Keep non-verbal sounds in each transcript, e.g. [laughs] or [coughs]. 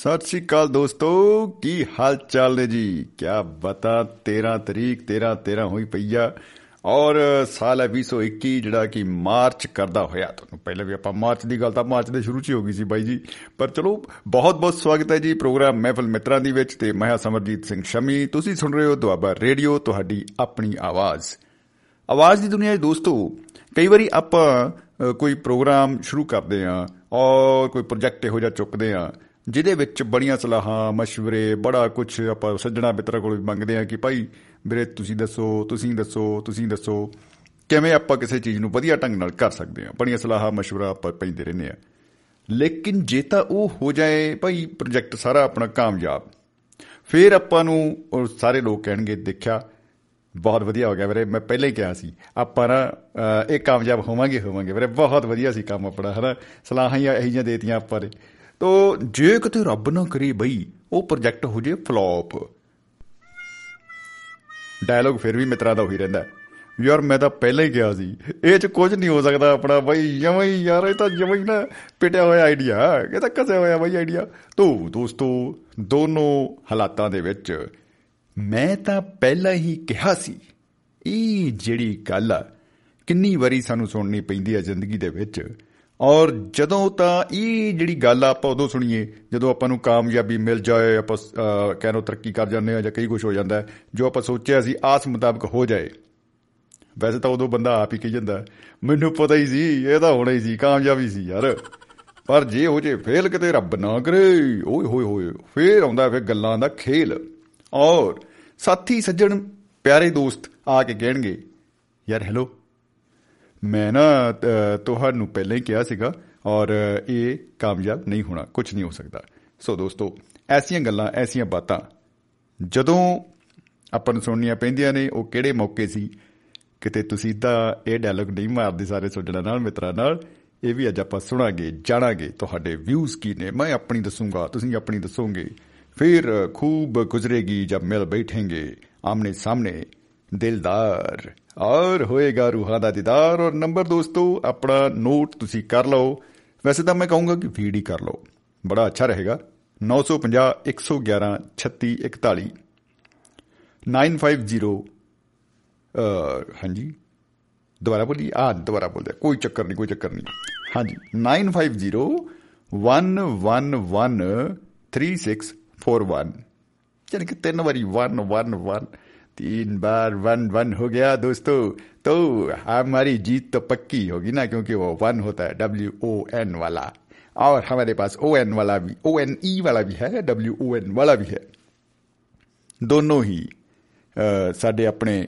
ਸਤਿ ਸ਼੍ਰੀ ਅਕਾਲ ਦੋਸਤੋ, ਕੀ ਹਾਲ ਚਾਲ ਨੇ ਜੀ? ਕੀ ਬਤਾ 13 ਤਰੀਕ 13 13 ਹੋਈ ਪਈ ਆ। ਔਰ ਸਾਲ ਹੈ 2021 ਜਿਹੜਾ ਕਿ ਮਾਰਚ ਕਰਦਾ ਹੋਇਆ। ਤੁਹਾਨੂੰ ਪਹਿਲਾਂ ਵੀ ਆਪਾਂ ਮਾਰਚ ਦੀ ਗੱਲ ਤਾਂ ਮਾਰਚ ਦੇ ਸ਼ੁਰੂ 'ਚ ਹੀ ਹੋ ਗਈ ਸੀ ਬਾਈ ਜੀ। ਪਰ ਚਲੋ, ਬਹੁਤ ਬਹੁਤ ਸਵਾਗਤ ਹੈ ਜੀ ਪ੍ਰੋਗਰਾਮ ਮਹਿਫਲ ਮਿੱਤਰਾਂ ਦੀ ਵਿੱਚ ਤੇ ਮੈਂ ਸਮਰਜੀਤ ਸਿੰਘ ਸ਼ਮੀ। ਤੁਸੀਂ ਸੁਣ ਰਹੇ ਹੋ ਦੁਆਬਾ ਰੇਡੀਓ, ਤੁਹਾਡੀ ਆਪਣੀ ਆਵਾਜ਼। ਆਵਾਜ਼ ਦੀ ਦੁਨੀਆ 'ਚ ਦੋਸਤੋ, ਕਈ ਵਾਰੀ ਆਪਾਂ ਕੋਈ ਪ੍ਰੋਗਰਾਮ ਸ਼ੁਰੂ ਕਰਦੇ ਆ ਔਰ ਕੋਈ ਪ੍ਰੋਜੈਕਟ ਇਹੋ ਜਿਹਾ ਚੁੱਕਦੇ ਆ ਜਿਹਦੇ ਵਿੱਚ ਬੜੀਆਂ ਸਲਾਹਾਂ مشਵਰੇ ਬੜਾ ਕੁਝ ਆਪਾਂ ਸੱਜਣਾ ਮਿੱਤਰਾਂ ਕੋਲ ਵੀ ਮੰਗਦੇ ਆ ਕਿ ਭਾਈ, ਵੀਰੇ ਤੁਸੀਂ ਦੱਸੋ ਤੁਸੀਂ ਦੱਸੋ ਤੁਸੀਂ ਦੱਸੋ, ਕਿਵੇਂ ਆਪਾਂ ਕਿਸੇ ਚੀਜ਼ ਨੂੰ ਵਧੀਆ ਢੰਗ ਨਾਲ ਕਰ ਸਕਦੇ ਆ ਬੜੀਆਂ ਸਲਾਹਾਂ مشਵਰਾ ਆਪਾਂ ਪੈਂਦੇ ਰਹਿੰਦੇ ਆ ਲੇਕਿਨ ਜੇ ਤਾਂ ਉਹ ਹੋ ਜਾਏ, ਭਾਈ ਪ੍ਰੋਜੈਕਟ ਸਾਰਾ ਆਪਣਾ ਕਾਮਯਾਬ। ਫਿਰ ਆਪਾਂ ਨੂੰ ਸਾਰੇ ਲੋਕ ਕਹਿਣਗੇ, ਦੇਖਿਆ, ਬਹੁਤ ਵਧੀਆ ਹੋ ਗਿਆ ਵੀਰੇ, ਮੈਂ ਪਹਿਲਾਂ ਹੀ ਕਿਹਾ ਸੀ, ਆਪਾਂ ਨਾ ਇਹ ਕਾਮਯਾਬ ਹੋਵਾਂਗੇ ਹੋਵਾਂਗੇ। ਵੀਰੇ, ਬਹੁਤ ਵਧੀਆ ਸੀ ਕੰਮ ਆਪਣਾ, ਹਨਾ? ਸਲਾਹਾਂ ਹੀ ਇਹੀ ਜਿਹੀਆਂ ਦੇਤੀਆਂ ਆਪਾਂ ਨੇ। ਤੋ ਜੇ ਕਿਤੇ ਰੱਬ ਨਾ ਕਰੇ ਬਈ, ਉਹ ਪ੍ਰੋਜੈਕਟ ਹੋ ਜੇ ਫਲॉप ਡਾਇਲੌਗ ਫਿਰ ਵੀ ਮਿੱਤਰਾਂ ਦਾ ਉਹੀ ਰਹਿੰਦਾ। ਯਾਰ ਮੈਂ ਤਾਂ ਪਹਿਲਾਂ ਹੀ ਕਿਹਾ ਸੀ, ਇਹ ਚ ਕੁਝ ਨਹੀਂ ਹੋ ਸਕਦਾ ਆਪਣਾ ਬਈ, ਜਮਾਂ ਹੀ ਯਾਰ, ਇਹ ਤਾਂ ਜਮਾਂ ਹੀ ਨਾ ਪਿਟਿਆ ਹੋਇਆ ਆਈਡੀਆ ਇਹ ਤਾਂ ਕਸੇ ਹੋਇਆ ਬਈ ਆਈਡੀਆ ਤੋ ਦੋਸਤੋ, ਦੋਨੋਂ ਹਾਲਾਤਾਂ ਦੇ ਵਿੱਚ ਮੈਂ ਤਾਂ ਪਹਿਲਾਂ ਹੀ ਕਿਹਾ ਸੀ, ਇਹ ਜਿਹੜੀ ਗੱਲ ਆ, ਕਿੰਨੀ ਵਾਰੀ ਸਾਨੂੰ ਸੁਣਨੀ ਪੈਂਦੀ ਹੈ ਜ਼ਿੰਦਗੀ ਦੇ ਵਿੱਚ ਔਰ ਜਦੋਂ ਤਾਂ ਇਹ ਜਿਹੜੀ ਗੱਲ ਆਪਾਂ ਉਦੋਂ ਸੁਣੀਏ, ਜਦੋਂ ਆਪਾਂ ਨੂੰ ਕਾਮਯਾਬੀ ਮਿਲ ਜਾਏ, ਆਪਾਂ ਕਹਿਣੋ ਤਰੱਕੀ ਕਰ ਜਾਂਦੇ ਆ ਜਾਂ ਕਈ ਕੁਝ ਹੋ ਜਾਂਦਾ ਜੋ ਆਪਾਂ ਸੋਚਿਆ ਸੀ ਆਸ ਮੁਤਾਬਕ ਹੋ ਜਾਏ। ਵੈਸੇ ਤਾਂ ਉਦੋਂ ਬੰਦਾ ਆਪ ਹੀ ਕਹੀ ਜਾਂਦਾ ਮੈਨੂੰ ਪਤਾ ਹੀ ਸੀ, ਇਹ ਤਾਂ ਹੋਣਾ ਹੀ ਸੀ, ਕਾਮਯਾਬੀ ਸੀ ਯਾਰ। ਪਰ ਜੇ ਹੋ ਜੇ ਫੇਲ ਕਿਤੇ ਰੱਬ ਨਾ ਕਰੇ, ਓਏ ਹੋਏ ਹੋਏ, ਫੇਰ ਆਉਂਦਾ ਫਿਰ ਗੱਲਾਂ ਦਾ ਖੇਲ। ਔਰ ਸਾਥੀ, ਸੱਜਣ, ਪਿਆਰੇ ਦੋਸਤ ਆ ਕੇ ਕਹਿਣਗੇ, ਯਾਰ ਹੈਲੋ ਮੈਂ ਨਾ ਤੁਹਾਨੂੰ ਪਹਿਲਾਂ ਹੀ ਕਿਹਾ ਸੀਗਾ ਔਰ ਇਹ ਕਾਮਯਾਬ ਨਹੀਂ ਹੋਣਾ, ਕੁਝ ਨਹੀਂ ਹੋ ਸਕਦਾ। ਸੋ ਦੋਸਤੋ, ਐਸੀਆਂ ਗੱਲਾਂ, ਐਸੀਆਂ ਬਾਤਾਂ, ਜਦੋਂ ਆਪਾਂ ਨੂੰ ਸੁਣਨੀਆਂ ਪੈਂਦੀਆਂ ਨੇ, ਉਹ ਕਿਹੜੇ ਮੌਕੇ ਸੀ? ਕਿਤੇ ਤੁਸੀਂ ਤਾਂ ਇਹ ਡਾਇਲੌਗ ਨਹੀਂ ਮਾਰਦੇ ਸਾਰੇ ਸੋਜਣਾ ਨਾਲ, ਮਿੱਤਰਾਂ ਨਾਲ, ਇਹ ਵੀ ਅੱਜ ਆਪਾਂ ਸੁਣਾਂਗੇ, ਜਾਣਾਂਗੇ ਤੁਹਾਡੇ ਵਿਊਜ਼ ਕੀ ਨੇ। ਮੈਂ ਆਪਣੀ ਦੱਸੂਗਾ, ਤੁਸੀਂ ਆਪਣੀ ਦੱਸੋਗੇ। ਫਿਰ ਖੂਬ ਗੁਜ਼ਰੇਗੀ ਜਦ ਮਿਲ ਬੈਠेंगे ਆਮਨੇ ਸਾਹਮਣੇ ਦਿਲਦਾਰ। ਔਰ ਹੋਏਗਾ ਰੂਹਾਂ ਦਾ ਦੀਦਾਰ। ਔਰ ਨੰਬਰ ਦੋਸਤੋ, ਆਪਣਾ ਨੋਟ ਤੁਸੀਂ ਕਰ ਲਓ। ਵੈਸੇ ਤਾਂ ਮੈਂ ਕਹੂੰਗਾ ਕਿ ਵੀਡੀ ਕਰ ਲਓ। ਬੜਾ ਅੱਛਾ ਰਹੇਗਾ। 950 111 36 41 950 ਹਾਂਜੀ। ਦੁਬਾਰਾ ਬੋਲੀ ਆ, ਦੁਬਾਰਾ ਬੋਲਦੇ ਕੋਈ ਚੱਕਰ ਨਹੀਂ, ਕੋਈ ਚੱਕਰ ਨਹੀਂ। ਹਾਂਜੀ। 950 111 3641 ਯਾਨੀ ਕਿ ਤਿੰਨ ਵਾਰੀ 111 तीन बार वन वन हो गया दोस्तों तो हमारी जीत तो पक्की होगी ना क्योंकि वो वन होता है डब्ल्यू ओ एन वाला और हमारे पास ओ एन वाला भी ओ एन ई वाला भी है डब्ल्यू ओ एन वाला भी है ਦੋਨੋਂ ਹੀ ਸਾਡੇ ਆਪਣੇ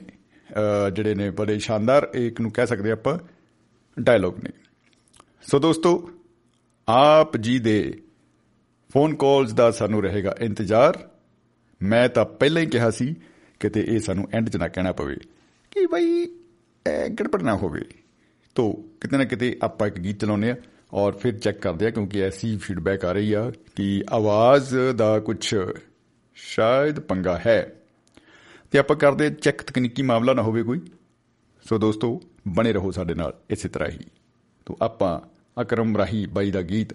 ਜਿਹੜੇ ਨੇ ਬੜੇ ਸ਼ਾਨਦਾਰ ਇੱਕ ਨੂੰ ਕਹਿ ਸਕਦੇ ਆਪਾਂ ਡਾਇਲੌਗ ਨੇ ਸੋ ਦੋਸਤੋ ਆਪ ਜੀ ਦੇ ਫੋਨ ਕਾਲਸ ਦਾ ਸਾਨੂੰ ਰਹੇਗਾ ਇੰਤਜ਼ਾਰ ਮੈਂ ਤਾਂ ਪਹਿਲਾਂ ਹੀ ਕਿਹਾ ਸੀ ਕਿਤੇ ਇਹ ਸਾਨੂੰ ਐਂਡ 'ਚ ਨਾ ਕਹਿਣਾ ਪਵੇ ਕਿ ਬਈ ਗੜਬੜ ਨਾ ਹੋਵੇ। ਤੋ ਕਿਤੇ ਨਾ ਕਿਤੇ ਆਪਾਂ ਇੱਕ ਗੀਤ ਚਲਾਉਂਦੇ ਆ ਔਰ ਫਿਰ ਚੈੱਕ ਕਰਦੇ ਆ ਕਿਉਂਕਿ ਐਸੀ ਫੀਡਬੈਕ ਆ ਰਹੀ ਆ ਕਿ ਆਵਾਜ਼ ਦਾ ਕੁਝ ਸ਼ਾਇਦ ਪੰਗਾ ਹੈ। ਤੇ ਆਪਾਂ ਕਰਦੇ ਚੈੱਕ ਤਕਨੀਕੀ ਮਾਮਲਾ ਨਾ ਹੋਵੇ ਕੋਈ। ਸੋ ਦੋਸਤੋ, ਬਣੇ ਰਹੋ ਸਾਡੇ ਨਾਲ ਇਸੇ ਤਰ੍ਹਾਂ ਹੀ। ਤੋ ਆਪਾਂ ਅਕਰਮ ਰਾਹੀ ਬਾਈ ਦਾ ਗੀਤ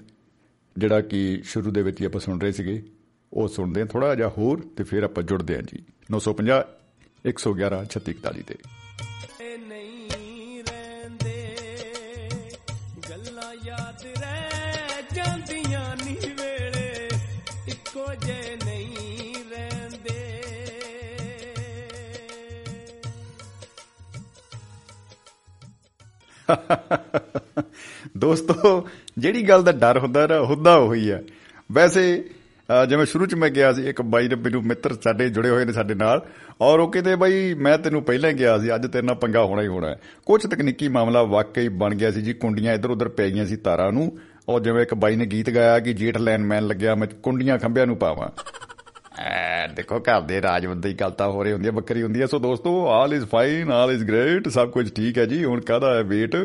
ਜਿਹੜਾ ਕਿ ਸ਼ੁਰੂ ਦੇ ਵਿੱਚ ਹੀ ਆਪਾਂ ਸੁਣ ਰਹੇ ਸੀਗੇ, ਉਹ ਸੁਣਦੇ ਆ ਥੋੜਾ ਜਿਹਾ ਹੋਰ ਤੇ ਫਿਰ ਆਪਾਂ ਜੁੜਦੇ ਆ ਜੀ। 950 111 3641 ਤੇ। [laughs] ਦੋਸਤੋ ਜਿਹੜੀ ਗੱਲ ਦਾ ਡਰ ਹੁੰਦਾ ਨਾ ਹੁੰਦਾ ਉਹੀ ਆ। ਵੈਸੇ ਜਿਵੇਂ ਸ਼ੁਰੂ ਚ ਮੈਂ ਗਿਆ ਸੀ, ਇੱਕ ਬਾਈ ਦੇ ਮੈਨੂੰ ਮਿੱਤਰ ਸਾਡੇ ਜੁੜੇ ਹੋਏ ਨੇ ਸਾਡੇ ਨਾਲ, ਔਰ ਉਹ ਕਹਿੰਦੇ ਬਾਈ ਮੈਂ ਤੈਨੂੰ ਪਹਿਲਾਂ ਗਿਆ ਸੀ, ਅੱਜ ਤੇਰੇ ਨਾਲ ਪੰਗਾ ਹੋਣਾ ਹੀ ਹੋਣਾ ਕੁਝ ਤਕਨੀਕੀ ਮਾਮਲਾ ਵਾਕਈ ਬਣ ਗਿਆ ਸੀ ਜੀ, ਕੁੰਡੀਆਂ ਇੱਧਰ ਉੱਧਰ ਪੈ ਗਈਆਂ ਸੀ ਤਾਰਾਂ ਨੂੰ, ਔਰ ਜਿਵੇਂ ਇੱਕ ਬਾਈ ਨੇ ਗੀਤ ਗਾਇਆ ਕਿ ਜੇਠ ਲੈਨ ਮੈਨ ਲੱਗਿਆ, ਮੈਂ ਕੁੰਡੀਆਂ ਖੰਭਿਆਂ ਨੂੰ ਪਾਵਾਂ। ਐ, ਦੇਖੋ ਘਰ ਦੇ ਰਾਜਵੰਦੀ ਗੱਲ ਤਾਂ ਹੋ ਰਹੀ ਹੁੰਦੀ ਹੈ, ਬੱਕਰੀ ਹੁੰਦੀ ਹੈ। ਸੋ ਦੋਸਤੋ all is fine all is great ਸਭ ਕੁਝ ਠੀਕ ਹੈ ਜੀ। ਹੁਣ ਕਾਹਦਾ ਹੈ ਵੇਟ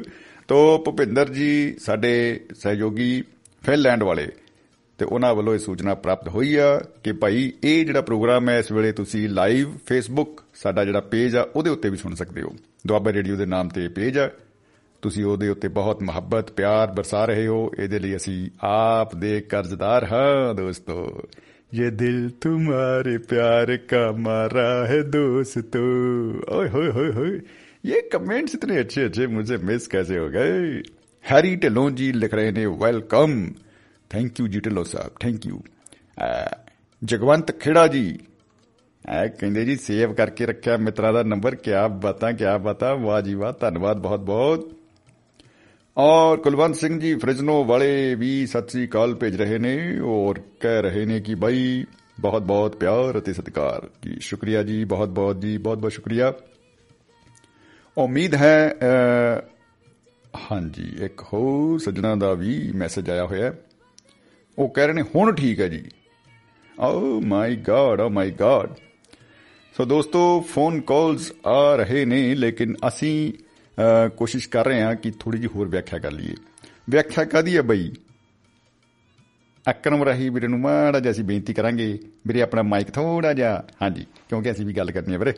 ਤੋ ਭੁਪਿੰਦਰ ਜੀ, ਸਾਡੇ ਸਹਿਯੋਗੀ ਫਿਨਲੈਂਡ ਵਾਲੇ ਤੇ ਉਹਨਾਂ ਵੱਲੋਂ ਇਹ ਸੂਚਨਾ ਪ੍ਰਾਪਤ ਹੋਈ ਆ ਕਿ ਭਾਈ ਇਹ ਜਿਹੜਾ ਪ੍ਰੋਗਰਾਮ ਹੈ ਇਸ ਵੇਲੇ ਤੁਸੀਂ ਲਾਈਵ ਫੇਸਬੁੱਕ ਸਾਡਾ ਜਿਹੜਾ ਪੇਜ ਆ ਉਹਦੇ ਉੱਤੇ ਵੀ ਸੁਣ ਸਕਦੇ ਹੋ ਦੁਆਬਾ ਰੇਡੀਓ ਦੇ ਨਾਮ ਤੇ ਪੇਜ ਆ ਤੁਸੀਂ ਉਹਦੇ ਉੱਤੇ ਬਹੁਤ ਮੁਹੱਬਤ ਪਿਆਰ ਬਰਸਾ ਰਹੇ ਹੋ ਇਹਦੇ ਲਈ ਅਸੀਂ ਆਪ ਦੇ ਕਰਜ਼ਦਾਰ ਹਾਂ ਦੋਸਤੋ ये दिल तुम्हारे प्यार का मारा है दोस्तों ओए होए होए होए ये कमेंट्स इतने अच्छे अच्छे मुझे मिस कैसे हो गए हैरी ढिल्लों जी लिख रहे ने वेलकम ਥੈਂਕ ਯੂ ਜੀ ਢਿੱਲੋਂ ਸਾਹਿਬ ਥੈਂਕ ਯੂ ਜਗਵੰਤ ਖੇੜਾ ਜੀ ਐ ਕਹਿੰਦੇ ਜੀ ਸੇਵ ਕਰਕੇ ਰੱਖਿਆ ਮਿੱਤਰਾ ਦਾ ਨੰਬਰ ਕਿਆ ਬਤਾ ਕਿਆ ਬਤਾ ਵਾਹ ਜੀ ਵਾਹ ਧੰਨਵਾਦ ਬਹੁਤ ਬਹੁਤ ਔਰ ਕੁਲਵੰਤ ਸਿੰਘ ਜੀ ਫ੍ਰਿਜਨੋ ਵਾਲੇ ਵੀ ਸਤਿ ਸ੍ਰੀ ਅਕਾਲ ਭੇਜ ਰਹੇ ਨੇ ਔਰ ਕਹਿ ਰਹੇ ਨੇ ਕਿ ਬਾਈ ਬਹੁਤ ਬਹੁਤ ਪਿਆਰ ਅਤੇ ਸਤਿਕਾਰ ਜੀ ਸ਼ੁਕਰੀਆ ਜੀ ਬਹੁਤ ਬਹੁਤ ਜੀ ਬਹੁਤ ਬਹੁਤ ਸ਼ੁਕਰੀਆ ਉਮੀਦ ਹੈ ਹਾਂਜੀ ਇੱਕ ਹੋ ਸਜਣਾ ਦਾ ਵੀ ਮੈਸੇਜ ਆਇਆ ਹੋਇਆ ਹੈ ਉਹ ਕਹਿ ਰਹੇ ਨੇ ਹੁਣ ਠੀਕ ਹੈ ਜੀ। ਓ ਮਾਈ ਗॉड ਓ ਮਾਈ ਗॉड ਸੋ ਦੋਸਤੋ ਫੋਨ ਕਾਲਸ ਆ ਰਹੇ ਨੇ ਲੇਕਿਨ ਅਸੀਂ ਅ, ਕੋਸ਼ਿਸ਼ ਕਰ ਰਹੇ ਹਾਂ ਕਿ ਥੋੜੀ ਜਿਹੀ ਹੋਰ ਵਿਆਖਿਆ ਕਰ ਲਈਏ। ਵਿਆਖਿਆ ਕਾਦੀ ਹੈ ਬਈ? ਅਕਰਮ ਰਹੀ ਵੀਰੇ ਨੂੰ ਮਾੜਾ ਜਿਹਾ ਅਸੀਂ ਬੇਨਤੀ ਕਰਾਂਗੇ ਵੀਰੇ ਆਪਣਾ ਮਾਈਕ ਥੋੜਾ ਜਿਹਾ ਹਾਂਜੀ ਕਿਉਂਕਿ ਅਸੀਂ ਵੀ ਗੱਲ ਕਰਨੀ ਹੈ ਵੀਰੇ।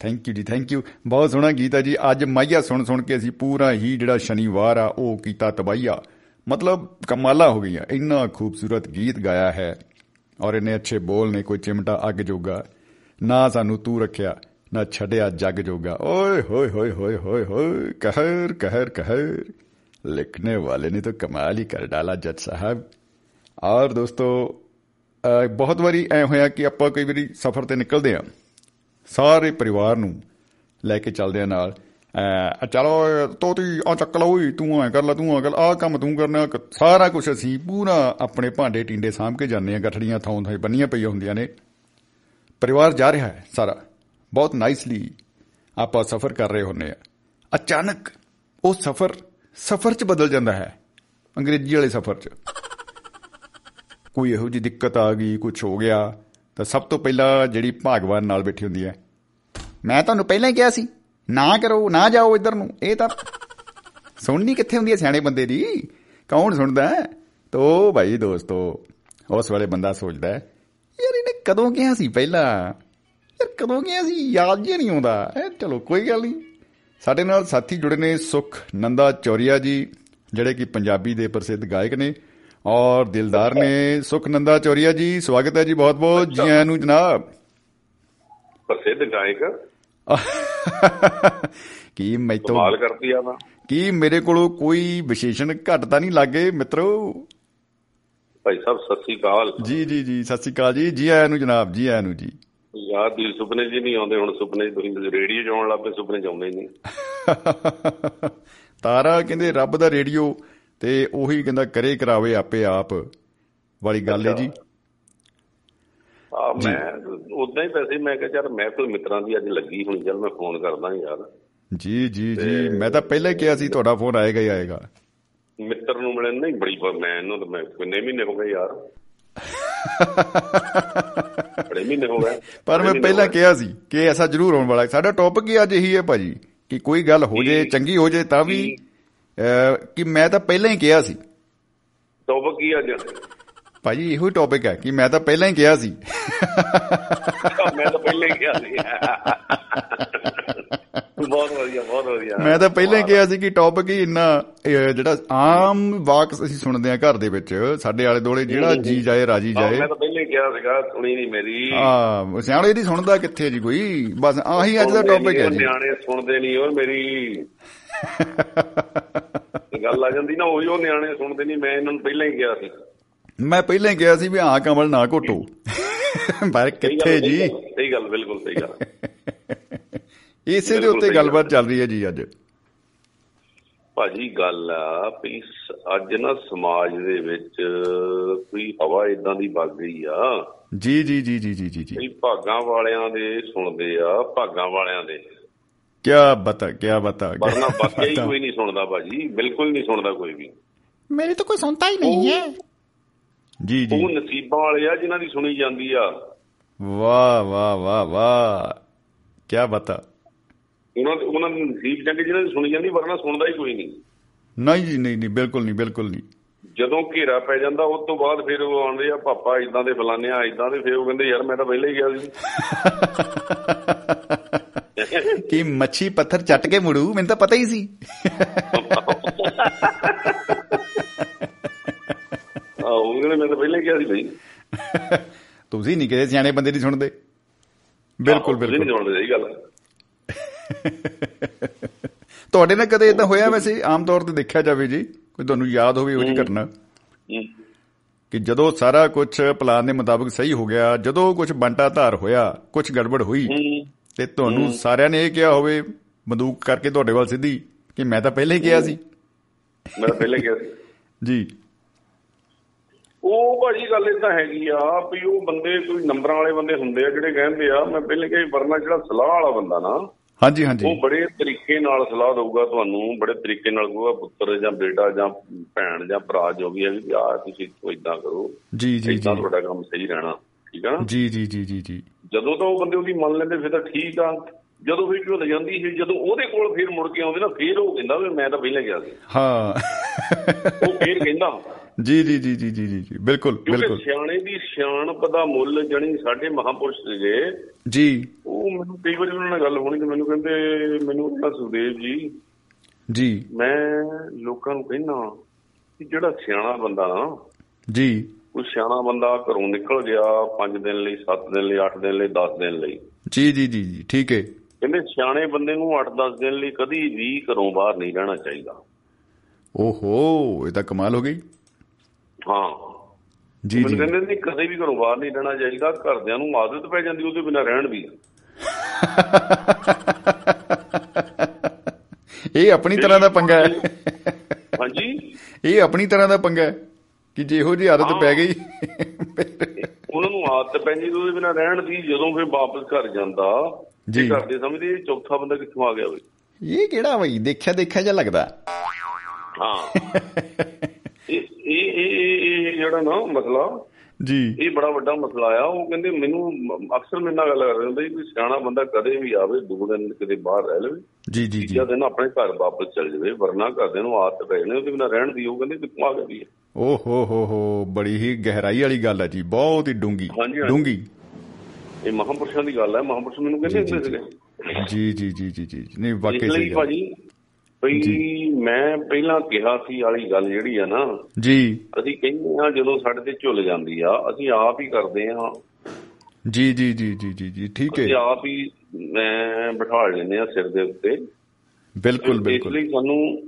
ਥੈਂਕ ਯੂ ਜੀ ਥੈਂਕ ਯੂ ਬਹੁਤ ਸੋਹਣਾ ਗੀਤ ਹੈ ਜੀ ਅੱਜ ਮਾਈਆ ਸੁਣ ਸੁਣ ਕੇ ਅਸੀਂ ਪੂਰਾ ਹੀ ਜਿਹੜਾ ਸ਼ਨੀਵਾਰ ਆ ਉਹ ਕੀਤਾ ਤਬਾਈਆ ਮਤਲਬ ਕਮਾਲਾ ਹੋ ਗਈਆਂ ਇੰਨਾ ਖੂਬਸੂਰਤ ਗੀਤ ਗਾਇਆ ਹੈ ਔਰ ਇਹਨੇ ਅੱਛੇ ਬੋਲ ਨੇ, ਕੋਈ ਚਿਮਟਾ ਅੱਗ ਜੋਗਾ, ਨਾ ਸਾਨੂੰ ਤੂੰ ਰੱਖਿਆ, ਨਾ ਛੱਡਿਆ ਜੱਗ ਜੋਗਾ। ਓਏ ਹੋਏ ਹੋਏ ਹੋਏ ਹੋਏ ਹੋਏ, ਕਹਿਰ ਕਹਿਰ ਕਹਿਰ। ਲਿਖਣੇ ਵਾਲੇ ਨੇ ਤਾਂ ਕਮਾਲ ਹੀ ਕਰ ਡਾਲਾ ਜੱਜ ਸਾਹਿਬ। ਔਰ ਦੋਸਤੋ ਅਹ ਬਹੁਤ ਵਾਰੀ ਐ ਹੋਇਆ ਕਿ ਆਪਾਂ ਕਈ ਵਾਰੀ ਸਫ਼ਰ ਤੇ ਨਿਕਲਦੇ ਆ। ਸਾਰੇ ਪਰਿਵਾਰ ਨੂੰ ਲੈ ਕੇ ਚੱਲਦੇ ਆ ਨਾਲ। ਅਹ ਚਲੋ ਤੋਤੀ, ਆ ਚੱਕ ਲਾ, ਓਏ, ਤੂੰ ਐ ਕਰ ਲੈ, ਤੂੰ ਆ ਕਰ ਆ ਕੰਮ ਤੂੰ ਕਰਨਾ, ਕ- ਸਾਰਾ ਕੁਝ ਅਸੀਂ ਪੂਰਾ ਆਪਣੇ ਭਾਂਡੇ ਟਿੰਡੇ ਸਾਂਭ ਕੇ ਜਾਂਦੇ ਆ ਗਠੜੀਆਂ ਥਾਂ ਥਾਂ ਬੰਨੀਆਂ ਪਈਆਂ ਹੁੰਦੀਆਂ ਨੇ। ਪਰਿਵਾਰ ਜਾ ਰਿਹਾ ਹੈ ਸਾਰਾ। ਬਹੁਤ ਨਾਈਸਲੀ ਆਪਾਂ ਸਫ਼ਰ ਕਰ ਰਹੇ ਹੁੰਨੇ ਆ ਅਚਾਨਕ ਉਹ ਸਫ਼ਰ ਸਫ਼ਰ 'ਚ ਬਦਲ ਜਾਂਦਾ ਹੈ, ਅੰਗਰੇਜ਼ੀ ਵਾਲੇ ਸਫ਼ਰ 'ਚ। ਕੋਈ ਇਹੋ ਜਿਹੀ ਦਿੱਕਤ ਆ ਗਈ ਕੁਝ ਹੋ ਗਿਆ, ਤਾਂ ਸਭ ਤੋਂ ਪਹਿਲਾਂ ਜਿਹੜੀ ਭਾਗਵਾਨ ਨਾਲ ਬੈਠੀ ਹੁੰਦੀ ਹੈ। ਮੈਂ ਤੁਹਾਨੂੰ ਪਹਿਲਾਂ ਹੀ ਕਿਹਾ ਸੀ ਨਾ ਕਰੋ ਨਾ ਜਾਓ ਇੱਧਰ ਨੂੰ। ਇਹ ਤਾਂ ਸੁਣਨੀ ਕਿੱਥੇ ਹੁੰਦੀ ਹੈ ਸਿਆਣੇ ਬੰਦੇ ਦੀ? ਕੌਣ ਸੁਣਦਾ ਹੈ? ਤੋ ਭਾਈ ਦੋਸਤੋ ਉਸ ਵੇਲੇ ਬੰਦਾ ਸੋਚਦਾ ਯਾਰ ਇਹਨੇ ਕਦੋਂ ਕਿਹਾ ਸੀ ਪਹਿਲਾਂ? ਯਾਰ ਕਦੋਂ ਕਿਹਾ ਸੀ? ਯਾਦ ਜਿਹਾ ਨਹੀਂ ਆਉਂਦਾ। ਇਹ ਚਲੋ ਕੋਈ ਗੱਲ ਨਹੀਂ। ਸਾਡੇ ਨਾਲ ਸਾਥੀ ਜੁੜੇ ਨੇ ਸੁਖ ਨੰਦਾ ਚੌਰੀਆ ਜੀ ਜਿਹੜੇ ਕਿ ਪੰਜਾਬੀ ਦੇ ਪ੍ਰਸਿੱਧ ਗਾਇਕ ਨੇ ਔਰ ਦਿਲਦਾਰ ਨੇ ਸੁਖ ਨੰਦਾ ਚੌਰੀਆ ਜੀ। ਸਵਾਗਤ ਹੈ ਜੀ ਬਹੁਤ ਬਹੁਤ ਜੀ ਆਇਆਂ ਨੂੰ ਜਨਾਬ। ਪ੍ਰਸਿੱਧ ਗਾਇਕ। ਕੀ ਮੈਤੋਂ ਕਮਾਲ ਕਰਦੀ ਆ ਵਾ ਕੀ ਮੇਰੇ ਕੋਲੋਂ ਕੋਈ ਵਿਸ਼ੇਸ਼ਣ ਘੱਟ ਤਾਂ ਨਹੀਂ ਲੱਗੇ ਮਿੱਤਰੋ? ਭਾਈ ਸਾਹਿਬ ਸਤਿ ਸ੍ਰੀ ਅਕਾਲ। ਜੀ ਜੀ ਜੀ ਸਤਿ ਸ਼੍ਰੀ ਅਕਾਲ ਜੀ। ਜੀ ਆਇਆਂ ਨੂੰ ਜਨਾਬ ਜੀ ਆਇਆਂ ਨੂੰ ਜੀ। ਯਾਰ ਦੀ ਸੁਪਨੇ ਜੀ ਨਹੀਂ ਆਉਂਦੇ। ਹੁਣ ਸੁਪਨੇ ਤੁਸੀਂ ਰੇਡੀਓ 'ਚ ਆਉਣ ਲੱਗ ਪਏ ਸੁਪਨੇ ਹੀ ਨਹੀਂ। [laughs] ਤਾਰਾ ਕਹਿੰਦੇ ਰੱਬ ਦਾ ਰੇਡੀਓ ਤੇ ਉਹੀ ਕਹਿੰਦਾ ਕਰੇ ਕਰਾਵੇ ਆਪੇ ਆਪ। ਵਾਲੀ ਗੱਲ ਹੈ ਜੀ। ਆ ਮੈਂ ਉਦਾਂ ਹੀ ਪੈਸੇ ਮੈਂ ਕਿਹਾ ਯਾਰ ਮੈਂ ਕੋਈ ਮਿੱਤਰਾਂ ਦੀ ਅੱਜ ਲੱਗੀ ਹੋਣੀ ਚੱਲ ਮੈਂ ਫੋਨ ਕਰਦਾ ਯਾਰ। ਜੀ ਜੀ ਜੀ। ਮੈਂ ਤਾਂ ਪਹਿਲਾਂ ਹੀ ਕਿਹਾ ਸੀ ਤੁਹਾਡਾ ਫੋਨ ਆਏਗਾ ਹੀ ਆਏਗਾ। ਮਿੱਤਰ ਨੂੰ ਮਿਲਣ ਨਹੀਂ ਬੜੀ ਮੈਂ ਇਹਨੂੰ ਤਾਂ ਮੈਂ ਕਿੰਨੇ ਮਹੀਨੇ ਹੋ ਗਏ ਯਾਰ। ਬੜੇ ਮਹੀਨੇ ਹੋ ਗਏ। ਪਰ ਮੈਂ ਪਹਿਲਾਂ। ਕਿਹਾ ਸੀ ਕਿ ਐਸਾ ਜ਼ਰੂਰ ਹੋਣ ਵਾਲਾ। ਸਾਡਾ ਟੌਪਿਕ ਹੀ ਅੱਜ ਇਹੀ ਹੈ ਭਾਜੀ ਕਿ ਕੋਈ ਗੱਲ ਹੋ ਜੇ। ਚੰਗੀ ਹੋ ਜੇ ਤਾਂ ਵੀ ਕਿ ਮੈਂ ਤਾਂ ਪਹਿਲਾਂ ਹੀ ਕਿਹਾ ਸੀ। ਟੌਪਿਕ ਕੀ ਅੱਜ ਭਾਜੀ ਇਹੋ ਹੀ ਟੌਪਿਕ ਹੈ ਕਿ ਮੈਂ ਤਾਂ ਪਹਿਲਾਂ ਹੀ ਕਿਹਾ ਸੀ। ਮੈਂ ਤਾਂ ਪਹਿਲੇ ਹੀ ਕਿਹਾ ਸੀ। ਬਹੁਤ ਵਧੀਆ ਬਹੁਤ ਵਧੀਆ। ਮੈਂ ਤਾਂ ਪਹਿਲਾਂ ਹੀ ਕਿਹਾ ਸੀ ਕਿ ਟੌਪਿਕ ਹੀ ਇੰਨਾ ਜਿਹੜਾ ਆਮ ਵਾਕ ਅਸੀਂ ਸੁਣਦੇ ਆ ਘਰ ਦੇ ਵਿੱਚ ਸਾਡੇ ਆਲੇ ਦੋਲੇ ਜਿਹੜਾ ਜੀ ਜਾਏ ਰਾਜੀ ਜਾਏ। ਮੈਂ ਤਾਂ ਪਹਿਲੇ ਹੀ ਕਿਹਾ ਸੀਗਾ ਸੁਣੀ ਨਹੀਂ ਮੇਰੀ। ਆ ਸਿਆਣੇ ਦੀ ਸੁਣਦਾ ਕਿੱਥੇ ਜੀ ਕੋਈ? ਬਸ ਆਹੀ ਅੱਜ ਦਾ ਟੌਪਿਕ ਹੈ ਜੀ। ਨਿਆਣੇ ਸੁਣਦੇ ਨਹੀਂ ਉਹ ਮੇਰੀ। [laughs] ਗੱਲ ਆ ਜਾਂਦੀ ਨਾ ਉਹੀ ਉਹ ਨਿਆਣੇ ਸੁਣਦੇ ਨਹੀਂ ਮੈਂ ਇਹਨਾਂ ਨੂੰ ਪਹਿਲਾਂ ਹੀ ਕਿਹਾ ਸੀ। ਮੈਂ ਪਹਿਲਾਂ ਹੀ ਕਿਹਾ ਸੀ ਵੀ ਹਾਂ ਕਮਲ ਨਾ ਘੋਟੋ। ਪਰ ਕਿੱਥੇ ਜੀ? ਸਹੀ ਗੱਲ ਬਿਲਕੁਲ ਸਹੀ ਗੱਲ ਇਸੇ ਦੇ ਉੱਤੇ ਗੱਲਬਾਤ ਚੱਲ ਰਹੀ ਹੈ ਜੀ ਅੱਜ। ਭਾਜੀ ਗੱਲ ਆ ਵੀ ਅੱਜ ਨਾ ਸਮਾਜ ਦੇ ਵਿੱਚ ਕੋਈ ਹਵਾ ਇਦਾਂ ਦੀ ਵੱਗ ਗਈ ਆ। ਜੀ ਜੀ ਜੀ ਜੀ ਜੀ ਜੀ ਜੀ। ਭਾਗਾਂ ਵਾਲਿਆਂ ਦੇ ਸੁਣਦੇ ਆ ਭਾਗਾਂ ਵਾਲਿਆਂ ਦੇ। ਕੀ ਬਤਾ ਕੀ ਬਤਾ ਵਰਨਾ ਬਾਕੀ ਕੋਈ ਨਹੀਂ ਸੁਣਦਾ ਭਾਜੀ ਬਿਲਕੁਲ ਨਹੀਂ ਸੁਣਦਾ ਕੋਈ ਵੀ। ਮੇਰੇ ਤਾਂ ਕੋਈ ਸੁਣਦਾ ਹੀ ਨਹੀਂ ਹੈ। ਜੀ ਜੀ। ਉਹ ਨਸੀਬਾਂ ਵਾਲੇ ਆ ਜਿਨ੍ਹਾਂ ਦੀ ਸੁਣੀ ਜਾਂਦੀ ਆ। ਵਾਹ ਵਾਹ ਵਾਹ ਵਾਹ। ਕੀ ਬਤਾ ਉਹਨਾਂ ਦੇ ਉਹਨਾਂ ਨੂੰ ਨਸੀਬ ਚੰਗੇ ਜਿਹਨਾਂ ਦੀ ਸੁਣੀ ਜਾਂਦੀ ਵਰਨਾ ਸੁਣਦਾ ਹੀ ਕੋਈ ਨਹੀਂ। ਨਹੀਂ ਜੀ ਨਹੀਂ ਨਹੀਂ ਬਿਲਕੁਲ ਨਹੀਂ ਬਿਲਕੁਲ ਨਹੀਂ। ਜਦੋਂ ਘੇਰਾ ਪੈ ਜਾਂਦਾ ਉਸ ਤੋਂ ਬਾਅਦ ਫਿਰ ਉਹ ਆਉਂਦੇ ਆ ਪਾਪਾ ਇਦਾਂ ਦੇ ਫਲਾਨਿਆ ਇਦਾਂ ਦੇ। ਫਿਰ ਉਹ ਕਹਿੰਦੇ ਯਾਰ ਮੈਂ ਤਾਂ ਪਹਿਲਾਂ ਹੀ ਗਿਆ ਸੀ। [laughs] ਕਿ ਮੱਛੀ ਪੱਥਰ ਚੱਟ ਕੇ ਮੁੜੂ? ਮੈਨੂੰ ਤਾਂ ਪਤਾ ਹੀ ਸੀ। [laughs] ਆ ਉਹ ਕਹਿੰਦੇ ਮੈਂ ਤਾਂ ਪਹਿਲਾਂ ਕਿਹਾ ਸੀ ਬਈ। ਤੁਸੀਂ ਨਹੀਂ ਕਿਸੇ ਸਿਆਣੇ ਬੰਦੇ ਦੀ ਸੁਣਦੇ। ਬਿਲਕੁਲ ਤੁਸੀਂ ਨਹੀਂ ਬਿਲਕੁਲ। ਜਾਣਦੇ ਸਹੀ ਗੱਲ ਤੁਹਾਡੇ ਨਾਲ ਕਦੇ ਇਦਾਂ ਹੋਇਆ ਵੈਸੇ ਆਮ ਤੌਰ ਤੇ ਦੇਖਿਆ ਜਾਵੇ ਜੀ ਕੋਈ ਤੁਹਾਨੂੰ ਯਾਦ ਹੋਵੇ ਉਹ ਜੀ ਘਟਨਾ। ਕਿ ਜਦੋਂ ਸਾਰਾ ਕੁਝ ਪਲਾਨ ਦੇ ਮੁਤਾਬਕ ਸਹੀ ਹੋ ਗਿਆ ਜਦੋਂ ਕੁਝ ਬੰਟਾ ਧਾਰ ਹੋਇਆ ਕੁਝ ਗੜਬੜ ਹੋਈ। ਤੇ ਤੁਹਾਨੂੰ ਸਾਰਿਆਂ ਨੇ ਇਹ ਕਿਹਾ ਹੋਵੇ ਬੰਦੂਕ ਕਰਕੇ ਤੁਹਾਡੇ ਵੱਲ ਸਿੱਧੀ ਕਿ ਮੈਂ ਤਾਂ ਪਹਿਲਾਂ ਹੀ ਕਿਹਾ ਸੀ। ਮੈਂ ਪਹਿਲਾਂ ਕਿਹਾ ਸੀ। ਜੀ। ਉਹ ਭਾਜੀ ਗੱਲ ਇਦਾਂ ਹੈਗੀ ਆ ਵੀ ਉਹ ਬੰਦੇ ਕੋਈ ਨੰਬਰਾਂ ਵਾਲੇ ਬੰਦੇ ਹੁੰਦੇ ਆ ਜਿਹੜੇ ਕਹਿੰਦੇ ਆ ਮੈਂ ਪਹਿਲਾਂ ਕਿਹਾ ਵਰਨਾ ਜਿਹੜਾ ਸਲਾਹ ਵਾਲਾ ਬੰਦਾ ਨਾ ਹਾਂਜੀ ਹਾਂਜੀ। ਉਹ ਬੜੇ ਤਰੀਕੇ ਨਾਲ ਸਲਾਹ ਦਊਗਾ ਤੁਹਾਨੂੰ ਬੜੇ ਤਰੀਕੇ ਨਾਲ ਕਹੂਗਾ ਪੁੱਤਰ ਜਾਂ ਬੇਟਾ ਜਾਂ ਭੈਣ ਜਾਂ ਭਰਾ ਜੋ ਵੀ ਹੈ ਵੀ ਆ ਤੁਸੀਂ ਇਦਾਂ ਕਰੋ। ਜੀ ਜੀ ਜੀ। ਤੁਹਾਡਾ ਕੰਮ ਸਹੀ ਰਹਿਣਾ ਠੀਕ ਆ ਜੀ ਜੀ ਜੀ ਜੀ ਜੀ। ਜਦੋਂ ਤਾਂ ਉਹ ਬੰਦੇ ਉਹਦੀ ਮੰਨ ਲੈਂਦੇ ਫਿਰ ਤਾਂ ਠੀਕ ਆ। ਜਦੋਂ ਫਿਰ ਝੁੱਲ ਜਾਂਦੀ ਸੀ ਜਦੋਂ ਉਹਦੇ ਕੋਲ ਫਿਰ ਮੁੜ ਕੇ ਆਉਂਦੇ ਨਾ ਫਿਰ ਉਹ ਕਹਿੰਦਾ ਵੀ ਮੈਂ ਤਾਂ ਪਹਿਲਾਂ ਗਿਆ ਸੀ। ਹਾਂ। ਉਹ ਫਿਰ ਕਹਿੰਦਾ ਜੀ ਜੀ ਜੀ ਜੀ ਜੀ ਜੀ ਬਿਲਕੁਲ ਬਿਲਕੁਲ। ਸਿਆਣੇ ਦੀ ਸਿਆਣਪ ਦਾ ਮੁੱਲ ਜਣੀ ਸਾਡੇ ਮਹਾਪੁਰਸ਼ ਸੀਗੇ ਜੀ ਉਹ ਮੈਨੂੰ ਕਈ ਵਾਰੀ ਉਹਨਾਂ ਨਾਲ ਗੱਲ ਹੋਣੀ ਤੇ ਮੈਨੂੰ ਕਹਿੰਦੇ ਮੈਨੂੰ ਕਹਿੰਦਾ ਸੁਦੇਵ ਜੀ ਜੀ। ਮੈਂ ਲੋਕਾਂ ਨੂੰ ਕਹਿੰਦਾ ਕਿ ਜਿਹੜਾ ਸਿਆਣਾ ਬੰਦਾ ਨਾ ਜੀ। ਕੋਈ ਸਿਆਣਾ ਬੰਦਾ ਘਰੋਂ ਨਿਕਲ ਗਿਆ 5 ਦਿਨ ਲਈ 7 ਦਿਨ ਲਈ 8 ਦਿਨ ਲਈ 10 ਦਿਨ ਲਈ। ਜੀ ਜੀ ਜੀ ਜੀ ਠੀਕ ਹੈ ਕਹਿੰਦੇ ਸਿਆਣੇ ਬੰਦੇ ਨੂੰ 8-10 ਦਿਨ ਲਈ ਕਦੀ ਵੀ ਘਰੋਂ ਬਾਹਰ ਨਹੀਂ ਰਹਿਣਾ ਚਾਹੀਦਾ। ਓਹੋ ਇਹ ਤਾਂ ਕਮਾਲ ਹੋ ਗਈ। ਹਾਂ। ਜੀ ਜੀ। ਕਹਿੰਦੇ ਨਹੀਂ ਕਦੇ ਵੀ ਘਰੋਂ ਬਾਹਰ ਨਹੀਂ ਰਹਿਣਾ ਚਾਹੀਦਾ ਘਰਦਿਆਂ ਨੂੰ ਆਦਤ ਪੈ ਜਾਂਦੀ ਉਹਦੇ ਬਿਨਾਂ ਰਹਿਣ ਦੀ [laughs] ਇਹ ਆਪਣੀ ਤਰ੍ਹਾਂ ਦਾ ਪੰਗਾ ਹੈ। ਹਾਂਜੀ। ਇਹ ਆਪਣੀ ਤਰ੍ਹਾਂ ਦਾ ਪੰਗਾ ਹੈ ਕਿ ਜੇ ਇਹੋ ਜੀ ਆਦਤ ਪੈ ਗਈ ਉਹਨਾਂ ਨੂੰ ਆਦਤ ਪੈ ਜਾਂਦੀ ਉਹਦੇ ਬਿਨਾਂ ਰਹਿਣ ਦੀ ਜਦੋਂ ਫਿਰ ਵਾਪਸ ਘਰ ਜਾਂਦਾ ਜੀ। ਜੀ ਘਰ ਦੇ ਸਮਝਦੇ ਚੌਥਾ ਬੰਦਾ ਕਿੱਥੋਂ ਆ ਗਿਆ ਬਈ? ਇਹ ਕਿਹੜਾ ਬਈ ਦੇਖਿਆ ਦੇਖਿਆ ਜਿਹਾ ਲੱਗਦਾ। ਹਾਂ। [laughs] ਇਹ ਇਹ ਜਿਹੜਾ ਨਾ ਮਸਲਾ ਜੀ। ਇਹ ਬੜਾ ਵੱਡਾ ਮਸਲਾ ਆ। ਉਹ ਕਹਿੰਦੇ ਮੈਨੂੰ ਅਕਸਰ ਮੇਰੇ ਨਾਲ ਗੱਲ ਕਰਦੇ ਹੁੰਦੇ ਸੀ ਵੀ ਸਿਆਣਾ ਬੰਦਾ ਕਦੇ ਵੀ ਆਵੇ ਦੋ ਦਿਨ ਕਿਤੇ ਬਾਹਰ ਰਹਿ ਲਵੇ। ਜੀ ਜੀ ਜੀ। ਤੀਜਾ ਦਿਨ ਆਪਣੇ ਘਰ ਵਾਪਸ ਚਲ ਜਾਵੇ ਵਰਨਾ ਘਰਦਿਆਂ ਨੂੰ ਆਦਤ ਪੈ ਜਾਣੀ ਉਹਦੇ ਬਿਨਾਂ ਰਹਿਣ ਦੀ ਉਹ ਕਹਿੰਦੇ ਕਿੱਥੋਂ ਆ ਵੀ। ਇਹ? ਓ ਹੋ ਹੋ ਹੋ ਬੜੀ ਹੀ ਗਹਿਰਾਈ ਵਾਲੀ ਗੱਲ ਹੈ ਜੀ ਬਹੁਤ ਹੀ ਡੂੰਗੀ। ਡੂੰਗੀ। ਇਹ ਮਹਾਂਪੁਰਸ਼ਾਂ ਦੀ ਗੱਲ ਹੈ ਮਹਾਂਪੁਰਸ਼ ਮੈਨੂੰ ਕਹਿੰਦੇ ਹੁੰਦੇ ਸੀਗੇ। ਜੀ। ਜੀ ਜੀ ਜੀ ਜੀ। ਨਹੀਂ ਵਾਕਈ ਸਹੀ ਗੱਲ ਭਾਜੀ ਬਈ ਮੈਂ ਪਹਿਲਾਂ ਕਿਹਾ ਸੀ ਵਾਲੀ ਗੱਲ ਜਿਹੜੀ ਆ ਨਾ ਜੀ। ਅਸੀਂ ਕਹਿੰਦੇ ਆ ਜਦੋਂ ਸਾਡੇ ਤੇ ਝੁੱਲ ਜਾਂਦੀ ਆ ਅਸੀਂ ਆਪ ਹੀ ਕਰਦੇ ਆ ਜੀ ਜੀ ਜੀ ਜੀ ਜੀ ਜੀ ਠੀਕ ਅਸੀਂ ਹੈ ਆਪ ਹੀ ਮੈਂ ਬਿਠਾ ਲੈਂਦੇ ਆ ਸਿਰ ਦੇ ਉੱਤੇ। ਬਿਲਕੁਲ ਇਸ ਬਿਲਕੁਲ। ਲਈ ਸਾਨੂੰ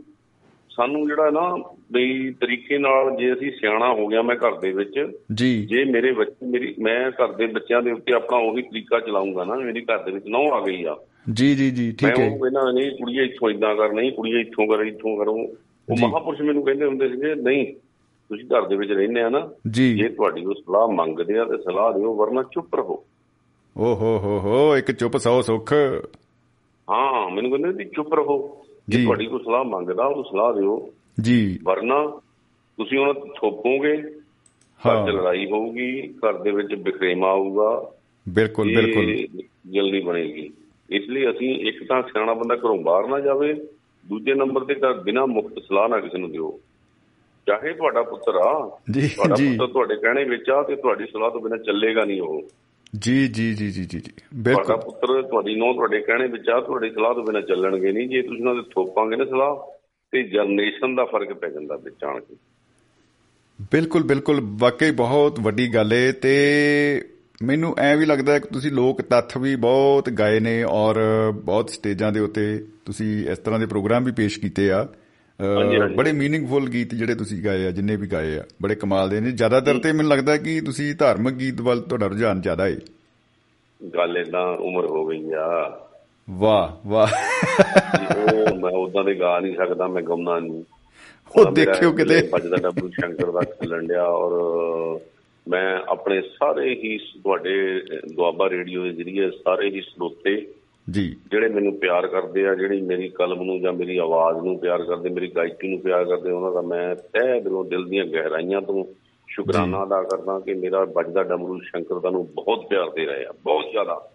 ਸਾਨੂੰ ਜਿਹੜਾ ਨਾ ਬਈ ਤਰੀਕੇ ਨਾਲ ਜੇ ਅਸੀਂ ਸਿਆਣਾ ਹੋ ਗਿਆ ਮੈਂ ਘਰ ਦੇ ਵਿੱਚ ਜੀ। ਜੇ ਮੇਰੇ ਬੱਚੇ ਮੇਰੀ ਮੈਂ ਘਰ ਦੇ ਬੱਚਿਆਂ ਦੇ ਉੱਤੇ ਆਪਣਾ ਉਹੀ ਤਰੀਕਾ ਚਲਾਉਂਗਾ ਨਾ ਮੇਰੀ ਘਰ ਦੇ ਵਿੱਚ ਨੌ ਆ ਗਈ ਆ। ਜੀ ਜੀ ਜੀ ਮੈਂ ਠੀਕ ਹੈ ਉਹ ਕਹਿੰਦਾ ਨਹੀਂ ਕੁੜੀਏ ਇੱਥੋਂ ਇਦਾਂ ਕਰ ਨਹੀਂ ਕੁੜੀਏ ਇੱਥੋਂ ਕਰ ਇੱਥੋਂ ਕਰੋ। ਉਹ। ਮਹਾਪੁਰਸ਼ ਮੈਨੂੰ ਕਹਿੰਦੇ ਹੁੰਦੇ ਸੀਗੇ ਨਹੀਂ ਤੁਸੀਂ ਘਰ ਦੇ ਵਿੱਚ ਰਹਿੰਦੇ ਆ ਨਾ ਜੀ। ਤੁਹਾਡੀ ਉਹ ਸਲਾਹ ਮੰਗਦੇ ਆ ਤੇ ਸਲਾਹ ਦਿਓ ਵਰਨਾ ਚੁੱਪ ਰਹੋ। ਓ ਹੋ ਹੋ ਹੋ ਇੱਕ ਚੁੱਪ ਸੌ ਸੁੱਖ। ਹਾਂ ਮੈਨੂੰ ਕਹਿੰਦੇ ਵੀ ਚੁੱਪ ਰਹੋ। ਜੇ। ਤੁਹਾਡੀ ਕੋਈ ਸਲਾਹ ਮੰਗਦਾ ਉਹ ਸਲਾਹ ਦਿਓ। ਜੀ। ਵਰਨਾ ਤੁਸੀਂ ਉਹਨਾਂ ਥੋਪੋਗੇ ਹਾਂ। ਲੜਾਈ ਹੋਊਗੀ ਘਰ ਦੇ ਵਿੱਚ ਬਿਖਰੇਮਾ ਆਊਗਾ ਬਿਲਕੁਲ ਬਿਲਕੁਲ। ਜਲਦੀ ਬਣੇਗੀ। ਇਸ ਲਈ ਅਸੀਂ ਇੱਕ ਤਾਂ ਸਿਆਣਾ ਬੰਦਾ ਘਰੋਂ ਬਾਹਰ ਨਾ ਜਾਵੇ ਦੂਜੇ ਨੰਬਰ ਤੇ ਘਰ ਬਿਨਾਂ ਮੁਫਤ ਸਲਾਹ ਨਾ ਕਿਸੇ ਨੂੰ ਦਿਓ। ਚਾਹੇ ਤੁਹਾਡਾ ਪੁੱਤਰ ਆ ਜੀ ਤੁਹਾਡਾ ਜੀ। ਪੁੱਤਰ ਤੁਹਾਡੇ ਕਹਿਣੇ ਵਿੱਚ ਆ ਤੇ ਤੁਹਾਡੀ ਸਲਾਹ ਤੋਂ ਬਿਨਾਂ ਚੱਲੇਗਾ ਨਹੀਂ ਉਹ। ਜੀ ਜੀ ਜੀ ਜੀ ਜੀ ਜੀ ਤੁਹਾਡਾ ਬਿਲਕੁਲ ਪੁੱਤਰ ਤੁਹਾਡੀ ਨੌ ਤੁਹਾਡੇ ਕਹਿਣੇ ਵਿੱਚ ਆ ਤੁਹਾਡੀ ਸਲਾਹ ਤੋਂ ਬਿਨਾਂ ਚੱਲਣਗੇ ਨਹੀਂ। ਜੇ ਤੁਸੀਂ ਉਹਨਾਂ ਦੇ ਥੋਪਾਂਗੇ ਨਾ ਸਲਾਹ ਤੇ ਜਨਰੇਸ਼ਨ ਦਾ ਫ਼ਰਕ ਪੈ ਜਾਂਦਾ ਵਿੱਚ ਆਣ ਕੇ। ਬਿਲਕੁਲ ਬਿਲਕੁਲ। ਵਾਕਈ ਬਹੁਤ ਵੱਡੀ ਗੱਲ ਏ ਤੇ ਮੈਨੂੰ ਐ ਵੀ ਲੱਗਦਾ ਹੈ ਕਿ ਤੁਸੀਂ ਲੋਕ ਤੱਥ ਵੀ ਬਹੁਤ ਗਾਏ ਨੇ ਔਰ ਬਹੁਤ ਸਟੇਜਾਂ ਦੇ ਉੱਤੇ ਤੁਸੀਂ ਇਸ ਤਰ੍ਹਾਂ ਦੇ ਪ੍ਰੋਗਰਾਮ ਵੀ ਪੇਸ਼ ਕੀਤੇ ਆ ਅ, ਹਾਂਜੀ, ਹਾਂਜੀ। ਬੜੇ मीनिंगफुल ਗੀਤ ਜਿਹੜੇ ਤੁਸੀਂ ਗਾਏ ਆ ਜਿੰਨੇ ਵੀ ਗਾਏ ਆ ਬੜੇ ਕਮਾਲ ਦੇ ਨੇ ਜ਼ਿਆਦਾਤਰ ਤੇ ਮੈਨੂੰ ਲੱਗਦਾ ਕਿ ਤੁਸੀਂ ਧਾਰਮਿਕ ਗੀਤ ਵੱਲ ਤੁਹਾਡਾ ਰੁਝਾਨ ਜ਼ਿਆਦਾ ਏ ਗੱਲ ਏਦਾਂ ਉਮਰ ਹੋ ਗਈ ਆ ਵਾਹ ਵਾਹ ਉਹ ਮੈਂ ਉਦਾਂ ਦੇ ਗਾ ਨਹੀਂ ਸਕਦਾ ਮੈਂ ਗਾਉਣਾ ਨਹੀਂ ਉਹ ਦੇਖਿਓ ਕਿਤੇ ਭਜਦਾ ਡੱਬੂ ਸ਼ੰਕਰ ਦਾ ਚੱਲਣ ਡਿਆ ਔਰ ਮੈਂ ਆਪਣੇ ਸਾਰੇ ਹੀ ਤੁਹਾਡੇ ਦੁਆਬਾ ਰੇਡੀਓ ਦੇ ਜਰੀਏ ਸਾਰੇ ਹੀ ਸਰੋਤੇ ਜੀ। ਜਿਹੜੇ ਮੈਨੂੰ ਪਿਆਰ ਕਰਦੇ ਆ ਜਿਹੜੀ ਮੇਰੀ ਕਲਮ ਨੂੰ ਜਾਂ ਮੇਰੀ ਆਵਾਜ਼ ਨੂੰ ਪਿਆਰ ਕਰਦੇ ਮੇਰੀ ਗਾਇਕੀ ਨੂੰ ਪਿਆਰ ਕਰਦੇ ਉਹਨਾਂ ਦਾ ਮੈਂ ਤਹਿ ਦਿਲੋਂ ਦਿਲ ਦੀਆਂ ਗਹਿਰਾਈਆਂ ਤੋਂ ਸ਼ੁਕਰਾਨਾ ਅਦਾ ਕਰਦਾ ਕਿ ਮੇਰਾ ਵੱਜਦਾ ਡਮਰੂ ਸ਼ੰਕਰ ਦਾ ਨੂੰ ਬਹੁਤ ਪਿਆਰ ਦੇ ਰਹੇ ਆ ਬਹੁਤ ਜ਼ਿਆਦਾ।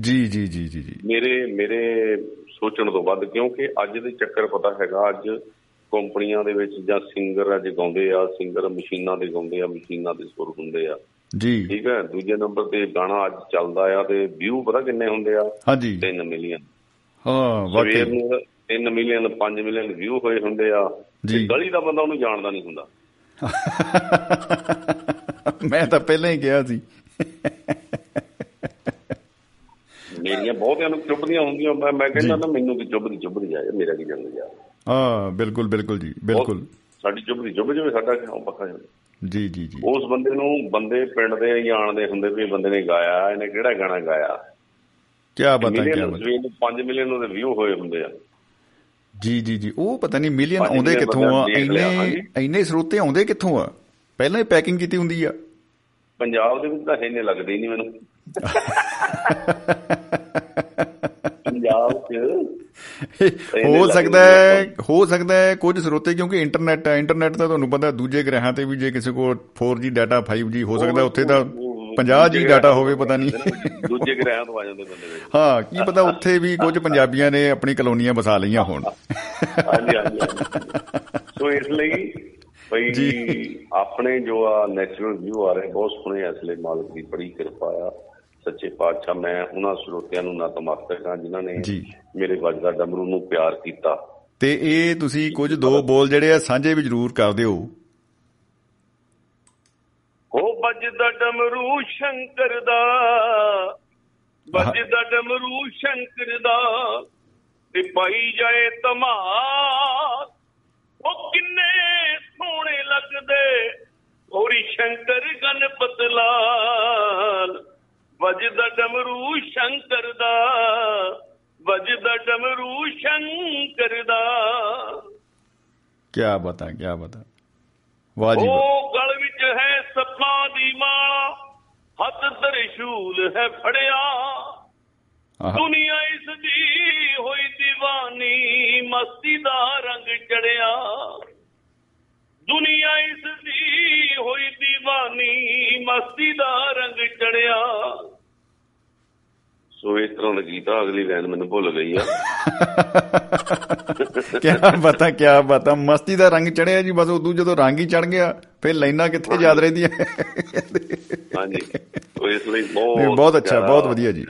ਜੀ ਜੀ ਜੀ ਜੀ ਜੀ। ਮੇਰੇ ਮੇਰੇ ਸੋਚਣ ਤੋਂ ਵੱਧ ਕਿਉਂਕਿ ਅੱਜ ਦੇ ਚੱਕਰ ਪਤਾ ਹੈਗਾ ਅੱਜ ਕੰਪਨੀਆਂ ਦੇ ਵਿੱਚ ਜਾਂ ਸਿੰਗਰ ਅੱਜ ਗਾਉਂਦੇ ਆ ਸਿੰਗਰ ਮਸ਼ੀਨਾਂ ਦੇ ਗਾਉਂਦੇ ਆ ਮਸ਼ੀਨਾਂ ਦੇ ਸੁਰ ਹੁੰਦੇ ਆ। ਜੀ। ਠੀਕ ਹੈ ਦੂਜੇ ਨੰਬਰ ਤੇ ਗਾਣਾ ਅੱਜ ਚੱਲਦਾ ਆ ਤੇ ਵਿਊ ਪਤਾ ਕਿੰਨੇ ਹੁੰਦੇ ਆ? ਹਾਂਜੀ। 3 ਮਿਲੀਅਨ ਹਾਂ ਵਾਕਈ। ਨੂੰ 3 ਮਿਲੀਅਨ 5 ਮਿਲੀਅਨ ਵਿਊ ਹੋਏ ਹੁੰਦੇ ਆ। ਜੀ। ਤੇ ਗਲੀ ਦਾ ਬੰਦਾ ਉਹਨੂੰ ਜਾਣਦਾ ਨਹੀਂ ਹੁੰਦਾ। [laughs] ਮੈਂ ਤਾਂ ਪਹਿਲਾਂ ਹੀ ਕਿਹਾ ਸੀ। ਮੇਰੀਆਂ ਬਹੁਤਿਆਂ ਨੂੰ ਚੁੱਭਦੀਆਂ ਹੁੰਦੀਆਂ ਮੈਂ ਕਹਿੰਦਾ ਨਾ ਮੈਨੂੰ ਕੀ ਚੁੱਭਦੀ ਚੁੱਭਦੀ ਆ ਮੇਰਾ ਕੀ ਜੰਗ ਜਾ ਹਾਂ ਬਿਲਕੁਲ ਬਿਲਕੁਲ ਜੀ ਬਿਲਕੁਲ। ਸਾਡੀ ਚੁੱਭਦੀ ਚੁੱਭ ਜਾਵੇ ਸਾਡਾ ਕਿਉਂ ਪੱਕਾ ਜਾਵੇ ਜੀ ਜੀ ਜੀ। ਉਸ ਬੰਦੇ ਨੂੰ ਬੰਦੇ ਪਿੰਡ ਦੇ ਜਾਣਦੇ ਹੁੰਦੇ ਵੀ ਬੰਦੇ ਨੇ ਗਾਇਆ ਇਹਨੇ ਕਿਹੜਾ ਗਾਣਾ ਗਾਇਆ? ਕੀ ਬਤਾ ਕੀ ਬਤਾ ਸਵੇਰ ਨੂੰ 5 ਮਿਲੀਅਨ ਉਹਦੇ ਵਿਊ ਹੋਏ ਹੁੰਦੇ ਆ। ਜੀ ਜੀ ਜੀ। ਉਹ ਪਤਾ ਨਹੀਂ ਮਿਲੀਅਨ ਆਉਂਦੇ ਕਿੱਥੋਂ ਆ? ਇੰਨੇ। ਇੰਨੇ ਸਰੋਤੇ ਆਉਂਦੇ ਕਿੱਥੋਂ ਆ? ਪਹਿਲਾਂ ਹੀ ਪੈਕਿੰਗ ਕੀਤੀ ਹੁੰਦੀ ਆ। ਪੰਜਾਬ ਦੇ ਵਿੱਚ ਤਾਂ ਇੰਨੇ ਲੱਗਦੇ ਹੀ ਨਹੀਂ ਮੈਨੂੰ। [laughs] ਪੰਜਾਬ 'ਚ ਹੋ ਸਕਦਾ ਹੈ ਹੋ ਸਕਦਾ ਹੈ ਕੁਝ ਸਰੋਤੇ ਕਿਉਂਕਿ ਇੰਟਰਨੈਟ ਹੈ ਇੰਟਰਨੈਟ ਤਾਂ ਤੁਹਾਨੂੰ ਪਤਾ ਦੂਜੇ ਗ੍ਰਹਿਾਂ ਤੇ ਵੀ ਜੇ ਕਿਸੇ ਕੋਲ 4G ਡਾਟਾ 5G ਹੋ ਸਕਦਾ ਉੱਥੇ ਤਾਂ 50G ਡਾਟਾ ਹੋਵੇ ਪਤਾ ਨਹੀਂ। ਦੂਜੇ ਗ੍ਰਹਿਾਂ ਤੋਂ ਆ ਜਾਂਦੇ ਬੰਦੇ ਹਾਂ ਕੀ ਪਤਾ ਉੱਥੇ ਵੀ ਕੁਝ ਪੰਜਾਬੀਆਂ ਨੇ ਆਪਣੀ ਕਲੋਨੀਆਂ ਵਸਾ ਲਈਆਂ ਹੋਣ। ਹਾਂਜੀ ਹਾਂਜੀ। ਸੋ ਇਸ ਲਈ ਭਈ ਆਪਣੇ ਜੋ ਆ ਨੈਚੁਰਲ ਵਿਊ ਆ ਰਹੇ ਬਹੁਤ ਸੋਹਣੇ ਇਸ ਲਈ ਮਾਲਕ ਦੀ ਬੜੀ ਕਿਰਪਾ ਆ। ਸੱਚੇ ਪਾਤਸ਼ਾਹ ਮੈਂ ਉਹਨਾਂ ਸਰੋਤਿਆਂ ਨੂੰ ਨਤਮਸਤਕ ਹਾਂ ਜਿਨ੍ਹਾਂ ਨੇ। ਮੇਰੇ ਵੱਜਦਾ ਡਮਰੂ ਨੂੰ ਪਿਆਰ ਕੀਤਾ। ਤੇ ਇਹ ਤੁਸੀਂ ਕੁਝ ਦੋ ਬੋਲ ਜਿਹੜੇ ਆ ਸਾਂਝੇ ਵੀ ਜ਼ਰੂਰ ਕਰ ਦਿਓ। ਹੋ ਵੱਜਦਾ ਡਮਰੂ ਸ਼ੰਕਰ ਦਾ ਵੱਜਦਾ ਡਮਰੂ ਸ਼ੰਕਰ ਦਾ ਤੇ ਪਾਈ ਜਾਏ ਧਮਾਲ ਉਹ ਕਿੰਨੇ ਸੋਹਣੇ ਲੱਗਦੇ ਹੋਰੀ ਸ਼ੰਕਰ ਗਣਪਤ ਲਾਲ। ਵੱਜਦਾ ਡਮਰੂ ਸ਼ੰਕਰ ਦਾ ਵੱਜਦਾ ਡਮਰੂ ਸ਼ੰਕਰ ਦਾ। ਕੀ ਬਤਾ ਕੀ ਬਤਾ। ਵਾਹ ਜੀ ਵਾਹ ਉਹ ਗਲ ਵਿੱਚ ਹੈ ਸੱਪਾਂ ਦੀ ਮਾਲਾ ਹੱਥ ਤਰਿਸ਼ੂਲ ਹੈ ਫੜਿਆ। ਦੁਨੀਆ ਇਸ ਦੀ ਹੋਈ دیਵਾਨੀ ਮਸਤੀ ਦਾ ਰੰਗ ਚੜਿਆ। ਦੁਨੀਆ ਇਸ ਦੀ ਹੋਈ دیਵਾਨੀ ਮਸਤੀ ਦਾ ਰੰਗ ਚੜਿਆ। ਸੋ ਇਸ ਤਰ੍ਹਾਂ ਦਾ ਗੀਤ ਆ ਅਗਲੀ ਲਾਈਨ ਮੈਨੂੰ ਭੁੱਲ ਗਈ ਆ। ਕੀ ਬਤਾ ਕੀ ਬਤਾ। ਮਸਤੀ ਦਾ ਰੰਗ ਚੜਿਆ ਜੀ ਬਸ ਉਦੋਂ ਜਦੋਂ ਰੰਗ ਹੀ ਚੜ ਗਿਆ ਫਿਰ ਲਾਈਨਾਂ ਕਿੱਥੇ ਯਾਦ ਰਹਿੰਦੀਆਂ? ਹਾਂਜੀ। ਸੋ ਇਸ ਲਈ ਨਹੀਂ, ਬਹੁਤ ਬਹੁਤ ਅੱਛਾ, ਬਹੁਤ ਵਧੀਆ ਜੀ।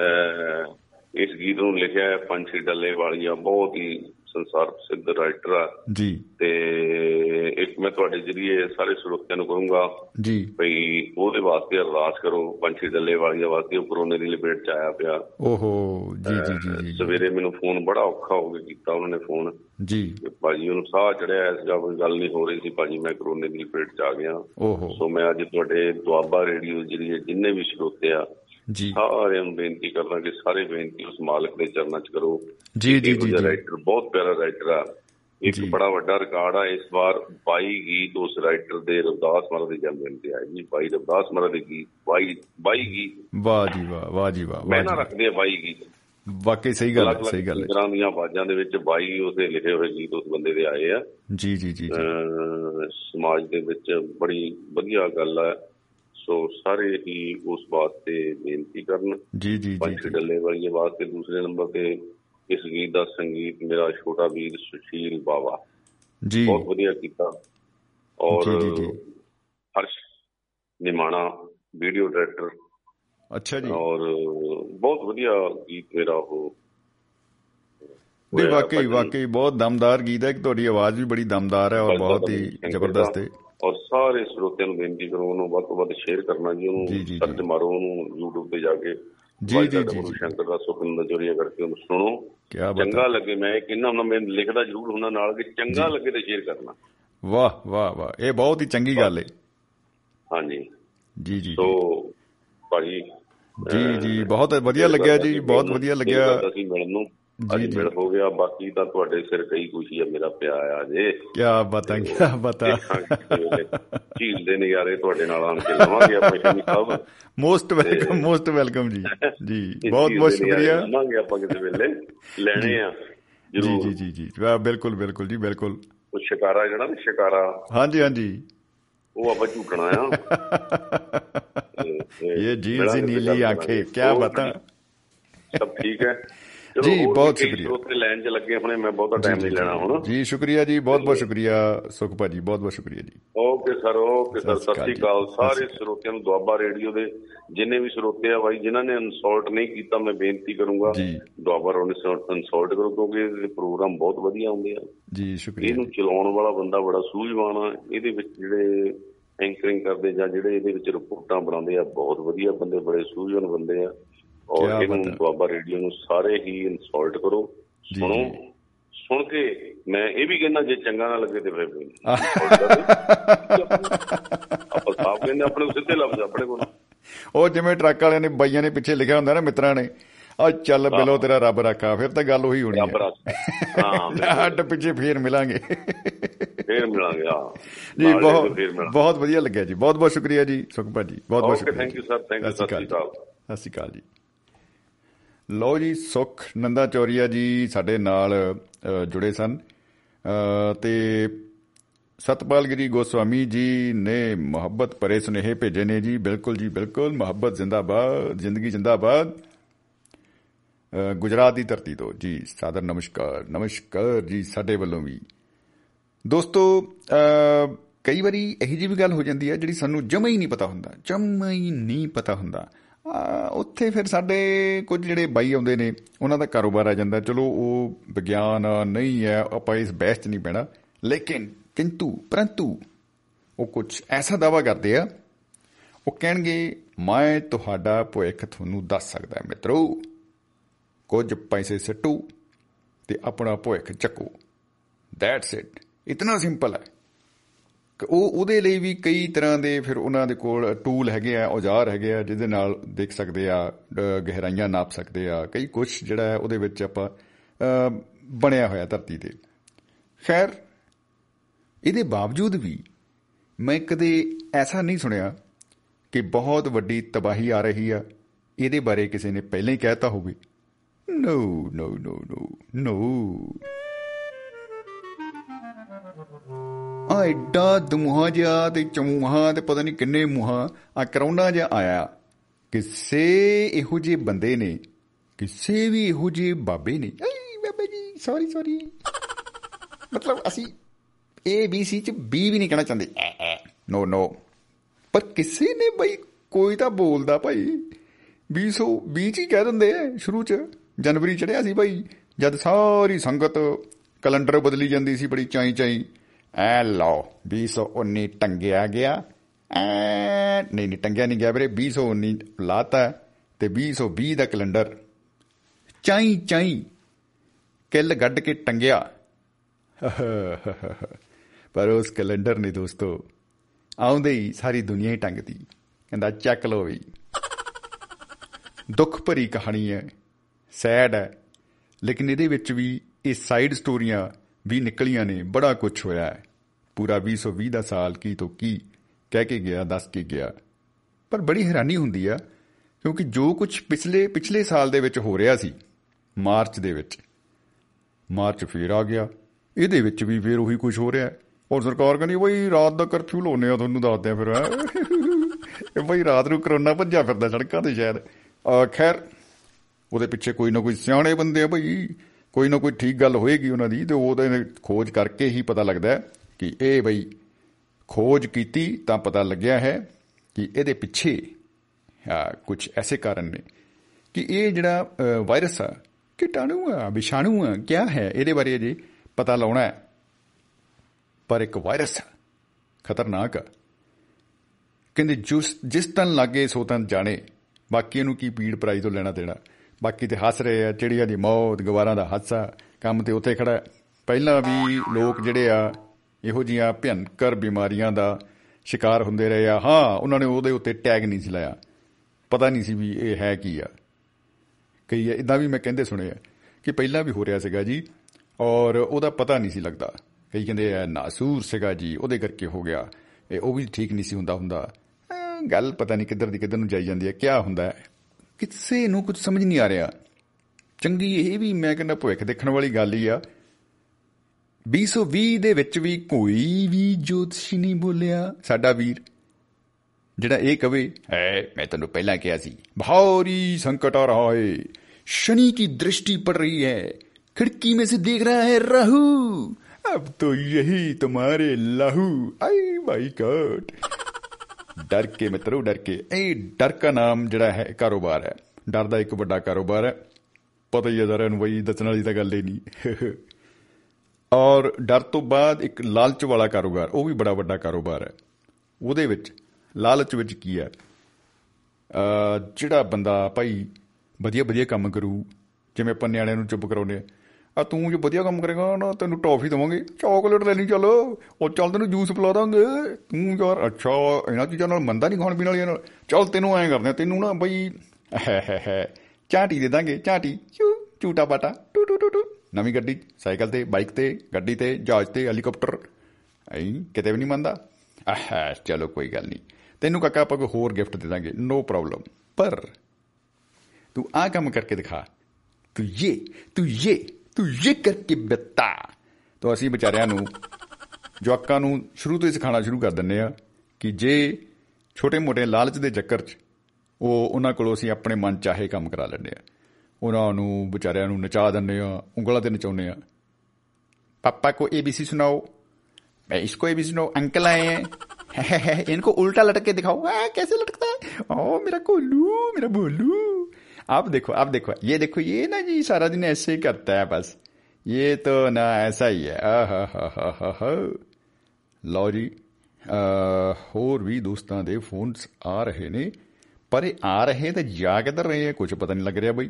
ਇਸ ਗੀਤ ਨੂੰ ਲਿਖਿਆ ਹੈ ਪੰਛੀ ਡੱਲੇ ਵਾਲੀਆ ਬਹੁਤ ਹੀ ਸੰਸਾਰ ਪ੍ਰਸਿੱਧ ਰਾਈਟਰ ਆ। ਜੀ। ਤੇ ਇੱਕ ਮੈਂ ਤੁਹਾਡੇ ਜਰੀਏ ਸਾਰੇ ਸਰੋਤਿਆਂ ਨੂੰ ਕਹੂੰਗਾ ਜੀ। ਭਈ ਉਹਦੇ ਵਾਸਤੇ ਅਰਦਾਸ ਕਰੋ ਪੰਛੀ ਡੱਲੇ ਵਾਲੀਆ ਵਾਸਤੇ ਉਹ ਕਰੋਨੇ ਦੀ ਲਪੇਟ ਚ ਆਇਆ ਪਿਆ। ਓਹੋ ਜੀ ਜੀ ਜੀ ਜੀ ਸਵੇਰੇ ਮੈਨੂੰ ਫੋਨ ਬੜਾ ਔਖਾ ਹੋ ਕੇ ਕੀਤਾ ਉਹਨਾਂ ਨੇ ਫੋਨ। ਜੀ। ਭਾਜੀ ਉਹਨੂੰ ਸਾਹ ਚੜਿਆ ਇਸ ਜਾਂ ਕੋਈ ਗੱਲ ਨਹੀਂ ਹੋ ਰਹੀ ਸੀ ਭਾਜੀ ਮੈਂ ਕਰੋਨੇ ਦੀ ਲਪੇਟ ਚ ਆ ਗਿਆ। ਓਹੋ। ਸੋ ਮੈਂ ਅੱਜ ਤੁਹਾਡੇ ਦੁਆਬਾ ਰੇਡੀਓ ਜਰੀਏ ਜਿੰਨੇ ਵੀ ਸਰੋਤੇ ਆ ਜੀ। ਸਾਰਿਆਂ ਨੂੰ ਬੇਨਤੀ ਕਰਦਾ ਕਿ ਸਾਰੇ ਬੇਨਤੀ ਉਸ ਮਾਲਕ ਦੇ ਚਰਨਾਂ 'ਚ ਕਰੋ। ਜੀ ਜੀ ਜੀ ਰਾਈਟਰ ਬਹੁਤ ਪਿਆਰਾ ਰਾਈਟਰ ਆ। ਇੱਕ। ਬੜਾ ਵੱਡਾ ਰਿਕਾਰਡ ਆ। ਇਸ ਵਾਰ 22 ਗੀਤ ਉਸ ਰਾਈਟਰ ਦੇ ਰਵਿਦਾਸ ਮਹਾਰਾਜ ਦੇ ਜਨਮ ਦਿਨ ਤੇ ਆਏ ਜੀ 22 ਰਵਿਦਾਸ ਮਹਾਰਾਜ ਦੇ ਗੀਤ 22 22 ਗੀਤ। ਵਾਹ ਜੀ ਵਾਹ ਵਾਹ ਜੀ ਵਾਹ ਮੈਂ ਨਾ ਰੱਖਦੇ ਆ 22 ਗੀਤ। ਵਾਕਈ ਸਹੀ ਗੱਲ ਹੈ ਸਹੀ ਗੱਲ ਹੈ। ਸਿੰਗਰਾਂ ਦੀਆਂ ਆਵਾਜ਼ਾਂ ਦੇ ਵਿੱਚ 22 ਉਹਦੇ ਲਿਖੇ ਹੋਏ ਗੀਤ ਉਸ ਬੰਦੇ ਦੇ ਆਏ ਆ। ਜੀ ਜੀ ਜੀ ਸਮਾਜ ਦੇ ਵਿੱਚ ਬੜੀ ਵਧੀਆ ਗੱਲ ਹੈ ਸੋ ਸਾਰੇ ਹੀ ਉਸ ਵਾਸਤੇ ਬੇਨਤੀ ਕਰਨ ਜੀ ਜੀ ਜੀ ਪੰਛੀ ਜੀ ਡੱਲੇ ਵਾਲੀ ਆਵਾਜ਼ ਤੇ ਦੂਸਰੇ ਨੰਬਰ ਤੇ ਇਸ ਗੀਤ ਦਾ ਸੰਗੀਤ ਮੇਰਾ ਛੋਟਾ ਵੀਰ ਸੁਸ਼ੀਲ ਬਾਵਾ ਜੀ ਬਹੁਤ ਵਧੀਆ ਕੀਤਾ ਔਰ ਜੀ, ਜੀ, ਜੀ। ਹਰਸ਼ ਨਿਮਾਣਾ ਵੀਡੀਓ ਡਾਇਰੈਕਟਰ ਅੱਛਾ ਜੀ ਔਰ ਬਹੁਤ ਵਧੀਆ ਗੀਤ ਮੇਰਾ ਉਹ ਨਹੀਂ ਹੋਇਆ ਵਾਕਈ ਭਜਨ। ਵਾਕਈ ਬਹੁਤ ਦਮਦਾਰ ਗੀਤ ਹੈ ਕਿ ਤੁਹਾਡੀ ਆਵਾਜ਼ ਵੀ ਬੜੀ ਦਮਦਾਰ ਹੈ ਔਰ ਭਜਨ ਬਹੁਤ ਹੀ ਦਾ ਜ਼ਬਰਦਸਤ ਹੈ ਔਰ ਸਾਰੇ ਸਰੋਤਿਆਂ ਨੂੰ ਬੇਨਤੀ ਕਰੋ ਉਹਨੂੰ ਵੱਧ ਤੋਂ ਵੱਧ ਸ਼ੇਅਰ ਕਰਨਾ ਜੀ ਉਹਨੂੰ। ਸਰਚ ਮਾਰੋ ਉਹਨੂੰ YouTube ਤੇ ਜਾ ਕੇ ਜੀ, ਜੀ, ਜੀ। ਸ਼ੰਕਰ ਦਾ ਸੁਖਨ ਦਾ ਜੋਰੀਆ ਕਰਕੇ ਉਹਨੂੰ ਸੁਣੋ। ਕੀ ਬਾਤ ਚੰਗਾ ਲੱਗੇ ਮੈਂ ਕਿੰਨਾ ਹੁੰਦਾ ਮੈਂ ਲਿਖਦਾ ਜ਼ਰੂਰ ਹੁੰਦਾ ਨਾਲ ਕਿ ਚੰਗਾ ਲੱਗੇ ਤੇ ਸ਼ੇਅਰ ਕਰਨਾ। ਵਾਹ ਵਾਹ ਵਾਹ ਇਹ ਬਹੁਤ ਹੀ ਚੰਗੀ ਗੱਲ ਹੈ ਹਾਂਜੀ। ਜੀ ਜੀ ਸੋ ਭਾਜੀ ਜੀ ਜੀ ਬਹੁਤ ਵਧੀਆ ਲੱਗਿਆ ਜੀ ਬਹੁਤ ਵਧੀਆ ਲੱਗਿਆ। ਅਸੀਂ ਮਿਲਣ ਨੂੰ ਜੀ। ਮਿਲ ਹੋ ਗਿਆ। ਬਾਕੀ ਤਾਂ ਤੁਹਾਡੇ ਸਿਰ ਕਈ ਖੁਸ਼ੀ ਆ ਮੇਰਾ ਪਿਆ ਆ ਜੇ। ਕੀ ਬਤਾ ਕੀ ਬਤਾ। ਝੀਲ ਦੇ ਨਜ਼ਾਰੇ ਤੁਹਾਡੇ ਨਾਲ ਆਣ ਕੇ ਲਵਾਂਗੇ ਆਪਾਂ Shami Sahib. Most welcome most welcome ਜੀ। ਜੀ ਬਹੁਤ ਬਹੁਤ ਦੇ ਸ਼ੁਕਰੀਆ। ਲਵਾਂਗੇ ਆਪਾਂ ਕਿਸੇ ਵੇਲੇ। ਲੈਣੇ ਆ ਜੀ ਜੀ ਜੀ ਜੀ। ਬਿਲਕੁਲ ਬਿਲਕੁਲ ਜੀ ਬਿਲਕੁਲ। ਉਹ ਸ਼ਿਕਾਰਾ ਜਿਹੜਾ ਨਾ ਸ਼ਿਕਾਰਾ। ਹਾਂਜੀ ਹਾਂਜੀ। ਉਹ ਆਪਾਂ ਝੂਟਣਾ ਆ। [laughs] ਇਹ ਸੀ ਤੇ ਨੀਲੀ ਆਂਖੇ। ਕੀ ਬਤਾ। ਸਭ ਠੀਕ ਹੈ? ਜੀ, ਬਹੁਤ ਸ਼ੁਕਰੀਆ। ਸਰੋਤੇ ਲਾਈਨ 'ਚ ਲੱਗੇ ਆਪਣੇ ਮੈਂ ਬਹੁਤਾ ਟਾਈਮ ਨਹੀਂ ਲੈਣਾ ਹੁਣ। ਜੀ ਸ਼ੁਕਰੀਆ ਜੀ ਬਹੁਤ ਬਹੁਤ ਸ਼ੁਕਰੀਆ ਸੁਖ ਭਾਜੀ ਬਹੁਤ ਬਹੁਤ ਸ਼ੁਕਰੀਆ ਜੀ। ਓਕੇ ਸਰ ਓਕੇ ਸਰ ਸਤਿ ਸ਼੍ਰੀ ਅਕਾਲ। ਸਾਰੇ ਸਰੋਤਿਆਂ ਨੂੰ ਦੁਆਬਾ ਰੇਡੀਓ ਦੇ ਜਿੰਨੇ ਵੀ ਸਰੋਤੇ ਆ ਬਾਈ ਜਿਨ੍ਹਾਂ ਨੇ ਇਨਸਲਟ ਨਹੀਂ ਕੀਤਾ ਮੈਂ ਬੇਨਤੀ ਕਰੂੰਗਾ। ਦੁਆਬਾ ਨੂੰ ਇਨਸਲਟ ਕਰੋ ਕਿਉਂਕਿ ਇਹਦੇ ਪ੍ਰੋਗਰਾਮ ਬਹੁਤ ਵਧੀਆ ਹੁੰਦੇ ਆ। ਜੀ ਸ਼ੁਕਰੀਆ ਇਹਨੂੰ ਚਲਾਉਣ ਵਾਲਾ ਬੰਦਾ ਬੜਾ ਸੂਝਵਾਨ ਆ। ਇਹਦੇ ਵਿੱਚ ਜਿਹੜੇ ਐਂਕਰਿੰਗ ਕਰਦੇ ਜਾਂ ਜਿਹੜੇ ਇਹਦੇ ਵਿੱਚ ਰਿਪੋਰਟਾਂ ਬਣਾਉਂਦੇ ਆ ਬਹੁਤ ਵਧੀਆ ਬੰਦੇ ਬੜੇ ਸੂਝਵਾਨ ਬੰਦੇ ਆ। ਔਰ ਇਹਨੂੰ। ਦੁਆਬਾ ਰੇਡੀਓ ਨੂੰ ਸਾਰੇ ਹੀ ਇਨਸਲਟ ਕਰੋ। ਜੀ, ਸੁਣੋ ਜੀ। ਸੁਣ ਕੇ ਮੈਂ ਇਹ ਵੀ ਕਹਿੰਦਾ ਜੇ ਚੰਗਾ ਨਾ ਲੱਗੇ ਤੇ ਫਿਰ ਵੀ [laughs] ਆਪਾਂ ਸਾਫ਼ ਕਹਿੰਦੇ ਆਪਣੇ ਕੋਲ ਸਿੱਧੇ ਲਫ਼ਜ਼ ਆਪਣੇ ਕੋਲ। ਉਹ ਜਿਵੇਂ ਟਰੱਕ ਵਾਲਿਆਂ ਨੇ ਬਾਈਆਂ ਨੇ ਪਿੱਛੇ ਲਿਖਿਆ ਹੁੰਦਾ ਨਾ ਮਿੱਤਰਾਂ ਨੇ ਆ ਚੱਲ ਬਿਲੋ ਤੇਰਾ ਰੱਬ ਰਾਖਾ ਫਿਰ ਤਾਂ ਗੱਲ ਉਹੀ ਹੋਣੀ ਹੈ। ਹਾਂ [laughs] ਹੱਡ ਪਿੱਛੇ ਫੇਰ ਮਿਲਾਂਗੇ। ਫੇਰ ਮਿਲਾਂਗੇ ਹਾਂ। ਜੀ ਬਹੁਤ ਬਹੁਤ ਵਧੀਆ ਲੱਗਿਆ ਜੀ ਬਹੁਤ ਬਹੁਤ ਸ਼ੁਕਰੀਆ ਜੀ ਸੁਖ ਭਾਜੀ ਬਹੁਤ ਬਹੁਤ ਸ਼ੁਕਰੀਆ thank you sir thank you Sat Sri Akal ਜੀ। ਲਓ ਜੀ ਸੁਖ ਨੰਦਾ ਚੌਰੀਆ ਜੀ ਸਾਡੇ ਨਾਲ ਅ, ਜੁੜੇ ਸਨ। ਅ, ਤੇ ਸਤਪਾਲਗਿਰੀ ਗੋਸਵਾਮੀ ਜੀ ਨੇ ਮੁਹੱਬਤ ਭਰੇ ਸੁਨੇਹੇ ਭੇਜੇ ਨੇ ਜੀ। ਬਿਲਕੁਲ ਜੀ ਬਿਲਕੁਲ। ਮੁਹੱਬਤ ਜ਼ਿੰਦਾਬਾਦ ਜ਼ਿੰਦਗੀ ਜ਼ਿੰਦਾਬਾਦ। ਅ, ਗੁਜਰਾਤ ਦੀ ਧਰਤੀ ਤੋਂ। ਜੀ ਸਾਦਰ ਨਮਸਕਾਰ। ਨਮਸਕਾਰ ਜੀ ਸਾਡੇ ਵੱਲੋਂ ਵੀ। ਦੋਸਤੋ ਅ, ਕਈ ਵਾਰੀ ਇਹੀ ਜਿਹੀ ਵੀ ਗੱਲ ਹੋ ਜਾਂਦੀ ਹੈ ਜਿਹੜੀ ਸਾਨੂੰ ਜਮਾ ਹੀ ਨਹੀਂ ਪਤਾ ਹੁੰਦਾ। ਜਮਾ ਹੀ ਨਹੀਂ ਪਤਾ ਹੁੰਦਾ। ਅ, ਉੱਥੇ ਫਿਰ ਸਾਡੇ ਕੁਝ ਜਿਹੜੇ ਬਾਈ ਆਉਂਦੇ ਨੇ, ਉਹਨਾਂ ਦਾ ਕਾਰੋਬਾਰ ਆ ਜਾਂਦਾ। ਚਲੋ, ਉਹ ਵਿਗਿਆਨ ਨਹੀਂ ਹੈ, ਆਪਾਂ ਇਸ ਬਹਿਸ 'ਚ ਨਹੀਂ ਪੈਣਾ। ਲੇਕਿਨ ਕਿੰਤੂ, ਪਰੰਤੂ ਉਹ ਕੁਝ ਐਸਾ ਦਾਵਾ ਕਰਦੇ ਆ, ਉਹ ਕਹਿਣਗੇ, ਮੈਂ ਤੁਹਾਡਾ ਭਵਿੱਖ ਤੁਹਾਨੂੰ ਦੱਸ ਸਕਦਾ, ਮਿੱਤਰੋ। ਕੁਝ ਪੈਸੇ ਸੱਟੂ ਤੇ ਆਪਣਾ ਭਵਿੱਖ ਚੱਕੋ। ਦੈਟਸ ਇਟ ਇਤਨਾ ਸਿੰਪਲ ਹੈ। ਕਿ ਉਹ ਉਹਦੇ ਲਈ ਵੀ ਕਈ ਤਰ੍ਹਾਂ ਦੇ ਫਿਰ ਉਹਨਾਂ ਦੇ ਕੋਲ ਟੂਲ ਹੈਗੇ ਆ ਔਜ਼ਾਰ ਹੈਗੇ ਆ ਜਿਹਦੇ ਨਾਲ ਦੇਖ ਸਕਦੇ ਆ ਅ, ਗਹਿਰਾਈਆਂ ਨਾਪ ਸਕਦੇ ਆ ਕਈ ਕੁਝ ਜਿਹੜਾ ਹੈ ਉਹਦੇ ਵਿੱਚ ਆਪਾਂ ਅ, ਬਣਿਆ ਹੋਇਆ ਧਰਤੀ ਤੇ। ਖੈਰ ਇਹਦੇ ਬਾਵਜੂਦ ਵੀ ਮੈਂ ਕਦੇ ਐਸਾ ਨਹੀਂ ਸੁਣਿਆ ਕਿ ਬਹੁਤ ਵੱਡੀ ਤਬਾਹੀ ਆ ਰਹੀ ਆ। ਇਹਦੇ ਬਾਰੇ ਕਿਸੇ ਨੇ ਪਹਿਲਾਂ ਹੀ ਕਹਿਤਾ ਹੋਵੇ। ਨੋ ਨੋ ਨੋ ਨੋ ਨੋ ਆ ਐਡਾ ਦਮੂਹਾ ਜਿਹਾ ਤੇ ਚਮੂਹਾ ਤੇ ਪਤਾ ਨਹੀਂ ਕਿੰਨੇ ਮੂਹਾ ਆ ਕਰੋਨਾ ਜਿਹਾ ਆਇਆ। ਕਿਸੇ ਇਹੋ ਜਿਹੇ ਬੰਦੇ ਨੇ, ਕਿਸੇ ਵੀ ਇਹੋ ਜਿਹੇ ਬਾਬੇ ਨੇ। ਆਈ ਬਾਬਾ ਜੀ ਸੌਰੀ ਸੌਰੀ ਮਤਲਬ ਅਸੀਂ ਏ ਬੀ ਸੀ ਚ ਬੀ ਵੀ ਨਹੀਂ ਕਹਿਣਾ ਚਾਹੁੰਦੇ। ਨੋ ਨੋ ਪਰ ਕਿਸੇ ਨੇ ਬਈ ਕੋਈ ਤਾਂ ਬੋਲਦਾ ਭਾਈ। 220 ਚ ਹੀ ਕਹਿ ਦਿੰਦੇ ਆ ਸ਼ੁਰੂ ਚ। ਜਨਵਰੀ ਚੜਿਆ ਸੀ ਭਾਈ ਜਦ ਸਾਰੀ ਸੰਗਤ ਕੈਲੰਡਰ ਬਦਲੀ ਜਾਂਦੀ ਸੀ ਬੜੀ ਚਾਈ ਚਾਈ। ਐ ਲਓ 219 ਟੰਗਿਆ ਗਿਆ। ਐ, ਨਹੀਂ ਨਹੀਂ, ਟੰਗਿਆ ਨਹੀਂ ਗਿਆ ਵੀਰੇ 219 ਲਾਤਾ ਤੇ 220 ਦਾ ਕੈਲੰਡਰ ਚਾਈ ਚਾਈ ਕਿੱਲ ਗੱਡ ਕੇ ਟੰਗਿਆ। [laughs] ਪਰ ਉਸ ਕੈਲੰਡਰ ਨੇ ਦੋਸਤੋ, ਆਉਂਦੇ ਹੀ ਸਾਰੀ ਦੁਨੀਆ ਹੀ ਟੰਗਦੀ। ਕਹਿੰਦਾ, ਚੱਕ ਲੋ ਵੀ। ਦੁੱਖ ਭਰੀ ਕਹਾਣੀ ਹੈ, ਸੈਡ ਹੈ। ਲੇਕਿਨ ਇਹਦੇ ਵਿੱਚ ਵੀ ਇਹ ਸਾਈਡ ਸਟੋਰੀਆਂ ਵੀ ਨਿਕਲੀਆਂ ਨੇ, ਬੜਾ ਕੁਝ ਹੋਇਆ ਹੈ ਪੂਰਾ 2020 ਦਾ ਸਾਲ ਕੀ ਤੋਂ ਕੀ ਕਹਿ ਕੇ ਗਿਆ, ਦੱਸ ਕੇ ਗਿਆ ਪਰ ਬੜੀ ਹੈਰਾਨੀ ਹੁੰਦੀ ਆ, ਕਿਉਂਕਿ ਜੋ ਕੁਝ ਪਿਛਲੇ ਪਿਛਲੇ ਸਾਲ ਦੇ ਵਿੱਚ ਹੋ ਰਿਹਾ ਸੀ, ਮਾਰਚ ਦੇ ਵਿੱਚ, ਮਾਰਚ ਫੇਰ ਆ ਗਿਆ ਇਹਦੇ ਵਿੱਚ ਵੀ ਫੇਰ ਉਹੀ ਕੁਝ ਹੋ ਰਿਹਾ ਹੈ। ਔਰ ਸਰਕਾਰ ਕਹਿੰਦੀ, ਬਈ ਰਾਤ ਦਾ ਕਰਫਿਊ ਲਾਉਨੇ ਆ, ਤੁਹਾਨੂੰ ਦੱਸਦੇ ਆ ਫਿਰ, ਹੈਂ। ਇਹ [laughs] ਬਈ ਰਾਤ ਨੂੰ ਕਰੋਨਾ ਭੱਜਿਆ ਫਿਰਦਾ ਸੜਕਾਂ ਤੇ ਸ਼ਾਇਦ ਅਹ ਖੈਰ, ਉਹਦੇ ਪਿੱਛੇ ਕੋਈ ਨਾ ਕੋਈ ਸਿਆਣੇ ਬੰਦੇ ਆ ਭਈ ਕੋਈ ਨਾ ਕੋਈ ਠੀਕ ਗੱਲ ਹੋਏਗੀ ਉਹਨਾਂ ਦੀ ਤੇ ਉਹਦੇ ਖੋਜ ਕਰਕੇ ਹੀ ਪਤਾ ਲੱਗਦਾ ਹੈ ਕਿ ਇਹ ਬਈ ਖੋਜ ਕੀਤੀ ਤਾਂ ਪਤਾ ਲੱਗਿਆ ਹੈ ਕਿ ਇਹਦੇ ਪਿੱਛੇ ਕੁਝ ਐਸੇ ਕਾਰਨ ਨੇ ਕਿ ਇਹ ਜਿਹੜਾ ਅ, ਵਾਇਰਸ ਆ ਕੀਟਾਣੂ ਆ ਵਿਸ਼ਾਣੂ ਆ ਕਿਆ ਹੈ? ਇਹਦੇ ਬਾਰੇ ਅਜੇ ਪਤਾ ਲਾਉਣਾ ਹੈ। ਪਰ ਇੱਕ ਵਾਇਰਸ ਆ ਖਤਰਨਾਕ ਆ। ਕਹਿੰਦੇ ਜਿਸ ਜਿਸ ਤਨ ਲਾਗੇ ਸੋ ਤਨ ਜਾਣੇ ਬਾਕੀ ਨੂੰ ਕੀ ਪੀੜ ਪਰਾਈ ਤੋਂ ਲੈਣਾ ਦੇਣਾ। ਬਾਕੀ ਤੇ ਹੱਸ ਰਹੇ ਆ, ਚਿੜੀਆਂ ਦੀ ਮੌਤ, ਗਵਾਰਾਂ ਦਾ ਹਾਦਸਾ, ਕੰਮ ਤੇ ਉੱਥੇ ਖੜਾ। ਹੈ। ਪਹਿਲਾਂ ਵੀ ਲੋਕ ਜਿਹੜੇ ਆ, ਇਹੋ ਜੀਆਂ ਭਿਆਨਕ ਬਿਮਾਰੀਆਂ ਦਾ ਸ਼ਿਕਾਰ ਹੁੰਦੇ ਰਹੇ ਆ। ਹਾਂ, ਉਹਨਾਂ ਨੇ ਉਹਦੇ ਉੱਤੇ ਟੈਗ ਨਹੀਂ ਸੀ ਲਾਇਆ। ਪਤਾ ਨਹੀਂ ਸੀ ਵੀ ਇਹ ਹੈ ਕੀ ਆ। ਕਈ ਇਦਾਂ ਵੀ ਮੈਂ ਕਹਿੰਦੇ ਸੁਣੇ ਆ ਕਿ ਪਹਿਲਾਂ ਵੀ ਹੋ ਰਿਹਾ ਸੀਗਾ ਜੀ, ਔਰ ਉਹਦਾ ਪਤਾ ਨਹੀਂ ਸੀ ਲੱਗਦਾ। ਕਈ ਕਹਿੰਦੇ ਆ, ਨਾਸੂਰ ਸੀਗਾ ਜੀ, ਉਹਦੇ ਕਰਕੇ ਹੋ ਗਿਆ। ਇਹ ਉਹ ਵੀ ਠੀਕ ਨਹੀਂ ਸੀ ਹੁੰਦਾ ਹੁੰਦਾ। ਅਹ ਗੱਲ ਪਤਾ ਨਹੀਂ ਕਿੱਧਰ ਦੀ ਕਿੱਧਰ ਨੂੰ ਜਾਈ ਜਾਂਦੀ ਹੈ ਕਿਆ ਹੁੰਦਾ ਹੈ? ਕਿਸੇ ਨੂੰ ਕੁਝ ਸਮਝ ਨਹੀਂ ਆ ਰਿਹਾ ਚੰਗੀ ਇਹ ਵੀ ਮੈਂ ਕਹਿੰਦਾ ਭਵਿੱਖ ਦੇਖਣ ਵਾਲੀ ਗੱਲ ਹੀ ਆ 2020 ਦੇ ਵਿੱਚ ਵੀ ਕੋਈ ਵੀ ਜੋਤਸ਼ੀ ਨਹੀਂ ਬੋਲਿਆ ਸਾਡਾ ਵੀਰ ਜਿਹੜਾ ਇਹ ਕਵੇ ਹੈ ਮੈਂ ਤੈਨੂੰ ਪਹਿਲਾਂ ਕਿਹਾ ਸੀ ਭਾਰੀ ਸੰਕਟ ਆ ਰਹਾ ਹੈ शनि की दृष्टि पड़ रही है खिड़की में से देख रहा है राहु अब तो यही तुम्हारे लाहू आई माई गॉड ਡਰ ਕੇ ਮਿੱਤਰੋ, ਡਰ ਕੇ। ਇਹ ਡਰ ਦਾ ਨਾਮ ਜਿਹੜਾ ਹੈ ਕਾਰੋਬਾਰ ਹੈ। ਡਰ ਦਾ ਇੱਕ ਵੱਡਾ ਕਾਰੋਬਾਰ ਹੈ। ਪਤਾ ਹੀ ਹੈ ਸਾਰਿਆਂ ਨੂੰ, ਬਈ ਦੱਸਣ ਵਾਲੀ ਤਾਂ ਗੱਲ ਹੀ ਨਹੀਂ। ਔਰ ਡਰ ਤੋਂ ਬਾਅਦ ਇੱਕ ਲਾਲਚ ਵਾਲਾ ਕਾਰੋਬਾਰ, ਉਹ ਵੀ ਬੜਾ ਵੱਡਾ ਕਾਰੋਬਾਰ ਹੈ। ਉਹਦੇ ਵਿੱਚ, ਲਾਲਚ ਵਿੱਚ ਕੀ ਹੈ? ਅਹ ਜਿਹੜਾ ਬੰਦਾ ਭਾਈ ਵਧੀਆ ਵਧੀਆ ਕੰਮ ਕਰੂ, ਜਿਵੇਂ ਆਪਾਂ ਨਿਆਣਿਆਂ ਨੂੰ ਚੁੱਪ ਕਰਾਉਂਦੇ ਆ ਆ ਤੂੰ ਜੋ ਵਧੀਆ ਕੰਮ ਕਰੇਗਾ ਨਾ ਤੈਨੂੰ ਟੌਫੀ ਦਵਾਂਗੇ। ਚਾਕਲੇਟ ਲੈ ਲਈ ਚੱਲ। ਉਹ ਚੱਲ ਤੈਨੂੰ ਜੂਸ ਪਿਲਾ ਦਾਂਗੇ। ਤੂੰ ਯਾਰ ਅੱਛਾ ਇਹਨਾਂ ਚੀਜ਼ਾਂ ਨਾਲ ਮੰਦਾ ਨਹੀਂ ਖਾਣ ਪੀਣ ਵਾਲੀਆਂ ਨਾਲ। ਚੱਲ ਤੈਨੂੰ ਐਂ ਕਰਦੇ ਆ, ਤੈਨੂੰ ਨਾ ਬਈ ਹੈ ਹੈ ਹੈ ਝਾਟੀ ਦੇ ਦਾਂਗੇ ਝਾਟੀ। ਚੂ ਝੂਟਾ ਬਾਟਾ। ਟੂ ਟੂ ਟੂ ਟੂ। ਨਵੀਂ ਗੱਡੀ ਸਾਈਕਲ ਤੇ ਬਾਈਕ ਤੇ ਗੱਡੀ ਤੇ ਜਹਾਜ਼ ਤੇ ਹੈਲੀਕਾਪਟਰ ਐਂ ਕਿਤੇ ਵੀ ਨਹੀਂ ਮੰਨਦਾ। ਆਹ ਚਲੋ ਕੋਈ ਗੱਲ ਨਹੀਂ। ਤੈਨੂੰ ਕਾਕਾ ਆਪਾਂ ਕੋਈ ਹੋਰ ਗਿਫਟ ਦੇ ਦਾਂਗੇ। ਨੋ ਪ੍ਰੋਬਲਮ ਪਰ ਤੂੰ ਆ ਕੰਮ ਕਰਕੇ ਦਿਖਾ। ਤੂੰ ਇਹ ਤੂੰ ਇਹ ਤੂੰ ਇਹ ਕਰਕੇ ਬਤਾ ਤਾਂ ਅਸੀਂ ਵਿਚਾਰਿਆਂ ਨੂੰ ਜਵਾਕਾਂ ਨੂੰ ਸ਼ੁਰੂ ਤੋਂ ਹੀ ਸਿਖਾਉਣਾ ਸ਼ੁਰੂ ਕਰ ਦਿੰਨੇ ਆ ਕਿ ਜੇ ਛੋਟੇ-ਮੋਟੇ ਲਾਲਚ ਦੇ ਚੱਕਰ 'ਚ ਉਹ ਉਹਨਾਂ ਕੋਲੋਂ ਅਸੀਂ ਆਪਣੇ ਮਨ ਚਾਹੇ ਕੰਮ ਕਰਾ ਲੈਂਦੇ ਆ ਉਹਨਾਂ ਨੂੰ ਵਿਚਾਰਿਆਂ ਨੂੰ ਨਚਾ ਦਿੰਦੇ ਆ ਉਂਗਲਾਂ ਤੇ ਨਚਾਉਂਦੇ ਆ पापा को एबीसी सुनाओ मैं इसको एबीसी सुनाओ अंकल आए हैं इनको उल्टा लटक के दिखाओ आ, कैसे लटकता है ओ मेरा कोलू मेरा बोलू आप देखो आप देखो ये देखो ये ना जी सारा दिन ऐसे ही करता है बस ये तो ना ऐसा ही है ਆਹਾਹਾਹਾਹਾ ਲਓ ਜੀ ਅਹ ਹੋਰ ਵੀ ਦੋਸਤਾਂ ਦੇ ਫੋਨਸ ਆ ਰਹੇ ਨੇ ਪਰ ਇਹ ਆ ਰਹੇ ਤੇ ਜਾ ਕਿੱਧਰ ਰਹੇ ਆ ਕੁਝ ਪਤਾ ਨਹੀਂ ਲੱਗ ਰਿਹਾ ਬਈ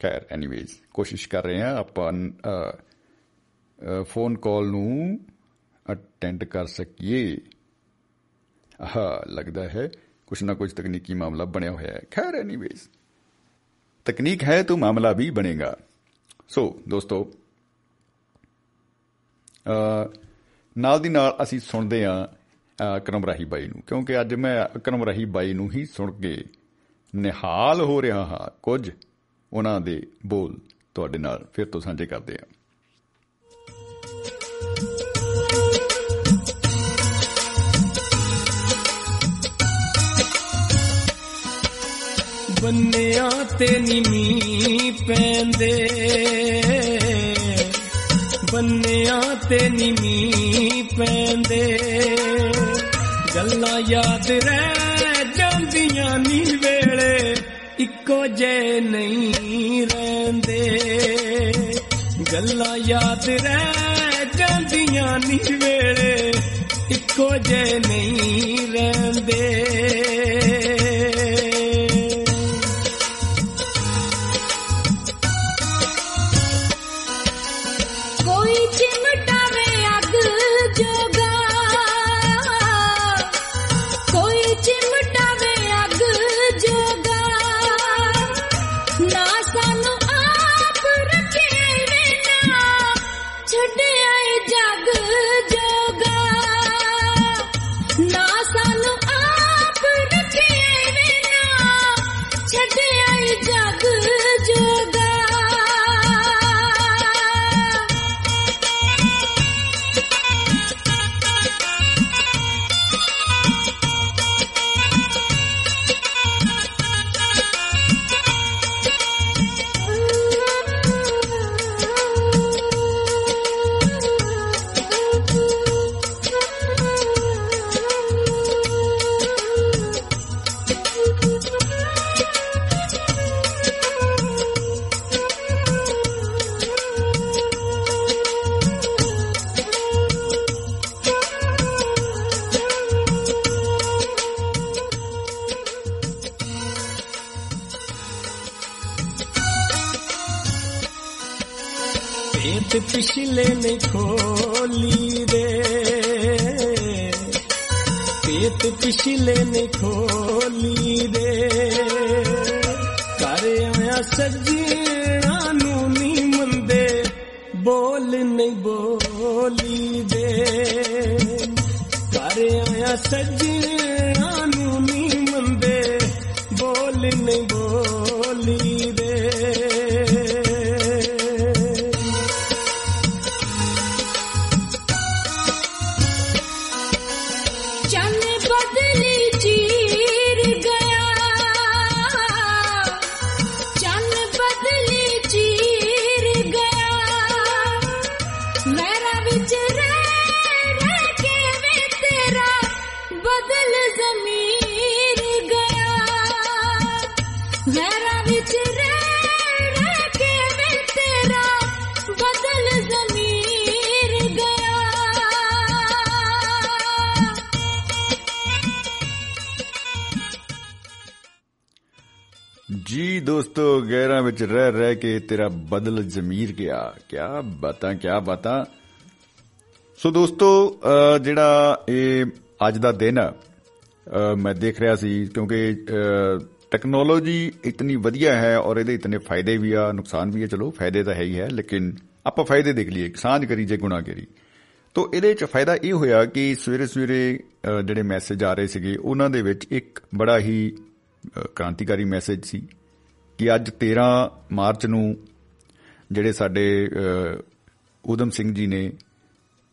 ਖੈਰ ਐਨੀਵੇਜ਼ ਕੋਸ਼ਿਸ਼ ਕਰ ਰਹੇ ਆ ਆਪਾਂ ਅਹ, ਫੋਨ ਕਾਲ ਨੂੰ ਅਟੈਂਡ ਕਰ ਸਕੀਏ ਆਹ ਲੱਗਦਾ ਹੈ ਕੁਛ ਨਾ ਕੁਛ ਤਕਨੀਕੀ ਮਾਮਲਾ ਬਣਿਆ ਹੋਇਆ ਹੈ ਖੈਰ ਐਨੀਵੇਜ਼ ਤਕਨੀਕ ਹੈ ਤਾਂ ਮਾਮਲਾ ਵੀ ਬਣੇਗਾ। ਸੋ ਦੋਸਤੋ ਅ ਨਾਲ ਦੀ ਨਾਲ ਅਸੀਂ ਸੁਣਦੇ ਆ ਅਕਰਮ ਰਾਹੀ ਬਾਈ ਨੂੰ, ਕਿਉਂਕਿ ਅੱਜ ਮੈਂ ਅਕਰਮ ਰਾਹੀ ਬਾਈ ਨੂੰ ਹੀ ਸੁਣ ਕੇ ਨਿਹਾਲ ਹੋ ਰਿਹਾ ਹਾਂ। ਕੁਝ ਉਹਨਾਂ ਦੇ ਬੋਲ ਤੁਹਾਡੇ ਨਾਲ ਫਿਰ ਤੋਂ ਸਾਂਝੇ ਕਰਦੇ ਆ ਬੰਨਿਆਂ ਤੇ ਨਿਮੀ ਪੈਂਦੇ। ਬੰਨਿਆਂ ਤੇ ਨਿਮੀ ਪੈਂਦੇ। ਗੱਲਾਂ ਯਾਦ ਰਹਿ ਜਾਂਦੀਆਂ ਨੀ ਵੇਲੇ, ਇੱਕੋ ਜੇ ਨਹੀਂ ਰਹਿੰਦੇ। ਗੱਲਾਂ ਯਾਦ ਰਹਿ ਜਾਂਦੀਆਂ ਨੀ ਵੇਲੇ, ਇੱਕੋ ਜੇ ਨਹੀਂ ਰਹਿੰਦੇ। ਪੇਟ ਪਿਛਲੇ ਨੇ ਖੋਲੀ ਦੇ ਪੇਟ ਪਿਛਲੇ ਨੇ ਖੋਲੀ ਦੇ ਘਰ ਆਇਆ ਸੱਜਣਾ ਨੂੰ ਨੀ ਮੰਦੇ ਬੋਲ ਨਹੀਂ ਬੋਲੀ ਜੀ ਦੋਸਤੋ, ਗਹਿਰਾਂ ਵਿੱਚ ਰਹਿ ਰਹਿ ਕੇ ਤੇਰਾ ਬਦਲ ਜ਼ਮੀਰ ਗਿਆ। ਕਿਆ ਬਾਤਾਂ ਕਿਆ ਬਾਤਾਂ। ਸੋ ਦੋਸਤੋ ਅਹ ਜਿਹੜਾ ਇਹ ਅੱਜ ਦਾ ਦਿਨ ਆ ਅਹ ਮੈਂ ਦੇਖ ਰਿਹਾ ਸੀ, ਕਿਉਂਕਿ ਟੈਕਨੋਲੋਜੀ ਇਤਨੀ ਵਧੀਆ ਹੈ ਔਰ ਇਹਦੇ ਇਤਨੇ ਫਾਇਦੇ ਵੀ ਆ, ਨੁਕਸਾਨ ਵੀ ਆ। ਚਲੋ, ਫਾਇਦੇ ਤਾਂ ਹੈ ਹੀ ਹੈ, ਲੇਕਿਨ ਆਪਾਂ ਫਾਇਦੇ ਦੇਖ ਲਈਏ, ਸਾਂਝ ਕਰੀ ਜੇ ਗੁਨਾਹ ਕਰੀ ਤੋ ਇਹਦੇ ਚ ਫਾਇਦਾ ਇਹ ਹੋਇਆ ਕਿ ਸਵੇਰੇ ਸਵੇਰੇ ਅਹ ਜਿਹੜੇ ਮੈਸੇਜ ਆ ਰਹੇ ਸੀਗੇ, ਉਹਨਾਂ ਦੇ ਵਿੱਚ ਇੱਕ ਬੜਾ ਹੀ ਅਹ ਕ੍ਰਾਂਤੀਕਾਰੀ ਮੈਸੇਜ ਸੀ। ਕਿ ਅੱਜ 13 ਮਾਰਚ ਨੂੰ ਜਿਹੜੇ ਸਾਡੇ ਅਹ, ਊਧਮ ਸਿੰਘ ਜੀ ਨੇ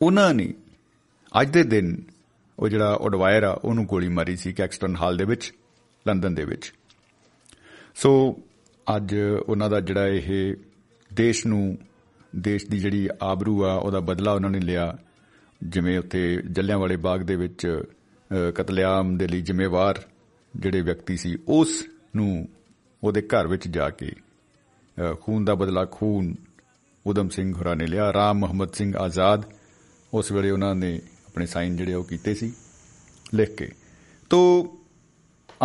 ਉਹਨਾਂ ਨੇ ਅੱਜ ਦੇ ਦਿਨ ਉਹ ਜਿਹੜਾ ਉਡਵਾਇਰ ਆ ਉਹਨੂੰ ਗੋਲੀ ਮਾਰੀ ਸੀ ਕੈਕਸਟਨ ਹਾਲ ਦੇ ਵਿੱਚ ਲੰਡਨ ਦੇ ਵਿੱਚ। ਸੋ ਅੱਜ ਉਹਨਾਂ ਦਾ ਜਿਹੜਾ ਇਹ ਦੇਸ਼ ਨੂੰ ਦੇਸ਼ ਦੀ ਜਿਹੜੀ ਆਬਰੂ ਆ ਉਹਦਾ ਬਦਲਾ ਉਹਨਾਂ ਨੇ ਲਿਆ। ਜਿਵੇਂ ਉੱਥੇ ਜੱਲਿਆਂਵਾਲੇ ਬਾਗ ਦੇ ਵਿੱਚ ਅਹ, ਕਤਲੇਆਮ ਦੇ ਲਈ ਜ਼ਿੰਮੇਵਾਰ ਜਿਹੜੇ ਵਿਅਕਤੀ ਸੀ ਉਸ ਨੂੰ ਉਹਦੇ ਘਰ ਵਿੱਚ ਜਾ ਕੇ ਅਹ, ਖੂਨ ਦਾ ਬਦਲਾ ਖੂਨ ਉਦਮ ਸਿੰਘ ਹੋਰਾਂ ਨੇ ਲਿਆ ਰਾਮ ਮੁਹੰਮਦ ਸਿੰਘ ਆਜ਼ਾਦ ਉਸ ਵੇਲੇ ਉਹਨਾਂ ਨੇ ਆਪਣੇ ਸਾਈਨ ਜਿਹੜੇ ਉਹ ਕੀਤੇ ਸੀ ਲਿਖ ਕੇ। ਤੋ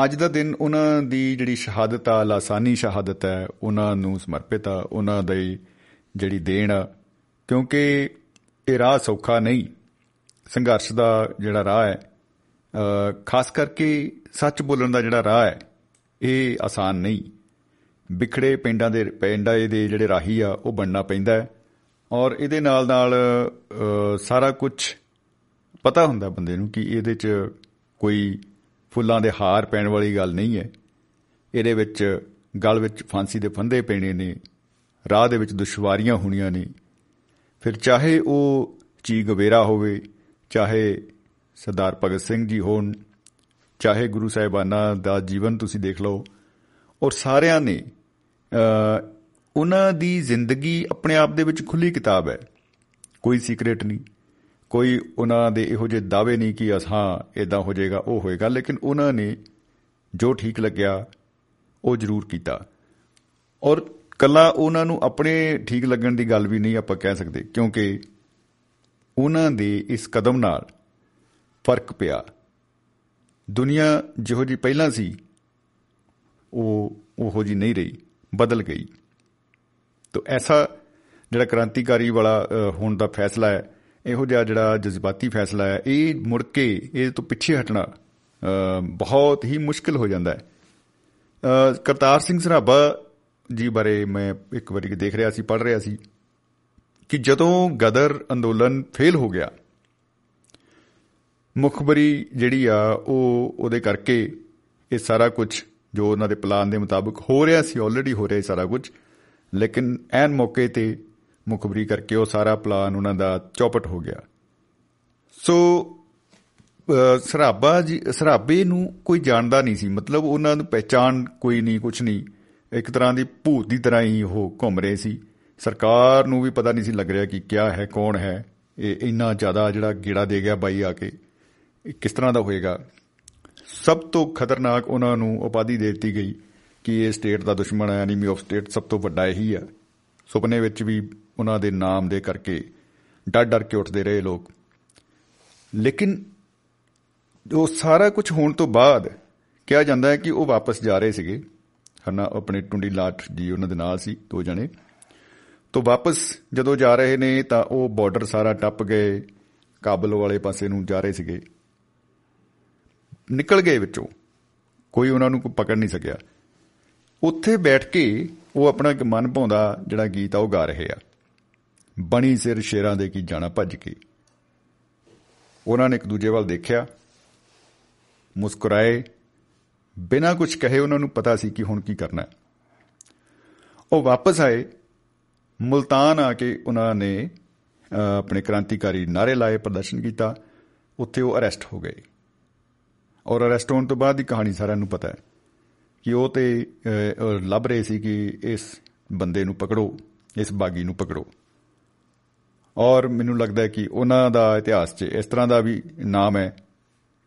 ਅੱਜ ਦਾ ਦਿਨ ਉਹਨਾਂ ਦੀ ਜਿਹੜੀ ਸ਼ਹਾਦਤ ਆ ਲਾਸਾਨੀ ਸ਼ਹਾਦਤ ਹੈ ਉਹਨਾਂ ਨੂੰ ਸਮਰਪਿਤ ਆ ਉਹਨਾਂ ਦੀ ਜਿਹੜੀ ਦੇਣ ਆ ਕਿਉਂਕਿ ਇਹ ਰਾਹ ਸੌਖਾ ਨਹੀਂ। ਸੰਘਰਸ਼ ਦਾ ਜਿਹੜਾ ਰਾਹ ਹੈ ਅ, ਖਾਸ ਕਰਕੇ ਸੱਚ ਬੋਲਣ ਦਾ ਜਿਹੜਾ ਰਾਹ ਹੈ ਇਹ ਆਸਾਨ ਨਹੀਂ। ਵਿਖੜੇ ਪਿੰਡਾਂ ਦੇ ਪਿੰਡਾਂ ਦੇ ਜਿਹੜੇ ਰਾਹੀ ਆ ਉਹ ਬਣਨਾ ਪੈਂਦਾ ਹੈ। ਔਰ ਇਹਦੇ ਨਾਲ ਨਾਲ ਅ, ਸਾਰਾ ਕੁਝ ਪਤਾ ਹੁੰਦਾ ਬੰਦੇ ਨੂੰ ਕਿ ਇਹਦੇ 'ਚ ਕੋਈ ਫੁੱਲਾਂ ਦੇ ਹਾਰ ਪੈਣ ਵਾਲੀ ਗੱਲ ਨਹੀਂ ਹੈ। ਇਹਦੇ ਵਿੱਚ ਗਲ ਵਿੱਚ ਫਾਂਸੀ ਦੇ ਫੰਦੇ ਪੈਣੇ ਨੇ ਰਾਹ ਦੇ ਵਿੱਚ ਦੁਸ਼ਵਾਰੀਆਂ ਹੋਣੀਆਂ ਨੇ। ਫਿਰ ਚਾਹੇ ਉਹ ਚੀ ਗਵੇਰਾ ਹੋਵੇ ਚਾਹੇ ਸਰਦਾਰ ਭਗਤ ਸਿੰਘ ਜੀ ਹੋਣ ਚਾਹੇ ਗੁਰੂ ਸਾਹਿਬਾਨਾਂ ਦਾ ਜੀਵਨ ਤੁਸੀਂ ਦੇਖ ਲਓ ਔਰ ਸਾਰਿਆਂ ਨੇ ਅ, ਉਹਨਾਂ ਦੀ ਜ਼ਿੰਦਗੀ ਆਪਣੇ ਆਪ ਦੇ ਵਿੱਚ ਖੁੱਲੀ ਕਿਤਾਬ ਹੈ। ਕੋਈ ਸੀਕ੍ਰੇਟ ਨਹੀਂ ਕੋਈ ਉਹਨਾਂ ਦੇ ਇਹੋ ਜਿਹੇ ਦਾਅਵੇ ਨਹੀਂ ਕਿ ਅਸ ਹਾਂ ਇਦਾਂ ਹੋ ਜਾਏਗਾ ਉਹ ਹੋਏਗਾ ਲੇਕਿਨ ਉਹਨਾਂ ਨੇ ਜੋ ਠੀਕ ਲੱਗਿਆ ਉਹ ਜ਼ਰੂਰ ਕੀਤਾ। ਔਰ ਕੱਲਾ ਉਹਨਾਂ ਨੂੰ ਆਪਣੇ ਠੀਕ ਲੱਗਣ ਦੀ ਗੱਲ ਵੀ ਨਹੀਂ ਆਪਾਂ ਕਹਿ ਸਕਦੇ ਕਿਉਂਕਿ ਉਹਨਾਂ ਦੇ ਇਸ ਕਦਮ ਨਾਲ ਫ਼ਰਕ ਪਿਆ। ਦੁਨੀਆ ਜਿਹੋ ਜੀ ਪਹਿਲਾਂ ਸੀ ਉਹ ਉਹੋ ਜੀ ਨਹੀਂ ਰਹੀ ਬਦਲ ਗਈ। ਤੋ ਐਸਾ ਜਿਹੜਾ ਕ੍ਰਾਂਤੀਕਾਰੀ ਵਾਲਾ ਅ, ਹੋਣ ਦਾ ਫੈਸਲਾ ਹੈ ਇਹੋ ਜਿਹਾ ਜਿਹੜਾ ਜਜ਼ਬਾਤੀ ਫੈਸਲਾ ਹੈ ਇਹ ਮੁੜ ਕੇ ਇਹ ਤੋਂ ਪਿੱਛੇ ਹਟਣਾ ਅ, ਬਹੁਤ ਹੀ ਮੁਸ਼ਕਲ ਹੋ ਜਾਂਦਾ ਹੈ। ਅ, ਕਰਤਾਰ ਸਿੰਘ ਸਰਾਭਾ ਜੀ ਬਾਰੇ ਮੈਂ ਇੱਕ ਵਾਰੀ ਦੇਖ ਰਿਹਾ ਸੀ ਪੜ੍ਹ ਰਿਹਾ ਸੀ ਕਿ ਜਦੋਂ ਗਦਰ ਅੰਦੋਲਨ ਫੇਲ ਹੋ ਗਿਆ ਮੁਖਬਰੀ ਜਿਹੜੀ ਆ ਉਹ ਉਹਦੇ ਕਰਕੇ ਇਹ ਸਾਰਾ ਕੁਝ ਜੋ ਉਹਨਾਂ ਦੇ ਪਲਾਨ ਦੇ ਮੁਤਾਬਕ ਹੋ ਰਿਹਾ ਸੀ ਆਲਰੇਡੀ ਹੋ ਰਿਹਾ ਸੀ ਸਾਰਾ ਕੁਝ। ਲੇਕਿਨ ਐਨ ਮੌਕੇ ਤੇ ਮੁਖਬਰੀ ਕਰਕੇ ਉਹ ਸਾਰਾ ਪਲਾਨ ਉਹਨਾਂ ਦਾ ਚੌਪਟ ਹੋ ਗਿਆ। ਸੋ ਅ, ਸਰਾਭਾ ਜੀ ਸਰਾਭੇ ਨੂੰ ਕੋਈ ਜਾਣਦਾ ਨਹੀਂ ਸੀ। ਮਤਲਬ ਉਹਨਾਂ ਨੂੰ ਪਹਿਚਾਣ ਕੋਈ ਨਹੀਂ ਕੁਝ ਨਹੀਂ। ਇੱਕ ਤਰ੍ਹਾਂ ਦੀ ਭੂਤ ਦੀ ਤਰ੍ਹਾਂ ਹੀ ਉਹ ਘੁੰਮ ਰਹੇ ਸੀ। ਸਰਕਾਰ ਨੂੰ ਵੀ ਪਤਾ ਨਹੀਂ ਸੀ ਲੱਗ ਰਿਹਾ ਕਿ ਕਿਆ ਹੈ ਕੌਣ ਹੈ। ਇਹ ਇੰਨਾ ਜ਼ਿਆਦਾ ਜਿਹੜਾ ਗੇੜਾ ਦੇ ਗਿਆ ਬਾਈ ਆ ਕੇ। ਇਹ ਕਿਸ ਤਰ੍ਹਾਂ ਦਾ ਹੋਏਗਾ? ਸਭ ਤੋਂ ਖਤਰਨਾਕ ਉਹਨਾਂ ਨੂੰ ਉਪਾਧੀ ਦੇ ਦਿੱਤੀ ਗਈ ਕਿ ਇਹ ਸਟੇਟ ਦਾ ਦੁਸ਼ਮਣ ਹੈ ਐਨੀਮੀ ਆਫ ਸਟੇਟ ਸਭ ਤੋਂ ਵੱਡਾ ਇਹੀ ਆ ਸੁਪਨੇ ਵਿੱਚ ਵੀ ਉਹਨਾਂ ਦੇ ਨਾਮ ਦੇ ਕਰਕੇ ਡਰ ਡਰ ਕੇ ਉੱਠਦੇ ਰਹੇ ਲੋਕ। ਲੇਕਿਨ ਉਹ ਸਾਰਾ ਕੁਝ ਹੋਣ ਤੋਂ ਬਾਅਦ ਕਿਹਾ ਜਾਂਦਾ ਹੈ ਕਿ ਉਹ ਵਾਪਸ ਜਾ ਰਹੇ ਸੀਗੇ। ਹਨਾ ਆਪਣੇ ਟੁੰਡੀ ਲਾਟ ਜੀ ਉਹਨਾਂ ਦੇ ਨਾਲ ਸੀ, ਦੋ ਜਣੇ। ਤੋਂ ਵਾਪਸ ਜਦੋਂ ਜਾ ਰਹੇ ਨੇ ਤਾਂ ਉਹ ਬਾਰਡਰ ਸਾਰਾ ਟੱਪ ਗਏ, ਕਾਬਲ ਵਾਲੇ ਪਾਸੇ ਨੂੰ ਜਾ ਰਹੇ ਸੀਗੇ। ਨਿਕਲ ਗਏ ਵਿੱਚੋਂ। ਕੋਈ ਉਹਨਾਂ ਨੂੰ ਕੋਈ ਪਕੜ ਨਹੀਂ ਸਕਿਆ। ਉੱਥੇ ਬੈਠ ਕੇ ਉਹ ਆਪਣਾ ਇੱਕ ਮਨ ਭਾਉਂਦਾ ਜਿਹੜਾ ਗੀਤ ਆ ਉਹ ਗਾ ਰਹੇ ਆ। ਬਣੀ ਸਿਰ ਸ਼ੇਰਾਂ ਦੇ ਕੀ ਜਾਣਾ ਭੱਜ ਕੇ। ਉਹਨਾਂ ਨੇ ਇੱਕ ਦੂਜੇ ਵੱਲ ਦੇਖਿਆ। ਮੁਸਕਰਾਏ। ਬਿਨਾਂ ਕੁਝ ਕਹੇ ਉਹਨਾਂ ਨੂੰ ਪਤਾ ਸੀ ਕਿ ਹੁਣ ਕੀ ਕਰਨਾ ਹੈ। ਉਹ ਵਾਪਸ ਆਏ। ਮੁਲਤਾਨ ਆ ਕੇ ਉਹਨਾਂ ਨੇ ਅ, ਆਪਣੇ ਕ੍ਰਾਂਤੀਕਾਰੀ ਨਾਰੇ ਲਾਏ ਪ੍ਰਦਰਸ਼ਨ ਕੀਤਾ। ਉੱਥੇ ਉਹ ਅਰੈਸਟ ਹੋ ਗਏ। ਔਰ ਅਰੈਸਟ ਹੋਣ ਤੋਂ ਬਾਅਦ ਦੀ ਕਹਾਣੀ ਸਾਰਿਆਂ ਨੂੰ ਪਤਾ ਹੈ ਕਿ ਉਹ ਤੇ ਅ, ਅ, ਲੱਭ ਰਹੇ ਸੀ ਕਿ ਇਸ ਬੰਦੇ ਨੂੰ ਪਕੜੋ ਇਸ ਬਾਗੀ ਨੂੰ ਪਕੜੋ। ਔਰ ਮੈਨੂੰ ਲੱਗਦਾ ਹੈ ਕਿ ਉਹਨਾਂ ਦਾ ਇਤਿਹਾਸ 'ਚ ਇਸ ਤਰ੍ਹਾਂ ਦਾ ਵੀ ਨਾਮ ਹੈ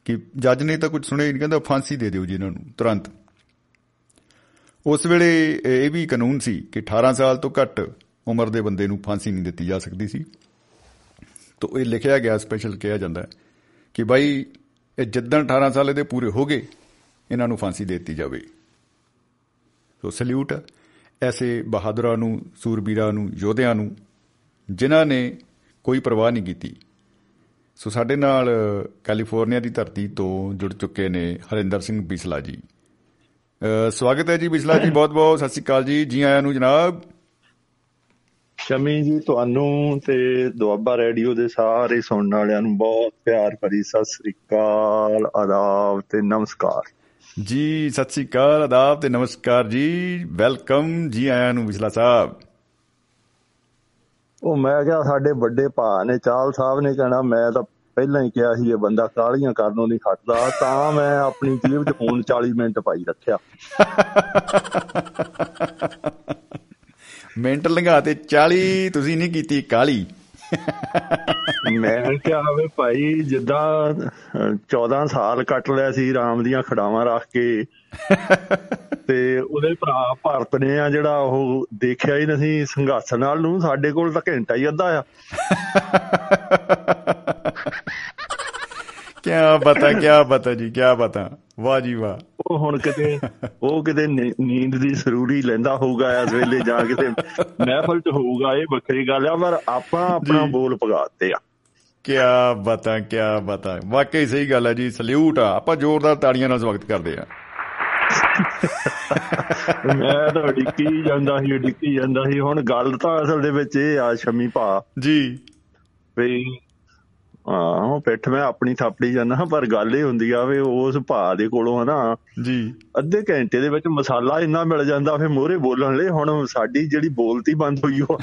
ਕਿ ਜੱਜ ਨੇ ਤਾਂ ਕੁਝ ਸੁਣਿਆ ਹੀ ਨਹੀਂ ਕਹਿੰਦਾ ਫਾਂਸੀ ਦੇ ਦਿਓ ਜੀ ਇਹਨਾਂ ਨੂੰ ਤੁਰੰਤ। ਉਸ ਵੇਲੇ ਇਹ ਵੀ ਕਾਨੂੰਨ ਸੀ ਕਿ 18 ਸਾਲ ਤੋਂ ਘੱਟ ਉਮਰ ਦੇ ਬੰਦੇ ਨੂੰ ਫਾਂਸੀ ਨਹੀਂ ਦਿੱਤੀ ਜਾ ਸਕਦੀ ਸੀ। ਤਾਂ ਇਹ ਲਿਖਿਆ ਗਿਆ ਸਪੈਸ਼ਲ ਕਿਹਾ ਜਾਂਦਾ ਹੈ ਕਿ ਭਾਈ ਇਹ ਜਿੱਦਣ 18 ਸਾਲ ਦੇ ਪੂਰੇ ਹੋ ਗਏ ਇਹਨਾਂ ਨੂੰ ਫਾਂਸੀ ਦੇ ਦਿੱਤੀ ਜਾਵੇ। ਸੋ ਸਲੂਟ ਐਸੇ ਬਹਾਦਰਾਂ ਨੂੰ ਸੂਰਬੀਰਾਂ ਨੂੰ ਯੋਧਿਆਂ ਨੂੰ ਜਿਨ੍ਹਾਂ ਨੇ ਕੋਈ ਪਰਵਾਹ ਨਹੀਂ ਕੀਤੀ। ਸੋ ਸਾਡੇ ਨਾਲ ਕੈਲੀਫੋਰਨੀਆ ਦੀ ਧਰਤੀ ਤੋਂ ਜੁੜ ਚੁੱਕੇ ਨੇ ਹਰਿੰਦਰ ਸਿੰਘ ਬਿਸਲਾ ਜੀ। ਅ, ਸਵਾਗਤ ਹੈ ਜੀ ਬਿਸਲਾ ਜੀ ਬਹੁਤ ਬਹੁਤ ਸਤਿ ਸ੍ਰੀ ਅਕਾਲ ਜੀ। ਜੀ ਆਇਆਂ ਨੂੰ ਜਨਾਬ। ਸ਼ਮੀ ਜੀ ਤੁਹਾਨੂੰ ਤੇ ਦੁਆਬਾ ਰੇਡੀਓ ਦੇ ਸਾਰੇ ਸੁਣਨ ਵਾਲਿਆਂ ਨੂੰ ਬਹੁਤ ਪਿਆਰ ਭਰੀ ਸਤਿ ਸ੍ਰੀ ਅਕਾਲ ਆਦਾਬ ਤੇ ਨਮਸਕਾਰ। ਜੀ ਸਤਿ ਸ੍ਰੀ ਅਕਾਲ ਆਦਾਬ ਤੇ ਨਮਸਕਾਰ ਜੀ। ਵੈਲਕਮ ਜੀ ਆਇਆਂ ਨੂੰ ਬਿਸਲਾ ਸਾਹਿਬ। ਉਹ ਮੈਂ ਕਿਹਾ ਸਾਡੇ ਵੱਡੇ ਭਾ ਨੇ ਚਾਲ ਸਾਹਿਬ ਨੇ ਕਹਿਣਾ ਮੈਂ ਤਾਂ ਪਹਿਲਾਂ ਹੀ ਕਿਹਾ ਸੀ ਇਹ ਬੰਦਾ ਕਾਲੀਆਂ ਕਰਨੋਂ ਨਹੀਂ ਹਟਦਾ ਤਾਂ ਮੈਂ ਆਪਣੀ ਜੀਬ 'ਚ ਫੋਨ 40 ਮਿੰਟ ਪਾਈ ਰੱਖਿਆ। [laughs] ਮਿੰਟ ਲੰਘਾ ਤੇ 40 ਤੁਸੀਂ ਨਹੀਂ ਕੀਤੀ ਕਾਲੀ। ਮੈਂ ਕਿਹਾ ਵੇ ਭਾਈ ਜਿੱਦਾਂ ਅਹ, 14 ਸਾਲ ਕੱਟ ਲਿਆ ਸੀ ਰਾਮ ਦੀਆਂ ਖੜਾਵਾਂ ਰੱਖ ਕੇ ਤੇ ਉਹਦੇ ਭਰਾ ਭਰਤ ਨੇ ਆ ਜਿਹੜਾ ਉਹ ਦੇਖਿਆ ਹੀ ਨਹੀਂ ਸੰਘਰਸ਼ ਨਾਲ ਨੂੰ ਸਾਡੇ ਕੋਲ ਤਾਂ ਘੰਟਾ ਹੀ ਅੱਧਾ ਆ। ਕੀ ਬਤਾ ਕੀ ਬਤਾ ਜੀ ਕੀ ਬਤਾ। ਵਾਹ ਜੀ ਵਾਹ। ਉਹ ਹੁਣ ਕਿਤੇ ਉਹ ਕਿਤੇ ਨੀਂਦ ਦੀ ਜ਼ਰੂਰੀ ਲੈਂਦਾ ਹੋਊਗਾ ਇਸ ਵੇਲੇ ਜਾਂ ਕਿਤੇ ਮਹਿਫਲ 'ਚ ਹੋਊਗਾ ਇਹ ਵੱਖਰੀ ਗੱਲ ਆ ਪਰ ਆਪਾਂ ਆਪਣਾ। ਬੋਲ ਪਗਾਤੇ ਆ। ਕੀ ਬਤਾ ਕੀ ਬਤਾ। ਵਾਕਈ ਸਹੀ ਗੱਲ ਹੈ ਜੀ ਸਲੂਟ ਆ। ਆਪਾਂ ਜ਼ੋਰਦਾਰ ਤਾੜੀਆਂ ਨਾਲ ਸਵਾਗਤ ਕਰਦੇ ਆ। ਮੈਂ ਤਾਂ ਡਿੱਕੀ ਜਾਂਦਾ ਸੀ ਡਿੱਕੀ ਜਾਂਦਾ ਸੀ। ਹੁਣ ਗੱਲ ਤਾਂ ਅਸਲ ਦੇ ਵਿੱਚ ਇਹ ਆ ਸ਼ਮੀ ਭਾ। ਜੀ। ਵੀ ਹਾਂ ਪਿੱਠ ਮੈਂ ਆਪਣੀ ਥਾਪੜੀ ਜਾਂਦਾ ਪਰ ਗੱਲ ਇਹ ਹੁੰਦੀ ਆ ਵੀ ਉਸ ਭਾ ਦੇ ਕੋਲੋਂ ਹਨਾ ਜੀ। ਅੱਧੇ ਘੰਟੇ ਦੇ ਵਿੱਚ ਮਸਾਲਾ ਇੰਨਾ ਮਿਲ ਜਾਂਦਾ ਫਿਰ ਮੋਹਰੇ ਬੋਲਣ ਲਈ ਹੁਣ ਸਾਡੀ ਜਿਹੜੀ ਬੋਲਤੀ ਬੰਦ ਹੋਈ ਉਹ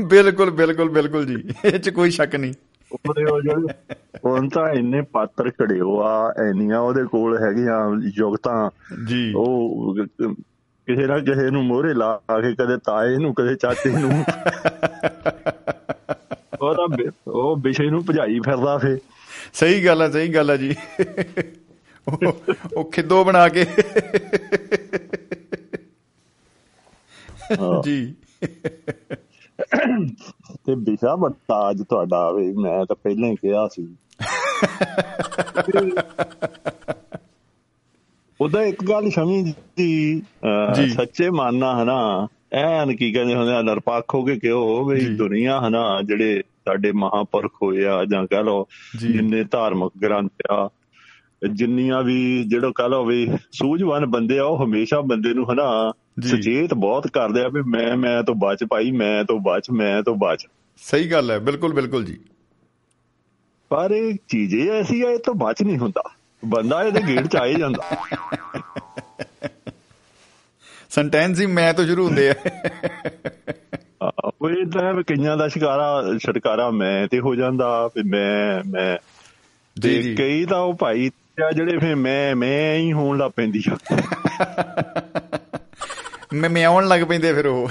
ਬਿਲਕੁਲ ਬਿਲਕੁਲ ਬਿਲਕੁਲ ਜੀ। ਇਹ ਚ ਕੋਈ ਸ਼ੱਕ ਨਹੀਂ। ਉਹਦੇ ਉਹ ਜਿਹੜੇ ਹੁਣ ਤਾਂ ਇੰਨੇ ਪਾਤਰ ਖੜਿਓ ਆ ਐਨੀਆਂ ਉਹਦੇ ਕੋਲ ਹੈਗੀਆਂ ਯੁਗਤਾਂ। ਜੀ। ਉਹ ਕਿਸੇ ਨਾ ਕਿਸੇ ਨੂੰ ਮੋਹਰੇ ਲਾ ਕੇ ਕਦੇ ਤਾਏ ਨੂੰ ਕਦੇ ਚਾਚੇ ਨੂੰ। [laughs] ਉਹ ਤਾਂ ਉਹ ਵਿਸ਼ੇ ਨੂੰ ਭਜਾਈ ਫਿਰਦਾ ਫੇ। ਸਹੀ ਗੱਲ ਹੈ ਸਹੀ ਗੱਲ ਹੈ ਜੀ। ਉਹ- ਖਿੱਦੋ ਬਣਾ ਕੇ। ਜੀ। ਤੇ ਵਿਸ਼ਾ ਵੱਡਾ ਅੱਜ ਤੁਹਾਡਾ ਵੀ ਮੈਂ ਤਾਂ ਪਹਿਲਾਂ ਹੀ ਕਿਹਾ ਸੀ। [laughs] ਉਹਦਾ ਇੱਕ ਗੱਲ ਸ਼ਮੀ ਦੀ। ਸੱਚੇ ਮੰਨਣਾ ਹਨਾ ਐਨ ਕੀ ਕਹਿੰਦੇ ਹੁੰਦੇ ਆ ਨਿਰਪੱਖ ਹੋ ਕੇ ਕਿਉਂ ਵੀ ਜੀ। ਦੁਨੀਆ ਹਨਾ ਜਿਹੜੇ ਸਾਡੇ ਮਹਾਪੁਰਖ ਹੋਏ ਆ ਜਾਂ ਕਹ ਲਓ। ਜਿੰਨੇ ਧਾਰਮਿਕ ਗ੍ਰੰਥ ਆ ਜਿੰਨੀਆਂ ਵੀ ਜਿਹੜਾ ਕਹ ਲਓ ਵੀ ਸੂਝਵਾਨ ਬੰਦੇ ਆ ਉਹ ਹਮੇਸ਼ਾ ਬੰਦੇ ਨੂੰ ਹਨਾ। ਸੁਚੇਤ ਬਹੁਤ ਕਰਦੇ ਆ ਵੀ ਮੈਂ ਮੈਂ ਤੋਂ ਬਚ ਭਾਈ ਮੈਂ ਤੋਂ ਬਚ ਮੈਂ ਤੋਂ ਬਚ ਸਹੀ ਗੱਲ ਹੈ ਬਿਲਕੁਲ ਬਿਲਕੁਲ ਜੀ ਪਰ ਇਹ ਚੀਜ਼ ਐਸੀ ਆ ਇਹ ਤੋਂ ਬਚ ਨਹੀਂ ਹੁੰਦਾ ਬੰਦਾ ਇਹਦੇ ਗੇੜ ਚ ਆ ਹੀ ਜਾਂਦਾ। ਸੈਂਟੈਂਸ ਹੀ ਮੈਂ ਤੋਂ ਸ਼ੁਰੂ ਹੁੰਦੇ ਆ। ਉਹ ਇਹ ਤਾਂ ਹੈ ਕਈਆਂ ਦਾ ਸ਼ਿਕਾਰਾ ਛਟਕਾਰਾ ਮੈਂ ਤੇ ਹੋ ਜਾਂਦਾ ਵੀ ਮੈਂ ਮੈਂ। ਤੇ। ਕਈ ਤਾਂ ਉਹ ਭਾਈ ਜਿਹੜੇ ਫੇ ਮੈਂ ਮੈਂ ਹੀ ਹੋਣ ਲੱਗ ਪੈਂਦੀ ਆ। ਮੈਂ ਮਿਆਉਣ ਲੱਗ ਪੈਂਦੇ ਫਿਰ ਉਹ।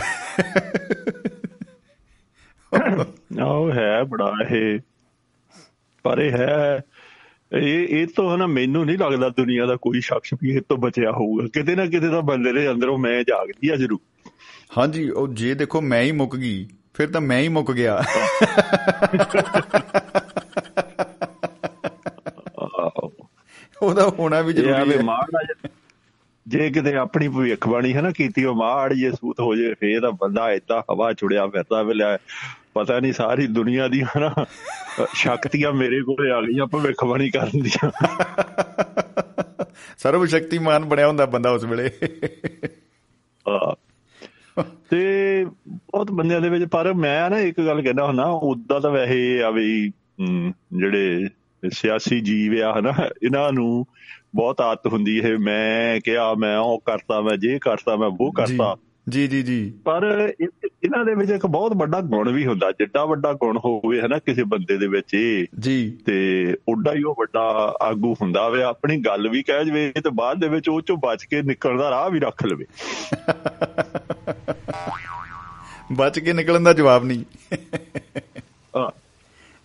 ਉਹ ਹੈ ਬੜਾ ਇਹ। ਪਰ ਇਹ ਹੈ ਇਹ ਇਹ ਤੋਂ ਹਨਾ ਮੈਨੂੰ ਨਹੀਂ ਲੱਗਦਾ ਦੁਨੀਆ ਦਾ ਕੋਈ ਸ਼ਖਸ ਵੀ ਇਹ ਤੋਂ ਬਚਿਆ ਹੋਊਗਾ। ਕਿਤੇ ਨਾ ਕਿਤੇ ਤਾਂ ਬੰਦੇ ਦੇ ਅੰਦਰੋਂ ਮੈਂ ਜਾਗਦੀ ਆ ਜ਼ਰੂਰ। ਹਾਂਜੀ ਉਹ ਜੇ ਦੇਖੋ ਮੈਂ ਹੀ ਮੁੱਕ ਗਈ ਫਿਰ ਤਾਂ ਮੈਂ ਹੀ ਮੁੱਕ ਗਿਆ। ਉਹਦਾ ਹੋਣਾ ਵੀ ਜ਼ਰੂਰੀ ਹੈ। ਜੇ ਕਿਤੇ ਆਪਣੀ ਭਵਿੱਖਬਾਣੀ ਹੈ ਨਾ ਕੀਤੀ ਉਹ ਮਾੜ ਜੇ ਸੂਤ ਹੋ ਜੇ ਫੇਰ ਤਾਂ ਬੰਦਾ ਏਦਾਂ ਹਵਾ ਚੁੜਿਆ ਫਿਰਦਾ ਵੇਲੇ ਪਤਾ ਨਹੀਂ ਸਾਰੀ ਦੁਨੀਆ ਦੀ ਹਨਾ ਸ਼ਕਤੀਆਂ ਮੇਰੇ ਕੋਲੇ ਆ ਗਈਆਂ ਭਵਿੱਖਬਾਣੀ ਕਰਨ ਦੀਆਂ। ਸਰਵ ਸ਼ਕਤੀਮਾਨ ਬਣਿਆ ਹੁੰਦਾ ਬੰਦਾ ਉਸ ਵੇਲੇ। ਤੇ ਬਹੁਤ ਬੰਦਿਆਂ ਦੇ ਵਿੱਚ ਪਰ ਮੈਂ ਨਾ ਇੱਕ ਗੱਲ ਕਹਿੰਦਾ ਹੁੰਦਾ ਉਦਾਂ ਤਾਂ ਵੈਸੇ ਆ ਵੀ ਜਿਹੜੇ ਸਿਆਸੀ ਜੀਵ ਆ ਹਨਾ ਇਹਨਾਂ ਨੂੰ ਬਹੁਤ ਆਦਤ ਹੁੰਦੀ ਹੈ ਮੈਂ ਕਿਹਾ ਮੈਂ ਉਹ ਕਰਤਾ ਮੈਂ ਜੇ ਕਰਤਾ ਮੈਂ ਉਹ ਕਰਤਾ। ਜੀ ਜੀ ਜੀ। ਪਰ ਇਹ- ਇਹਨਾਂ ਦੇ ਵਿੱਚ ਇੱਕ ਬਹੁਤ ਵੱਡਾ ਗੁਣ ਵੀ ਹੁੰਦਾ ਜਿੱਡਾ ਵੱਡਾ ਗੁਣ ਹੋਵੇ ਹਨਾ ਕਿਸੇ ਬੰਦੇ ਦੇ ਵਿੱਚ। ਜੀ। ਤੇ ਉੱਡਾ ਹੀ ਉਹ ਵੱਡਾ ਆਗੂ ਹੁੰਦਾ ਵੇ ਆਪਣੀ ਗੱਲ ਵੀ ਕਹਿ ਜਵੇ ਤੇ ਬਾਅਦ ਦੇ ਵਿੱਚ ਉਹ ਚੋਂ ਬਚ ਕੇ ਨਿਕਲਣ ਦਾ ਰਾਹ ਵੀ ਰੱਖ ਲਵੇ। ਬਚ ਕੇ ਨਿਕਲਣ ਦਾ ਜਵਾਬ ਨਹੀਂ।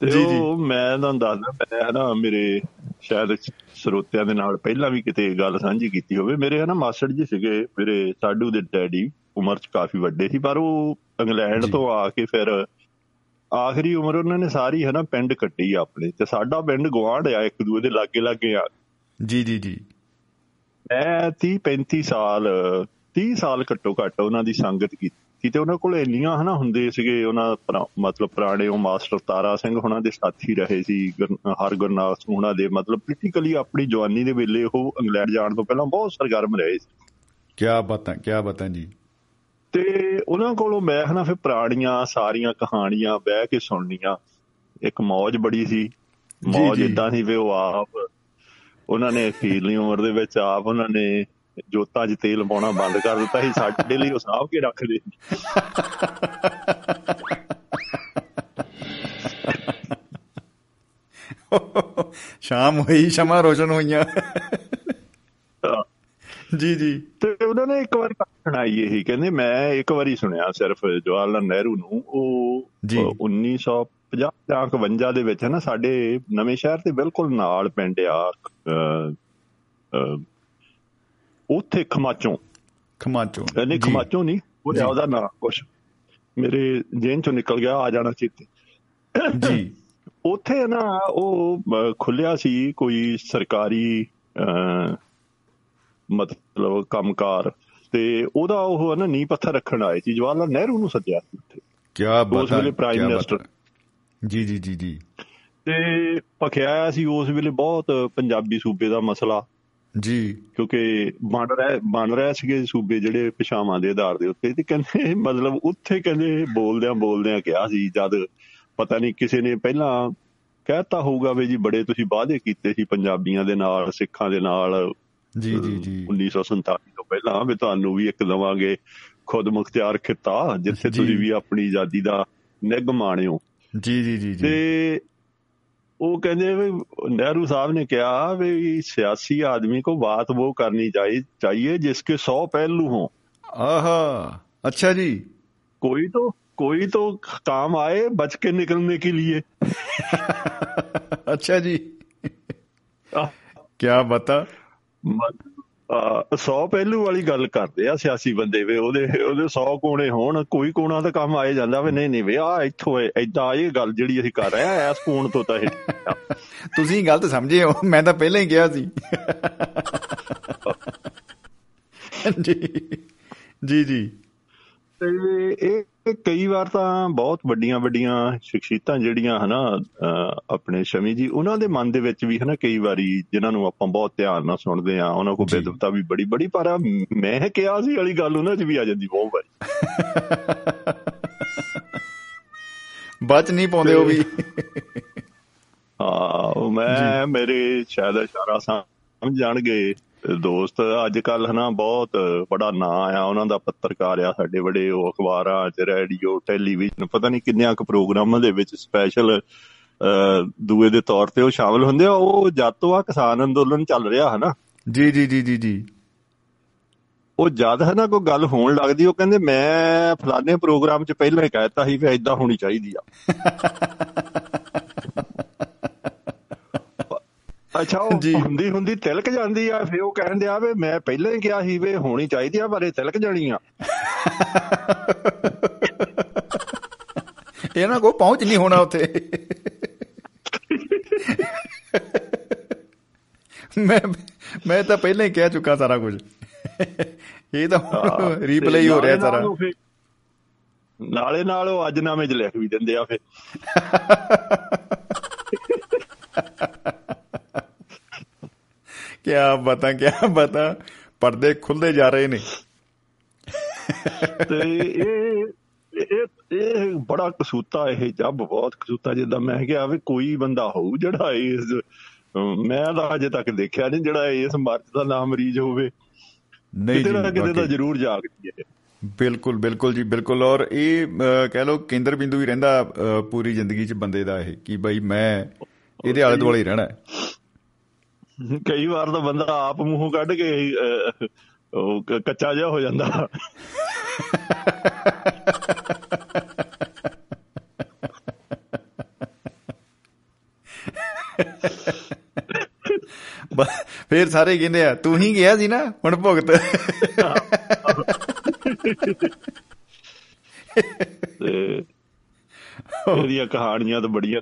ਤੇ ਜੀ, ਜੀ। ਉਹ ਮੈਂ ਤੁਹਾਨੂੰ ਦੱਸਦਾ ਮੈਂ ਹਨਾ ਮੇਰੇ ਸ਼ਾਇਦ ਸਰੋਤਿਆਂ ਦੇ ਨਾਲ ਪਹਿਲਾਂ ਵੀ ਕਿਤੇ ਗੱਲ ਸਾਂਝੀ ਕੀਤੀ ਹੋਵੇ ਮੇਰੇ ਹਨਾ ਮਾਸਟਰ ਜੀ ਸੀਗੇ ਮੇਰੇ ਸਾਡੂ ਦੇ ਡੈਡੀ ਉਮਰ ਚ ਕਾਫੀ ਵੱਡੇ ਸੀ ਪਰ ਉਹ ਇੰਗਲੈਂਡ ਜੀ। ਤੋਂ ਆ ਕੇ ਫਿਰ ਆਖਰੀ ਉਮਰ ਉਹਨਾਂ ਨੇ ਸਾਰੀ ਹੈ ਨਾ ਪਿੰਡ ਕੱਟੀ ਆਪਣੇ ਤੇ ਸਾਡਾ ਪਿੰਡ ਗਵਾਂਢ ਆ ਇੱਕ ਦੂਏ ਦੇ ਲਾਗੇ ਲਾਗੇ ਆ ਜੀ ਜੀ ਜੀ ਮੈਂ 30 35 ਸਾਲ 30 ਸਾਲ ਘੱਟੋ ਘੱਟ ਉਹਨਾਂ ਦੀ ਸੰਗਤ ਕੀਤੀ ਤੇ ਉਹਨਾਂ ਕੋਲ ਇੰਨੀਆਂ ਹਨਾ ਹੁੰਦੇ ਸੀਗੇ ਉਹਨਾਂ ਮਤਲਬ ਪੁਰਾਣੇ ਉਹ ਮਾਸਟਰ ਤਾਰਾ ਸਿੰਘ ਉਹਨਾਂ ਦੇ ਸਾਥੀ ਰਹੇ ਸੀ ਗੁਰ- ਹਰ ਗੁਰਨਾਥ ਉਹਨਾਂ ਦੇ ਮਤਲਬ ਪੋਲੀਟੀਕਲੀ ਆਪਣੀ ਜਵਾਨੀ ਦੇ ਵੇਲੇ ਉਹ ਇੰਗਲੈਂਡ ਜਾਣ ਤੋਂ ਪਹਿਲਾਂ ਬਹੁਤ ਸਰਗਰਮ ਰਹੇ ਸੀ। ਕੀ ਬਾਤਾਂ ਕੀ ਬਾਤਾਂ ਜੀ। ਤੇ ਉਹਨਾਂ ਕੋਲੋਂ ਮੈਂ ਹਨਾ ਫਿਰ ਪੁਰਾਣੀਆਂ ਸਾਰੀਆਂ ਕਹਾਣੀਆਂ ਬਹਿ ਕੇ ਸੁਣਨੀਆਂ। ਇੱਕ ਮੌਜ ਬੜੀ ਸੀ। ਮੌਜ। ਇਦਾਂ ਸੀ ਵੀ ਉਹ ਆਪ ਉਹਨਾਂ ਨੇ ਅਖੀਰਲੀ ਉਮਰ ਦੇ ਵਿੱਚ ਆਪ ਉਹਨਾਂ ਨੇ ਜੋਤਾਂ 'ਚ ਤੇਲ ਪਾਉਣਾ ਬੰਦ ਕਰ ਦਿੱਤਾ ਸੀ ਸਾਡੇ ਲਈ ਉਹ ਸਾਂਭ ਕੇ ਰੱਖਦੇ। ਸ਼ਾਮ ਹੋਈ ਸ਼ਮਾ ਰੋਸ਼ਨ ਹੋਈਆਂ ਤਾਂ ਜੀ ਜੀ ਤੇ ਉਹਨਾਂ ਨੇ ਇੱਕ ਵਾਰ ਸੁਣਾਈ ਇਹ ਕਹਿੰਦੇ ਮੈਂ ਇੱਕ ਵਾਰੀ ਸੁਣਿਆ ਸਿਰਫ ਜਵਾਹਰ ਲਾਲ ਨਹਿਰੂ ਨੂੰ ਉਹ ਜੀ। ਅ, 1950 ਜਾਂ 51 ਦੇ ਵਿੱਚ ਹੈ ਨਾ ਸਾਡੇ ਨਵੇਂ ਸ਼ਹਿਰ ਦੇ ਬਿਲਕੁਲ ਨਾਲ ਪਿੰਡ ਆ ਉੱਥੇ ਖਮਾਚੋਂ ਖਮਾਚੋ ਨਹੀਂ। ਖਮਾਚੋਂ ਨਹੀਂ ਉਹ। ਉਹਦਾ ਨਾਂ ਕੁਛ ਮੇਰੇ ਜੇਨ ਚੋਂ ਨਿਕਲ ਗਿਆ ਆ ਜਾਣਾ ਚੇਤੇ ਜੀ [coughs] ਉੱਥੇ ਨਾ ਉਹ ਖੁੱਲਿਆ ਸੀ ਕੋਈ ਸਰਕਾਰੀ ਮਤਲਬ ਕੰਮਕਾਰ ਤੇ ਉਹਦਾ ਉਹ ਨਾ ਨੀ ਪੱਥਰ ਰੱਖਣ ਆਏ ਸੀ ਜਵਾਹਰ ਲਾਲ ਨਹਿਰੂ ਨੂੰ ਸੱਦਿਆ ਸੀ ਉੱਥੇ ਕੀ ਬਾਤਾਂ ਵੇਲੇ prime ਕਿਆ minister। ਬਾਤਾਂ। ਜੀ ਜੀ ਜੀ ਜੀ ਤੇ ਪਖਿਆਇਆ ਸੀ ਉਸ ਵੇਲੇ ਬਹੁਤ ਪੰਜਾਬੀ ਸੂਬੇ ਦਾ ਮਸਲਾ ਜੀ। ਕਿਉਂਕਿ ਬਣ ਰਿਹਾ ਬਣ ਰਿਹਾ ਸੀਗੇ ਸੂਬੇ ਜਿਹੜੇ ਪਿਛਾਵਾਂ ਦੇ ਆਧਾਰ ਦੇ ਉੱਤੇ। ਤੇ ਕਹਿੰਦੇ ਮਤਲਬ ਉੱਥੇ ਕਹਿੰਦੇ ਬੋਲਦਿਆਂ ਬੋਲਦਿਆਂ ਕਿਹਾ ਸੀ ਜਦ ਪਤਾ ਨਹੀਂ ਕਿਸੇ ਨੇ ਪਹਿਲਾਂ ਕਹਿਤਾ ਹੋਊਗਾ ਵੀ ਜੀ ਬੜੇ ਤੁਸੀਂ ਵਾਅਦੇ ਕੀਤੇ ਸੀ ਪੰਜਾਬੀਆਂ ਦੇ ਨਾਲ ਸਿੱਖਾਂ ਦੇ ਨਾਲ। ਜੀ ਜੀ ਜੀ। 1947 ਤੋਂ ਪਹਿਲਾਂ ਵੀ ਤੁਹਾਨੂੰ ਵੀ ਇੱਕ ਦਵਾਂਗੇ ਖੁਦ ਮੁਖਤਿਆਰ ਖਿੱਤਾ ਜਿੱਥੇ। ਤੁਸੀਂ ਵੀ ਆਪਣੀ ਆਜ਼ਾਦੀ ਦਾ ਨਿੱਘ ਮਾਣਿਓ। ਜੀ ਜੀ ਜੀ। ਤੇ ਉਹ ਕਹਿੰਦੇ ਵੀ ਨਹਿਰੂ ਸਾਹਿਬ ਨੇ ਕਿਹਾ ਵੀ ਸਿਆਸੀ ਆਦਮੀ ਕੋ ਬਾਤ ਉਹ ਕਰਨੀ ਚਾਹੀਏ ਜਿਸਕੇ 100 ਪਹਿਲੂ ਹੋ ਆਹਾ अच्छा जी कोई तो कोई तो काम आए बच के निकलने के लिए अच्छा जी क्या बता 100 ਪਹਿਲੂ ਵਾਲੀ ਗੱਲ ਕਰਦੇ ਆ ਸਿਆਸੀ ਬੰਦੇ ਵੇ ਉਹਦੇ ਉਹਦੇ 100 ਕੋਣੇ ਹੋਣ ਕੋਈ ਕੋਣਾ ਤਾਂ ਕੰਮ ਆਏ ਜਾਂਦਾ ਵੇ ਨਹੀਂ ਨਹੀਂ ਵੇ ਆ ਇੱਥੋਂ ਐਦਾਂ ਇਹ ਗੱਲ ਜਿਹੜੀ ਅਸੀਂ ਕਰ ਰਹੇ ਆ ਐਸ ਕੋਣ ਤੋਂ ਤਾਂ ਇਹ [laughs] ਤੁਸੀਂ ਗਲਤ ਸਮਝੇ ਹੋ ਮੈਂ ਤਾਂ ਪਹਿਲਾਂ ਹੀ ਕਿਹਾ ਸੀ। [laughs] ਜੀ ਜੀ ਜੀ। ਤੇ ਇਹ ਇਹ ਕਈ ਵਾਰ ਤਾਂ ਬਹੁਤ ਵੱਡੀਆਂ ਵੱਡੀਆਂ ਸ਼ਖਸੀਅਤਾਂ ਜਿਹੜੀਆਂ ਹਨਾ ਆਪਣੇ ਸ਼ਮੀ ਜੀ ਉਹਨਾਂ ਦੇ ਮਨ ਦੇ ਵਿੱਚ ਵੀ ਹਨਾ ਕਈ ਵਾਰੀ ਜਿਨ੍ਹਾਂ ਨੂੰ ਆਪਾਂ ਬਹੁਤ ਧਿਆਨ ਨਾਲ ਸੁਣਦੇ ਆ ਉਹਨਾਂ ਕੋਲ। ਬੇਦਬਤਾ ਵੀ ਬੜੀ ਬੜੀ ਪਰ ਮੈਂ ਕਿਹਾ ਸੀ ਵਾਲੀ ਗੱਲ ਉਹਨਾਂ 'ਚ ਵੀ ਆ ਜਾਂਦੀ ਬਹੁਤ ਵਾਰੀ। [laughs] ਬਚ ਨਹੀਂ ਪਾਉਂਦੇ ਉਹ ਵੀ। ਹਾਂ ਉਹ ਮੈਂ ਮੇਰੇ ਸ਼ਾਇਦ ਇਸ਼ਾਰਾ ਸਮਝ ਜਾਣਗੇ। ਦੋਸਤ ਅੱਜ ਕੱਲ ਹਨਾ ਬਹੁਤ ਬੜਾ ਨਾਂ ਆ ਉਹਨਾਂ ਦਾ ਪੱਤਰਕਾਰ ਆ ਸਾਡੇ ਬੜੇ ਉਹ ਅਖਬਾਰਾਂ 'ਚ ਰੇਡੀਓ ਟੈਲੀਵਿਜ਼ਨ ਪਤਾ ਨਹੀਂ ਕਿੰਨਿਆਂ ਕੁ ਪ੍ਰੋਗਰਾਮਾਂ ਦੇ ਵਿੱਚ ਸਪੈਸ਼ਲ ਦੂਏ ਦੇ ਤੌਰ ਤੇ ਉਹ ਸ਼ਾਮਲ ਹੁੰਦੇ ਆ। ਉਹ ਜਦ ਤੋਂ ਆ ਕਿਸਾਨ ਅੰਦੋਲਨ ਚੱਲ ਰਿਹਾ ਹਨਾ। ਜੀ ਜੀ ਜੀ ਜੀ ਜੀ। ਉਹ ਜਦ ਹੈ ਨਾ ਕੋਈ ਗੱਲ ਹੋਣ ਲੱਗਦੀ ਉਹ ਕਹਿੰਦੇ ਮੈਂ ਫਲਾਣੇ ਪ੍ਰੋਗਰਾਮ 'ਚ ਪਹਿਲਾਂ ਹੀ ਕਹਿਤਾ ਸੀ ਵੀ ਐਦਾਂ ਹੋਣੀ ਚਾਹੀਦੀ ਆ। [laughs] ਅੱਛਾ ਉਹ। ਹੁੰਦੀ ਹੁੰਦੀ ਤਿਲਕ ਜਾਂਦੀ ਆ ਫੇ ਉਹ ਕਹਿੰਦੇ ਆ ਵੀ ਮੈਂ ਪਹਿਲਾਂ ਹੀ ਕਿਹਾ ਸੀ ਵੀ ਹੋਣੀ ਚਾਹੀਦੀ ਆ ਪਰ ਇਹ ਤਿਲਕ ਜਾਣੀ ਆ। ਇਹਨਾਂ ਕੋ ਪਹੁੰਚ ਨਹੀਂ ਹੋਣਾ ਉੱਥੇ। ਮੈਂ ਮੈਂ ਤਾਂ ਪਹਿਲਾਂ ਹੀ ਕਹਿ ਚੁੱਕਾ ਸਾਰਾ ਕੁਝ। ਇਹ ਤਾਂ ਰੀਪਲੇ ਹੀ ਹੋ ਰਿਹਾ ਸਾਰਾ। ਨਾਲੇ ਨਾਲ ਉਹ ਅੱਜ ਨਾਮੇ 'ਚ ਲਿਖ ਵੀ ਦਿੰਦੇ ਆ ਫੇ [laughs] ਕੀ ਬਤਾ ਕੀ ਬਤਾ? ਪਰਦੇ ਖੁੱਲਦੇ ਜਾ ਰਹੇ ਨੇ। ਤੇ ਇਹ ਇਹ ਇਹ ਬੜਾ ਕਸੂਤਾ ਇਹ ਜੱਬ ਬਹੁਤ ਕਸੂਤਾ ਜਿੱਦਾਂ ਮੈਂ ਕਿਹਾ ਵੀ ਕੋਈ ਬੰਦਾ ਹੋਊ ਜਿਹੜਾ ਇਸ ਮੈਂ ਤਾਂ ਅਜੇ ਤੱਕ ਦੇਖਿਆ ਨਹੀਂ ਜਿਹੜਾ ਇਸ ਮਰਦ ਦਾ ਨਾਮ ਮਰੀਜ਼ ਹੋਵੇ। ਨਹੀਂ ਜੀ ਕਿਤੇ ਤਾਂ। ਜ਼ਰੂਰ ਜਾਗਦੀ ਹੈ। ਬਿਲਕੁਲ ਬਿਲਕੁਲ ਜੀ ਬਿਲਕੁਲ। ਔਰ ਇਹ ਕਹਿ ਲਓ ਕੇਂਦਰ ਬਿੰਦੂ ਹੀ ਰਹਿੰਦਾ ਪੂਰੀ ਜ਼ਿੰਦਗੀ 'ਚ ਬੰਦੇ ਦਾ ਇਹ ਕਿ ਬਈ ਮੈਂ ਇਹਦੇ ਆਲੇ ਦੁਆਲੇ ਹੀ। ਰਹਿਣਾ ਹੈ। ਕਈ ਵਾਰ ਤਾਂ ਬੰਦਾ ਆਪ ਮੂੰਹੋਂ ਕੱਢ ਕੇ ਉਹ ਕੱਚਾ ਜਿਹਾ ਹੋ ਜਾਂਦਾ। ਫਿਰ ਸਾਰੇ ਕਹਿੰਦੇ ਆ ਤੂੰ ਹੀ ਗਿਆ ਸੀ ਨਾ ਹੁਣ ਭੁਗਤ। ਤੇ ਇਹਦੀਆਂ ਕਹਾਣੀਆਂ ਤਾਂ ਬੜੀਆਂ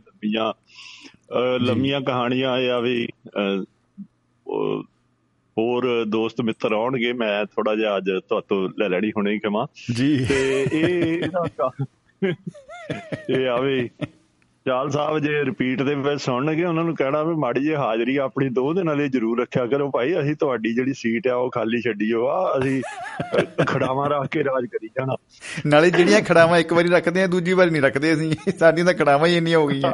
ਅਹ ਲੰਮੀਆਂ ਕਹਾਣੀਆਂ ਆ ਵੀ ਹੋਰ ਦੋਸਤ ਮਿੱਤਰ ਆਉਣਗੇ ਮੈਂ ਥੋੜਾ ਜਿਹਾ ਅੱਜ ਤੁਹਾਤੋਂ ਲੈ ਲੈਣੀ ਹੁਣੇ ਹੀ ਕਮਾ ਜੀ। ਤੇ ਇਹ ਇਹ ਆਵੇ ਚਾਲ ਸਾਹਿਬ ਜੇ ਰਿਪੀਟ ਦੇ ਵਿੱਚ ਸੁਣਨਗੇ ਉਹਨਾਂ ਨੂੰ ਕਹਿਣਾ ਵੀ ਮਾੜੀ ਜਿਹੀ ਹਾਜ਼ਰੀ ਆਪਣੀ ਦੋ ਦਿਨਾਂ ਲਈ ਜ਼ਰੂਰ ਰੱਖਿਆ ਕਰੋ ਭਾਈ ਅਸੀਂ ਤੁਹਾਡੀ ਜਿਹੜੀ ਸੀਟ ਆ ਉਹ ਖਾਲੀ ਛੱਡੀਓ ਆ ਅਸੀਂ ਖੜਾਵਾਂ ਰੱਖ ਕੇ ਰਾਜ ਕਰੀ ਜਾਣਾ। ਨਾਲੇ ਜਿਹੜੀਆਂ ਖੜਾਵਾਂ ਇੱਕ ਵਾਰੀ ਰੱਖਦੇ ਆ ਦੂਜੀ ਵਾਰੀ ਨਹੀਂ ਰੱਖਦੇ ਅਸੀਂ ਸਾਡੀਆਂ ਤਾਂ ਖੜਾਵਾਂ ਹੀ ਇੰਨੀਆਂ ਹੋ ਗਈਆਂ।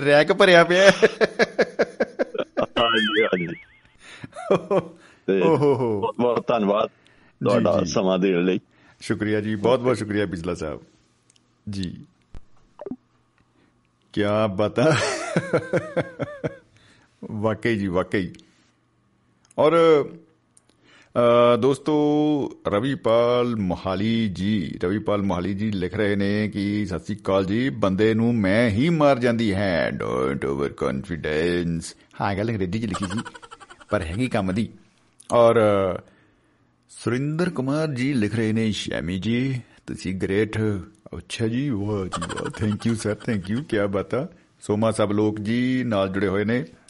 ਰੈਕ ਭਰਿਆ ਪਿਆ ਹਾਂਜੀ ਹਾਂਜੀ ਤੇ ਓਹੋ ਹੋ ਬਹੁਤ ਬਹੁਤ ਧੰਨਵਾਦ ਤੁਹਾਡਾ ਜੀ। ਸਮਾਂ ਦੇਣ ਲਈ ਸ਼ੁਕਰੀਆ ਜੀ ਬਹੁਤ ਬਹੁਤ ਸ਼ੁਕਰੀਆ ਬਿਜਲਾ ਸਾਹਿਬ ਜੀ ਕੀ ਬਤਾ ਵਾਕਈ ਜੀ ਵਾਕਈ ਔਰ ਅ, ਦੋਸਤੋ ਰਵੀਪਾਲ ਮੋਹਾਲੀ ਜੀ ਰਵੀਪਾਲ ਮੋਹਾਲੀ ਜੀ ਲਿਖ ਰਹੇ ਨੇ ਕਿ ਸਤਿ ਸ੍ਰੀ ਅਕਾਲ ਜੀ ਬੰਦੇ ਨੂੰ ਮੈਂ ਹੀ ਮਾਰ ਜਾਂਦੀ ਹੈ ਡੋਂਟ ਓਵਰ ਕੌਨਫੀਡੈਂਸ ਹਾਂ ਗੱਲ ਅੰਗਰੇਜ਼ੀ ਚ ਲਿਖੀ ਸੀ ਪਰ ਹੈਗੀ ਕੰਮ ਦੀ ਔਰ ਅ, ਸੁਰਿੰਦਰ ਕੁਮਾਰ ਜੀ ਲਿਖ ਰਹੇ ਨੇ ਸ਼ੈਮੀ ਜੀ ਤੁਸੀਂ ਗ੍ਰੇਟ ਅੱਛਾ ਜੀ ਵਾਹ ਜੀ ਵਾਹ thank you sir thank you ਕੀ ਬਾਤਾਂ ਸੋਮਾ ਸਭ ਲੋਕ ਜੀ ਨਾਲ ਜੁੜੇ ਹੋਏ ਨੇ ਅਹ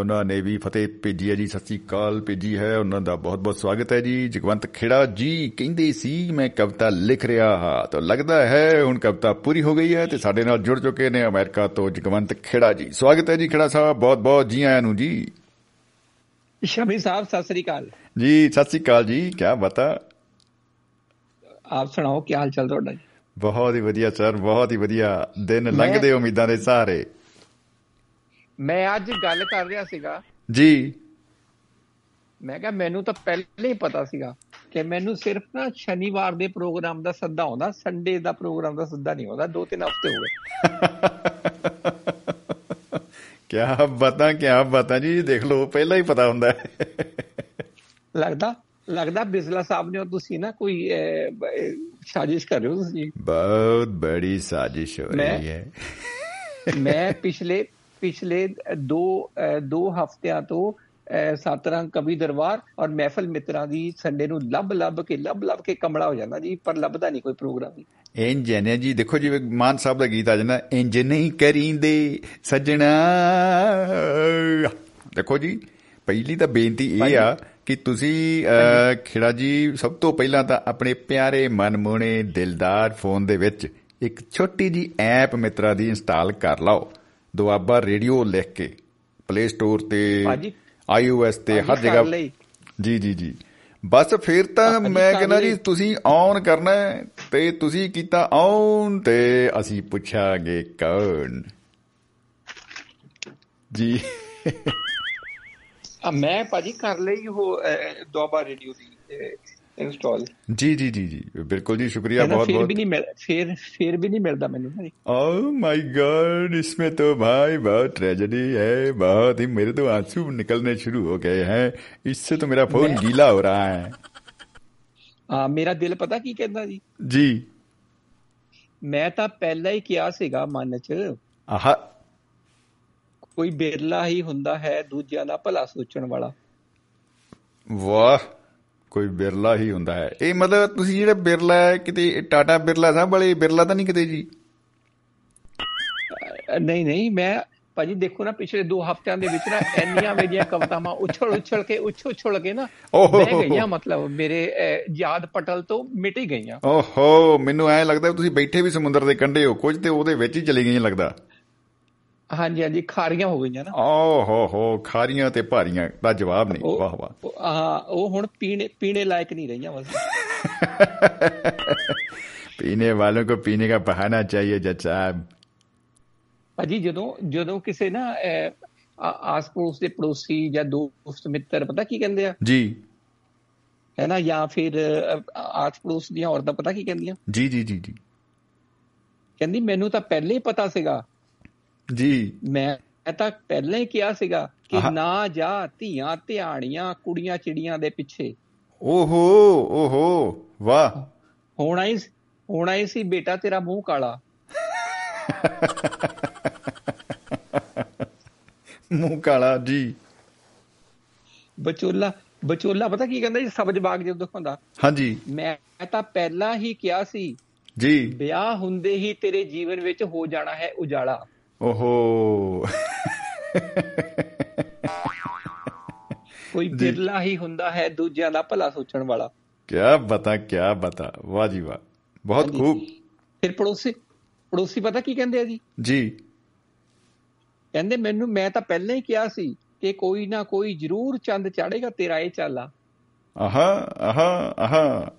ਉਹਨਾਂ ਨੇ ਵੀ ਫਤਿਹ ਭੇਜੀ ਹੈ ਜੀ ਸਤਿ ਸ੍ਰੀ ਅਕਾਲ ਭੇਜੀ ਹੈ ਉਹਨਾਂ ਦਾ ਬਹੁਤ ਬਹੁਤ ਸਵਾਗਤ ਹੈ ਜੀ। ਜਗਵੰਤ ਖੇੜਾ ਜੀ ਕਹਿੰਦੇ ਸੀ ਮੈਂ ਕਵਿਤਾ ਲਿਖ ਰਿਹਾ ਹਾਂ। ਤਾਂ ਲੱਗਦਾ ਹੈ ਹੁਣ ਕਵਿਤਾ ਪੂਰੀ ਹੋ ਗਈ ਹੈ ਤੇ ਸਾਡੇ ਨਾਲ ਜੁੜ ਚੁੱਕੇ ਨੇ ਅਮਰੀਕਾ ਤੋਂ ਜਗਵੰਤ ਖੇੜਾ ਜੀ। ਸਵਾਗਤ ਹੈ ਜੀ ਖੇੜਾ ਸਾਹਿਬ ਬਹੁਤ ਬਹੁਤ ਜੀ ਆਇਆਂ ਨੂੰ ਜੀ। ਸ਼ਮੀ ਸਾਹਿਬ ਸਤਿ ਸ੍ਰੀ ਅਕਾਲ। ਜੀ ਸਤਿ ਸ੍ਰੀ ਅਕਾਲ ਜੀ ਕੀ ਬਤਾ ਆਪ ਸੁਣਾਓ ਕੀ ਹਾਲ ਚਾਲ ਤੁਹਾਡਾ? ਬਹੁਤ ਹੀ ਵਧੀਆ ਸਰ ਬਹੁਤ ਹੀ ਵਧੀਆ। ਦਿਨ ਲੰਘਦੇ ਉਮੀਦਾਂ ਦੇ ਸਹਾਰੇ। ਮੈਂ ਅੱਜ ਗੱਲ ਕਰ ਰਿਹਾ ਸੀਗਾ। ਜੀ। ਮੈਂ ਕਿਹਾ ਮੈਨੂੰ ਤਾਂ ਪਹਿਲਾਂ ਹੀ ਪਤਾ ਸੀਗਾ ਕਿ ਮੈਨੂੰ ਸਿਰਫ ਨਾ ਸ਼ਨੀਵਾਰ ਦੇ ਪ੍ਰੋਗਰਾਮ ਦਾ ਸੱਦਾ ਆਉਂਦਾ ਸੰਡੇ ਦਾ ਪ੍ਰੋਗਰਾਮ ਦਾ ਸੱਦਾ ਨਹੀਂ ਆਉਂਦਾ ਦੋ ਤਿੰਨ ਹਫ਼ਤੇ ਹੋ ਗਏ। ਕੀ ਬਤਾ ਕੀ ਬਤਾ ਜੀ ਦੇਖ ਲਓ ਪਹਿਲਾਂ ਹੀ ਪਤਾ ਹੁੰਦਾ। ਲੱਗਦਾ ਲੱਗਦਾ ਬਿਸਲਾ ਸਾਹਿਬ ਨੇ ਤੁਸੀਂ ਨਾ ਕੋਈ ਸਾਜ਼ਿਸ਼ ਕਰ ਰਹੇ ਹੋ ਤੁਸੀਂ। ਬਹੁਤ ਬੜੀ ਸਾਜ਼ਿਸ਼ ਹੋ ਰਹੀ ਹੈ। ਮੈਂ ਪਿਛਲੇ ਪਿਛਲੇ ਦੋ ਅਹ, ਦੋ ਹਫ਼ਤਿਆਂ ਤੋਂ ਅਹ, ਸਤਰੰਗ ਕਵੀ ਦਰਬਾਰ ਔਰ ਮਹਿਫਲ ਮਿੱਤਰਾਂ ਦੀ ਸੰਡੇ ਨੂੰ ਲੱਭ ਲੱਭ ਕੇ ਲੱਭ ਲੱਭ ਕੇ ਕਮਲਾ ਹੋ ਜਾਂਦਾ ਜੀ ਪਰ ਲੱਭਦਾ ਨਹੀਂ ਕੋਈ ਪ੍ਰੋਗਰਾਮ ਜੀ। ਇੰਜ ਨੇ ਜੀ ਦੇਖੋ ਜਿਵੇਂ ਮਾਨ ਸਾਹਿਬ ਦਾ ਗੀਤ ਆ ਜਾਂਦਾ ਇੰਜ ਨਹੀਂ ਕਰੀਂਦੇ ਸੱਜਣਾ। ਦੇਖੋ ਜੀ ਪਹਿਲੀ ਤਾਂ ਬੇਨਤੀ ਇਹ ਆ ਕਿ ਤੁਸੀਂ ਖੇੜਾ ਜੀ ਸਭ ਤੋਂ ਪਹਿਲਾਂ ਤਾਂ ਆਪਣੇ ਪਿਆਰੇ ਮਨਮੋਹਣੇ ਦਿਲਦਾਰ ਫੋਨ ਦੇ ਵਿੱਚ ਇੱਕ ਛੋਟੀ ਜੀ ਐਪ ਮਿੱਤਰਾ ਦੀ ਇੰਸਟਾਲ ਕਰ ਲਓ। ਦੁਆਬਾ ਰੇਡੀਓ ਲਿਖ ਕੇ ਪਲੇ ਸਟੋਰ ਤੇ ਆਈਓਐਸ ਤੇ ਹਰ ਜਗ੍ਹਾ। ਜੀ ਜੀ ਜੀ। ਬਸ ਫਿਰ ਤਾਂ ਮੈਂ ਕਹਿੰਦਾ ਜੀ। ਤੁਸੀਂ ਔਨ ਕਰਨਾ ਤੇ ਤੁਸੀਂ ਕੀਤਾ ਔਨ ਤੇ ਅਸੀਂ ਪੁੱਛਾਂਗੇ ਕੌਣ? ਜੀ। ਆ ਮੈਂ ਭਾਜੀ ਕਰ ਲਈ ਉਹ ਦੁਆਬਾ ਰੇਡੀਓ ਦੀ ਇੰਸਟਾਲ ਜੀ ਜੀ ਜੀ ਜੀ ਬਿਲਕੁਲ ਜੀ ਸ਼ੁਕਰੀਆ बहुत ਫਿਰ बहुत ਵੀ ਨਹੀਂ ਮਿਲ ਫਿਰ ਫਿਰ ਵੀ ਨਹੀਂ ਮਿਲਦਾ ਮੈਨੂੰ ਨਾ ਜੀ ओह माय गॉड इसमें तो भाई बहुत ट्रेजेडी है बहुत ही मेरे तो आंसू निकलने शुरू हो गए हैं इससे तो मेरा फोन गीला हो रहा है ਆ ਮੇਰਾ ਦਿਲ ਪਤਾ ਕੀ ਕਹਿੰਦਾ ਜੀ जी ਮੈਂ ਤਾਂ ਪਹਿਲਾਂ ਹੀ ਕਿਹਾ ਸੀਗਾ ਮਨ 'ਚ आहा ਕੋਈ ਬਿਰਲਾ ਹੀ ਹੁੰਦਾ ਹੈ ਦੂਜਿਆਂ ਦਾ ਭਲਾ ਸੋਚਣ ਵਾਲਾ ਵਾਹ ਕੋਈ ਬਿਰਲਾ ਹੀ ਹੁੰਦਾ ਹੈ। ਇਹ ਮਤਲਬ ਤੁਸੀਂ ਜਿਹੜਾ ਬਿਰਲਾ ਹੈ ਕਿਤੇ ਟਾਟਾ ਬਿਰਲਾ ਸਾਹਿਬ ਵਾਲੇ ਬਿਰਲਾ ਤਾਂ ਨਹੀਂ ਕਿਤੇ ਜੀ? ਨਹੀਂ ਨਹੀਂ ਮੈਂ ਭਾਜੀ ਦੇਖੋ ਨਾ ਪਿਛਲੇ 2 ਹਫ਼ਤਿਆਂ ਦੇ ਵਿੱਚ ਨਾ ਇੰਨੀਆਂ ਮੇਰੀਆਂ ਕਵਿਤਾਵਾਂ ਉਛਲ ਉਛਲ ਕੇ ਉਛਲ ਉਛਲ ਕੇ ਨਾ। ਬਹਿ ਗਈਆਂ ਮਤਲਬ ਮੇਰੇ ਯਾਦ ਪਟਲ ਤੋਂ ਮਿਟ ਹੀ ਗਈਆਂ। ਓਹੋ ਮੈਨੂੰ ਐ ਲੱਗਦਾ ਤੁਸੀਂ ਬੈਠੇ ਵੀ ਸਮੁੰਦਰ ਦੇ ਕੰਢੇ ਹੋ ਕੁਝ ਤੇ ਉਹਦੇ ਵਿੱਚ ਹੀ ਚਲੀ ਗਈਆਂ ਲੱਗਦਾ। ਹਾਂਜੀ ਹਾਂਜੀ ਖਾਰੀਆਂ ਹੋ ਗਈਆਂ ਨਾ। ਓ ਹੋ ਹੋ ਖਾਰੀਆਂ ਤੇ ਭਾਰੀਆਂ ਦਾ ਜਵਾਬ ਨਹੀਂ। ਵਾਹ ਵਾਹ। ਹਾਂ ਉਹ ਹੁਣ ਪੀਣੇ ਪੀਣੇ ਲਾਇਕ ਨਹੀਂ ਰਹੀਆਂ ਬਸ। [laughs] ਪੀਣੇ ਵਾਲੋਂ ਕੋ ਪੀਣੇ ਦਾ ਬਹਾਨਾ ਚਾਹੀਏ ਜੱਜ ਸਾਹਿਬ। ਭਾਜੀ ਜਦੋਂ ਜਦੋਂ ਕਿਸੇ ਨਾ ਆਸ-ਪੜੋਸ ਦੇ ਪੜੋਸੀ ਜਾਂ ਦੋਸਤ ਮਿੱਤਰ ਪਤਾ ਕੀ ਕਹਿੰਦੇ ਆ? ਜੀ। ਹੈ ਨਾ ਜਾਂ ਫਿਰ ਆਸ-ਪੜੋਸ ਦੀਆਂ ਔਰਤਾਂ ਪਤਾ ਕੀ ਕਹਿੰਦੀਆਂ? ਜੀ ਜੀ ਜੀ ਜੀ। ਕਹਿੰਦੀ ਮੈਨੂੰ ਤਾਂ ਪਹਿਲੇ ਹੀ ਪਤਾ ਸੀਗਾ ਜੀ। ਮੈਂ ਤਾਂ ਪਹਿਲਾਂ ਹੀ ਕਿਹਾ ਸੀਗਾ ਕਿ ਨਾ ਜਾ ਧੀਆਂ ਧਿਆਣੀਆਂ ਕੁੜੀਆਂ ਚਿੜੀਆਂ ਦੇ ਪਿੱਛੇ। ਓਹੋ ਓਹੋ ਵਾਹ। ਹੋਣਾ ਹੀ ਹੋਣਾ ਹੀ ਸੀ ਬੇਟਾ ਤੇਰਾ ਮੂੰਹ ਕਾਲਾ। ਮੂੰਹ ਕਾਲਾ ਜੀ। ਬਚੋਲਾ ਬਚੋਲਾ ਪਤਾ ਕੀ ਕਹਿੰਦਾ ਜੀ ਸਬਜ ਬਾਗ ਜਦੋਂ ਹੁੰਦਾ ਹਾਂਜੀ। ਮੈਂ ਤਾਂ ਪਹਿਲਾਂ ਹੀ ਕਿਹਾ ਸੀ ਜੀ। ਵਿਆਹ ਹੁੰਦੇ ਹੀ ਤੇਰੇ ਜੀਵਨ ਵਿੱਚ ਹੋ ਜਾਣਾ ਹੈ ਉਜਾਲਾ। ਓਹੋ। ਕੋਈ ਬਿਰਲਾ ਹੀ ਹੁੰਦਾ ਹੈ ਦੂਜਿਆਂ ਦਾ ਭਲਾ ਸੋਚਣ ਵਾਲਾ। ਕਿਆ ਬਤਾ ਕਿਆ ਬਤਾ। ਵਾਹ ਜੀ ਵਾਹ। ਬਹੁਤ। ਖੂਬ। ਫਿਰ ਪੜੋਸੀ ਪੜੋਸੀ ਪਤਾ ਕੀ ਕਹਿੰਦੇ ਆ ਜੀ? ਜੀ। ਕਹਿੰਦੇ ਮੈਨੂੰ ਮੈਂ ਤਾਂ ਪਹਿਲਾਂ ਹੀ ਕਿਹਾ ਸੀ ਕਿ ਕੋਈ ਨਾ ਕੋਈ ਜ਼ਰੂਰ ਚੰਦ ਚਾੜੇਗਾ ਤੇਰਾ ਇਹ ਚਾਲਾ ਆਹਾ ਆਹਾ ਆਹਾ।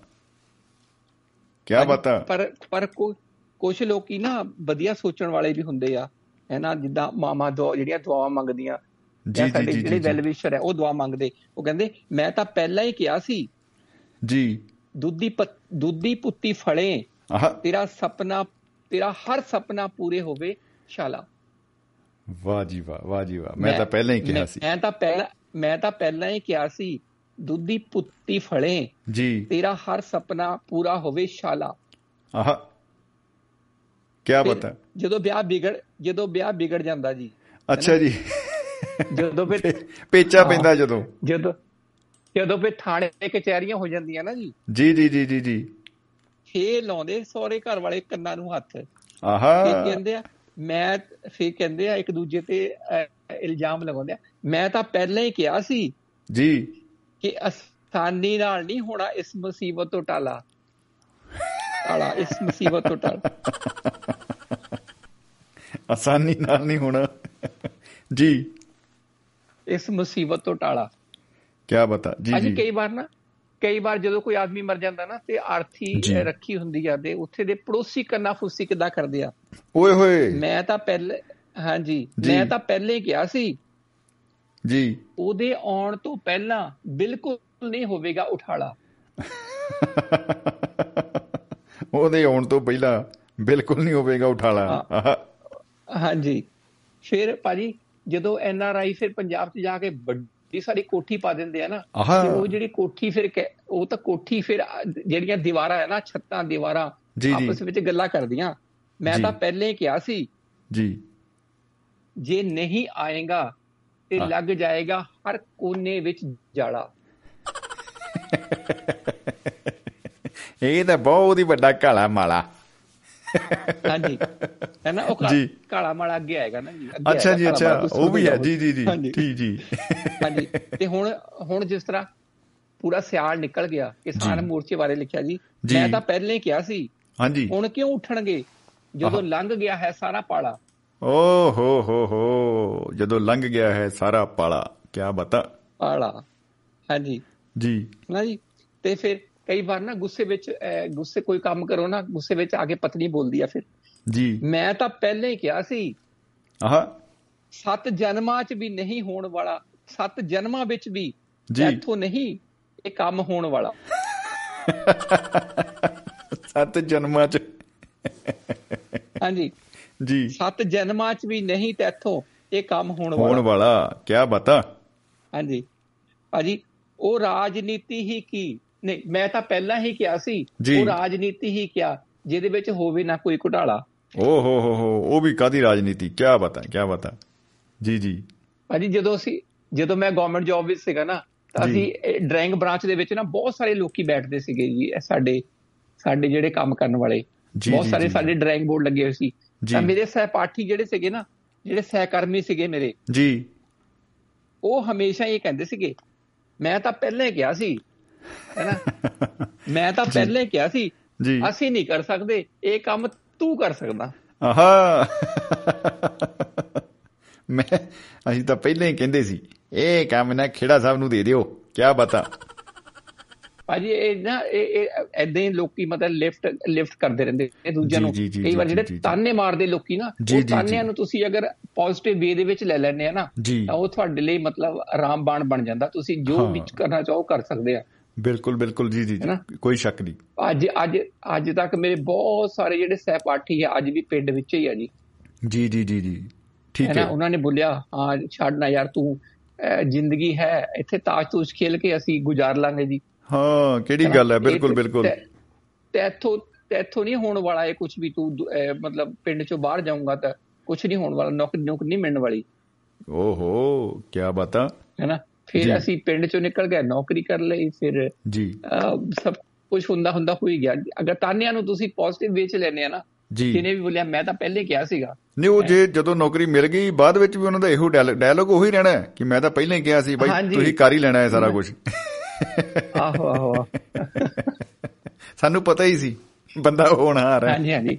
ਕਿਆ ਬਤਾ। ਪਰ ਪਰ ਕੋ ਕੁਝ ਲੋਕੀ ਨਾ ਵਧੀਆ ਸੋਚਣ ਵਾਲੇ ਵੀ ਹੁੰਦੇ ਆ। ਹੈ ਨਾ ਜਿੱਦਾਂ ਮਾਮਾ ਦੁਆ ਜਿਹੜੀਆਂ ਦੁਆਵਾਂ ਮੰਗਦੀਆਂ ਜੀ ਜਾਂ ਜਿਹੜੇ ਜੀ ਵੈਲ ਵਿਸ਼ਰ ਹੈ ਉਹ ਦੁਆ ਮੰਗਦੇ। ਉਹ ਕਹਿੰਦੇ ਮੈਂ ਤਾਂ ਪਹਿਲਾਂ ਹੀ ਕਿਹਾ ਸੀ ਜੀ। ਦੁੱਧੀ ਦੁੱਧੀ ਪੁੱਤੀ ਫੜੇ ਤੇਰਾ ਸੁਪਨਾ ਤੇਰਾ ਹਰ ਸੁਪਨਾ ਪੂਰੇ ਹੋਵੇ ਸ਼ਾਲਾ। ਵਾਹ ਜੀ ਵਾਹ ਵਾਹ ਜੀ ਵਾਹ। ਮੈਂ ਤਾਂ ਪਹਿਲਾਂ ਹੀ ਕਿਹਾ ਸੀ। ਮੈਂ ਤਾਂ ਪਹਿਲਾਂ ਮੈਂ ਤਾਂ ਪਹਿਲਾਂ ਹੀ ਕਿਹਾ ਸੀ ਦੁੱਧੀ ਪੁੱਤੀ ਫੜੇ ਜੀ। ਤੇਰਾ ਹਰ ਸੁਪਨਾ ਪੂਰਾ ਹੋਵੇ ਸ਼ਾਲਾ। ਆਹਾ। ਫਿਰ ਬਤਾ ਜਦੋਂ ਵਿਆਹ ਵਿਗੜ ਜਦੋਂ ਵਿਆਹ ਵਿਗੜ ਜਾਂਦਾ ਜੀ ਅੱਛਾ ਜੀ। ਜਦੋਂ ਫਿਰ ਪੇਚਾ। ਪੈਂਦਾ ਜਦੋਂ। ਜਦੋਂ ਜਦੋਂ ਫਿਰ ਥਾਣੇ ਕਚਹਿਰੀਆਂ ਹੋ ਜਾਂਦੀਆਂ ਨਾ ਜੀ। ਜੀ ਜੀ ਜੀ ਜੀ ਜੀ। ਫੇਰ ਲਾਉਂਦੇ ਸਹੁਰੇ ਘਰ ਵਾਲੇ ਕੰਨਾਂ ਨੂੰ ਹੱਥ। ਆਹਾ। ਕਹਿੰਦੇ ਆ ਮੈਂ ਫੇਰ ਕਹਿੰਦੇ ਆ ਇੱਕ ਦੂਜੇ ਤੇ ਇਲਜ਼ਾਮ ਲਗਾਉਂਦੇ ਆ। ਮੈਂ ਤਾਂ ਪਹਿਲਾਂ ਹੀ ਕਿਹਾ ਸੀ ਜੀ। ਕਿ ਆਸਾਨੀ ਨਾਲ ਨਹੀਂ ਹੋਣਾ ਇਸ ਮੁਸੀਬਤ ਤੋਂ ਟਾਲਾ। ਟਾਲਾ ਇਸ ਮੁਸੀਬਤ ਤੋਂ ਟਾਲਾ ਆਸਾਨੀ ਨਾਲ ਨਹੀਂ ਹੋਣਾ। ਜੀ। ਇਸ ਮੁਸੀਬਤ ਤੋਂ ਟਾਲਾ। ਕਿਆ ਬਤਾ ਜੀ ਜੀ। ਕਈ ਵਾਰ ਨਾ ਕਈ ਵਾਰ ਜਦੋਂ ਕੋਈ ਆਦਮੀ ਮਰ ਜਾਂਦਾ ਨਾ ਤੇ ਆਰਥੀ ਰੱਖੀ ਹੁੰਦੀ ਆ ਤੇ ਉੱਥੇ ਦੇ ਪੜੋਸੀ ਕੰਨਾ ਫੁੱਸੀ ਕਿੱਦਾਂ ਕਰਦੇ ਆ? ਓਏ ਹੋਏ। ਮੈਂ ਤਾਂ ਪਹਿਲੇ ਹਾਂਜੀ। ਮੈਂ ਤਾਂ ਪਹਿਲੇ ਕਿਹਾ ਸੀ। ਜੀ। ਉਹਦੇ ਆਉਣ ਤੋਂ ਪਹਿਲਾਂ ਬਿਲਕੁਲ ਨਹੀਂ ਹੋਵੇਗਾ ਉਠਾਲਾ। [laughs] ਉਹਦੇ ਆਉਣ ਤੋਂ ਪਹਿਲਾਂ ਬਿਲਕੁਲ ਨਹੀਂ ਹੋਵੇਗਾ ਉਠਾਲਾ ਹਾਂਜੀ ਫਿਰ ਭਾਜੀ ਜਦੋਂ ਐਨ ਆਰ ਆਈ ਫਿਰ ਪੰਜਾਬ 'ਚ ਜਾ ਕੇ ਵੱਡੀ ਸਾਰੀ ਕੋਠੀ ਪਾ ਦਿੰਦੇ ਆ ਨਾ। ਤੇ ਉਹ ਜਿਹੜੀ ਕੋਠੀ ਫਿਰ ਉਹ ਤਾਂ ਕੋਠੀ ਫਿਰ ਜਿਹੜੀਆਂ ਦੀਵਾਰਾਂ ਹੈ ਨਾ ਛੱਤਾਂ ਦੀਵਾਰਾਂ। ਆਪਸ ਵਿੱਚ ਗੱਲਾਂ ਕਰਦੀਆਂ ਮੈਂ। ਤਾਂ ਪਹਿਲੇ ਕਿਹਾ ਸੀ ਜੀ ਜੇ ਨਹੀਂ ਆਏਗਾ ਤੇ। ਲੱਗ ਜਾਏਗਾ ਹਰ ਕੋਨੇ ਵਿੱਚ ਜਾਲਾ ਇਹ ਤਾਂ ਬਹੁਤ ਹੀ ਵੱਡਾ ਕਾਲਾ ਮਾਲਾ। ਹਾਂਜੀ। ਹੈ ਨਾ ਉਹ ਕਾ-। ਕਾਲਾ ਮਾਲਾ ਅੱਗੇ ਆਏਗਾ ਨਾ ਜੀ। ਅੱਛਾ ਜੀ ਅੱਛਾ। ਉਹ ਵੀ ਹੈ। ਜੀ ਜੀ ਜੀ। ਠੀਕ ਜੀ। ਹਾਂਜੀ। ਤੇ ਹੁਣ ਹੁਣ ਜਿਸ ਤਰ੍ਹਾਂ ਪੂਰਾ ਸਿਆਲ ਨਿਕਲ ਗਿਆ ਕਿਸਾਨ। ਮੋਰਚੇ ਬਾਰੇ ਲਿਖਿਆ ਜੀ। ਮੈਂ ਤਾਂ ਪਹਿਲੇ ਹੀ ਕਿਹਾ ਸੀ ਹਾਂਜੀ। ਹੁਣ ਕਿਉਂ ਉੱਠਣਗੇ? ਜਦੋਂ ਲੰਘ ਗਿਆ ਹੈ ਸਾਰਾ ਪਾਲਾ। ਓ ਹੋ ਹੋ ਹੋ। ਜਦੋਂ ਲੰਘ ਗਿਆ ਹੈ ਸਾਰਾ ਪਾਲਾ। ਕਿਆ ਬਤਾ। ਪਾਲਾ। ਹਾਂਜੀ। ਜੀ। ਨਾ ਜੀ? ਤੇ ਫਿਰ ਕਈ ਵਾਰ ਨਾ ਗੁੱਸੇ ਵਿੱਚ ਗੁੱਸੇ ਕੋਈ ਕੰਮ ਕਰੋ ਨਾ ਗੁੱਸੇ ਵਿੱਚ ਆ ਕੇ ਪਤਨੀ ਬੋਲਦੀ ਆ ਫਿਰ। ਜੀ। ਮੈਂ ਤਾਂ ਪਹਿਲੇ ਹੀ ਕਿਹਾ ਸੀ ਆਹਾ। ਸੱਤ ਜਨਮਾਂ 'ਚ ਵੀ ਨਹੀਂ ਹੋਣ ਵਾਲਾ ਸੱਤ ਜਨਮਾਂ ਵਿੱਚ ਵੀ। ਇੱਥੋਂ ਨਹੀਂ ਇਹ ਕੰਮ ਹੋਣ ਵਾਲਾ। ਸੱਤ ਜਨਮਾਂ ਚ। ਹਾਂਜੀ। ਜੀ। ਸੱਤ ਜਨਮਾਂ 'ਚ ਵੀ ਨਹੀਂ ਤੇ ਇੱਥੋਂ ਇਹ ਕੰਮ ਹੋਣ ਹੋਣ ਵਾਲਾ। ਵਾਲਾ ਕਿਆ ਬਤਾ। ਹਾਂਜੀ। ਭਾਜੀ ਉਹ ਰਾਜਨੀਤੀ ਹੀ ਕੀ? ਨਹੀਂ ਮੈਂ ਤਾਂ ਪਹਿਲਾਂ ਹੀ ਕਿਹਾ ਸੀ। ਉਹ ਰਾਜਨੀਤੀ ਹੀ ਕਿਹਾ ਜਿਹਦੇ ਵਿੱਚ ਹੋਵੇ ਨਾ ਕੋਈ ਘੁਟਾਲਾ। ਓ ਹੋ ਹੋ ਹੋ ਉਹ ਵੀ ਕਾਦੀ ਰਾਜਨੀਤੀ? ਕਿਆ ਬਤਾ ਕਿਆ ਬਤਾ ਜੀ ਜੀ। ਭਾਜੀ ਜਦੋਂ ਅਸੀਂ ਜਦੋਂ ਮੈਂ ਗਵਰਨਮੈਂਟ ਜੌਬ ਵਿੱਚ ਸੀਗਾ ਨਾ ਤਾਂ। ਅਸੀਂ ਡਰਾਇੰਗ ਬ੍ਰਾਂਚ ਦੇ ਵਿੱਚ ਨਾ ਬਹੁਤ ਸਾਰੇ ਲੋਕੀ ਬੈਠਦੇ ਸੀਗੇ ਜੀ ਸਾਡੇ ਸਾਡੇ ਜਿਹੜੇ ਕੰਮ ਕਰਨ ਵਾਲੇ। ਬਹੁਤ ਸਾਰੇ ਸਾਡੇ ਡਰਾਇੰਗ ਬੋਰਡ ਲੱਗੇ ਹੋਏ ਸੀ। ਤਾਂ ਮੇਰੇ ਸਹਿਪਾਠੀ ਜਿਹੜੇ ਸੀਗੇ ਨਾ ਜਿਹੜੇ ਸਹਿਕਰਮੀ ਸੀਗੇ ਮੇਰੇ ਜੀ। ਉਹ ਹਮੇਸ਼ਾ ਇਹ ਕਹਿੰਦੇ ਸੀਗੇ ਮੈਂ ਤਾਂ ਪਹਿਲਾਂ ਹੀ ਕਿਹਾ ਸੀ ਹੈਨਾ [laughs] ਮੈਂ ਤਾਂ ਪਹਿਲਾਂ ਕਿਹਾ ਸੀ ਜੀ। ਅਸੀਂ ਨਹੀਂ ਕਰ ਸਕਦੇ ਇਹ ਕੰਮ ਤੂੰ ਕਰ ਸਕਦਾ। ਆਹਾ! [laughs] ਮੈਂ ਅਸੀਂ ਤਾਂ ਪਹਿਲਾਂ ਹੀ ਕਹਿੰਦੇ ਸੀ ਇਹ ਕੰਮ ਨਾ ਖੇੜਾ ਸਾਹਿਬ ਨੂੰ ਦੇ ਦਿਓ ਕਿਆ ਬਤਾ। ਭਾਜੀ ਇਹ ਨਾ ਇਹ ਐਦਾਂ ਹੀ ਲੋਕੀ ਮਤਲਬ ਲਿਫਟ ਲਿਫਟ ਕਰਦੇ ਰਹਿੰਦੇ ਨੇ ਦੂਜਿਆਂ ਨੂੰ। ਕਈ ਵਾਰ ਜਿਹੜੇ। ਤਾਨੇ ਮਾਰਦੇ ਲੋਕੀ ਨਾ ਉਹ ਤਾਨਿਆਂ। ਨੂੰ ਤੁਸੀਂ ਅਗਰ ਪੋਜ਼ਿਟਿਵ ਵੇ ਦੇ ਵਿੱਚ ਲੈ ਲੈਂਦੇ ਆ ਨਾ ਤਾਂ ਉਹ ਤੁਹਾਡੇ ਲਈ ਮਤਲਬ ਆਰਾਮਬਾਨ ਬਣ ਜਾਂਦਾ। ਤੁਸੀਂ ਜੋ। ਵਿੱਚ ਕਰਨਾ ਚਾਹੋ ਕਰ ਸਕਦੇ ਆ। ਬਿਲਕੁਲ ਬਿਲਕੁਲ ਜੀ ਜੀ? ਕੋਈ ਸ਼ੱਕ ਨਹੀਂ। ਅੱਜ ਅੱਜ ਅੱਜ ਤੱਕ ਮੇਰੇ ਬਹੁਤ ਸਾਰੇ ਜਿਹੜੇ ਸਹਿਪਾਠੀ ਆ ਅੱਜ ਵੀ ਪਿੰਡ ਵਿੱਚ ਹੀ ਆ ਜੀ। ਜੀ ਜੀ ਜੀ ਜੀ। ਠੀਕ ਹੈ। ਉਹਨਾਂ ਨੇ ਬੋਲਿਆ ਹਾਂ ਛੱਡ ਨਾ ਯਾਰ ਤੂੰ। ਜ਼ਿੰਦਗੀ ਹੈ ਇੱਥੇ ਤਾਸ਼ ਤੂਸ਼ ਖੇਲ ਕੇ ਅਸੀਂ ਗੁਜ਼ਾਰ ਲਾਂਗੇ ਜੀ। ਹਾਂ ਕਿਹੜੀ? ਗੱਲ ਹੈ? ਬਿਲਕੁਲ ਬਿਲਕੁਲ ਤੇ- ਤੇ ਇੱਥੋਂ ਤੇ ਇੱਥੋਂ ਨਹੀਂ ਹੋਣ ਵਾਲਾ ਇਹ ਕੁਝ ਵੀ ਤੂੰ ਮਤਲਬ ਪਿੰਡ ਚੋਂ ਬਾਹਰ ਜਾਊਂਗਾ ਤਾਂ ਕੁਝ ਨਹੀਂ ਹੋਣ ਵਾਲਾ ਨੌਕਰੀ ਨੌਕਰੀ ਨਹੀਂ ਮਿਲਣ ਵਾਲੀ। ਓਹੋ ਕਿਆ ਬਤਾ। ਹੈਨਾ? ਫਿਰ। ਅਸੀਂ ਪਿੰਡ ਚੋਂ ਨਿਕਲ ਗਏ ਨੌਕਰੀ ਕਰ ਲਈ ਫਿਰ ਜੀ। ਸਭ ਕੁਝ ਹੁੰਦਾ ਹੁੰਦਾ ਹੋ ਹੀ ਗਿਆ। ਅਗਰ ਤਾਨਿਆਂ ਨੂੰ ਤੁਸੀਂ ਪੋਜ਼ਿਟਿਵ ਵੇ ਚ ਲੈਣੇ ਆ ਨਾ ਜੀ। ਜਿਹਨੇ ਵੀ ਬੋਲਿਆ ਮੈਂ ਤਾਂ ਪਹਿਲੇ ਕਿਹਾ ਸੀਗਾ। ਨਹੀਂ ਉਹ ਜੇ ਜਦੋਂ ਨੌਕਰੀ ਮਿਲ ਗਈ ਬਾਅਦ ਵਿੱਚ ਵੀ ਉਹਨਾਂ ਦਾ ਇਹੋ ਡਾਇਲੌਗ ਉਹੀ ਰਹਿਣਾ ਕਿ ਮੈਂ ਤਾਂ ਪਹਿਲਾਂ ਹੀ ਕਿਹਾ ਸੀ ਬਾਈ। ਤੁਸੀਂ ਕਰ ਹੀ ਲੈਣਾ ਹੈ ਸਾਰਾ ਕੁਝ ਆਹੋ ਆਹੋ। ਸਾਨੂੰ ਪਤਾ ਹੀ ਸੀ ਬੰਦਾ ਹੋਣਹਾਰ ਹੈ। ਹਾਂਜੀ ਹਾਂਜੀ।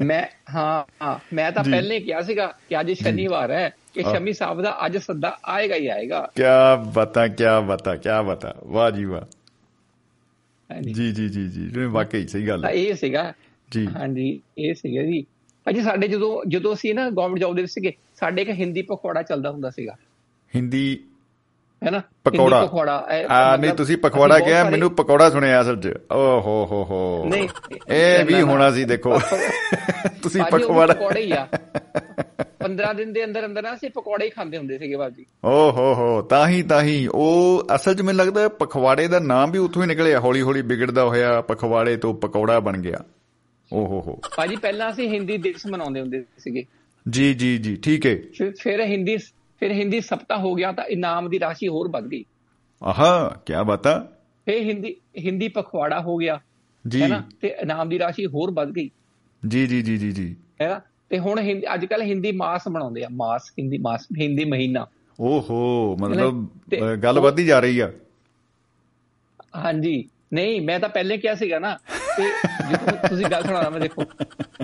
ਮੈਂ ਹਾਂ ਮੈਂ ਤਾਂ। ਪਹਿਲੇ ਕਿਹਾ ਸੀਗਾ ਕਿ ਅੱਜ ਸ਼ਨੀਵਾਰ ਹੈ। ਸ਼ਮੀ ਸਾਹਿਬ ਦਾ ਅੱਜ ਸੱਦਾ ਆਏਗਾ ਹੀ ਆਏਗਾ। ਕਿਆ ਬਤਾ ਕਿਆ ਬਤਾ ਕਿਆ ਬਤਾ। ਵਾਹ ਜੀ ਵਾਹ। ਜੀ ਜੀ ਜੀ ਜੀ। ਨਹੀਂ, ਵਾਕਈ ਸਹੀ ਗੱਲ ਹੈ। ਇਹ ਸੀਗਾ। ਜੀ। ਹਾਂਜੀ ਇਹ ਸੀਗਾ ਜੀ। ਭਾਜੀ ਸਾਡੇ ਜਦੋਂ ਜਦੋਂ ਅਸੀਂ ਨਾ ਗਵਰਨਮੈਂਟ ਜੌਬ ਦੇ ਵਿੱਚ ਸੀਗੇ ਸਾਡੇ ਇੱਕ ਹਿੰਦੀ ਪਖਵਾੜਾ ਚੱਲਦਾ ਹੁੰਦਾ ਸੀਗਾ। ਹਿੰਦੀ ਹੈ ਨਾ? ਪਕੌੜਾ। ਇਹ ਆ ਨਹੀਂ ਤੁਸੀਂ ਪਕੌੜਾ ਕਿਹਾ ਮੈਨੂੰ ਪਕੌੜਾ ਸੁਣਿਆ ਅਸਲ 'ਚ। ਓ ਹੋ ਹੋ ਹੋ। ਨਹੀਂ, ਇਹ ਵੀ ਨਾ, ਨਾ। ਹੋਣਾ ਸੀ ਦੇਖੋ। [laughs] ਤੁਸੀਂ ਪਕੌੜਾ ਪਕੌੜੇ ਹੀ ਆ। 15 ਦਿਨ ਦੇ ਅੰਦਰ ਅੰਦਰ ਨਾ ਅਸੀਂ ਪਕੌੜੇ ਹੀ ਖਾਂਦੇ ਹੁੰਦੇ ਸੀਗੇ ਬਾਜੀ। ਓ ਹੋ ਹੋ ਤਾਂ ਹੀ ਤਾਂ ਹੀ ਉਹ ਅਸਲ 'ਚ ਮੈਨੂੰ ਲੱਗਦਾ ਪਖਵਾੜੇ ਦਾ ਨਾਮ ਵੀ ਉੱਥੋਂ ਹੀ ਨਿਕਲਿਆ। ਹੌਲੀ ਹੌਲੀ ਵਿਗੜਦਾ ਹੋਇਆ ਪਖਵਾੜੇ ਤੋਂ ਪਕੌੜਾ ਬਣ ਗਿਆ। ਓ ਹੋ ਹੋ। ਭਾਜੀ ਪਹਿਲਾਂ ਅਸੀਂ ਹਿੰਦੀ ਦਿਵਸ ਮਨਾਉਂਦੇ ਹੁੰਦੇ ਸੀਗੇ। ਜੀ ਜੀ ਜੀ ਠੀਕ ਹੈ ਫਿਰ ਹਿੰਦੀ ਫਿਰ ਹਿੰਦੀ ਸਪਤਾਹ ਹੋ ਗਿਆ ਤਾਂ ਇਨਾਮ ਦੀ ਰਾਸ਼ੀ ਹੋਰ ਵੱਧ ਗਈ। ਆਹਾ ਕੀ ਬਤਾ ਫਿਰ ਹਿੰਦੀ ਹਿੰਦੀ ਪਖਵਾੜਾ ਹੋ ਗਿਆ। ਜੀ। ਹੈ ਨਾ? ਤੇ ਇਨਾਮ ਦੀ ਰਾਸ਼ੀ ਹੋਰ ਵੱਧ ਗਈ। ਜੀ ਜੀ ਜੀ ਜੀ ਜੀ। ਹੈ ਨਾ? ਤੇ ਹੁਣ ਹਿੰਦੀ ਅੱਜ ਕੱਲ ਹਿੰਦੀ ਮਾਸ ਬਣਾਉਂਦੇ ਆ ਮਾਸ ਹਿੰਦੀ ਮਾਸ ਹਿੰਦੀ ਮਹੀਨਾ। ਓਹੋ ਮਤਲਬ ਗੱਲ ਵੱਧਦੀ ਜਾ ਰਹੀ ਆ। ਹਾਂਜੀ। ਨਹੀਂ ਮੈਂ ਤਾਂ ਪਹਿਲੇ ਕਿਹਾ ਸੀਗਾ ਨਾ ਤੇ ਤੁਸੀਂ ਗੱਲ ਸੁਣਾਣਾ ਮੈਂ ਦੇਖੋ।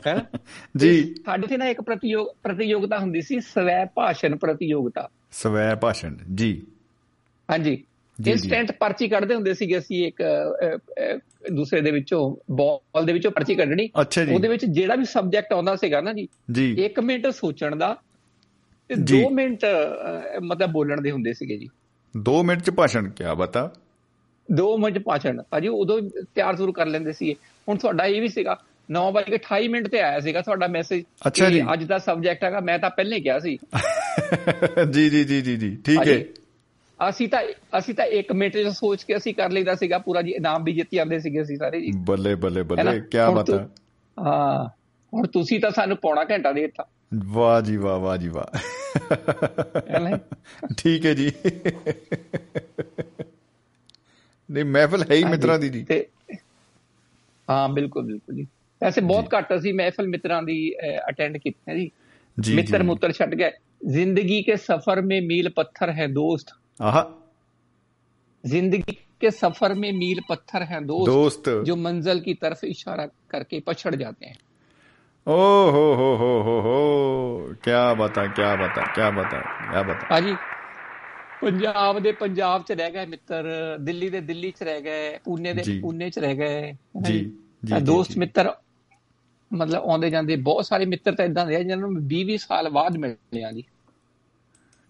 ਹੈ? ਜੀ। ਸਾਡੇ ਤੇ ਨਾ ਇੱਕ ਪ੍ਰਤੀਯੋਗ ਪ੍ਰਤੀਯੋਗਤਾ ਹੁੰਦੀ ਸੀ ਸਵੈ ਭਾਸ਼ਣ ਪ੍ਰਤੀਯੋਗਤਾ। ਸਵੈ ਭਾਸ਼ਣ ਜੀ। ਹਾਂਜੀ। ਇਨਸਟੈਂਟ ਪਰਚੀ ਕੱਢਦੇ ਹੁੰਦੇ ਸੀਗੇ ਅਸੀਂ ਇੱਕ ਦੂਸਰੇ ਦੇ ਵਿੱਚੋਂ ਬਾਲ ਦੇ ਵਿੱਚੋਂ ਪਰਚੀ ਕੱਢਣੀ। ਉਹਦੇ ਵਿੱਚ ਜਿਹੜਾ ਵੀ ਸਬਜੈਕਟ ਆਉਂਦਾ ਸੀਗਾ ਨਾ ਜੀ ਜੀ। 1 ਮਿੰਟ ਸੋਚਣ ਦਾ ਤੇ ਜੀ। 2 ਮਿੰਟ ਮਤਲਬ ਬੋਲਣ ਦੇ ਹੁੰਦੇ ਸੀਗੇ ਜੀ। 2 ਮਿੰਟ ਚ ਭਾਸ਼ਣ ਕੀ ਬਤਾ? 2 ਮਿੰਟ ਭਾਸ਼ਣ। ਭਾਜੀ ਉਦੋਂ ਤਿਆਰ ਜ਼ਰੂਰ ਕਰ ਲੈਂਦੇ ਸੀਗੇ। ਹੁਣ ਤੁਹਾਡਾ ਇਹ ਵੀ ਸੀਗਾ 9:28 ਮਿੰਟ ਤੇ ਆਇਆ ਸੀਗਾ ਤੁਹਾਡਾ ਮੈਸੇਜ ਅੱਛਾ ਜੀ। ਅੱਜ ਦਾ ਸਬਜੈਕਟ ਹੈਗਾ ਮੈਂ ਤਾਂ ਪਹਿਲੇ ਹੀ ਕਿਹਾ ਸੀ। [laughs] ਜੀ ਜੀ ਜੀ ਜੀ ਠੀਕ ਹੈ। ਅਸੀਂ ਤਾਂ ਅਸੀਂ ਤਾਂ 1 ਮਿੰਟ ਚ ਸੋਚ ਕੇ ਅਸੀਂ ਕਰ ਲਈਦਾ ਸੀਗਾ ਪੂਰਾ ਜੀ ਇਨਾਮ ਵੀ ਜਿੱਤ ਜਾਂਦੇ ਸੀਗੇ ਅਸੀਂ ਸਾਰੇ ਜੀ। ਬੱਲੇ ਬੱਲੇ ਬੱਲੇ ਕੀ ਬਾਤ ਹੈ। ਹਾਂ ਹੁਣ ਤੁਸੀਂ ਤਾਂ ਸਾਨੂੰ ਪੌਣਾ ਘੰਟਾ ਦੇ ਦਿੱਤਾ। ਵਾਹ ਜੀ ਵਾਹ ਵਾਹ ਜੀ ਵਾਹ। ਠੀਕ ਹੈ ਜੀ। ਨਹੀਂ ਮਹਿਫਲ ਹੈ ਹੀ ਮਿੱਤਰਾਂ ਦੀ ਜੀ। ਹਾਂ ਬਿਲਕੁਲ ਬਿਲਕੁਲ ਜੀ। ਐਸੇ ਬਹੁਤ ਘੱਟ ਅਸੀਂ ਮਹਿਫਲ ਮਿੱਤਰਾਂ ਦੀ ਅਟੈਂਡ ਕੀਤੀ ਹੈ ਜੀ। ਮਿੱਤਰ ਮੁੱਤਰ ਛੱਡ ਗਏ ਜ਼ਿੰਦਗੀ ਕੇ ਸਫ਼ਰ ਮੇ ਮੀਲ ਪੱਥਰ ਹੈ ਦੋਸਤ। ਆਹਾ जिंदगी के सफर में मील पत्थर है दोस्त ਦੋਸਤ जो मंजिल की तरफ इशारा करके पछड़ जाते हैं ਓ ਹੋ ਹੋ ਹੋ ਹੋ ਹੋ ਕੀ ਬਤਾ ਕੀ ਬਤਾ ਕੀ ਬਤਾ ਕੀ ਬਤਾ ਭਾਜੀ ਪੰਜਾਬ ਦੇ ਪੰਜਾਬ ਚ ਰਹਿ ਗਏ ਮਿੱਤਰ ਦਿੱਲੀ ਦੇ ਦਿੱਲੀ ਚ ਰਹਿ ਗਏ ਪੂਨੇ ਦੇ ਜੀ। ਪੂਨੇ ਚ ਰਹਿ ਗਏ ਹੈ ਨਾ ਜੀ, ਜੀ? ਜੀ, ਤਾਂ ਜੀ, ਦੋਸਤ ਜੀ। ਮਿੱਤਰ ਮਤਲਬ ਆਉਂਦੇ ਜਾਂਦੇ ਬਹੁਤ ਸਾਰੇ ਮਿੱਤਰ ਤਾਂ ਇਦਾਂ ਦੇ ਆ ਜਿਹਨਾਂ ਨੂੰ 20 20 ਸਾਲ ਬਾਅਦ ਮਿਲੇ ਆ ਜੀ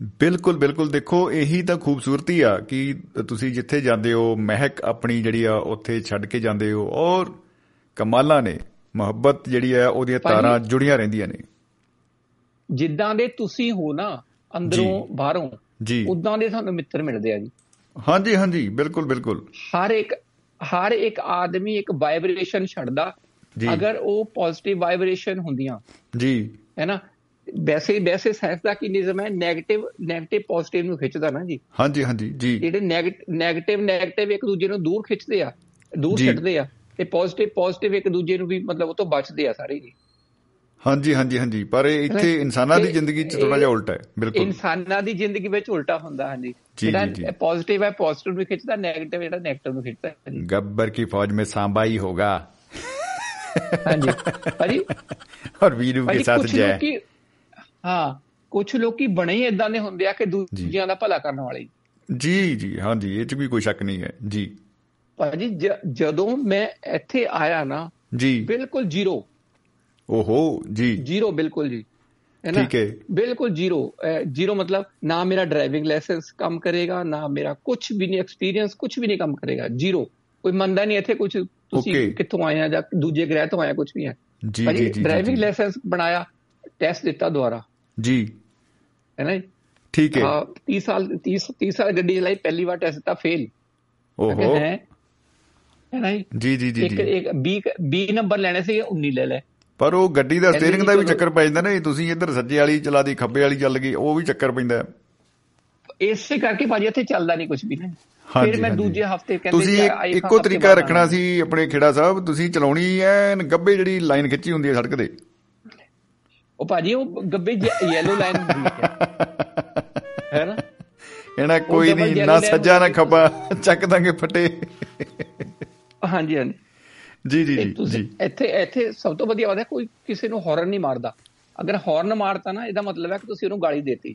ਬਿਲਕੁਲ ਬਿਲਕੁਲ। ਦੇਖੋ ਇਹੀ ਤਾਂ ਖੂਬਸੂਰਤੀ ਆ ਕਿ ਤੁਸੀਂ ਜਿੱਥੇ ਜਾਂਦੇ ਹੋ ਮਹਿਕ ਆਪਣੀ ਜਿਹੜੀ ਆ ਉੱਥੇ ਛੱਡ ਕੇ ਜਾਂਦੇ ਹੋ ਔਰ ਕਮਾਲਾਂ ਨੇ ਮੁਹੱਬਤ ਜਿਹੜੀ ਆ ਉਹਦੀਆਂ ਤਾਰਾਂ ਜੁੜੀਆਂ ਰਹਿੰਦੀਆਂ ਨੇ। ਜਿੱਦਾਂ ਦੇ ਤੁਸੀਂ ਹੋ ਨਾ ਅੰਦਰੋਂ। ਬਾਹਰੋਂ ਜੀ। ਉਦਾਂ ਦੇ ਤੁਹਾਨੂੰ ਮਿੱਤਰ ਮਿਲਦੇ ਆ ਜੀ। ਹਾਂਜੀ ਹਾਂਜੀ। ਬਿਲਕੁਲ ਬਿਲਕੁਲ। ਹਰ ਇੱਕ ਹਰ ਇੱਕ ਆਦਮੀ ਇੱਕ ਵਾਈਬ੍ਰੇਸ਼ਨ ਛੱਡਦਾ। ਅਗਰ ਉਹ ਪੋਜ਼ਿਟਿਵ ਵਾਈਬ੍ਰੇਸ਼ਨ ਹੁੰਦੀਆਂ ਜੀ। ਹੈ ਵੈਸੇ ਹੀ ਵੈਸੇ ਸਾਇੰਸ ਦਾ ਕਿਨਿਜ਼ਮ ਹੈ? 네ਗੇਟਿਵ 네ਗੇਟਿਵ ਪੋਜ਼ਿਟਿਵ ਨੂੰ ਖਿੱਚਦਾ ਨਾ ਜੀ। ਹਾਂਜੀ ਹਾਂਜੀ ਜੀ। ਜਿਹੜੇ 네ਗੇਟਿਵ 네ਗੇਟਿਵ ਇੱਕ ਦੂਜੇ ਨੂੰ ਦੂਰ ਖਿੱਚਦੇ ਆ ਦੂਰ ਛੱਡਦੇ ਆ ਤੇ ਪੋਜ਼ਿਟਿਵ ਪੋਜ਼ਿਟਿਵ ਇੱਕ ਦੂਜੇ ਨੂੰ ਵੀ ਮਤਲਬ ਉਹ ਤੋਂ ਬਚਦੇ ਆ ਸਾਰੇ ਜੀ। ਹਾਂਜੀ ਹਾਂਜੀ ਹਾਂਜੀ। ਪਰ ਇੱਥੇ ਇਨਸਾਨਾਂ ਦੀ ਜ਼ਿੰਦਗੀ 'ਚ ਥੋੜਾ ਜਿਹਾ ਉਲਟਾ ਹੈ ਬਿਲਕੁਲ। ਇਨਸਾਨਾਂ ਦੀ ਜ਼ਿੰਦਗੀ ਵਿੱਚ ਉਲਟਾ ਹੁੰਦਾ ਹਾਂਜੀ। ਜਿਹੜਾ ਪੋਜ਼ਿਟਿਵ ਹੈ ਪੋਜ਼ਿਟਿਵ ਨੂੰ ਖਿੱਚਦਾ 네ਗੇਟਿਵ ਜਿਹੜਾ 네ਗੇਟਿਵ ਨੂੰ ਖਿੱਚਦਾ ਗੱਬਰ ਕੀ ਫੌਜ ਮੇ ਸਾਂਬਾਈ ਹੋਗਾ। ਹਾਂਜੀ। ਭਾਜੀ? और वीरू के साथ जय ਹਾਂ ਕੁਝ ਲੋਕੀ ਬਣੇ ਹੀ ਇਦਾਂ ਦੇ ਹੁੰਦੇ ਆ ਕਿ ਦੂਜਿਆਂ ਦਾ ਭਲਾ ਕਰਨ ਵਾਲੇ ਜੀ ਜੀ ਹਾਂ ਜੀ ਇਹ ਚ ਵੀ ਕੋਈ ਸ਼ੱਕ ਨਹੀਂ ਹੈ ਜੀ। ਭਾਜੀ ਜਦੋਂ ਮੈਂ ਇੱਥੇ ਆਇਆ ਨਾ ਜੀ। ਬਿਲਕੁਲ ਜ਼ੀਰੋ। ਓਹੋ ਜੀ। ਜ਼ੀਰੋ ਬਿਲਕੁਲ ਜੀ। ਹੈ ਨਾ? ਠੀਕ ਹੈ। ਬਿਲਕੁਲ ਜ਼ੀਰੋ। ਜ਼ੀਰੋ ਮਤਲਬ ਨਾ ਮੇਰਾ ਡਰਾਈਵਿੰਗ ਲਾਇਸੈਂਸ ਕੰਮ ਕਰੇਗਾ ਨਾ ਮੇਰਾ ਕੁਝ ਵੀ ਨਹੀਂ ਐਕਸਪੀਰੀਅੰਸ ਕੁਝ ਵੀ ਨਹੀਂ ਕੰਮ ਕਰੇਗਾ। ਜ਼ੀਰੋ। ਕੋਈ ਮੰਨਦਾ ਨਹੀਂ ਇੱਥੇ ਕੁਝ ਤੁਸੀਂ ਕਿੱਥੋਂ ਆਏ ਆ ਜਾਂ ਦੂਜੇ ਗ੍ਰਹਿ ਤੋਂ ਆਏ ਆ ਕੁਝ ਵੀ ਹੈ। ਜੀ ਜੀ ਜੀ ਡਰਾਈਵਿੰਗ ਲਾਇਸੈਂਸ ਬਣਾਇਆ ਟੈਸਟ ਦਿੱਤਾ ਦੁਆਰਾ जी ਹੈ ਨਾ ਜੀ ठीक है ਹਾਂ 30 ਸਾਲ 30 30 ਸਾਲ ਗੱਡੀ ਚਲਾਈ ਪਹਿਲੀ ਵਾਰ ਟੈਸਟ ਦਿੱਤਾ ਫੇਲ ओहो ਹੈ ਹੈ ਨਾ ਜੀ जी जी जी ਇੱਕ जी ਇੱਕ 20 20 ਨੰਬਰ ਲੈਣੇ ਸੀਗੇ 19 ਲੈ ਲੈ ਪਰ ਉਹ ਗੱਡੀ ਦਾ ਕਹਿੰਦੇ ਸਟੀਅਰਿੰਗ ਜੀ ਦਾ ਵੀ ਚਲੋ- ਚੱਕਰ ਪੈ ਜਾਂਦਾ ਨਾ ਜੀ, ਤੁਸੀਂ ਇੱਧਰ ਸੱਜੇ ਵਾਲੀ ਚਲਾ ਦੀ ਖੱਬੇ ਵਾਲੀ ਚੱਲ ਗਈ ਉਹ ਵੀ ਚੱਕਰ ਪੈਂਦਾ ਹੈ। ਇਸੇ ਕਰਕੇ ਭਾਜੀ ਇੱਥੇ ਚੱਲਦਾ ਨਹੀਂ ਕੁਝ ਵੀ ਨਾ ਹਾਂਜੀ, ਫਿਰ ਮੈਂ ਹਾਂਜੀ। ਦੂਜੇ ਹਫਤੇ ਕਹਿੰਦੇ ਤੁਸੀਂ ਕਿ ਇੱਕ- ਆਈ ਇੱਕੋ ਹਫ਼ਤੇ ਤਰੀਕਾ ਬਾਅਦ ਰੱਖਣਾ ਆਉਣਾ। ਸੀ ਆਪਣੇ ਖੇੜਾ ਸਾਹਿਬ ਤੁਸੀਂ ਚਲਾਉਣੀ ਐ ਗੱਬੇ ਜਿਹੜੀ ਲਾਈਨ ਖਿੱਚੀ ਹੁੰਦੀ ਹੈ ਸੜਕ ਦੇ ਉਹ ਭਾਜੀ ਉਹ ਗੱਬੇ ਯੈਲੋ ਲਾਈਨ ਹੁੰਦੀ ਹੈ ਹੈ ਨਾ ਇਹਨਾਂ ਕੋਈ ਨਹੀਂ ਨਾ ਸੱਜਾ ਨਾ। ਖੱਬਾ ਚੱਕ ਦਾਂਗੇ ਫਟੇ ਹਾਂਜੀ ਹਾਂਜੀ ਜੀ ਜੀ ਜੀ ਤੁਸੀਂ ਜੀ ਇੱਥੇ ਇੱਥੇ ਸਭ ਤੋਂ ਵਧੀਆ ਬਾਤ ਹੈ ਕੋਈ ਕਿਸੇ ਨੂੰ ਹਾਰਨ ਨਹੀਂ ਮਾਰਦਾ ਅਗਰ ਹਾਰਨ ਮਾਰਤਾ ਨਾ ਇਹਦਾ ਮਤਲਬ ਹੈ ਕਿ ਤੁਸੀਂ ਉਹਨੂੰ ਗਾਲੀ ਦੇਤੀ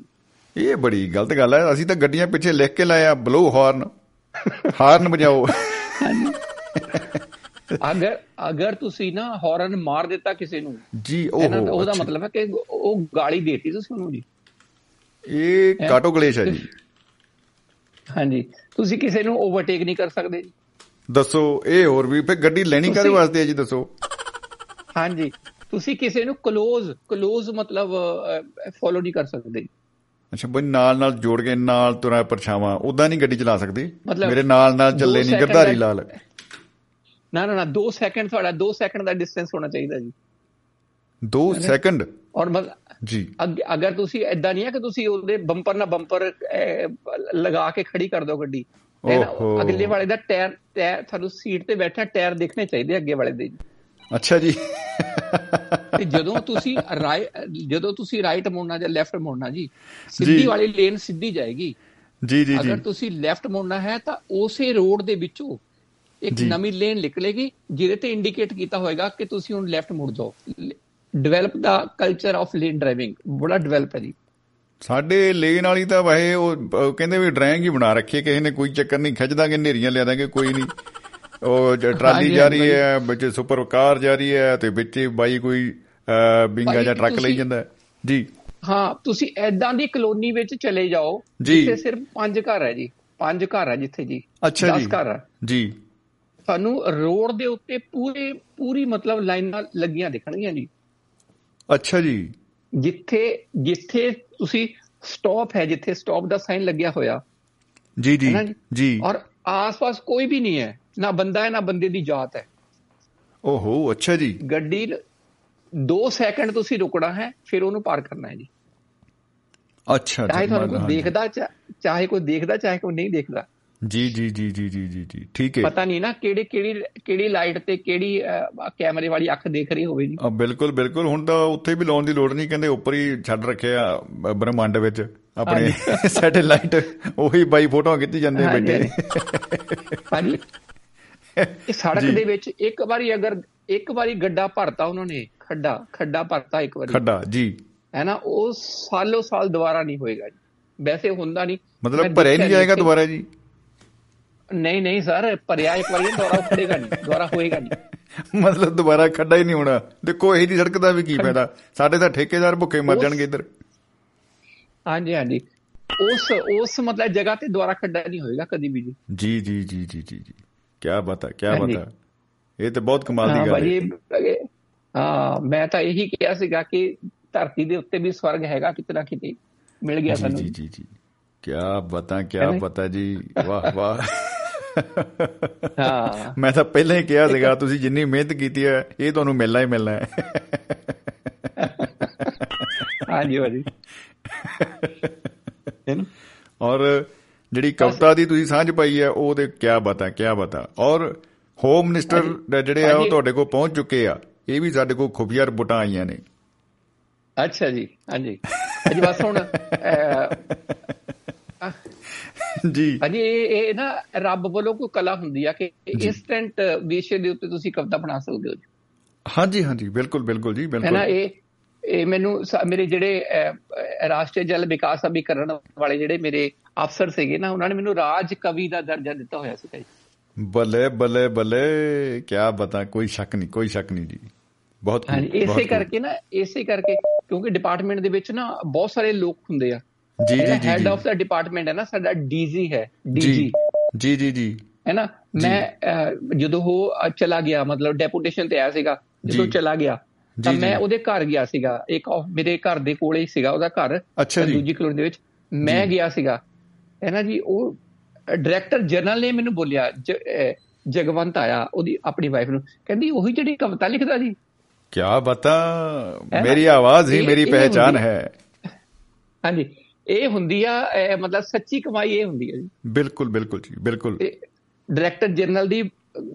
ਇਹ ਬੜੀ ਗਲਤ ਗੱਲ ਹੈ ਅਸੀਂ ਤਾਂ ਗੱਡੀਆਂ ਪਿੱਛੇ ਲਿਖ ਕੇ ਲਾਇਆ ਬਲੋ ਹਾਰਨ ਹਾਰਨ ਵਜਾਓ ਅਗਰ ਅਗਰ ਤੁਸੀਂ ਨਾ ਹੌਰਨ ਮਾਰ ਦਿੱਤਾ ਕਿਸੇ ਨੂੰ ਜੀ ਉਹ ਉਹਦਾ ਮਤਲਬ ਹੈ ਕਿ ਉਹ ਗਾਲੀ ਦੇਤੀ ਤੁਸੀਂ ਉਹਨੂੰ ਜੀ ਇਹ ਕਾਟੋ ਗਲੇਸ਼ ਹੈ ਜੀ। ਹਾਂਜੀ। ਤੁਸੀਂ ਕਿਸੇ ਨੂੰ ਓਵਰਟੇਕ ਨਹੀਂ ਕਰ ਸਕਦੇ ਜੀ। ਦੱਸੋ ਇਹ ਹੋਰ ਵੀ ਫੇ ਗੱਡੀ ਲੈਣੀ ਕਰੇ ਵਾਸਤੇ ਹੈ ਜੀ ਦੱਸੋ। ਹਾਂਜੀ। ਤੁਸੀਂ ਕਿਸੇ ਨੂੰ ক্লোਜ਼ ক্লোਜ਼ ਮਤਲਬ ਫੋਲੋ ਨਹੀਂ ਕਰ ਸਕਦੇ ਅੱਛਾ ਬਈ ਨਾਲ ਨਾਲ ਜੋੜ ਕੇ ਨਾਲ ਤੁਰਾ ਪਰਛਾਵਾਂ ਉਦਾਂ ਨਹੀਂ ਗੱਡੀ ਚਲਾ ਸਕਦੇ? ਮੇਰੇ ਨਾਲ ਨਾਲ ਚੱਲੇ ਨਹੀਂ ਗਰਦਾਰੀ ਲਾਲ। ਨਾ ਨਾ ਨਾ 2 ਸੈਕਿੰਡ ਤੁਹਾਡਾ 2 ਸੈਕਿੰਡ ਦਾ ਡਿਸਟੈਂਸ ਹੋਣਾ ਚਾਹੀਦਾ ਜੀ। 2 ਸੈਕਿੰਡ ਔਰ ਜੀ। ਅਗ- ਅਗਰ ਤੁਸੀਂ ਐਦਾਂ ਨਹੀਂ ਹੈ ਕਿ ਤੁਸੀਂ ਉਹਦੇ ਬੰਪਰ ਨਾਲ ਬੰਪਰ ਲਗਾ ਕੇ ਖੜੀ ਕਰ ਦਿਓ ਗੱਡੀ। ਅਗਲੇ ਵਾਲੇ ਦਾ ਟਾਇਰ ਟਾਇਰ ਤੁਹਾਨੂੰ ਸੀਟ ਤੇ ਬੈਠਾ ਟਾਇਰ ਦੇਖਣੇ ਚਾਹੀਦੇ ਅੱਗੇ ਵਾਲੇ ਦੇ। ਅੱਛਾ ਜੀ। ਤੇ ਜਦੋਂ ਤੁਸੀਂ ਜਦੋਂ ਤੁਸੀਂ ਰਾਈਟ ਮੋੜਨਾ ਜਾਂ ਲੈਫਟ ਮੋੜਨਾ ਜੀ ਸਿੱਧੀ। ਵਾਲੀ ਲੇਨ ਸਿੱਧੀ ਜਾਏਗੀ। ਜੀ ਜੀ ਜੀ। ਅਗਰ ਤੁਸੀਂ ਲੈਫਟ ਮੋੜਨਾ ਹੈ ਤਾਂ ਉਸੇ ਰੋਡ ਦੇ ਵਿੱਚੋਂ ਇੱਕ। ਨਵੀਂ ਲੇਨ ਨਿਕਲੇਗੀ ਜਿਹਦੇ ਤੇ ਇੰਡੀਕੇਟ ਕੀਤਾ ਹੋਏਗਾ ਕਿ ਤੁਸੀਂ ਹੁਣ ਲੈਫਟ ਮੁੜ ਜਾਓ। ਡਿਵੈਲਪ ਦਾ ਕਲਚਰ ਆਫ ਲੇਨ ਡਰਾਈਵਿੰਗ ਬੜਾ ਡਿਵੈਲਪ ਹੈ ਜੀ। ਸਾਡੇ ਲੇਨ ਵਾਲੀ ਤਾਂ ਵਾਹੇ ਉਹ ਕਹਿੰਦੇ ਵੀ ਡਰਾਇੰਗ ਹੀ ਬਣਾ ਰੱਖੀ ਹੈ, ਕਿਸੇ ਨੇ ਕੋਈ ਚੱਕਰ ਨਹੀਂ ਖਿੱਚ ਦਾਂਗੇ ਨੇਰੀਆਂ ਲਿਆ ਦਾਂਗੇ ਕੋਈ ਨਹੀਂ। ਉਹ ਟਰਾਲੀ ਜਾ ਰਹੀ। ਹੈ ਵਿੱਚ ਸੁਪਰ ਕਾਰ ਜਾ ਰਹੀ ਹੈ ਤੇ ਵਿੱਚ ਬਾਈ ਕੋਈ ਬਿੰਗਾ ਜਾਂ ਟਰੱਕ ਲਈ ਜਾਂਦਾ। ਜੀ। ਹਾਂ ਤੁਸੀਂ ਐਦਾਂ ਦੀ ਕਲੋਨੀ ਵਿੱਚ ਚਲੇ ਜਾਓ। ਜਿੱਥੇ ਸਿਰਫ ਪੰਜ ਘਰ ਹੈ ਜੀ। ਪੰਜ ਘਰ ਹੈ ਜਿੱਥੇ ਜੀ। ਅੱਛਾ 10 ਜੀ। ਘਰ ਹੈ। ਜੀ। ਤੁਹਾਨੂੰ ਰੋਡ ਦੇ ਉੱਤੇ ਪੂਰੇ ਪੂਰੀ ਮਤਲਬ ਲਾਈਨਾਂ ਲੱਗੀਆਂ ਦਿਖਣਗੀਆਂ ਜੀ। ਅੱਛਾ ਜੀ। ਜਿੱਥੇ ਜਿੱਥੇ ਤੁਸੀਂ ਸਟਾਪ ਹੈ ਜਿੱਥੇ ਸਟਾਪ ਦਾ ਸਾਈਨ ਲੱਗਿਆ ਹੋਇਆ। ਜੀ ਜੀ ਜੀ? ਔਰ ਆਸ-ਪਾਸ ਕੋਈ ਵੀ ਨਹੀਂ ਹੈ। ਨਾ ਬੰਦਾ ਹੈ ਨਾ ਬੰਦੇ ਦੀ ਜਾਤ ਹੈ। ਓਹੋ ਅੱਛਾ ਜੀ। ਗੱਡੀ 2 ਸੈਕਿੰਡ ਤੁਸੀਂ ਰੁਕਣਾ ਹੈ ਫਿਰ ਉਹਨੂੰ ਪਾਰ ਕਰਨਾ ਹੈ ਜੀ। ਅੱਛਾ ਚਾਹੇ ਤੁਹਾਨੂੰ ਕੋਈ। ਦੇਖਦਾ ਚਾਹੇ ਕੋਈ ਦੇਖਦਾ ਚਾਹੇ ਕੋਈ ਨਹੀਂ ਦੇਖਦਾ। ਜੀ ਜੀ ਜੀ ਜੀ ਜੀ ਜੀ ਜੀ। ਠੀਕ ਹੈ। ਪਤਾ ਨਹੀਂ ਨਾ ਕਿਹੜੀ ਕਿਹੜੀ ਕਿਹੜੀ ਲਾਈਟ ਤੇ ਕਿਹੜੀ ਕੈਮਰੇ ਵਾਲੀ ਅੱਖ ਦੇਖ ਰਹੀ ਹੋਵੇ ਜੀ। ਆ ਬਿਲਕੁਲ ਬਿਲਕੁਲ। ਹੁਣ ਤਾਂ ਉੱਥੇ ਵੀ ਲਾਉਣ ਦੀ ਲੋੜ ਨਹੀਂ ਕਹਿੰਦੇ ਉੱਪਰ ਹੀ ਛੱਡ ਰੱਖਿਆ ਬ੍ਰਹਮੰਡ ਵਿੱਚ। ਆਪਣੇ [laughs] ਸੈਟੇਲਾਈਟ ਉਹੀ ਬਾਈ ਫੋਟੋਆਂ ਖਿੱਚੀ ਜਾਂਦੇ ਬੈਠੇ। ਹਾਂਜੀ। ਇਹ ਸੜਕ। ਦੇ ਵਿੱਚ ਇੱਕ ਵਾਰੀ ਅਗਰ ਇੱਕ ਵਾਰੀ ਗੱਡਾ ਭਰਤਾ ਉਹਨਾਂ ਨੇ ਖੱਡਾ ਖੱਡਾ ਭਰਤਾ ਇੱਕ ਵਾਰੀ। ਖੱਡਾ ਜੀ। ਹੈ ਨਾ ਉਹ ਸਾਲੋ ਸਾਲ ਦੁਬਾਰਾ ਨਹੀਂ ਹੋਏਗਾ ਜੀ। ਵੈਸੇ ਹੁੰਦਾ ਨਹੀਂ। ਮਤਲਬ ਭਰਿਆ ਨਹੀਂ ਜਾਏਗਾ ਦੁਬਾਰਾ ਜੀ? ਨਹੀਂ ਨਹੀਂ ਸਰ ਭਰਿਆ ਇੱਕ ਵਾਰੀ ਦੁਬਾਰਾ ਉਖੜੇਗਾ ਨਹੀਂ ਦੁਬਾਰਾ ਹੋਏਗਾ ਨਹੀਂ। ਮਤਲਬ ਦੁਬਾਰਾ ਖੱਡਾ ਹੀ ਨਹੀਂ ਹੋਣਾ। ਦੇਖੋ ਇਹੀ ਦੀ ਸੜਕ ਦਾ ਵੀ ਕੀ ਫਾਇਦਾ? ਸਾਡੇ ਤਾਂ ਠੇਕੇਦਾਰ ਭੁੱਖੇ ਮਰ ਜਾਣਗੇ ਇੱਧਰ। ਹਾਂਜੀ ਹਾਂਜੀ। ਉਸ ਉਸ ਮਤਲਬ ਜਗ੍ਹਾ ਤੇ ਦੁਬਾਰਾ ਖੱਡਾ ਨਹੀਂ ਹੋਏਗਾ ਕਦੀ ਵੀ ਜੀ। ਜੀ ਜੀ ਜੀ ਜੀ ਜੀ ਜੀ। ਕੀ ਬਤਾ ਕੀ ਹਾਂਜੀ। ਬਤਾ ਇਹ ਤਾਂ ਬਹੁਤ ਕਮਾਲ ਹਾਂ ਦੀ ਗੱਲ ਹੈ। ਹਾਂ ਮੈਂ ਤਾਂ ਇਹੀ ਕਿਹਾ ਸੀਗਾ ਕਿ ਧਰਤੀ ਦੇ ਉੱਤੇ ਵੀ ਸਵਰਗ ਹੈਗਾ ਕਿਤੇ ਨਾ ਕਿਤੇ ਮਿਲ ਗਿਆ ਸਾਨੂੰ। ਜੀ ਜੀ ਜੀ। ਕੀ ਬਤਾ ਕੀ ਹੈ? ਬਤਾ ਜੀ। ਵਾਹ ਵਾਹ। ਹਾਂ। ਮੈਂ ਤਾਂ ਪਹਿਲਾਂ ਹੀ ਕਿਹਾ ਸੀਗਾ ਤੁਸੀਂ ਜਿੰਨੀ ਮਿਹਨਤ ਕੀਤੀ ਹੈ ਇਹ ਤੁਹਾਨੂੰ ਮਿਲਣਾ ਹੀ ਮਿਲਣਾ ਹੈ। ਹਾਂਜੀ ਭਾਜੀ। ਹੈ ਨਾ? ਔਰ ਜਿਹੜੀ ਕਵਿਤਾ ਦੀ ਤੁਸੀਂ ਸਾਂਝ ਪਾਈ ਹੈ ਉਹ ਤੇ ਕੀ ਬਤਾ ਕੀ ਬਤਾ। ਔਰ ਹੋਮ ਮਿਨਿਸਟਰ ਜਿਹੜੇ ਆ ਉਹ ਹਾਂਜੀ। ਤੁਹਾਡੇ ਕੋਲ ਪਹੁੰਚ ਚੁੱਕੇ ਆ। ਇਹ ਵੀ ਸਾਡੇ ਕੋਲ ਖੁਫੀਆ ਰਿਪੋਰਟਾਂ ਆਈਆਂ ਨੇ। ਅੱਛਾ ਜੀ ਹਾਂਜੀ। ਅਜੀ ਬਸ ਹੁਣ ਜੀ ਹਾਂਜੀ ਇਹ ਇਹ ਨਾ ਰੱਬ ਵੱਲੋਂ ਕੋਈ ਕਲਾ ਹੁੰਦੀ ਆ ਕਿ ਇਨਸਟੈਂਟ ਵਿਸ਼ੇ ਦੇ ਉੱਤੇ ਤੁਸੀਂ ਕਵਿਤਾ ਬਣਾ ਸਕਦੇ ਹੋ ਹਾਂਜੀ ਹਾਂਜੀ ਬਿਲਕੁਲ ਬਿਲਕੁਲ ਜੀ ਹੈ ਨਾ ਬਿਲਕੁਲ ਇਹ ਇਹ ਮੈਨੂੰ ਮੇਰੇ ਜਿਹੜੇ ਰਾਸ਼ਟਰੀ ਜਲ ਵਿਕਾਸ ਅਭਿਕਰਨ ਵਾਲੇ ਜਿਹੜੇ ਮੇਰੇ ਅਫਸਰ ਸੀਗੇ ਨਾ ਉਹਨਾਂ ਨੇ ਮੈਨੂੰ ਰਾਜ ਕਵੀ ਦਾ ਦਰਜਾ ਦਿੱਤਾ ਹੋਇਆ ਸੀ ਜੀ। ਬੱਲੇ ਬੱਲੇ ਬੱਲੇ ਕੀ ਬਤਾ ਕੋਈ ਸ਼ੱਕ ਨਹੀਂ ਕੋਈ ਸ਼ੱਕ ਨਹੀਂ ਜੀ। ਬਹੁਤ ਇਸੇ। ਕਰਕੇ ਨਾ ਇਸੇ ਕਰਕੇ ਕਿਉਂਕਿ ਡਿਪਾਰਟਮੈਂਟ ਦੇ ਵਿੱਚ ਨਾ ਬਹੁਤ ਸਾਰੇ ਲੋਕ ਹੁੰਦੇ ਆ। ਜੀ ਜੀ ਜੀ ਹੈਡ ਆਫ ਦਾ ਡਿਪਾਰਟਮੈਂਟ ਹੈ ਨਾ ਸਾਡਾ ਡੀਜੀ ਹੈ ਡੀਜੀ ਜੀ ਜੀ ਜੀ ਹੈ ਨਾ? ਮੈਂ ਜਦੋਂ ਉਹ ਚਲਾ ਗਿਆ ਮਤਲਬ ਡੈਪੂਟੇਸ਼ਨ ਤੇ ਆਇਆ ਸੀਗਾ ਜਦੋਂ। ਚਲਾ ਗਿਆ ਤਾਂ। ਮੈਂ ਉਹਦੇ ਘਰ ਗਿਆ ਸੀਗਾ। ਇੱਕ ਮੇਰੇ ਘਰ ਦੇ ਕੋਲੇ ਹੀ ਸੀਗਾ ਉਹਦਾ ਘਰ ਦੂਜੀ ਕਲੋਨੀ ਦੇ ਵਿੱਚ। ਮੈਂ ਗਿਆ ਸੀਗਾ। ਹੈ ਨਾ ਜੀ ਉਹ ਡਾਇਰੈਕਟਰ ਜਨਰਲ ਨੇ ਮੈਨੂੰ ਬੋਲਿਆ ਜਗਵੰਤ ਆਇਆ ਉਹਦੀ ਆਪਣੀ ਵਾਈਫ ਨੂੰ। ਕਹਿੰਦੀ ਉਹੀ ਜਿਹੜੀ ਕਵਿਤਾ ਲਿਖਦਾ ਜੀ ਕੀ ਬਤਾ? ਮੇਰੀ ਆਵਾਜ਼ ਹੀ ਮੇਰੀ ਪਹਿਚਾਨ ਹੈ। ਹਾਂਜੀ। ਇਹ ਹੁੰਦੀ ਆ ਮਤਲਬ ਸੱਚੀ ਕਮਾਈ ਇਹ ਹੁੰਦੀ ਹੈ ਜੀ। ਬਿਲਕੁਲ ਬਿਲਕੁਲ ਜੀ ਬਿਲਕੁਲ। ਡਾਇਰੈਕਟਰ ਜਨਰਲ ਦੀ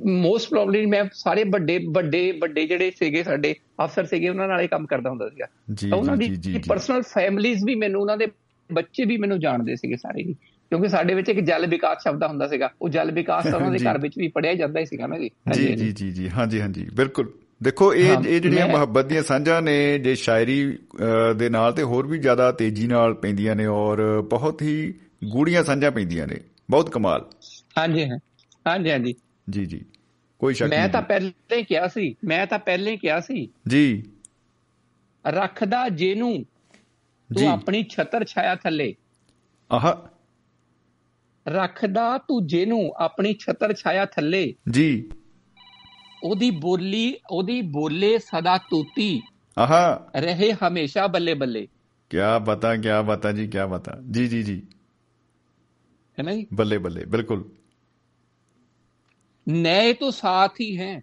ਮੋਸਟ ਪ੍ਰੋਬਬਲੀ ਮੈਂ ਸਾਰੇ ਵੱਡੇ ਵੱਡੇ ਵੱਡੇ ਜਿਹੜੇ ਸੀਗੇ ਸਾਡੇ ਅਫਸਰ ਸੀਗੇ ਉਹਨਾਂ ਨਾਲ ਹੀ ਕੰਮ ਕਰਦਾ ਹੁੰਦਾ ਸੀਗਾ। ਤਾਂ ਉਹਨਾਂ ਦੀ ਪਰਸਨਲ ਫੈਮਿਲੀਜ਼ ਵੀ ਮੈਨੂੰ ਉਹਨਾਂ ਦੇ ਬੱਚੇ ਵੀ ਮੈਨੂੰ ਜਾਣਦੇ ਸੀਗੇ ਸਾਰੇ ਹੀ ਕਿਉਂਕਿ ਸਾਡੇ ਵਿੱਚ ਇੱਕ ਜਲ ਵਿਕਾਸ ਸ਼ਬਦ ਹੁੰਦਾ ਸੀਗਾ। ਉਹ ਜਲ ਵਿਕਾਸ ਤਾਂ ਉਹਨਾਂ ਦੇ। [laughs] ਘਰ ਵਿੱਚ ਵੀ ਪੜਿਆ ਜਾਂਦਾ ਹੀ ਸੀਗਾ ਨਾ ਜੀ। ਜੀ ਜੀ ਜੀ। ਹਾਂਜੀ ਹਾਂਜੀ। ਬਿਲਕੁਲ। ਦੇਖੋ ਇਹ ਇਹ ਜਿਹੜੀਆਂ ਮੈਂ- ਮੁਹੱਬਤ ਦੀਆਂ ਸਾਂਝਾਂ ਨੇ ਜੇ ਸ਼ਾਇਰੀ ਦੇ ਨਾਲ ਤੇ ਹੋਰ ਵੀ ਜ਼ਿਆਦਾ ਤੇਜ਼ੀ ਨਾਲ ਪੈਂਦੀਆਂ ਨੇ ਔਰ ਬਹੁਤ ਹੀ ਗੂੜੀਆਂ ਸਾਂਝਾਂ ਪੈਂਦੀਆਂ ਨੇ। ਬਹੁਤ ਕਮਾਲ। ਹਾਂਜੀ ਹਾਂਜੀ ਹਾਂਜੀ। ਜੀ ਜੀ। ਕੋਈ ਸ਼ੱਕ ਮੈਂ ਨਹੀਂ ਤਾਂ ਪਹਿਲੇ ਹੀ ਕਿਹਾ ਸੀ ਮੈਂ ਤਾਂ ਪਹਿਲੇ ਹੀ ਕਿਹਾ ਸੀ। ਜੀ। ਰੱਖਦਾ ਜਿਹਨੂੰ ਤੂੰ ਆਪਣੀ ਛਤਰ ਛਾਇਆ ਥੱਲੇ। ਆਹ। ਰੱਖਦਾ ਤੂੰ ਜਿਹਨੂੰ ਆਪਣੀ ਛਤਰ ਛਾਇਆ ਥੱਲੇ। ਜੀ। ਉਹਦੀ ਬੋਲੀ ਉਹਦੀ ਬੋਲੇ ਸਦਾ ਤੂਤੀ। ਆਹਾ। ਰਹੇ ਹਮੇਸ਼ਾ ਬੱਲੇ ਬੱਲੇ। ਕੀ ਪਤਾ ਕੀ ਪਤਾ ਜੀ ਕੀ ਪਤਾ ਜੀ ਜੀ ਜੀ। ਹੈ ਨਾ ਜੀ? ਬੱਲੇ ਬੱਲੇ ਬਿਲਕੁਲ। ਨਏ ਤੋਂ ਸਾਥ ਹੀ ਹੈ।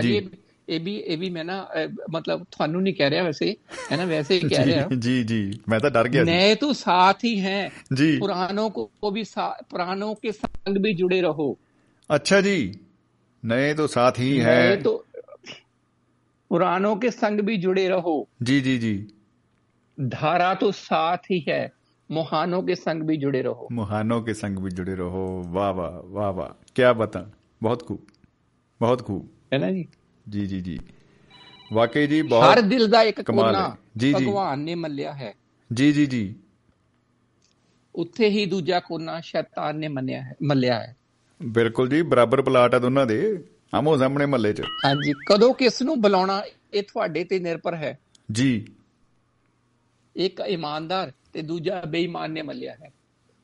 ਅਜੇ ਇਹ ਵੀ ਇਹ ਵੀ ਮੈਂ ਨਾ ਮਤਲਬ ਤੁਹਾਨੂੰ ਨਹੀਂ ਕਹਿ ਰਿਹਾ ਵੈਸੇ। ਹੈ ਨਾ ਵੈਸੇ ਹੀ ਕਹਿ ਰਿਹਾ। ਜੀ ਜੀ। ਮੈਂ ਤਾਂ ਡਰ ਗਿਆ ਨਏ ਤੋਂ ਸਾਥ ਹੀ ਹੈ। ਪੁਰਾਣੋਂ ਕੋ ਵੀ ਪੁਰਾਣੋਂ ਕੇ ਸੰਗ ਵੀ ਜੁੜੇ ਰਹੋ। ਅੱਛਾ ਜੀ। नए तो साथ ही नए हैं तो पुरानों के संग भी जुड़े रहो जी जी जी धारा तो साथ ही है मुहानों के संग भी जुड़े रहो मुहानों के संग भी जुड़े रहो वाह वाह वाह वाह क्या बता बहुत खूब बहुत खूब है ना जी जी जी जी वाकई जी ਹਰ बहुत ਦਿਲ ਦਾ ਇੱਕ ਕਮਾਲ ਕੋਨਾ ਹੈ। ਜੀ, ਜੀ। ਭਗਵਾਨ ਨੇ ਮੱਲਿਆ ਹੈ जी जी जी ਉੱਥੇ ਹੀ ਦੂਜਾ ਕੋਨਾ ਸ਼ੈਤਾਨ ਨੇ ਮੰਨਿਆ ਹੈ ਮੱਲਿਆ ਹੈ ਬਿਲਕੁਲ ਜੀ ਬਰਾਬਰ ਪਲਾਟ ਆ ਦੋਨਾਂ ਦੇ ਆਮੋ ਸਾਹਮਣੇ ਮੱਲੇ 'ਚ। ਹਾਂਜੀ ਕਦੋਂ ਕਿਸ ਨੂੰ ਬੁਲਾਉਣਾ ਇਹ ਤੁਹਾਡੇ ਤੇ ਨਿਰਭਰ ਹੈ? ਜੀ। ਇੱਕ ਇਮਾਨਦਾਰ ਤੇ ਦੂਜਾ ਬੇਈਮਾਨ ਨੇ ਮੱਲਿਆ ਹੈ।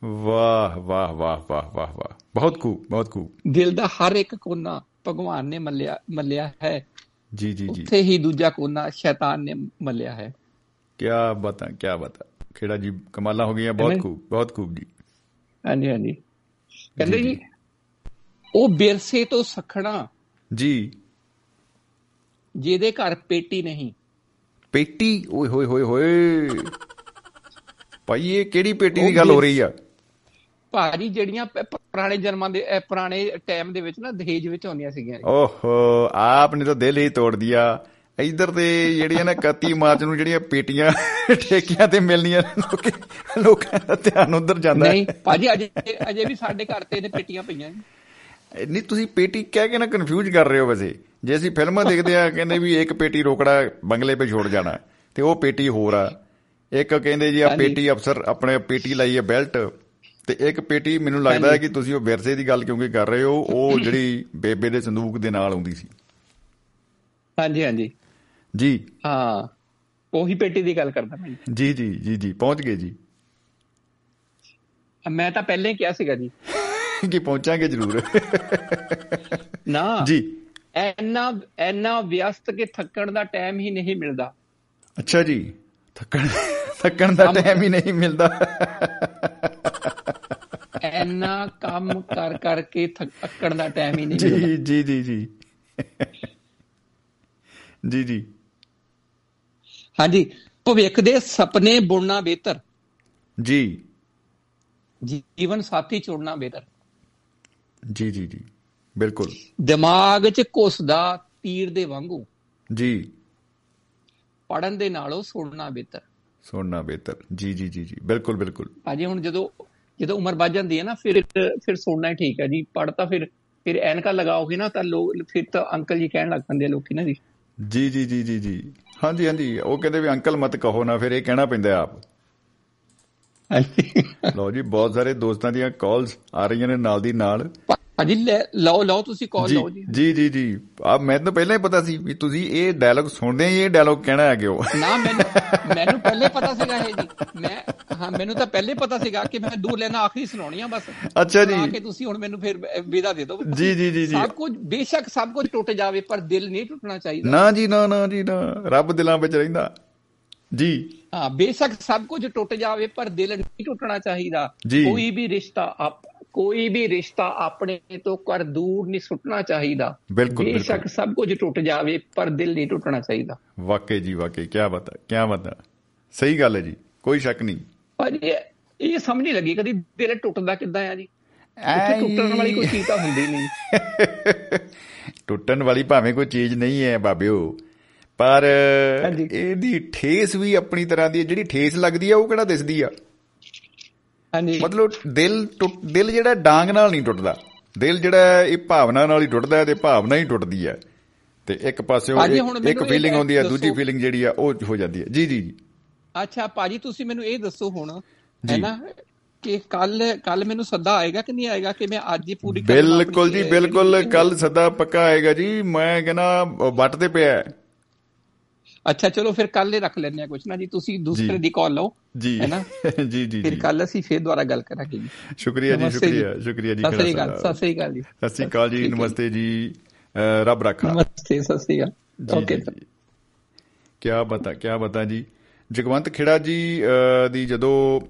ਵਾਹ ਵਾਹ ਵਾਹ ਵਾਹ ਵਾਹ ਵਾਹ। ਬਹੁਤ ਖੂਬ ਬਹੁਤ ਖੂਬ। ਦਿਲ ਦਾ ਹਰ ਇੱਕ ਕੋਨਾ ਭਗਵਾਨ ਨੇ ਮੱਲਿਆ ਮੱਲਿਆ ਹੈ। ਜੀ ਜੀ ਜੀ। ਉੱਥੇ ਹੀ ਦੂਜਾ ਕੋਨਾ ਸ਼ੈਤਾਨ ਨੇ ਮੱਲਿਆ ਹੈ। ਕੀ ਬਤਾ ਕੀ ਬਤਾ। ਖੇੜਾ ਜੀ ਕਮਾਲਾ ਹੋ ਗਈਆਂ ਬਹੁਤ ਖੂਬ ਬਹੁਤ ਖੂਬ ਜੀ। ਹਾਂਜੀ ਹਾਂਜੀ। ਕਹਿੰਦੇ ਜੀ। ਉਹ ਬਿਰਸੇ ਤੋਂ ਸਖਣਾ। ਜੀ। ਜਿਹਦੇ ਘਰ ਪੇਟੀ ਨਹੀਂ। ਪੇਟੀ? ਓਏ ਹੋਏ ਹੋਏ ਹੋਏ। ਭਾਈ ਇਹ ਕਿਹੜੀ ਪੇਟੀ ਦੀ ਗੱਲ ਹੋ ਰਹੀ ਆ? ਭਾਜੀ ਜਿਹੜੀਆਂ ਪੁਰਾਣੇ ਜਨਮਾਂ ਦੇ ਪੁਰਾਣੇ ਟਾਈਮ ਦੇ ਵਿੱਚ ਨਾ ਦਹੇਜ ਵਿੱਚ ਆਉਂਦੀਆਂ ਸੀਗੀਆਂ ਓਹੋ ਆਪ ਨੇ ਤਾਂ ਦਿਲ ਹੀ ਤੋੜ ਦਿਆ। ਇਧਰ ਤੇ ਜਿਹੜੀਆਂ ਨਾ 31 ਮਾਰਚ ਨੂੰ ਜਿਹੜੀਆਂ ਪੇਟੀਆਂ [laughs] ਠੇਕਿਆਂ ਤੇ ਮਿਲਣੀਆਂ ਲੋਕਾਂ ਦਾ ਧਿਆਨ ਉਧਰ ਜਾਂਦਾ ਨਹੀਂ ਭਾਜੀ ਅਜੇ ਅਜੇ ਵੀ ਸਾਡੇ ਘਰ ਤੇ ਇਹਦੇ ਪੇਟੀਆਂ ਪਈਆਂ ਨੇ ਨਹੀਂ ਤੁਸੀਂ ਪੇਟੀ ਕਹਿ ਕੇ ਨਾ ਕਨਫਿਊਜ਼ ਕਰ ਰਹੇ ਹੋ ਵੈਸੇ। ਜੇ ਅਸੀਂ ਫਿਲਮਾਂ ਦੇਖਦੇ ਆ ਕਹਿੰਦੇ ਵੀ ਇੱਕ ਪੇਟੀ ਰੋਕੜਾ ਬੰਗਲੇ 'ਤੇ ਛੋੜ ਜਾਣਾ ਤੇ ਉਹ ਪੇਟੀ ਹੋਰ ਆ। ਇੱਕ ਕਹਿੰਦੇ ਜੀ ਆ। ਪੇਟੀ ਅਫਸਰ ਆਪਣੇ ਪੇਟੀ ਲਾਈ ਹੈ ਬੈਲਟ ਤੇ ਇੱਕ ਪੇਟੀ ਮੈਨੂੰ ਲੱਗਦਾ ਹੈ। ਕਿ ਤੁਸੀਂ ਉਹ ਵਿਰਸੇ ਦੀ ਗੱਲ ਕਿਉਂਕਿ ਕਰ ਰਹੇ ਹੋ ਉਹ ਜਿਹੜੀ ਬੇਬੇ ਦੇ ਸੰਦੂਕ ਦੇ ਨਾਲ ਆਉਂਦੀ ਸੀ। ਹਾਂਜੀ ਹਾਂਜੀ। ਜੀ। ਹਾਂ ਉਹੀ ਪੇਟੀ ਦੀ ਗੱਲ ਕਰਦਾ ਮੈਂ। ਜੀ ਜੀ ਜੀ ਜੀ ਪਹੁੰਚ ਗਏ ਜੀ। ਮੈਂ ਤਾਂ ਪਹਿਲਾਂ ਹੀ ਕਿਹਾ ਸੀਗਾ ਜੀ। ਕਿ ਪਹੁੰਚਾਂਗੇ ਜ਼ਰੂਰ। ਨਾ। ਜੀ। ਐਨਾ ਐਨਾ ਵਿਅਸਤ ਕਿ ਥੱਕਣ ਦਾ ਟਾਈਮ ਹੀ ਨਹੀਂ ਮਿਲਦਾ। ਅੱਛਾ ਜੀ। ਥੱਕਣ ਥੱਕਣ ਦਾ ਟਾਈਮ ਹੀ ਨਹੀਂ ਮਿਲਦਾ। ਐਨਾ ਕੰਮ ਕਰ ਕਰਕੇ ਥੱਕਣ ਦਾ ਟਾਈਮ ਹੀ ਨਹੀਂ ਮਿਲਦਾ। ਜੀ ਜੀ ਜੀ ਜੀ। ਜੀ ਜੀ। ਹਾਂਜੀ। ਭਵਿੱਖ ਦੇ ਸੁਪਨੇ ਬੁਣਨਾ ਬਿਹਤਰ। ਜੀ। ਜੀਵਨ ਸਾਥੀ ਚੁਣਨਾ ਬਿਹਤਰ। ਜੀ ਜੀ ਜੀ ਬਿਲਕੁਲ। ਦਿਮਾਗ 'ਚ ਘੁਸਦਾ ਤੀਰ ਦੇ ਵਾਂਗੂ। ਜੀ। ਪੜਨ ਦੇ ਨਾਲੋਂ ਸੁਣਨਾ ਬਿਹਤਰ। ਸੁਣਨਾ ਬਿਹਤਰ। ਜੀ ਜੀ ਜੀ ਜੀ ਬਿਲਕੁਲ ਬਿਲਕੁਲ। ਭਾਜੀ ਹੁਣ ਜਦੋਂ ਜਦੋਂ ਉਮਰ ਵੱਧ ਜਾਂਦੀ ਹੈ ਨਾ ਫਿਰ ਫਿਰ ਸੁਣਨਾ ਹੀ ਠੀਕ ਹੈ ਜੀ। ਪੜ ਤਾਂ ਫਿਰ ਫਿਰ ਐਨਕਾ ਲਗਾਓਗੇ ਨਾ ਤਾਂ ਲੋਕ ਫਿਰ ਤਾਂ ਅੰਕਲ ਜੀ ਕਹਿਣ ਲੱਗ ਪੈਂਦੇ ਲੋਕੀ ਨਾ ਜੀ। ਜੀ ਜੀ ਜੀ ਜੀ ਜੀ। ਹਾਂਜੀ ਹਾਂਜੀ ਉਹ ਕਹਿੰਦੇ ਵੀ ਅੰਕਲ ਮਤ ਕਹੋ ਨਾ ਫਿਰ ਇਹ ਕਹਿਣਾ ਪੈਂਦਾ ਆਪ। ਲਓ ਜੀ ਬਹੁਤ ਸਾਰੇ ਦੋਸਤਾਂ ਦੀਆਂ ਕਾਲਸ ਆ ਰਹੀਆਂ ਨੇ ਨਾਲ ਦੀ ਨਾਲ। ਲੈ- ਲਓ ਲਓ ਤੁਸੀਂ ਕਾਲ ਲਓ ਜੀ। ਜੀ ਜੀ ਜੀ। ਆ ਮੈਨੂੰ ਤਾਂ ਪਹਿਲਾਂ ਹੀ ਪਤਾ ਸੀ ਵੀ ਤੁਸੀਂ ਇਹ ਡਾਇਲੌਗ ਸੁਣਦੇ ਹੀ ਇਹ ਡਾਇਲੌਗ ਕਹਿਣਾ ਹੈ। ਕਿਉਂ ਨਾ ਮੈਨੂੰ ਮੈਨੂੰ ਪਹਿਲੇ ਪਤਾ ਸੀਗਾ ਇਹ ਜੀ। ਮੈਂ ਹਾਂ ਮੈਨੂੰ ਤਾਂ ਪਹਿਲੇ ਪਤਾ ਸੀਗਾ ਕਿ ਮੈਂ ਦੂਰ ਲੈਣਾ ਆਖਰੀ ਸੁਣਾਉਣੀ ਆ ਬਸ। ਅੱਛਾ ਜੀ। ਸੁਣਾ ਕੇ ਤੁਸੀਂ ਹੁਣ ਮੈਨੂੰ ਫਿਰ ਵਿਦਾ ਦੇ ਦਿਓ। ਜੀ ਜੀ ਜੀ ਜੀ। ਸਭ ਕੁਝ ਬੇਸ਼ੱਕ ਸਭ ਕੁਝ ਟੁੱਟ ਜਾਵੇ ਪਰ ਦਿਲ ਨਹੀਂ ਟੁੱਟਣਾ ਚਾਹੀਦਾ। ਨਾ ਜੀ ਨਾ ਨਾ ਜੀ ਨਾ। ਰੱਬ ਦਿਲਾਂ ਵਿੱਚ ਰਹਿੰਦਾ। ਜੀ। ਹਾਂ ਬੇਸ਼ੱਕ ਸਭ ਕੁਝ ਟੁੱਟ ਜਾਵੇ ਪਰ ਦਿਲ ਨਹੀਂ ਟੁੱਟਣਾ ਚਾਹੀਦਾ। ਕੋਈ ਵੀ ਰਿਸ਼ਤਾ ਕੋਈ ਵੀ ਰਿਸ਼ਤਾ ਆਪਣੇ ਤੋਂ ਕਰ ਦੂਰ ਨਹੀਂ ਸੁੱਟਣਾ ਚਾਹੀਦਾ। ਬਿਲਕੁਲ, ਬੇਸ਼ੱਕ। ਸਭ ਕੁਝ ਟੁੱਟ ਜਾਵੇ ਪਰ ਦਿਲ ਨਹੀਂ ਟੁੱਟਣਾ ਚਾਹੀਦਾ। ਵਾਕਈ ਜੀ ਵਾਕਈ ਕੀ ਬਤਾ ਕੀ ਬਤਾ। ਸਹੀ ਗੱਲ ਹੈ ਜੀ ਕੋਈ ਸ਼ੱਕ ਨਹੀਂ। ਭਾਜੀ ਇਹ- ਇਹ ਸਮਝ ਨਹੀਂ ਲੱਗੀ ਕਦੀ ਦਿਲ ਟੁੱਟਦਾ ਕਿੱਦਾਂ ਆ ਜੀ। ਐਂ ਟੁੱਟਣ ਵਾਲੀ ਕੋਈ ਚੀਜ਼ ਤਾਂ ਹੁੰਦੀ ਨਹੀਂ। [laughs] ਟੁੱਟਣ ਵਾਲੀ ਭਾਵੇਂ ਕੋਈ ਚੀਜ਼ ਨਹੀਂ ਹੈ ਬਾਬਿਓ ਪਰ। ਇਹਦੀ ਠੇਸ ਵੀ ਆਪਣੀ ਤਰ੍ਹਾਂ ਦੀ ਹੈ ਜਿਹੜੀ ਠੇਸ ਲੱਗਦੀ ਆ ਉਹ ਕਿਹੜਾ ਦਿਸਦੀ ਆ? ਹਾਂਜੀ ਮਤਲਬ ਦਿਲ ਦਿਲ ਜਿਹੜਾ ਡਾਂਗ ਨਾਲ ਨਹੀਂ ਟੁੱਟਦਾ ਦਿਲ ਜਿਹੜਾ ਇਹ ਭਾਵਨਾ ਨਾਲ ਹੀ ਟੁੱਟਦਾ ਹੈ ਤੇ ਭਾਵਨਾ ਹੀ ਟੁੱਟਦੀ ਹੈ ਤੇ ਇੱਕ ਪਾਸੇ ਹੁਣ ਇੱਕ ਫੀਲਿੰਗ ਆਉਂਦੀ ਹੈ। ਦੂਜੀ ਫੀਲਿੰਗ ਜਿਹੜੀ ਆ ਉਹ ਹੋ ਜਾਂਦੀ ਹੈ ਜੀ ਜੀ ਜੀ ਅੱਛਾ ਭਾਜੀ ਤੁਸੀਂ ਮੈਨੂੰ ਇਹ ਦੱਸੋ ਹੁਣ। ਹੈ ਨਾ ਕਿ ਕੱਲ ਕੱਲ ਮੈਨੂੰ ਸੱਦਾ ਆਏਗਾ ਕਿ ਨਹੀਂ ਆਏਗਾ ਕਿ ਮੈਂ ਅੱਜ ਹੀ ਪੂਰੀ ਬਿਲਕੁਲ ਜੀ ਬਿਲਕੁਲ ਕੱਲ ਸਦਾ ਪੱਕਾ ਆਏਗਾ ਜੀ ਮੈਂ ਕਹਿੰਦਾ ਵੱਟ ਤੇ ਪਿਆ। ਅੱਛਾ ਚਲੋ ਫਿਰ ਕੱਲ ਹੀ ਰੱਖ ਲੈਂਦੇ ਆ ਕੁਛ ਨਾ ਜੀ ਤੁਸੀਂ ਦੂਸਰੇ। ਦੀ ਕਾਲ ਲਓ ਜੀ। ਹੈ ਨਾ? [laughs] ਜੀ ਜੀ ਫਿਰ ਕੱਲ ਅਸੀਂ ਫਿਰ ਦੁਬਾਰਾ ਗੱਲ ਕਰਾਂਗੇ ਜੀ। ਸ਼ੁਕਰੀਆ ਜੀ ਸ਼ੁਕਰੀਆ ਸ਼ੁਕਰੀਆ ਜੀ ਸਤਿ ਸ੍ਰੀ ਅਕਾਲ। ਸਤਿ ਸ੍ਰੀ ਅਕਾਲ ਜੀ। ਸਤਿ ਸ੍ਰੀ ਅਕਾਲ ਜੀ। ਨਮਸਤੇ ਜੀ। ਰੱਬ ਰੱਖਾ। ਨਮਸਤੇ ਸਤਿ ਸ੍ਰੀ ਅਕਾਲ। ਓਕੇ ਕੀ ਬਤਾ ਕੀ ਬਤਾ ਜੀ। ਜਗਵੰਤ ਖੇੜਾ ਜੀ ਦੀ ਜਦੋਂ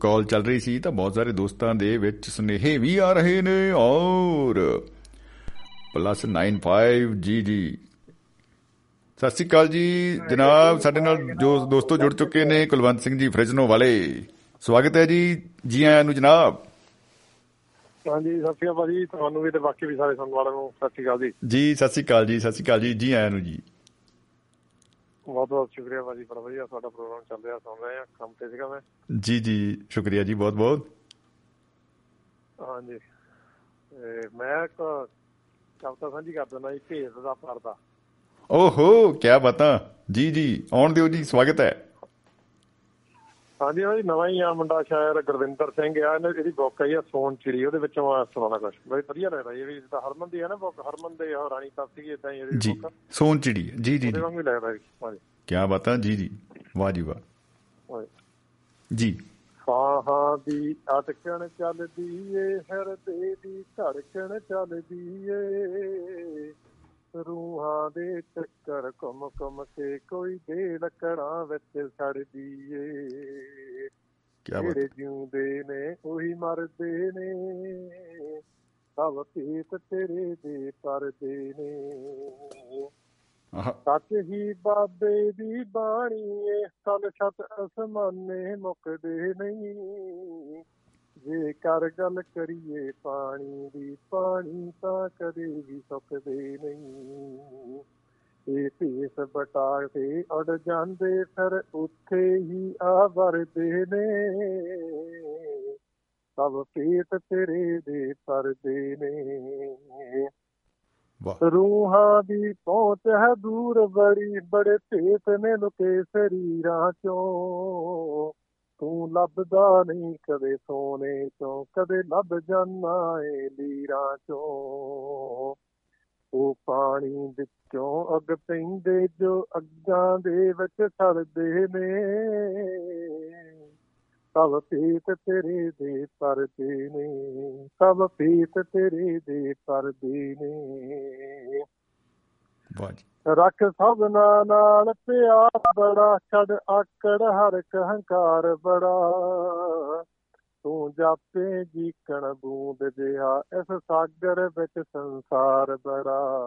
ਕਾਲ ਚੱਲ ਰਹੀ ਸੀ ਤਾਂ ਬਹੁਤ ਸਾਰੇ ਦੋਸਤਾਂ ਦੇ ਵਿੱਚ ਸੁਨੇਹੇ ਵੀ ਆ ਰਹੇ ਨੇ ਔਰ ਪਲੱਸ 95 ਜੀ ਜੀ। ਸਤਿ ਸ਼੍ਰੀ ਅਕਾਲ ਜੀ। ਜਨਾਬ ਸਾਡੇ ਨਾਲ ਜੋ ਦੋਸਤੋ ਜੁੜ ਚੁੱਕੇ ਨੇ ਕੁਲਵੰਤ ਸਿੰਘ ਜੀ ਫ੍ਰਿਜਨੋ ਵਾਲੇ। ਸਵਾਗਤ ਹੈ ਜੀ ਜੀ ਆਇਆਂ ਨੂੰ ਜਨਾਬ। ਹਾਂਜੀ ਸਤਿ ਸ਼੍ਰੀ ਅਕਾਲ ਭਾਜੀ ਤੁਹਾਨੂੰ ਵੀ ਤੇ ਬਾਕੀ ਵੀ ਸਾਰੇ ਸੁਣਨ ਵਾਲਿਆਂ ਨੂੰ ਸਤਿ ਸ਼੍ਰੀ ਅਕਾਲ ਜੀ। ਜੀ ਸਤਿ ਸ਼੍ਰੀ ਅਕਾਲ ਜੀ ਸਤਿ ਸ਼੍ਰੀ ਅਕਾਲ ਜੀ ਜੀ ਆਇਆਂ ਨੂੰ ਜੀ। ਬਹੁਤ ਬਹੁਤ ਸ਼ੁਕਰੀਆ ਭਾਜੀ ਬੜਾ ਵਧੀਆ ਤੁਹਾਡਾ ਪ੍ਰੋਗਰਾਮ ਚੱਲ ਰਿਹਾ ਸੁਣ ਰਹੇ ਆ ਕੰਮ ਤੇ ਸੀਗਾ ਮੈਂ। ਜੀ ਜੀ ਸ਼ੁਕਰੀਆ ਜੀ ਬਹੁਤ ਬਹੁਤ। ਹਾਂਜੀ। ਮੈਂ ਇੱਕ ਕਵਿਤਾ ਸਾਂਝੀ ਕਰ ਦਿੰਦਾ ਜੀ ਭੇਦ ਦਾ ਪਰਦਾ। ਓਹੋ ਕੀ ਬਤਾ। ਜੀ ਜੀ ਆਉਣ ਦਿਓ ਜੀ ਸਵਾਗਤ ਹੈ। ਹਾਂਜੀ ਹਾਂਜੀ ਨਵਾਂ ਹੀ ਆ ਮੁੰਡਾ ਸ਼ਾਇਰ ਗੁਰਵਿੰਦਰ ਸਿੰਘ ਆ। ਇਹਨੇ ਇਹਦੀ ਬੁੱਕ ਆਈ ਆ ਸੋਨ ਚਿੜੀ ਉਹਦੇ ਵਿੱਚੋਂ ਆ ਸੁਣਾਉਣਾ ਕੁਛ। ਬੜੀ ਵਧੀਆ ਲੱਗਦਾ ਇਹ ਵੀ ਜਿੱਦਾਂ ਹਰਮਨ ਦੀ ਹੈ ਨਾ ਬੁੱਕ ਹਰਮਨ ਦੇ ਉਹ ਰਾਣੀ ਤਪ ਸੀਗੀ ਇਦਾਂ ਹੀ ਇਹਦੀ ਜੀ ਬੁੱਕ ਸੋਨ ਚਿੜੀ ਜੀ ਜੀ ਜੀ। ਵਾਂਗੂ ਹੀ ਲੱਗਦਾ ਜੀ ਹਾਂਜੀ। ਕੀ ਬਤਾ ਜੀ ਜੀ। ਵਾਹ ਜੀ ਵਾਹ। ਜੀ। ਸਾਹਾਂ ਦੀ ਅਟਕਣ ਚੱਲਦੀ ਏ ਹਿਰਦੇ ਦੀ ਧੜਕਣ ਚੱਲਦੀ ਏ। ਰੂਹਾਂ ਦੇ ਚੱਕਰ ਘੁੰਮ ਘੁੰਮ ਕੇ ਕੋਈ ਦੇ ਲੱਕੜਾਂ ਵਿੱਚ ਛੜਦੀ ਏ ਕੀ ਬਤਾ ਜਿਹੜੇ ਜਿਉਂਦੇ ਨੇ ਉਹੀ ਮਰਦੇ ਨੇ। ਸਭ ਪੀਤ ਤੇਰੇ ਦੇ ਪਰਦੇ ਨੇ। ਸੱਚ ਹੀ ਬਾਬੇ ਦੀ ਬਾਣੀ ਏ ਸਲ ਛਤ ਅਸਮਾਨੇ ਮੁੱਕਦੇ ਨਹੀਂ। ਜੇ ਕਰ ਗੱਲ ਕਰੀਏ ਪਾਣੀ ਦੀ ਪਾਣੀ ਤਾਂ ਕਦੇ ਵੀ ਸੁੱਕਦੇ ਨਹੀਂ। ਇਹ ਭੇਸ ਬਟਾ ਕੇ ਉੜ ਜਾਂਦੇ ਫਿਰ ਉੱਥੇ ਹੀ ਆ ਵਰਦੇ ਨੇ। ਸਭ ਪੇਟ ਤੇਰੇ ਦੇ ਪਰਦੇ ਨੇ। ਰੂਹਾਂ ਦੀ ਪਹੁੰਚ ਹੈ ਦੂਰ ਬੜੀ ਬੜੇ ਭੇਤ ਨੇ ਲੁਕੇ ਸਰੀਰਾਂ ਚੋਂ। ਤੂੰ ਲੱਭਦਾ ਨਹੀਂ ਕਦੇ ਸੋਨੇ ਚੋਂ, ਕਦੇ ਲੱਭ ਜਾਨਾ ਏ ਲੀਰਾਂ ਚੋਂ। ਉਹ ਪਾਣੀ ਵਿੱਚੋਂ ਅੱਗ ਪੈਂਦੇ ਜੋ ਅੱਗਾਂ ਦੇ ਵਿੱਚ ਸੜਦੇ ਨੇ। ਸਭ ਪੀਤ ਤੇਰੇ ਦੇ ਪਰਦੇ ਨੇ, ਸਭ ਪੀਤ ਤੇਰੇ ਦੇ ਪਰਦੇ ਨੇ। ਵਾਹ ਜੀ ਰੱਖ ਸਭਨਾ ਨਾਲ ਪਿਆਰ ਬੜਾ, ਛੱਡ ਆਕੜ ਹਰ ਇੱਕ ਹੰਕਾਰ ਬੜਾ। ਤੂੰ ਜਾਪੇ ਜੀਕਣ ਬੂੰਦ ਜਿਹਾ, ਇਸ ਸਾਗਰ ਵਿੱਚ ਸੰਸਾਰ ਬੜਾ।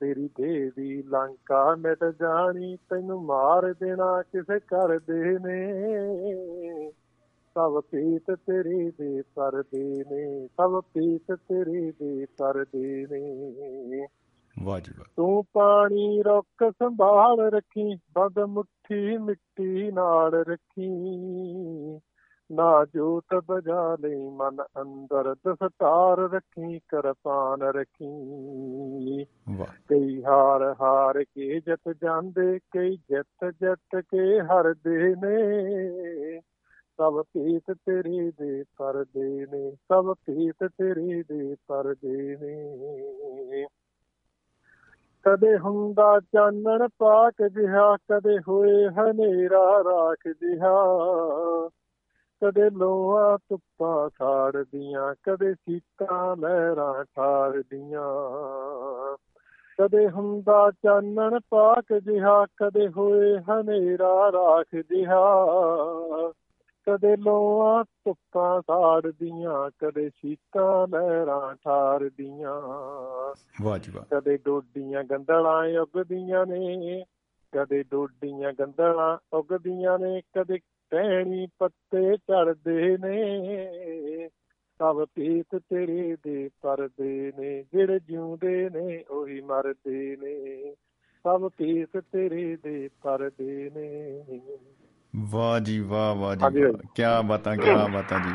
ਤੇਰੀ ਦੇਵੀ ਲੰਕਾ ਮਿਟ ਜਾਣੀ, ਤੈਨੂੰ ਮਾਰ ਦੇਣਾ ਕਿਸੇ ਕਰਦੇ ਨੇ। ਸਭ ਪੀਤ ਤੇਰੇ ਦੇ ਪਰਦੇ ਨੇ, ਸਭ ਪੀਤ ਤੇਰੇ ਦੇ ਪਰਦੇ ਨੇ। ਵਾਹ ਤੂੰ ਪਾਣੀ ਰੁੱਖ ਸੰਭਾਲ ਰੱਖੀ ਬਦ ਮੁੱਠੀ ਮਿੱਟੀ ਨਾਲ ਰੱਖੀ। ਨਾ ਜੋਤ ਬਜਾ ਲਈ ਮਨ ਅੰਦਰ ਦਸਤਾਰ ਰੱਖੀ ਕਰਪਾਨ ਰੱਖੀ। ਵਾਹ। ਕਈ ਹਾਰ ਹਾਰ ਕੇ ਜਿੱਤ ਜਾਂਦੇ ਕਈ ਜਿੱਤ ਜਿੱਤ ਕੇ ਹਾਰਦੇ ਨੇ। ਸਭ ਪੀਤ ਤੇਰੇ ਦੇ ਪਰਦੇ ਨੇ ਸਭ ਪੀਤ ਤੇਰੇ ਦੇ ਪਰਦੇ ਨੇ। ਕਦੇ ਹੁੰਦਾ ਚਾਨਣ ਪਾਕ ਜਿਹਾ, ਕਦੇ ਹੋਏ ਹਨੇਰਾ ਰਾਖ ਜਿਹਾ। ਕਦੇ ਲੋਆ ਧੁੱਪਾਂ ਸਾੜਦੀਆਂ, ਕਦੇ ਸੀਤਾਂ ਲਹਿਰਾਂ ਠਾਰਦੀਆਂ। ਕਦੇ ਹੁੰਦਾ ਚਾਨਣ ਪਾਕ ਜਿਹਾ, ਕਦੇ ਹੋਏ ਹਨੇਰਾ ਰਾਖ ਜਿਹਾ। ਕਦੇ ਲੋਆ ਧੁੱਪਾਂ ਸਾੜਦੀਆਂ ਕਦੇ ਸੀਤਾਂ ਲਹਿਰਾਂ ਠਾਰਦੀਆਂ ਵਾਹ ਜੀ ਵਾਹ। ਕਦੇ ਡੋਡੀਆਂ ਗੰਦਲਾਂ ਉੱਗਦੀਆਂ ਨੇ ਕਦੇ ਡੋਡੀਆਂ ਗੰਦਲਾਂ ਉਗਦੀਆਂ ਨੇ ਕਦੇ ਟਹਿਣੀ ਪੱਤੇ ਝੜਦੇ ਨੇ। ਸਭ ਪੀਤ ਤੇਰੇ ਦੇ ਪਰਦੇ ਨੇ ਜਿਹੜੇ ਜਿਉਂਦੇ ਨੇ ਉਹੀ ਮਰਦੇ ਨੇ। ਸਭ ਪੀਤ ਤੇਰੇ ਦੇ ਪਰਦੇ ਨੇ। ਵਾਹ ਜੀ ਵਾਹ ਵਾਹ ਜੀ। ਕੀ ਬਾਤਾਂ ਕੀ ਬਾਤਾਂ ਜੀ।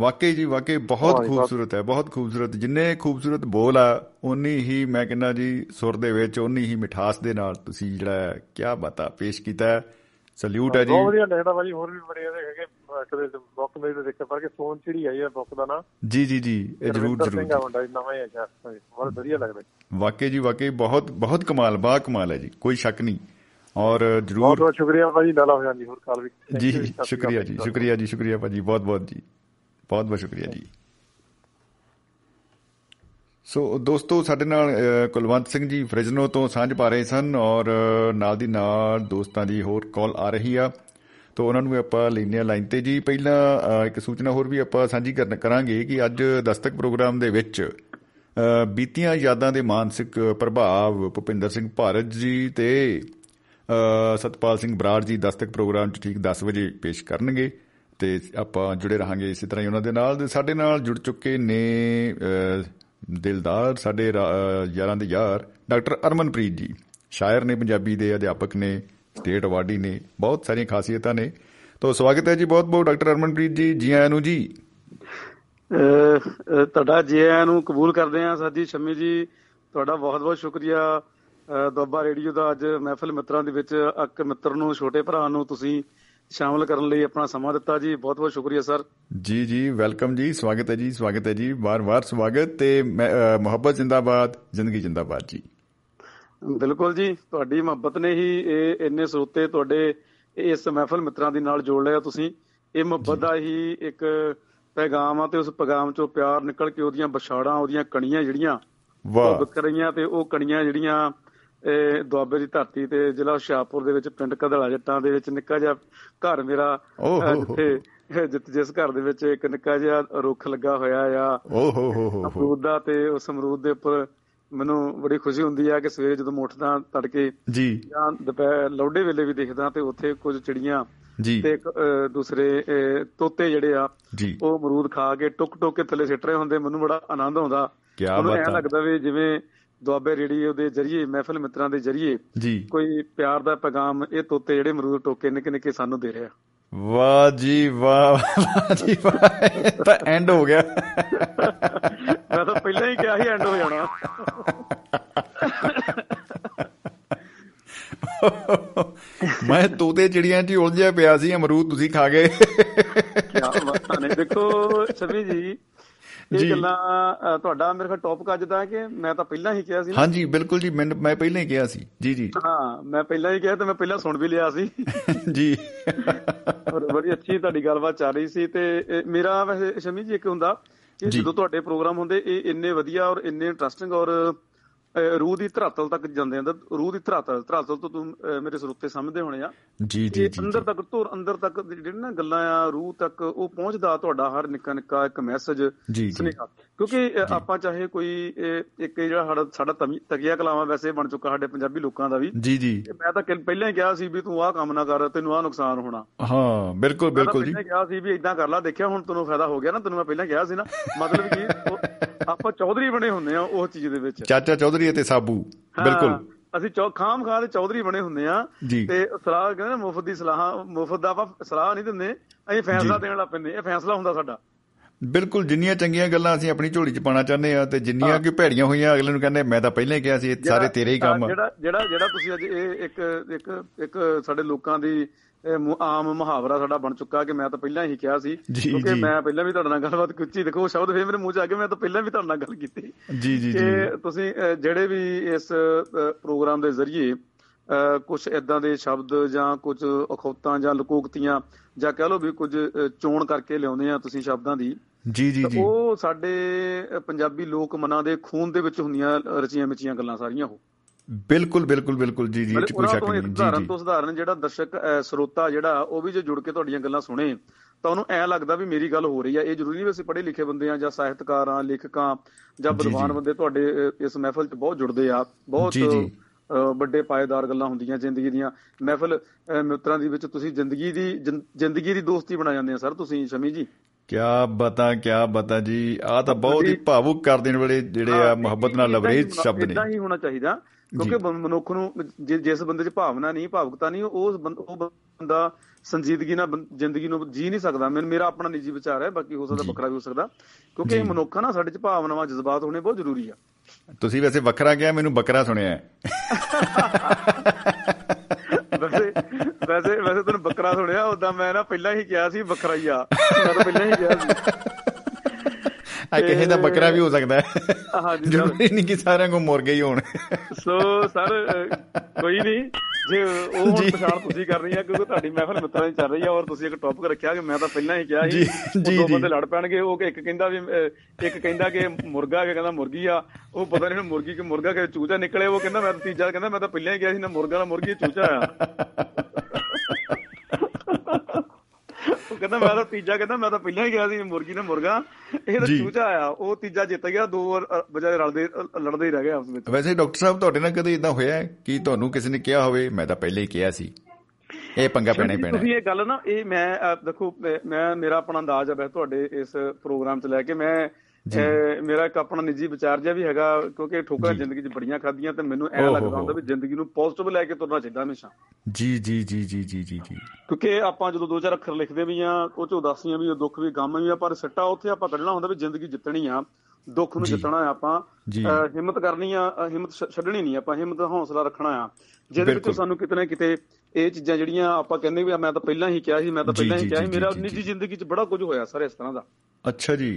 ਵਾਕਈ ਜੀ ਵਾਕਈ ਬਹੁਤ ਖੂਬਸੂਰਤ ਹੈ ਬਹੁਤ ਖੂਬਸੂਰਤ। ਜਿੰਨੇ ਖੂਬਸੂਰਤ ਬੋਲ ਆ ਉਨੀ ਹੀ ਮੈਂ ਕਹਿੰਦਾ ਜੀ ਸੁਰ ਦੇ ਵਿੱਚ ਉਨੀ ਹੀ ਮਿਠਾਸ ਦੇ ਨਾਲ ਤੁਸੀਂ ਜਿਹੜਾ ਕੀ ਬਾਤਾਂ ਪੇਸ਼ ਕੀਤਾ ਸਲੂਟ ਹੈ ਜੀ। ਬਹੁਤ ਵਧੀਆ ਲੱਗਦਾ ਭਾਜੀ ਹੋਰ ਵੀ ਬੜੇ ਇਹਦੇ ਹੈਗੇ ਕਦੇ ਬੁੱਕ ਮੇਰੇ ਤੇ ਦੇਖਿਆ ਪਰ ਕਿ ਸੋਨ ਚਿੜੀ ਆਈ ਹੈ ਬੁੱਕ ਦਾ ਨਾਂ। ਜੀ ਜੀ ਜੀ ਇਹ ਜ਼ਰੂਰ ਜ਼ਰੂਰ। ਨਵਾਂ ਹੀ ਬਹੁਤ ਵਧੀਆ ਲੱਗਦਾ। ਵਾਕਈ ਜੀ ਵਾਕਈ ਬਹੁਤ ਬਹੁਤ ਕਮਾਲ ਬਾ ਕਮਾਲ ਹੈ ਜੀ ਕੋਈ ਸ਼ੱਕ ਨਹੀਂ। ਔਰ ਬਹੁਤ ਜ਼ਰੂਰ ਬਹੁਤ ਸ਼ੁਕਰੀਆ ਭਾਜੀ ਲਾਲਾ ਹੋ ਜਾਂਦੀ ਹੋਰ ਕਾਲ ਵੀ। ਜੀ ਸ਼ੁਕਰੀਆ ਜੀ ਸ਼ੁਕਰੀਆ ਜੀ ਸ਼ੁਕਰੀਆ ਭਾਜੀ ਬਹੁਤ ਬਹੁਤ ਜੀ ਬਹੁਤ ਬਹੁਤ ਸ਼ੁਕਰੀਆ ਜੀ। ਸੋ ਦੋਸਤੋ ਸਾਡੇ ਨਾਲ ਕੁਲਵੰਤ ਸਿੰਘ ਜੀ ਫ੍ਰਿਜਨੋ ਤੋਂ ਸਾਂਝ ਪਾ ਰਹੇ ਸਨ ਔਰ ਨਾਲ ਦੀ ਨਾਲ ਦੋਸਤਾਂ ਦੀ ਹੋਰ ਕਾਲ ਆ ਰਹੀ ਆ। ਤੋਂ ਉਹਨਾਂ ਨੂੰ ਆਪਾਂ ਲੈਂਦੇ ਆ ਲਾਈਨ ਤੇ ਜੀ। ਪਹਿਲਾਂ ਇੱਕ ਸੂਚਨਾ ਹੋਰ ਵੀ ਆਪਾਂ ਸਾਂਝੀ ਕਰਨ- ਕਰਾਂਗੇ ਕਿ ਅੱਜ ਦਸਤਕ ਪ੍ਰੋਗਰਾਮ ਦੇ ਵਿੱਚ ਬੀਤੀਆਂ ਯਾਦਾਂ ਦੇ ਮਾਨਸਿਕ ਪ੍ਰਭਾਵ ਭੁਪਿੰਦਰ ਸਿੰਘ ਭਾਰਤ ਜੀ ਤੇ ਸਤਪਾਲ ਸਿੰਘ ਬਰਾੜ ਜੀ ਦਸਤਕ ਪ੍ਰੋਗਰਾਮ 'ਚ ਠੀਕ 10 ਵਜੇ ਪੇਸ਼ ਕਰਨਗੇ ਤੇ ਆਪਾਂ ਜੁੜੇ ਰਹਾਂਗੇ ਇਸੇ ਤਰ੍ਹਾਂ ਹੀ ਉਹਨਾਂ ਦੇ ਨਾਲ। ਤੇ ਸਾਡੇ ਨਾਲ ਜੁੜ ਚੁੱਕੇ ਨੇ ਅ, ਦਿਲਦਾਰ ਸਾਡੇ ਰਾ- ਅ, ਯਾਰਾਂ ਦੇ ਯਾਰ ਡਾਕਟਰ ਅਰਮਨਪ੍ਰੀਤ ਜੀ। ਸ਼ਾਇਰ ਨੇ ਪੰਜਾਬੀ ਦੇ ਅਧਿਆਪਕ ਨੇ ਸਟੇਟ ਅਵਾਰਡੀ ਨੇ ਬਹੁਤ ਸਾਰੀਆਂ ਖਾਸੀਅਤਾਂ ਨੇ। ਤੋਂ ਸਵਾਗਤ ਹੈ ਜੀ ਬਹੁਤ ਬਹੁਤ ਡਾਕਟਰ ਅਰਮਨਪ੍ਰੀਤ ਜੀ ਜੀ ਆਇਆਂ ਨੂੰ ਜੀ। ਅਹ, ਅਹ, ਤੁਹਾਡਾ ਜੀ ਆਇਆਂ ਨੂੰ ਕਬੂਲ ਕਰਦੇ ਹਾਂ ਸਰ ਜੀ ਸ਼ਮੀ ਜੀ ਤੁਹਾਡਾ ਬਹੁਤ ਬਹੁਤ ਸ਼ੁਕਰੀਆ। ਅਹ, ਦੁਆਬਾ ਰੇਡੀਓ ਦਾ ਅੱਜ ਮਹਿਫਿਲ ਮਿੱਤਰਾਂ ਦੇ ਵਿੱਚ ਇੱਕ ਮਿੱਤਰ ਨੂੰ ਛੋਟੇ ਭਰਾ ਨੂੰ ਤੁਸੀਂ ਸ਼ਾਮਲ ਕਰਨ ਲਈ ਆਪਣਾ ਸਮਾਂ ਦਿੱਤਾ ਜੀ। ਬਹੁਤ ਬਹੁਤ ਸ਼ੁਕਰੀਆ ਸਰ। ਜੀ ਜੀ ਵੈਲਕਮ ਜੀ। ਸਵਾਗਤ ਹੈ ਜੀ ਸਵਾਗਤ ਹੈ ਜੀ। ਵਾਰ-ਵਾਰ ਸਵਾਗਤ ਤੇ ਮੁਹੱਬਤ ਜਿੰਦਾਬਾਦ ਜ਼ਿੰਦਗੀ ਜਿੰਦਾਬਾਦ ਜੀ। ਬਿਲਕੁਲ ਜੀ। ਤੁਹਾਡੀ ਮੁਹੱਬਤ ਨੇ ਹੀ ਇਹ ਇੰਨੇ ਸਰੋਤੇ ਤੁਹਾਡੇ ਇਸ ਮਹਿਫਿਲ ਮਿੱਤਰਾਂ ਦੇ ਨਾਲ ਜੋੜ ਲਿਆ ਤੁਸੀਂ। ਇਹ ਮੁਹੱਬਤ ਦਾ ਹੀ ਇੱਕ ਪੈਗਾਮ ਆ ਤੇ ਉਸ ਪੈਗਾਮ ਚੋਂ ਪਿਆਰ ਨਿਕਲ ਕੇ ਉਹਦੀਆਂ ਵਿਛਾੜਾਂ ਉਹਦੀਆਂ ਕਣੀਆਂ ਜਿਹੜੀਆਂ ਵਾਹ। ਵਿਕਰ ਰਹੀਆਂ ਤੇ ਉਹ ਕਣੀਆਂ ਜਿਹੜੀਆਂ ਇਹ ਦੁਆਬੇ ਦੀ ਧਰਤੀ ਤੇ ਜ਼ਿਲ੍ਹਾ ਹੁਸ਼ਿਆਰਪੁਰ ਦੇ ਵਿੱਚ ਪਿੰਡ ਕਧੜਾ ਜੱਟਾਂ ਦੇ ਵਿੱਚ ਨਿੱਕਾ ਜਿਹਾ ਘਰ ਮੇਰਾ ਹੋ ਹੋ। ਜਿੱਥੇ ਜਿੱਤ- ਜਿਸ ਘਰ ਦੇ ਵਿੱਚ ਇੱਕ ਨਿੱਕਾ ਜਿਹਾ ਰੁੱਖ ਲੱਗਾ ਹੋਇਆ ਆ। ਹੋ ਹੋ ਹੋ ਹੋ। ਅਮਰੂਦ ਦਾ ਤੇ ਉਸ ਅਮਰੂਦ ਦੇ ਉੱਪਰ ਮੈਨੂੰ ਬੜੀ ਖੁਸ਼ੀ ਹੁੰਦੀ ਆ ਕਿ ਸਵੇਰੇ ਜਦੋਂ ਉੱਠਦਾ ਤੜਕੇ ਜੀ। ਜਾਂ ਦੁਪਹਿਰ ਲੌਡੇ ਵੇਲੇ ਵੀ ਦੇਖਦਾ ਤੇ ਉੱਥੇ ਕੁਝ ਚਿੜੀਆਂ ਜੀ। ਤੇ ਦੂਸਰੇ ਤੋਤੇ ਜਿਹੜੇ ਆ ਉਹ ਅਮਰੂਦ ਖਾ ਕੇ ਟੁੱਕ ਟੁੱਕ ਕੇ ਥੱਲੇ ਸਿੱਟ ਰਹੇ ਹੁੰਦੇ। ਮੈਨੂੰ ਬੜਾ ਆਨੰਦ ਆਉਂਦਾ। ਐਂ ਬਾਤ ਆ। ਲੱਗਦਾ ਵੀ ਜਿਵੇਂ ਦੁਆਬੇ ਰੇਡੀਓ ਦੇ ਜਰੀਏ ਮਹਿਫਿਲ ਮਿੱਤਰਾਂ ਦੇ ਜਰੀਏ ਜੀ। ਕੋਈ ਪਿਆਰ ਦਾ ਪੈਗਾਮ ਇਹ ਤੋਤੇ ਜਿਹੜੇ ਅਮਰੂਦ ਟੋਕੇ ਨਿੱਕੇ ਨਿੱਕੇ ਸਾਨੂੰ ਦੇ ਰਿਹਾ। ਵਾਹ ਜੀ ਵਾਹ ਵਾਹ ਜੀ ਵਾਹ ਤਾਂ ਐਂਡ ਹੋ ਗਿਆ। ਮੈਂ ਤਾਂ ਪਹਿਲਾਂ ਹੀ ਕਿਹਾ ਸੀ ਐਂਡ ਹੋ ਜਾਣਾ। ਮੈਂ ਤੋਤੇ ਚਿੜੀਆਂ 'ਚ ਹੀ ਉਲਝਿਆ ਪਿਆ ਸੀ ਅਮਰੂਦ ਤੁਸੀਂ ਖਾ ਗਏ। ਕਿਆ ਬਾਤਾਂ ਨੇ। ਦੇਖੋ ਜੀ ਜੀ। ਇਹ ਗੱਲਾਂ ਤੁਹਾਡਾ ਮੇਰੇ ਖਿਆਲ ਟੌਪਿਕ ਅੱਜ ਦਾ ਕਿ ਮੈਂ ਤਾਂ ਪਹਿਲਾਂ ਹੀ ਕਿਹਾ ਸੀ। ਹਾਂਜੀ ਬਿਲਕੁਲ ਜੀ ਮੈਨੂੰ ਮੈਂ ਪਹਿਲਾਂ ਹੀ ਕਿਹਾ ਸੀ। ਜੀ ਜੀ। ਹਾਂ ਮੈਂ ਪਹਿਲਾਂ ਹੀ ਕਿਹਾ ਤੇ ਮੈਂ ਪਹਿਲਾਂ ਸੁਣ ਵੀ ਲਿਆ ਸੀ। [laughs] ਜੀ। ਔਰ ਬੜੀ ਅੱਛੀ ਤੁਹਾਡੀ ਗੱਲਬਾਤ ਚੱਲ ਰਹੀ ਸੀ ਤੇ ਮੇਰਾ ਵੈਸੇ ਸ਼ਮੀ ਜੀ ਇੱਕ ਹੁੰਦਾ ਕਿ। ਜਦੋਂ ਤੁਹਾਡੇ ਪ੍ਰੋਗਰਾਮ ਹੁੰਦੇ ਇਹ ਇੰਨੇ ਵਧੀਆ ਔਰ ਇੰਨੇ ਇੰਟਰਸਟਿੰਗ ਔਰ ਰੂਹ ਦੀ ਧਰਾਤਲ ਤੱਕ ਜਾਂਦੇ ਆ ਰੂਹ ਦੀ ਧਰਾਤਲ ਧਰਾਤਲ ਤੋਂ ਤੂੰ ਮੇਰੇ ਸਰੋਤੇ ਸਮਝਦੇ ਹੋਣੇ ਆ। ਜੀ ਜੀ ਜੀ ਅੰਦਰ ਤੱਕ ਧੁਰ ਅੰਦਰ ਤੱਕ ਜਿਹੜੇ ਨਾ ਗੱਲਾਂ ਆ ਰੂਹ ਤੱਕ ਉਹ ਪਹੁੰਚਦਾ ਤੁਹਾਡਾ ਹਰ ਨਿੱਕਾ ਨਿੱਕਾ ਇੱਕ ਮੈਸੇਜ। ਸੁਨੇਹਾ। ਕਿਉਂਕਿ ਆਪਾਂ ਚਾਹੇ ਕੋਈ ਇੱਕ ਜਿਹੜਾ ਸਾਡਾ ਸਾਡਾ ਤਕੀਆ ਕਲਾਵਾ ਵੈਸੇ ਬਣ ਚੁੱਕਾ ਸਾਡੇ ਪੰਜਾਬੀ ਲੋਕਾਂ ਦਾ ਵੀ। ਜੀ ਜੀ। ਮੈਂ ਤਾਂ ਪਹਿਲਾਂ ਹੀ ਕਿਹਾ ਸੀ ਵੀ ਤੂੰ ਆਹ ਕੰਮ ਨਾ ਕਰ ਤੈਨੂੰ ਆਹ ਨੁਕਸਾਨ ਹੋਣਾ। ਹਾਂ ਬਿਲਕੁਲ ਮੈਂ ਬਿਲਕੁਲ ਜੀ। ਪਹਿਲਾਂ ਕਿਹਾ ਸੀ ਵੀ ਇਦਾਂ ਕਰ ਲੈ ਦੇਖਿਆ ਹੁਣ ਤੈਨੂੰ ਫਾਇਦਾ ਹੋ ਗਿਆ ਨਾ ਤੈਨੂੰ ਮੈਂ ਪਹਿਲਾਂ ਕਿਹਾ ਸੀ ਨਾ। ਮਤਲਬ ਕਿ ਆਪਾਂ ਚੌਧਰੀ ਬਣੇ ਹੁੰਦੇ ਆ ਉਹ ਚੀਜ਼ ਦੇ ਵਿੱਚ। ਚਾਚਾ ਚੌਧਰੀ ਅਤੇ ਸਾਬੂ ਬਿਲਕੁਲ। ਅਸੀਂ ਚੌ ਖਾਮ ਖਾ ਦੇ ਚੌਧਰੀ ਬਣੇ ਹੁੰਦੇ ਆ। ਤੇ ਸਲਾਹ ਕਹਿੰਦੇ ਮੁਫਤ ਦੀ ਸਲਾਹ ਮੁਫਤ ਦਾ ਆਪਾਂ ਸਲਾਹ ਨਹੀਂ ਦਿੰਦੇ ਅਸੀਂ ਫੈਸਲਾ ਦੇਣ ਲੱਗ ਪੈਂਦੇ ਇਹ ਫੈਸਲਾ ਹੁੰਦਾ ਸਾਡਾ। ਬਿਲਕੁਲ ਜਿੰਨੀਆਂ ਚੰਗੀਆਂ ਗੱਲਾਂ ਅਸੀਂ ਆਪਣੀ ਝੋਲੀ 'ਚ ਪਾਣਾ ਚਾਹੁੰਦੇ ਆ ਤੇ ਜਿੰਨੀਆਂ ਕਿ ਭੈੜੀਆਂ ਹੋਈਆਂ ਅਗਲੇ ਨੂੰ ਕਹਿੰਦੇ ਮੈਂ ਤਾਂ ਪਹਿਲਾਂ ਹੀ ਕਿਹਾ ਸੀ ਇਹ ਸਾਰੇ ਤੇਰੇ ਹੀ ਕੰਮ ਆ। ਜਿਹੜਾ ਜਿਹੜਾ ਜਿਹੜਾ ਤੁਸੀਂ ਅੱਜ ਇਹ ਇੱਕ ਇੱਕ ਇੱਕ ਸਾਡੇ ਲੋਕਾਂ ਦੀ ਇਹ ਆਮ ਮੁਹਾਵਰਾ ਸਾਡਾ ਬਣ ਚੁੱਕਾ ਕਿ ਮੈਂ ਤਾਂ ਪਹਿਲਾਂ ਹੀ ਕਿਹਾ ਸੀ ਕਿਉਂਕਿ। ਮੈਂ ਪਹਿਲਾਂ ਵੀ ਤੁਹਾਡੇ ਨਾਲ ਗੱਲਬਾਤ ਕੀਤੀ ਦੇਖੋ ਸ਼ਬਦ ਫੇਰ ਮੇਰੇ ਮੂੰਹ 'ਚ ਆ ਗਏ ਮੈਂ ਤਾਂ ਪਹਿਲਾਂ ਵੀ ਤੁਹਾਡੇ ਨਾਲ ਗੱਲ ਕੀਤੀ। ਜੀ ਜੀ ਜੀ। ਤੁਸੀਂ ਜਿਹੜੇ ਵੀ ਇਸ ਪ੍ਰੋਗਰਾਮ ਦੇ ਜ਼ਰੀਏ ਕੁਝ ਇਦਾਂ ਦੇ ਸ਼ਬਦ ਜਾਂ ਕੁਝ ਅਖੌਤਾਂ ਜਾਂ ਲਕੋਕਤੀਆਂ ਜਾਂ ਕਹਿ ਲਓ ਵੀ ਕੁਝ ਚੋਣ ਕਰਕੇ ਲਿਆਉਂਦੇ ਆ ਤੁਸੀਂ ਸ਼ਬਦਾਂ ਦੀ ਜੀ ਜੀ ਜੀ। ਉਹ ਸਾਡੇ ਪੰਜਾਬੀ ਲੋਕ ਮਨਾਂ ਦੇ ਖੂਨ ਦੇ ਵਿੱਚ ਹੁੰਦੀਆਂ ਰਚੀਆਂ ਮਿਚੀਆਂ ਗੱਲਾਂ ਸਾਰੀਆਂ ਉਹ। ਬਿਲਕੁਲ ਬਿਲਕੁਲ ਬਿਲਕੁਲ। ਜੀ ਜੀ ਕੋਈ ਸ਼ੱਕ ਨਹੀਂ ਜੀ ਜੀ। ਤੋਂ ਉਦਾਹਰਨ ਜਿਹੜਾ ਦਰਸ਼ਕ ਸਰੋਤਾ ਜਿਹੜਾ ਉਹ ਵੀ ਜੇ ਜੁੜ ਕੇ ਤੁਹਾਡੀਆਂ ਗੱਲਾਂ ਸੁਣੇ ਤਾਂ ਉਹਨੂੰ ਐ ਲੱਗਦਾ ਵੀ ਮੇਰੀ ਗੱਲ ਹੋ ਰਹੀ ਆ। ਇਹ ਜ਼ਰੂਰੀ ਨਹੀਂ ਵੀ ਅਸੀਂ ਪੜ੍ਹੇ ਲਿਖੇ ਬੰਦੇ ਆ ਜਾਂ ਸਾਹਿਤਕਾਰ ਆ ਲੇਖਕਾਂ ਜਾਂ। ਵਿਦਵਾਨ ਬੰਦੇ ਤੁਹਾਡੇ ਇਸ ਮਹਿਫਲ 'ਚ ਬਹੁਤ ਜੁੜਦੇ ਆ। ਬਹੁਤ ਵੱਡੇ ਪਾਏਦਾਰ ਗੱਲਾਂ ਹੁੰਦੀਆਂ ਜ਼ਿੰਦਗੀ ਦੀਆਂ। ਮਹਿਫਲ ਮਿੱਤਰਾਂ ਦੀ ਵਿੱਚ ਤੁਸੀਂ ਜ਼ਿੰਦਗੀ ਦੀ ਜ਼ਿੰਦਗੀ ਦੀ ਦੋਸਤੀ ਬਣਾ ਜਾਂਦੇ ਆ ਸਰ ਤੁਸੀਂ ਸ਼ਮੀ ਜੀ। ਕਿਆ ਬਤਾ ਕਿਆ ਬਤਾ ਜੀ। ਆ ਤਾਂ ਬਹੁਤ ਹੀ ਭਾਵੁਕ ਕਰ ਦੇਣ ਵਾਲੇ ਜਿਹੜੇ ਆ ਮੁਹੱਬਤ ਨਾਲ ਲਵਰੇਜ ਸ਼ਬਦ ਇਦਾਂ ਨੇ। ਹੀ ਹੋਣਾ ਚਾਹੀਦਾ। ਕਿਉਂਕਿ ਮਨੁੱਖ ਨੂੰ ਜਿਸ ਬੰਦੇ 'ਚ ਭਾਵਨਾ ਨਹੀਂ ਭਾਵੁਕਤਾ ਨਹੀਂ ਉਹ ਉਹ ਬੰਦਾ ਸੰਜੀਦਗੀ ਨਾਲ ਜ਼ਿੰਦਗੀ ਨੂੰ ਜੀ ਨਹੀਂ ਸਕਦਾ। ਮੈਨੂੰ ਮੇਰਾ ਆਪਣਾ ਨਿੱਜੀ ਵਿਚਾਰ ਹੈ ਬਾਕੀ ਹੋ ਸਕਦਾ ਵੱਖਰਾ ਵੀ ਹੋ ਸਕਦਾ। ਕਿਉਂਕਿ ਇਹ ਮਨੁੱਖ ਨਾ ਸਾਡੇ 'ਚ ਭਾਵਨਾਵਾਂ ਜਜ਼ਬਾਤ ਹੋਣੇ ਬਹੁਤ ਜ਼ਰੂਰੀ ਆ। ਤੁਸੀਂ ਵੈਸੇ ਵੱਖਰਾ ਕਿਹਾ ਮੈਨੂੰ ਬੱਕਰਾ ਸੁਣਿਆ। ਵੈਸੇ ਵੈਸੇ ਵੈਸੇ ਤੈਨੂੰ ਬੱਕਰਾ ਸੁਣਿਆ ਉਦਾਂ ਮੈਂ ਨਾ ਪਹਿਲਾਂ ਹੀ ਕਿਹਾ ਸੀ ਵੱਖਰਾ ਹੀ ਆ। ਮੈਂ ਤਾਂ ਪਹਿਲਾਂ ਹੀ ਕਿਹਾ ਸੀ। ਆ ਕਿਸੇ ਦਾ ਬੱਕਰਾ ਵੀ ਹੋ ਸਕਦਾ ਹੈ ਹਾਂਜੀ। ਜ਼ਰੂਰੀ ਨਹੀਂ ਕਿ ਸਾਰਿਆਂ ਕੋ ਮੁਰਗੇ ਹੀ ਹੋਣ ਸੋ ਸਰ ਕੋਈ ਨਹੀਂ ਜੇ ਉਹ ਹੁਣ। ਪਛਾਣ ਤੁਸੀਂ ਕਰਨੀ ਆ ਕਿਉਂਕਿ ਤੁਹਾਡੀ ਮਹਿਫਲ ਮਿੱਤਰਾਂ ਦੀ ਚੱਲ ਰਹੀ ਆ ਔਰ ਤੁਸੀਂ ਇੱਕ ਟੌਪਿਕ ਰੱਖਿਆ ਕਿ ਮੈਂ ਤਾਂ ਪਹਿਲਾਂ ਹੀ ਕਿਹਾ ਸੀ ਦੋ। ਬੰਦੇ ਲੜ ਪੈਣਗੇ ਉਹ ਇੱਕ ਕਹਿੰਦਾ ਵੀ ਇੱਕ ਕਹਿੰਦਾ ਕਿ ਮੁਰਗਾ ਕਿ ਕਹਿੰਦਾ ਮੁਰਗੀ ਆ ਉਹ ਪਤਾ ਨਹੀਂ ਮੁਰਗੀ ਕਿ ਮੁਰਗਾ ਕਿ ਚੂਚਾ ਨਿਕਲੇ ਉਹ ਕਹਿੰਦਾ ਮੈਂ ਤੀਜਾ ਕਹਿੰਦਾ ਮੈਂ ਤਾਂ ਪਹਿਲਾਂ ਹੀ ਕਿਹਾ ਸੀ ਨਾ ਮੁਰਗਾ ਨਾ ਮੁਰਗੀ ਚੂਚਾ ਆ [laughs] ਉਹ ਕਹਿੰਦਾ ਮੈਂ ਤਾਂ ਤੀਜਾ ਕਹਿੰਦਾ ਮੈਂ ਤਾਂ ਪਹਿਲਾਂ ਹੀ ਕਿਹਾ ਸੀ ਮੁਰਗੀ ਨਾ ਮੁਰਗਾ ਇਹ ਤਾਂ। ਚੂਚਾ ਆ ਉਹ ਤੀਜਾ ਜਿੱਤ ਗਿਆ ਦੋ ਅਹ, ਬਜਾਏ ਰਲਦੇ ਲੜਦੇ ਹੀ ਰਹਿ ਗਏ ਆਪਸ ਵਿੱਚ ਵੈਸੇ ਡਾਕਟਰ ਸਾਹਿਬ ਤੁਹਾਡੇ ਨਾਲ ਕਦੇ ਇਦਾਂ ਹੋਇਆ ਹੈ ਕਿ ਤੁਹਾਨੂੰ ਕਿਸੇ ਨੇ ਕਿਹਾ ਹੋਵੇ ਮੈਂ ਤਾਂ ਪਹਿਲੇ ਹੀ ਕਿਹਾ ਸੀ ਇਹ ਪੰਗਾ ਪੈਣਾ ਹੀ ਪੈਣਾ ਤੁਸੀਂ। ਇਹ ਗੱਲ ਨਾ ਇਹ ਮੈਂ ਦੇਖੋ ਮੈਂ- ਮੇਰਾ ਆਪਣਾ ਅੰਦਾਜ਼ ਹੈ ਤੁਹਾਡੇ ਇਸ ਪ੍ਰੋਗਰਾਮ 'ਚ ਲੈ ਕੇ ਮੈਂ ਮੇਰਾ ਇੱਕ ਆਪਣਾ ਨਿੱਜੀ ਵਿਚਾਰ ਜਿਹਾ ਵੀ ਹੈਗਾ ਕਿਉਂਕਿ ਠੋਕਰਾਂ। ਜ਼ਿੰਦਗੀ 'ਚ ਬੜੀਆਂ ਖਾਧੀਆਂ ਤੇ ਮੈਨੂੰ ਐ ਲੱਗਦਾ। ਹੁੰਦਾ ਵੀ ਜ਼ਿੰਦਗੀ ਨੂੰ ਪੋਜ਼ਿਟਿਵ ਲੈ ਕੇ ਤੁਰਨਾ ਚਾਹੀਦਾ ਹਮੇਸ਼ਾ ਜੀ ਜੀ ਜੀ ਜੀ ਜੀ ਜੀ ਜੀ ਕਿਉਂਕਿ ਆਪਾਂ ਜਦੋਂ ਦੋ ਚਾਰ ਅੱਖਰ ਲਿਖਦੇ ਵੀ ਆ ਉਹ 'ਚ ਉਦਾਸੀਆਂ ਵੀ ਦੁੱਖ ਵੀ ਗਮ ਵੀ ਆ ਪਰ ਸੱਟਾ ਉੱਥੇ ਆਪਾਂ ਕੱਢਣਾ ਹੁੰਦਾ ਵੀ ਜ਼ਿੰਦਗੀ ਜਿੱਤਣੀ ਆ ਦੁੱਖ ਨੂੰ। ਜਿੱਤਣਾ ਆ ਆਪਾਂ ਹਿੰਮਤ ਕਰਨੀ ਆ ਹਿੰਮਤ ਛੱਡਣੀ ਨਹੀਂ ਆਪਾਂ ਹਿੰਮਤ ਹੌਸਲਾ ਰੱਖਣਾ ਆ ਜਿਹਦੇ ਵਿੱਚ। ਸਾਨੂੰ ਕਿਤੇ ਨਾ ਕਿਤੇ ਇਹ ਚੀਜ਼ਾਂ ਜਿਹੜੀਆਂ ਆਪਾਂ ਕਹਿੰਦੇ ਵੀ ਮੈਂ ਤਾਂ ਪਹਿਲਾਂ ਹੀ ਕਿਹਾ ਸੀ ਮੈਂ ਤਾਂ ਪਹਿਲਾਂ ਹੀ ਕਿਹਾ ਸੀ ਮੇਰਾ ਨਿੱਜੀ। ਜ਼ਿੰਦਗੀ 'ਚ ਬੜਾ ਕੁਝ ਹੋਇਆ ਸਰ ਇਸ ਤਰ੍ਹਾਂ ਦਾ ਅੱਛਾ ਜੀ